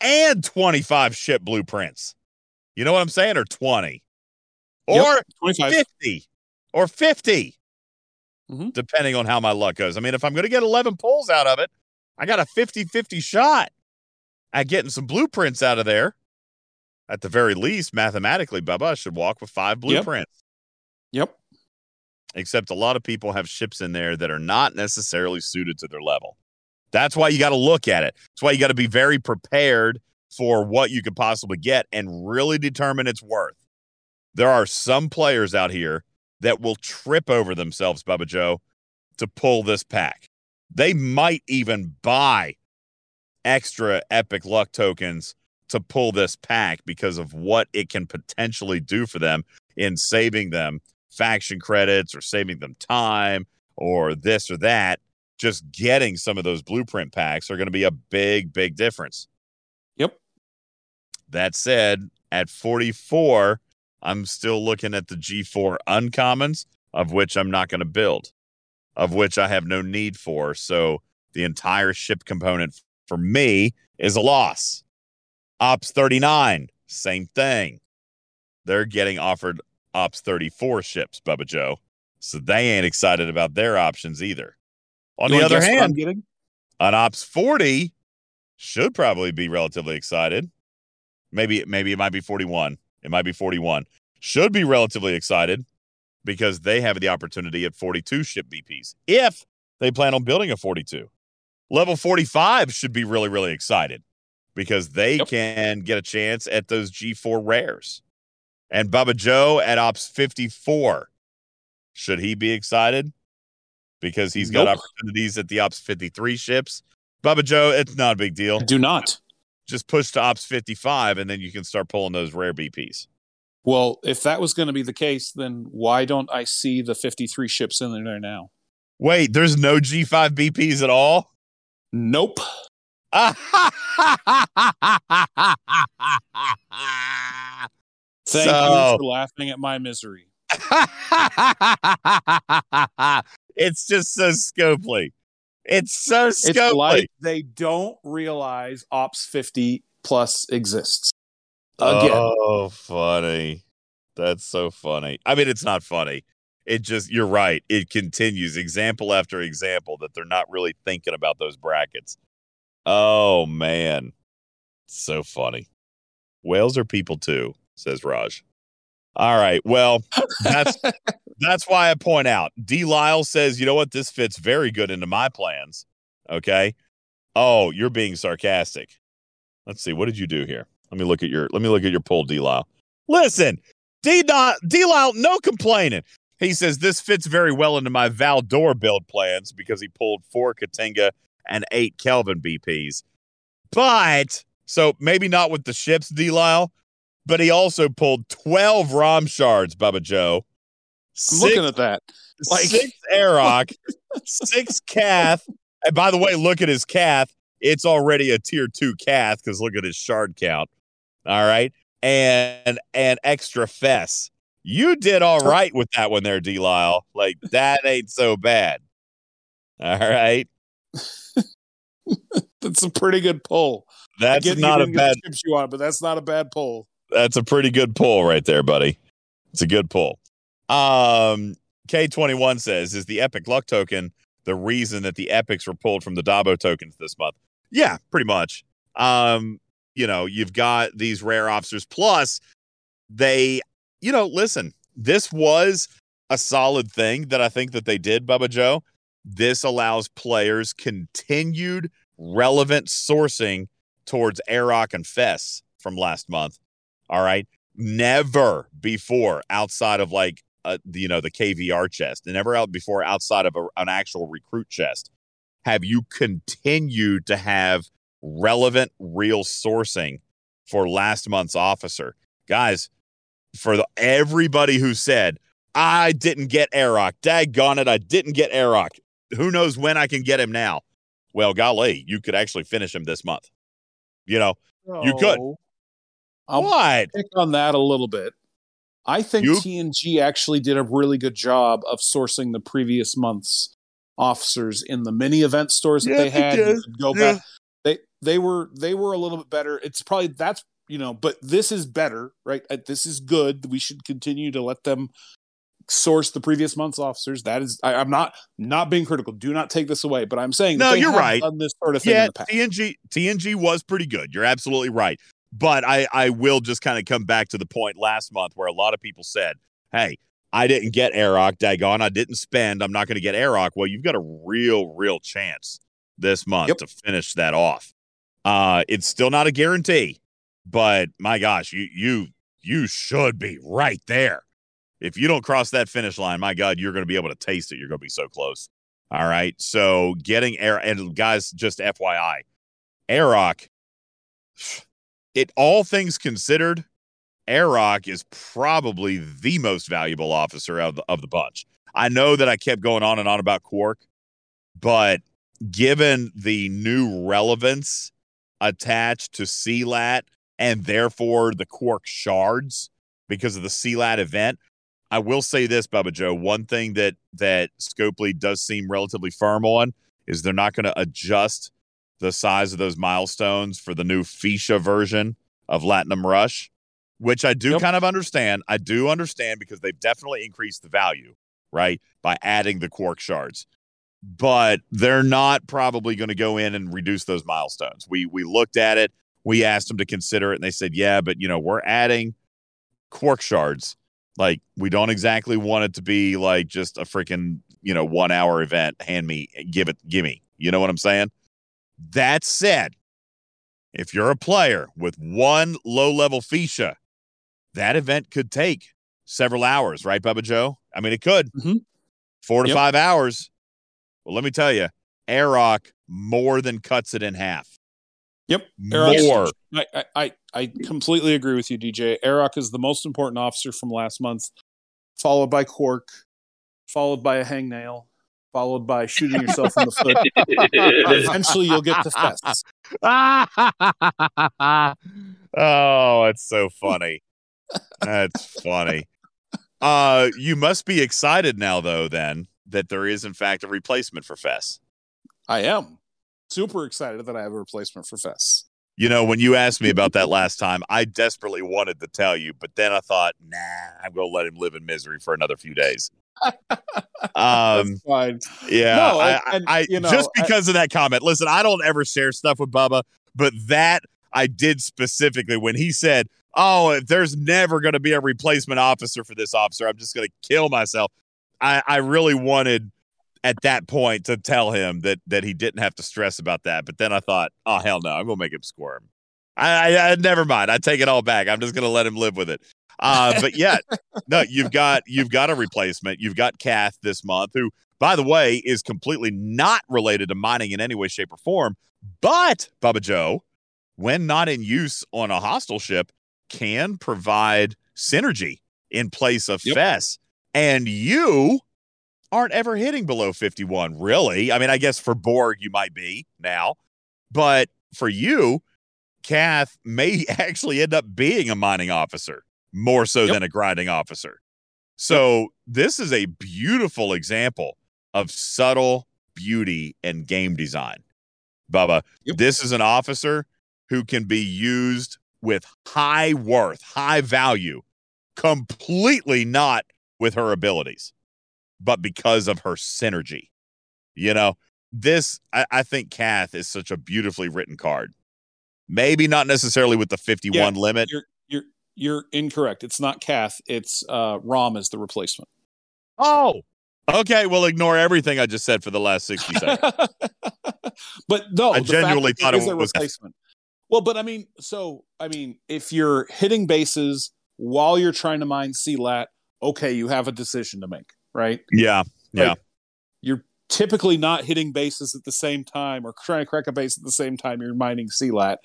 [SPEAKER 1] and 25 ship blueprints. You know what I'm saying? Or 20.
[SPEAKER 2] Yep,
[SPEAKER 1] Or
[SPEAKER 2] 25.
[SPEAKER 1] 50 or 50,
[SPEAKER 2] Mhm.
[SPEAKER 1] depending on how my luck goes. I mean, if I'm going to get 11 pulls out of it, I got a 50 50 shot at getting some blueprints out of there. At the very least, mathematically, Bubba, I should walk with five blueprints.
[SPEAKER 2] Yep.
[SPEAKER 1] Except a lot of people have ships in there that are not necessarily suited to their level. That's why you got to look at it. That's why you got to be very prepared for what you could possibly get and really determine its worth. There are some players out here that will trip over themselves, Bubba Joe, to pull this pack. They might even buy extra epic luck tokens to pull this pack because of what it can potentially do for them in saving them faction credits or saving them time or this or that. Just getting some of those blueprint packs are going to be a big, big difference.
[SPEAKER 2] Yep.
[SPEAKER 1] That said, at 44, I'm still looking at the G4 uncommons, of which I'm not going to build, of which I have no need for. So the entire ship component for me is a loss. Ops 39, same thing. They're getting offered Ops 34 ships, Bubba Joe. So they ain't excited about their options either. On
[SPEAKER 2] You
[SPEAKER 1] the other
[SPEAKER 2] guess what I'm
[SPEAKER 1] hand,
[SPEAKER 2] getting?
[SPEAKER 1] on Ops 40 should probably be relatively excited. Maybe maybe it might be 41. It might be 41. Should be relatively excited because they have the opportunity at 42 ship BPs if they plan on building a 42. Level 45 should be really really excited because they
[SPEAKER 2] Yep.
[SPEAKER 1] can get a chance at those G4 rares. And Bubba Joe at Ops 54 should he be excited? Because he's got opportunities at the Ops 53 ships. Bubba Joe, it's not a big deal.
[SPEAKER 2] Do not.
[SPEAKER 1] Just push to Ops 55 and then you can start pulling those rare BPs.
[SPEAKER 2] Well, if that was going to be the case, then why don't I see the 53 ships in there now?
[SPEAKER 1] Wait, there's no G5 BPs at all?
[SPEAKER 2] Nope. Thank you for laughing at my misery.
[SPEAKER 1] it's just so scopely. It's so
[SPEAKER 2] It's like they don't realize Ops 50 plus exists. Again,
[SPEAKER 1] Oh, funny. That's so funny. I mean, it's not funny. It just, you're right. It continues example after example that they're not really thinking about those brackets. Oh, man. So funny. Whales are people too, says Raj. All right. Well, that's that's why I point out. D Lyle says, you know what? This fits very good into my plans. Okay. Oh, you're being sarcastic. Let's see. What did you do here? Let me look at your let me look at your poll, D Lyle. Listen, D D Lyle, no complaining. He says this fits very well into my Valdore build plans because he pulled four K'Tinga and eight Kelvin BPs. But so maybe not with the ships, D Lyle, but he also pulled 12 ROM shards, Bubba Joe.
[SPEAKER 2] I'm looking at that. like-
[SPEAKER 1] six Aeroc, six Cath. And by the way, look at his Cath. It's already a tier two Cath because look at his shard count. All right. And and extra Fess. You did all right with that one there, D Lyle. Like that ain't so bad. All right.
[SPEAKER 2] That's a pretty good pull.
[SPEAKER 1] That's not a
[SPEAKER 2] didn't get the
[SPEAKER 1] bad
[SPEAKER 2] you want, but that's not a bad pull.
[SPEAKER 1] That's a pretty good pull right there, buddy. It's a good pull. Um, K21 says, is the epic luck token the reason that the epics were pulled from the Dabo tokens this month? Yeah, pretty much. Um, you know, you've got these rare officers plus they, you know, listen, this was a solid thing that I think that they did, Bubba Joe. This allows players continued relevant sourcing towards Aeroc and Fess from last month. All right. Never before outside of like, uh, the, you know, the KVR chest, and never out before outside of a, an actual recruit chest have you continued to have relevant, real sourcing for last month's officer. Guys, for the, everybody who said, I didn't get Aeroc, daggone it, I didn't get Aeroc. Who knows when I can get him now? Well, golly, you could actually finish him this month. You know, You could.
[SPEAKER 2] I'll
[SPEAKER 1] what?
[SPEAKER 2] pick on that a little bit. I think
[SPEAKER 1] You-
[SPEAKER 2] TNG actually did a really good job of sourcing the previous month's officers in the mini event stores that
[SPEAKER 1] Yeah,
[SPEAKER 2] they
[SPEAKER 1] they
[SPEAKER 2] had. Could go
[SPEAKER 1] Yeah.
[SPEAKER 2] back. They they were they were a little bit better. It's probably that's you know, but this is better, right? Uh, This is good. We should continue to let them source the previous month's officers. That is, I, I'm not not being critical. Do not take this away, but I'm saying that
[SPEAKER 1] No,
[SPEAKER 2] they
[SPEAKER 1] you're right.
[SPEAKER 2] Done this sort of thing in
[SPEAKER 1] Yeah,
[SPEAKER 2] the past.
[SPEAKER 1] TNG TNG was pretty good. You're absolutely right. But I I will just kind of come back to the point last month where a lot of people said, "Hey, I didn't get Airok, daggone, I didn't spend. I'm not going to get Airok." Well, you've got a real real chance this month
[SPEAKER 2] Yep.
[SPEAKER 1] to finish that off. Uh it's still not a guarantee, but my gosh, you you you should be right there. If you don't cross that finish line, my God, you're going to be able to taste it. You're going to be so close. All right. So getting air and guys, just FYI, Airrock, it all things considered, Airrock is probably the most valuable officer of the, of the bunch. I know that I kept going on and on about Quark, but given the new relevance attached to CLAT and therefore the Quark shards because of the CLAT event, I will say this, Bubba Joe. One thing that that Scopely does seem relatively firm on is they're not going to adjust the size of those milestones for the new Fisha version of Latinum Rush, which I do
[SPEAKER 2] Yep.
[SPEAKER 1] kind of understand. I do understand because they've definitely increased the value, right, by adding the quark shards. But they're not probably going to go in and reduce those milestones. We we looked at it, we asked them to consider it, and they said, "Yeah, but you know, we're adding quark shards. Like, we don't exactly want it to be like just a freaking you know one hour event. Hand me, give it, give me. You know what I'm saying? That said, if you're a player with one low level Fisha, that event could take several hours, right, Bubba Joe? I mean, it could
[SPEAKER 2] Mhm.
[SPEAKER 1] four to
[SPEAKER 2] Yep.
[SPEAKER 1] five hours. Well, let me tell you, Airrock more than cuts it in half.
[SPEAKER 2] Yep. Airrock's-
[SPEAKER 1] More.
[SPEAKER 2] I, I, I, completely agree with you, DJ. Airok is the most important officer from last month, followed by Quark, followed by a hangnail, followed by shooting yourself in the foot. Eventually, you'll get to Fess.
[SPEAKER 1] oh, it's so funny. That's funny. Uh, you must be excited now, though, then that there is in fact a replacement for Fess.
[SPEAKER 2] I am super excited that I have a replacement for Fess.
[SPEAKER 1] You know, when you asked me about that last time, I desperately wanted to tell you, but then I thought, nah, I'm gonna let him live in misery for another few days. Um,
[SPEAKER 2] That's fine.
[SPEAKER 1] yeah,
[SPEAKER 2] No,
[SPEAKER 1] I,
[SPEAKER 2] and-
[SPEAKER 1] I,
[SPEAKER 2] you know,
[SPEAKER 1] just
[SPEAKER 2] I-
[SPEAKER 1] because of that comment. Listen, I don't ever share stuff with Bubba, but that I did specifically when he said, "Oh, if there's never going to be a replacement officer for this officer, I'm just going to kill myself." I, I really wanted at that point to tell him that that he didn't have to stress about that, but then I thought, "Oh hell no, I'm going to make him squirm." I, I, I never mind. I take it all back. I'm just going to let him live with it. Uh, but yet, no, you've got you've got a replacement. You've got Kath this month, who, by the way, is completely not related to mining in any way, shape, or form. But Bubba Joe, when not in use on a hostile ship, can provide synergy in place of
[SPEAKER 2] Yep.
[SPEAKER 1] Fess. And you aren't ever hitting below 51, really. I mean, I guess for Borg, you might be now, but for you, Kath may actually end up being a mining officer more so
[SPEAKER 2] Yep.
[SPEAKER 1] than a grinding officer. So this is a beautiful example of subtle beauty and game design. Bubba,
[SPEAKER 2] Yep.
[SPEAKER 1] this is an officer who can be used with high worth, high value, completely not with her abilities, but because of her synergy. You know, this, I, I think Kath is such a beautifully written card. Maybe not necessarily with the 51 limit.
[SPEAKER 2] You're you're you're incorrect. It's not Kath. It's uh, Rom is the replacement.
[SPEAKER 1] Oh, okay. Well, ignore everything I just said for the last 60 seconds.
[SPEAKER 2] but no,
[SPEAKER 1] I genuinely thought
[SPEAKER 2] it
[SPEAKER 1] it
[SPEAKER 2] is a
[SPEAKER 1] was-
[SPEAKER 2] replacement. Well, but I mean, so I mean, if you're hitting bases while you're trying to mine CLAT, okay, you have a decision to make, right?
[SPEAKER 1] yeah. Yeah.
[SPEAKER 2] You're typically not hitting bases at the same time or trying to crack a base at the same time you're mining CLAT.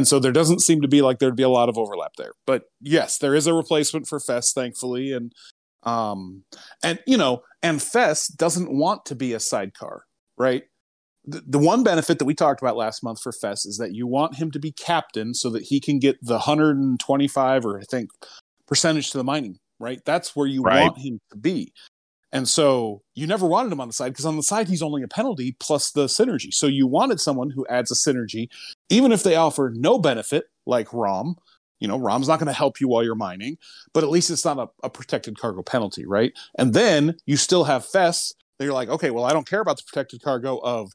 [SPEAKER 2] And so there doesn't seem to be like there'd be a lot of overlap there. But yes, there is a replacement for Fess, thankfully. And um and you know, and Fess doesn't want to be a sidecar, right? The, the one benefit that we talked about last month for Fess is that you want him to be captain so that he can get the 125 or I think percentage to the mining right? That's where you
[SPEAKER 1] Right.
[SPEAKER 2] want him to be. And so you never wanted him on the side because on the side he's only a penalty plus the synergy. So you wanted someone who adds a synergy, even if they offer no benefit, like Rom. You know, Rom's not going to help you while you're mining, but at least it's not a, a protected cargo penalty, right? And then you still have Fess that you're like, okay, well, I don't care about the protected cargo of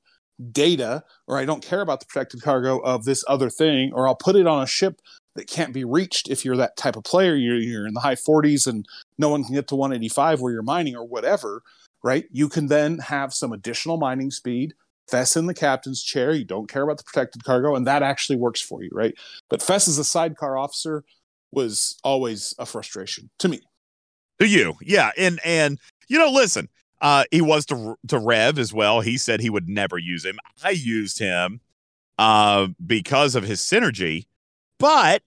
[SPEAKER 2] data, or I don't care about the protected cargo of this other thing, or I'll put it on a ship that can't be reached if you're that type of player. You're, you're in the high 40s and no one can get to 185 where you're mining or whatever, right? You can then have some additional mining speed. Fess in the captain's chair. You don't care about the protected cargo, and that actually works for you, right? But Fess as a sidecar officer was always a frustration to me.
[SPEAKER 1] To you, yeah, and and you know, listen, uh, he was to to Rev as well. He said he would never use him. I used him uh, because of his synergy, but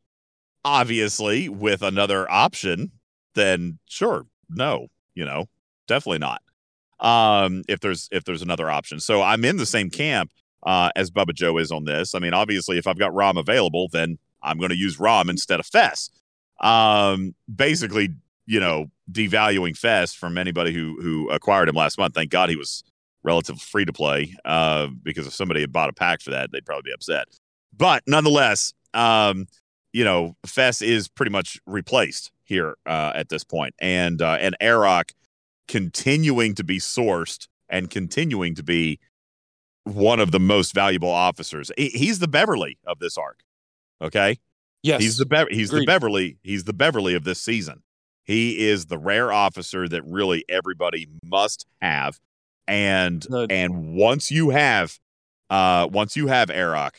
[SPEAKER 1] obviously with another option, then sure, no, you know, definitely not. Um, if there's if there's another option, so I'm in the same camp uh, as Bubba Joe is on this. I mean, obviously, if I've got Rom available, then I'm going to use Rom instead of Fess. Um, basically, you know, devaluing Fess from anybody who who acquired him last month. Thank God he was relatively free to play. Uh, because if somebody had bought a pack for that, they'd probably be upset. But nonetheless, um, you know, Fess is pretty much replaced here uh, at this point, and uh, and Arock continuing to be sourced and continuing to be one of the most valuable officers. He's the Beverly of this arc. Okay,
[SPEAKER 2] Yes,
[SPEAKER 1] he's the Be- he's the Beverly he's the Beverly of this season. He is the rare officer that really everybody must have, and and once you have, uh, once you have Arock,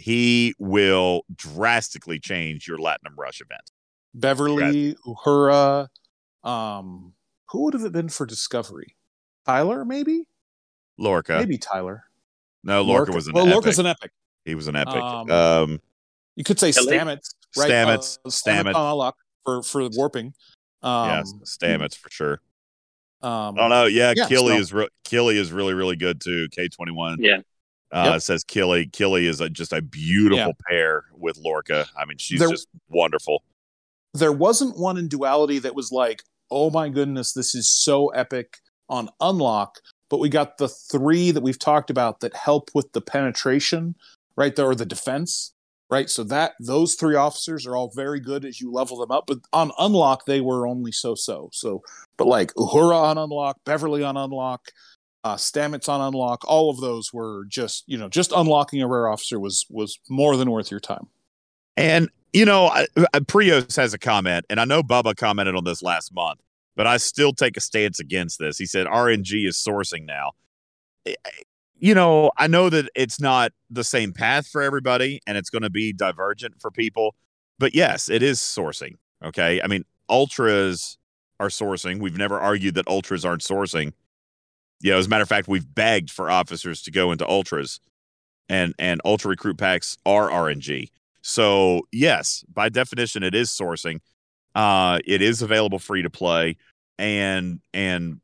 [SPEAKER 1] he will drastically change your Latinum Rush event.
[SPEAKER 2] Beverly, Uhura. Um, who would have it been for Discovery? Tyler, maybe?
[SPEAKER 1] Lorca,
[SPEAKER 2] Maybe Tyler.
[SPEAKER 1] no, Lorca, was an epic.
[SPEAKER 2] well,
[SPEAKER 1] epic.
[SPEAKER 2] Lorca's an epic.
[SPEAKER 1] he was an epic.
[SPEAKER 2] Um,
[SPEAKER 1] Um,
[SPEAKER 2] You could say
[SPEAKER 4] Killy?
[SPEAKER 2] Stamets, right?
[SPEAKER 1] Stamets,
[SPEAKER 2] Uh,
[SPEAKER 1] Stamets.
[SPEAKER 2] on unlock for for the warping. Um,
[SPEAKER 1] yes, Stamets for sure.
[SPEAKER 2] Um,
[SPEAKER 1] I don't know. Yeah,
[SPEAKER 2] Yeah,
[SPEAKER 1] Killy
[SPEAKER 2] so-
[SPEAKER 1] is re- Killy is really really good too. K twenty one.
[SPEAKER 4] Yeah.
[SPEAKER 1] Uh,
[SPEAKER 2] Yep.
[SPEAKER 1] says Killy. Killy is a, just a beautiful pair with Lorca. I mean, she's
[SPEAKER 2] There-
[SPEAKER 1] just wonderful.
[SPEAKER 2] there wasn't one in duality that was like, oh my goodness, this is so epic on unlock. But we got the three that we've talked about that help with the penetration, right there, or the defense, right? So that those three officers are all very good as you level them up. But on unlock, they were only so so. So, but like Uhura on unlock, Beverly on unlock, uh, Stamets on unlock, all of those were just you know just unlocking a rare officer was was more than worth your time.
[SPEAKER 1] And you know, I, I, Prios has a comment, and I know Bubba commented on this last month, but I still take a stance against this. He said RNG is sourcing now. I- I- You know, I know that it's not the same path for everybody, and it's going to be divergent for people. But yes, it is sourcing. Okay, I mean, ultras are sourcing. We've never argued that ultras aren't sourcing. You know, as a matter of fact, we've begged for officers to go into ultras, and and ultra recruit packs are RNG. So yes, by definition, it is sourcing. Uh, it is available free to play, and and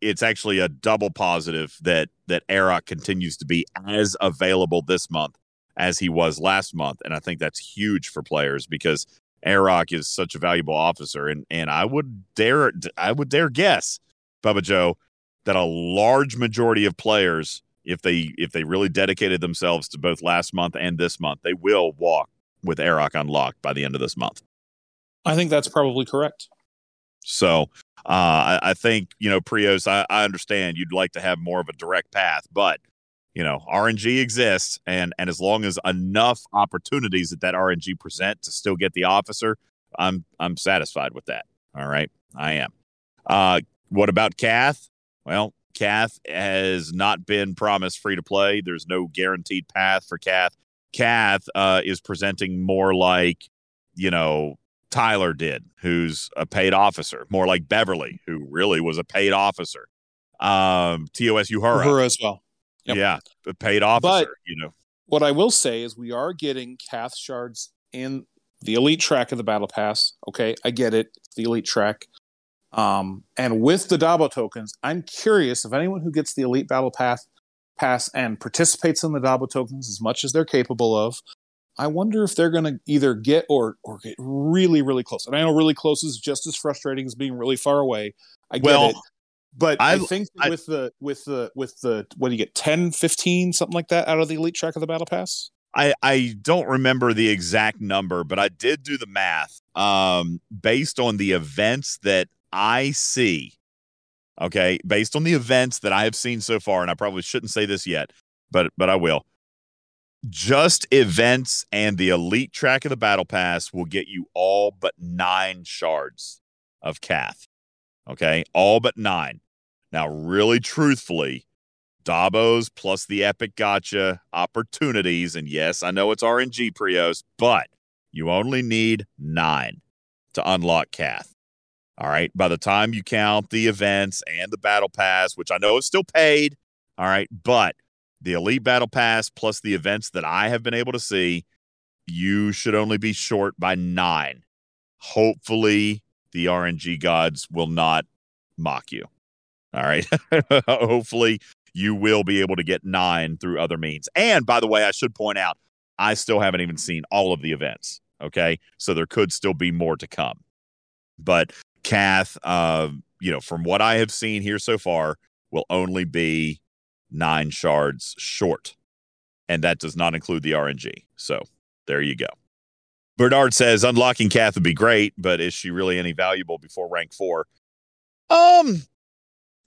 [SPEAKER 1] it's actually a double positive that that Arock continues to be as available this month as he was last month, and I think that's huge for players because Arock is such a valuable officer, and and I would dare I would dare guess, Bubba Joe, that a large majority of players if they if they really dedicated themselves to both last month and this month, they will walk with Arock unlocked by the end of this month.
[SPEAKER 2] I think that's probably correct.
[SPEAKER 1] So uh, I, I think you know Prios. I, I understand you'd like to have more of a direct path, but you know RNG exists, and and as long as enough opportunities that that RNG present to still get the officer, I'm I'm satisfied with that. All right, I am. Uh, what about Kath? Well, Kath has not been promised free to play. There's no guaranteed path for Kath. Kath uh, is presenting more like, you know, Tyler did, who's a paid officer, more like Beverly, who really was a paid officer. Um, TOS Uhura,
[SPEAKER 2] Uhura as well. Yep.
[SPEAKER 1] yeah, a paid officer. you know,
[SPEAKER 2] What I will say is we are getting Kath shards in the elite track of the battle pass. Okay, I get it. It's the elite track. Um, and with the Dabo tokens, I'm curious if anyone who gets the elite battle pass pass and participates in the Dabo tokens as much as they're capable of, I wonder if they're going to either get or or get really really close. And I know really close is just as frustrating as being really far away. I get
[SPEAKER 1] Well,
[SPEAKER 2] it. But I,
[SPEAKER 1] I-
[SPEAKER 2] think
[SPEAKER 1] I-
[SPEAKER 2] with the with the with the what do you get 10 15 something like that out of the elite track of the battle pass?
[SPEAKER 1] I, I don't remember the exact number, but I did do the math um, based on the events that I see. Okay, based on the events that I have seen so far, and I probably shouldn't say this yet, but but I will. Just events and the elite track of the battle pass will get you all but nine shards of Cath. Okay, all but nine. Now, really truthfully, Dabos plus the epic gotcha opportunities. And yes, I know it's RNG Prios, but you only need nine to unlock Kath. All right. By the time you count the events and the battle pass, which I know is still paid. All right. But the elite battle pass plus the events that I have been able to see, you should only be short by nine. Hopefully, the RNG gods will not mock you. All right. Hopefully, you will be able to get nine through other means. And by the way, I should point out, I still haven't even seen all of the events. Okay. So there could still be more to come. But Kath, uh, you know, from what I have seen here so far, will only be nine shards short. And that does not include the RNG. So there you go. Bernard says unlocking Kath would be great, but is she really any valuable before rank four? Um,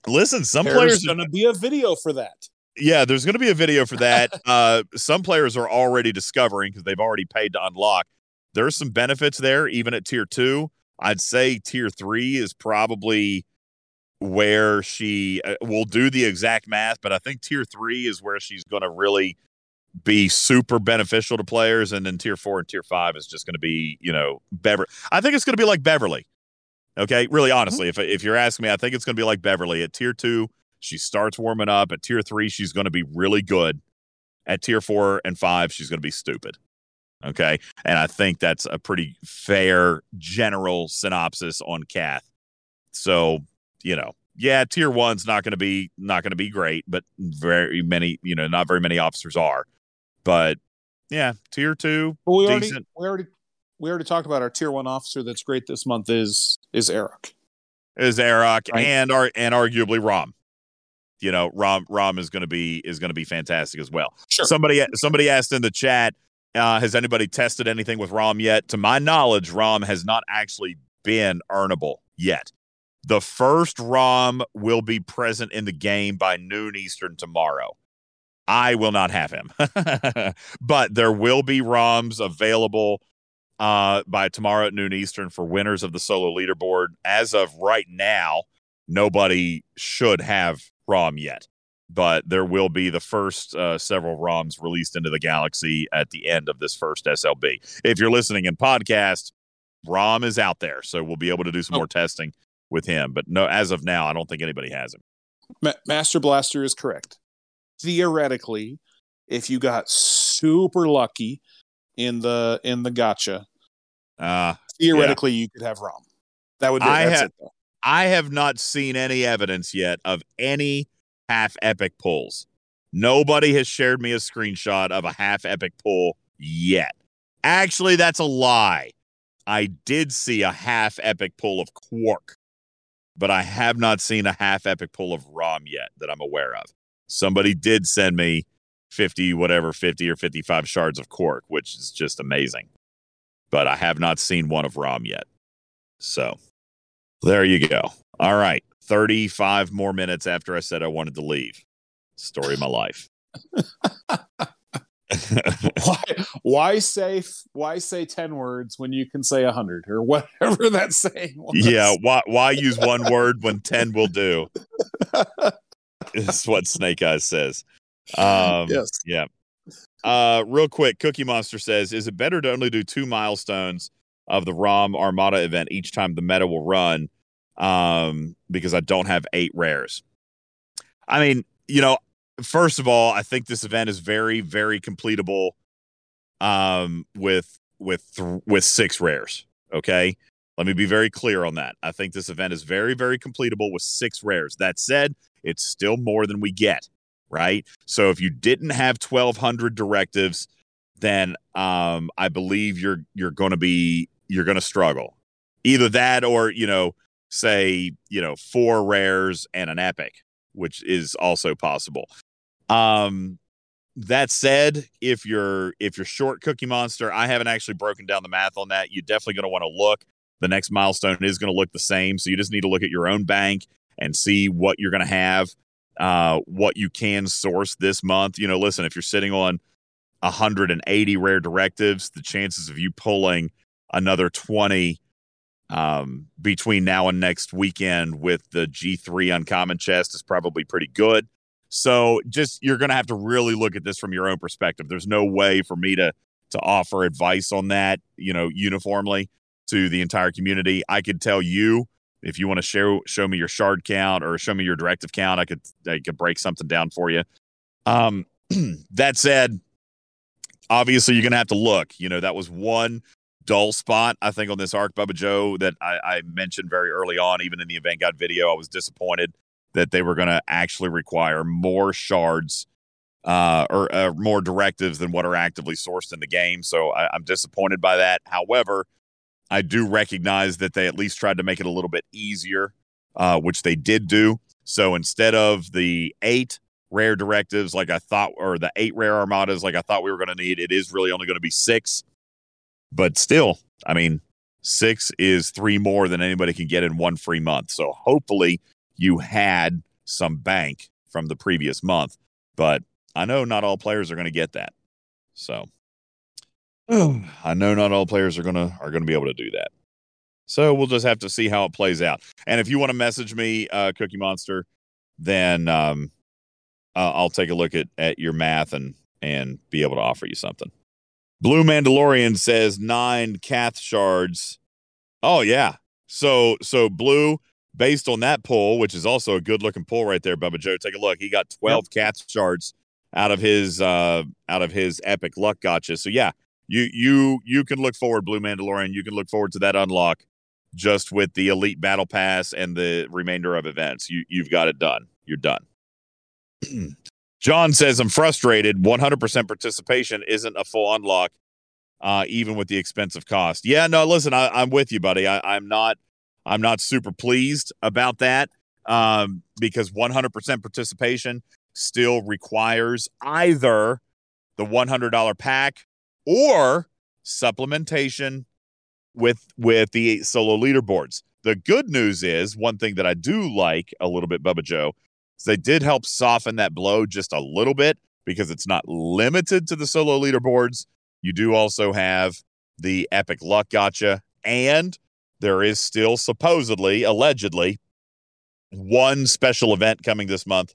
[SPEAKER 1] listen, some
[SPEAKER 2] There's
[SPEAKER 1] players
[SPEAKER 2] going to be a video for that.
[SPEAKER 1] yeah, there's going to be a video for that. uh, some players are already discovering because they've already paid to unlock. There's some benefits there, even at tier two. I'd say tier three is probably where she uh, will do the exact math, but I think tier three is where she's going to really be super beneficial to players. And then tier four and tier five is just going to be, you know, Beverly. I think it's going to be like Beverly. Okay. Really, honestly, if, if you're asking me, I think it's going to be like Beverly at tier two. She starts warming up. At tier three, she's going to be really good. At tier four and five, she's going to be stupid. Okay. And I think that's a pretty fair general synopsis on Kath. So, you know, yeah, tier one's not going to be not going to be great, but very many, you know, not very many officers are. But yeah, tier two,
[SPEAKER 2] But we already
[SPEAKER 1] Decent.
[SPEAKER 2] we already we already talked about our tier one officer that's great this month is is Eric.
[SPEAKER 1] is Eric
[SPEAKER 2] Right.
[SPEAKER 1] and ar- and arguably Rom. You know, Rom Rom is going to be is going to be fantastic as well.
[SPEAKER 2] Sure.
[SPEAKER 1] Somebody somebody asked in the chat, uh, has anybody tested anything with Rom yet? To my knowledge, Rom has not actually been earnable yet. The first Rom will be present in the game by noon Eastern tomorrow. I will not have him, but there will be ROMs available uh, by tomorrow at noon Eastern for winners of the solo leaderboard. As of right now, nobody should have ROM yet, but there will be the first uh, several ROMs released into the galaxy at the end of this first SLB. If you're listening in podcast, ROM is out there, so we'll be able to do some
[SPEAKER 2] Oh.
[SPEAKER 1] more testing with him. But no, as of now, I don't think anybody has him.
[SPEAKER 2] Ma- Master Blaster is correct. Theoretically, if you got super lucky in the in the gotcha,
[SPEAKER 1] Uh,
[SPEAKER 2] theoretically you could have Rom. That would be
[SPEAKER 1] I ha-. I have not seen any evidence yet of any half epic pulls. Nobody has shared me a screenshot of a half epic pull yet. Actually, that's a lie. I did see a half epic pull of Quark, but I have not seen a half epic pull of Rom yet that I'm aware of. Somebody did send me 50, whatever, 50 or 55 shards of Quark, which is just amazing. But I have not seen one of Rom yet. So there you go. All right. 35 more minutes after I said I wanted to leave. Story of my life.
[SPEAKER 2] Why why say why say ten words when you can say a hundred or whatever that saying was?
[SPEAKER 1] yeah. Why, why use one word when 10 will do? is what Snake Eyes says. Um,
[SPEAKER 2] Yes.
[SPEAKER 1] Yeah. Uh, real quick, Cookie Monster says, is it better to only do two milestones of the ROM Armada event each time the meta will run? Um, because I don't have eight rares. I mean, you know, first of all, I think this event is very, very completable. Um, with with th- with six rares. Okay, let me be very clear on that. I think this event is very, very completable with six rares. That said, it's still more than we get, right? So if you didn't have 1200 directives, then um, I believe you're you're going to be you're going to struggle. Either that, or you know, say you know four rares and an epic, which is also possible. Um, that said, if you're if you're short Cookie Monster, I haven't actually broken down the math on that. You're definitely going to want to look. The next milestone is going to look the same, so you just need to look at your own bank and see what you're going to have, uh, what you can source this month. You know, listen, if you're sitting on 180 rare directives, the chances of you pulling another 20 um, between now and next weekend with the G3 uncommon chest is probably pretty good. So just you're going to have to really look at this from your own perspective. There's no way for me to to offer advice on that, you know, uniformly to the entire community. I could tell you if you want to show show me your shard count or show me your directive count, I could I could break something down for you. Um, that said, obviously you're going to have to look. You know, that was one dull spot I think on this arc, Bubba Joe, that I, I mentioned very early on, even in the event guide video. I was disappointed that they were going to actually require more shards uh, or uh, more directives than what are actively sourced in the game. So I, I'm disappointed by that. However, I do recognize that they at least tried to make it a little bit easier, uh, which they did do. So instead of the eight rare directives like I thought, or the eight rare armadas like I thought we were going to need, it is really only going to be six. But still, I mean, six is three more than anybody can get in one free month. So hopefully you had some bank from the previous month. But I know not all players are going to get that. So I know not all players are gonna are gonna be able to do that. So we'll just have to see how it plays out. And if you want to message me, uh, Cookie Monster, then um, uh, I'll take a look at at your math and and be able to offer you something. Blue Mandalorian says nine Cath shards. Oh yeah. So so blue based on that pull, which is also a good looking pull right there, Bubba Joe. Take a look. He got 12 yep. Cath shards out of his uh out of his epic luck gotcha. So yeah, you you you can look forward, Blue Mandalorian. You can look forward to that unlock just with the elite battle pass and the remainder of events. You you've got it done. You're done. John says, I'm frustrated. 100% participation isn't a full unlock, uh, even with the expensive cost. Yeah, no, listen, I, am with you, buddy. I, am not, I'm not super pleased about that um, because 100% participation still requires either the $100 pack or supplementation with with the solo leaderboards. The good news is one thing that I do like a little bit, Bubba Joe, they did help soften that blow just a little bit because it's not limited to the solo leaderboards. You do also have the epic luck gotcha, and there is still supposedly, allegedly, one special event coming this month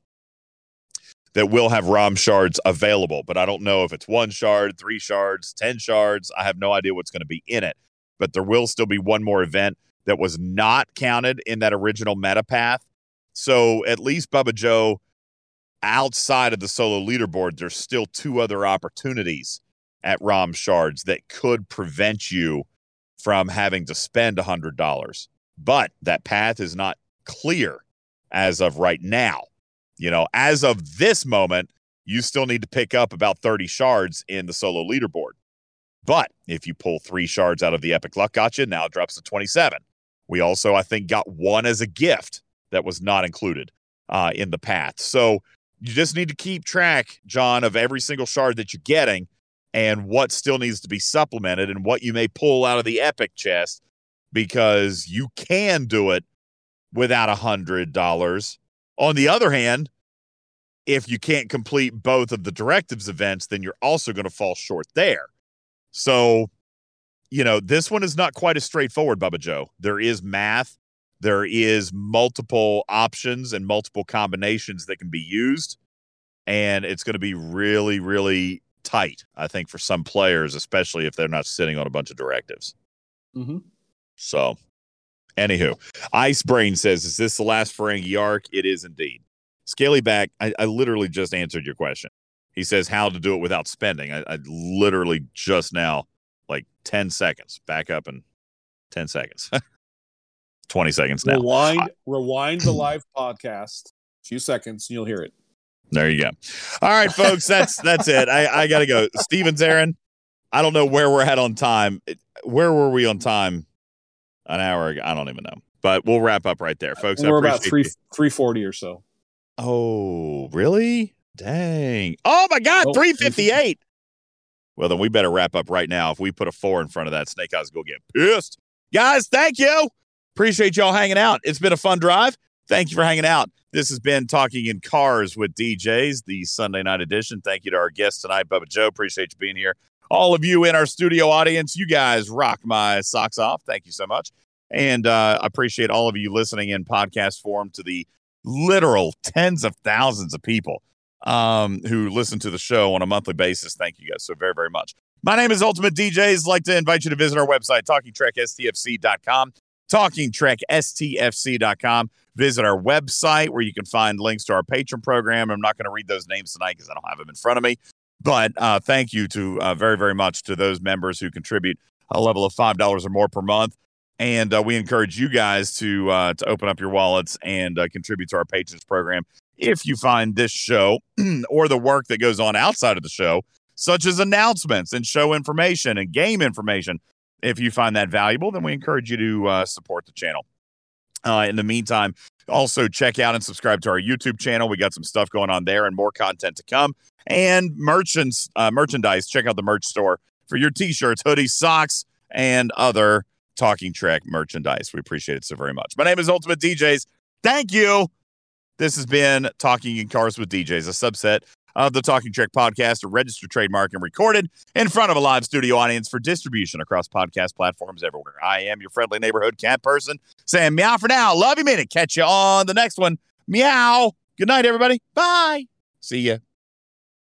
[SPEAKER 1] that will have ROM shards available. But I don't know if it's one shard, three shards, 10 shards. I have no idea what's going to be in it. But there will still be one more event that was not counted in that original meta path so at least Bubba Joe, outside of the solo leaderboard, there's still two other opportunities at ROM shards that could prevent you from having to spend a hundred dollars. But that path is not clear as of right now. You know, as of this moment, you still need to pick up about 30 shards in the solo leaderboard. But if you pull three shards out of the Epic Luck Gotcha, now it drops to 27. We also, I think, got one as a gift that was not included uh, in the path. So you just need to keep track, John, of every single shard that you're getting and what still needs to be supplemented and what you may pull out of the epic chest because you can do it without a hundred dollars. On the other hand, if you can't complete both of the directives events, then you're also going to fall short there. So, you know, this one is not quite as straightforward, Bubba Joe. There is math there is multiple options and multiple combinations that can be used and it's going to be really really tight i think for some players especially if they're not sitting on a bunch of directives.
[SPEAKER 2] Mm-hmm.
[SPEAKER 1] so anywho ice brain says is this the last ferengi arc it is indeed. Scaly back I, I, literally just answered your question. He says how to do it without spending. I, I literally just now like 10 seconds back up in 10 seconds 20 seconds now.
[SPEAKER 2] Rewind, I, rewind the live podcast. A few seconds, and you'll hear it.
[SPEAKER 1] There you go. All right, folks. That's that's it. I, I gotta go. Steven Zarin, I don't know where we're at on time. Where were we on time? An hour ago. I don't even know. But we'll wrap up right there, folks.
[SPEAKER 2] We're about three three forty or so.
[SPEAKER 1] Oh, really? Dang. Oh my God, oh, 358. Well, then we better wrap up right now. If we put a four in front of that, Snake Eyes go get pissed. Guys, thank you. Appreciate y'all hanging out. It's been a fun drive. Thank you for hanging out. This has been Talking in Cars with DJs, the Sunday night edition. Thank you to our guest tonight, Bubba Joe. Appreciate you being here. All of you in our studio audience, you guys rock my socks off. Thank you so much. And uh, I appreciate all of you listening in podcast form to the literal tens of thousands of people um, who listen to the show on a monthly basis. Thank you guys so very, very much. My name is Ultimate DJs. I'd like to invite you to visit our website, talkingtrekstfc.com, talkingtrekstfc.com. Visit our website where you can find links to our Patreon program. I'm not going to read those names tonight because I don't have them in front of me. But uh, thank you to uh, very, very much to those members who contribute a level of $5 or more per month. And uh, we encourage you guys to uh, to open up your wallets and uh, contribute to our patrons program if you find this show or the work that goes on outside of the show, such as announcements and show information and game information. If you find that valuable, then we encourage you to uh, support the channel. Uh, in the meantime, also check out and subscribe to our YouTube channel. We got some stuff going on there and more content to come. And merchants, uh, merchandise. Check out the merch store for your t-shirts, hoodies, socks, and other Talking Trek merchandise. We appreciate it so very much. My name is Ultimate DJs. Thank you. This has been Talking in Cars with DJs, a subset of the Talking Trek podcast, a registered trademark and recorded in front of a live studio audience for distribution across podcast platforms everywhere. I am your friendly neighborhood cat person saying meow for now. Love you, minute. Catch you on the next one. Meow. Good night, everybody. Bye. See ya.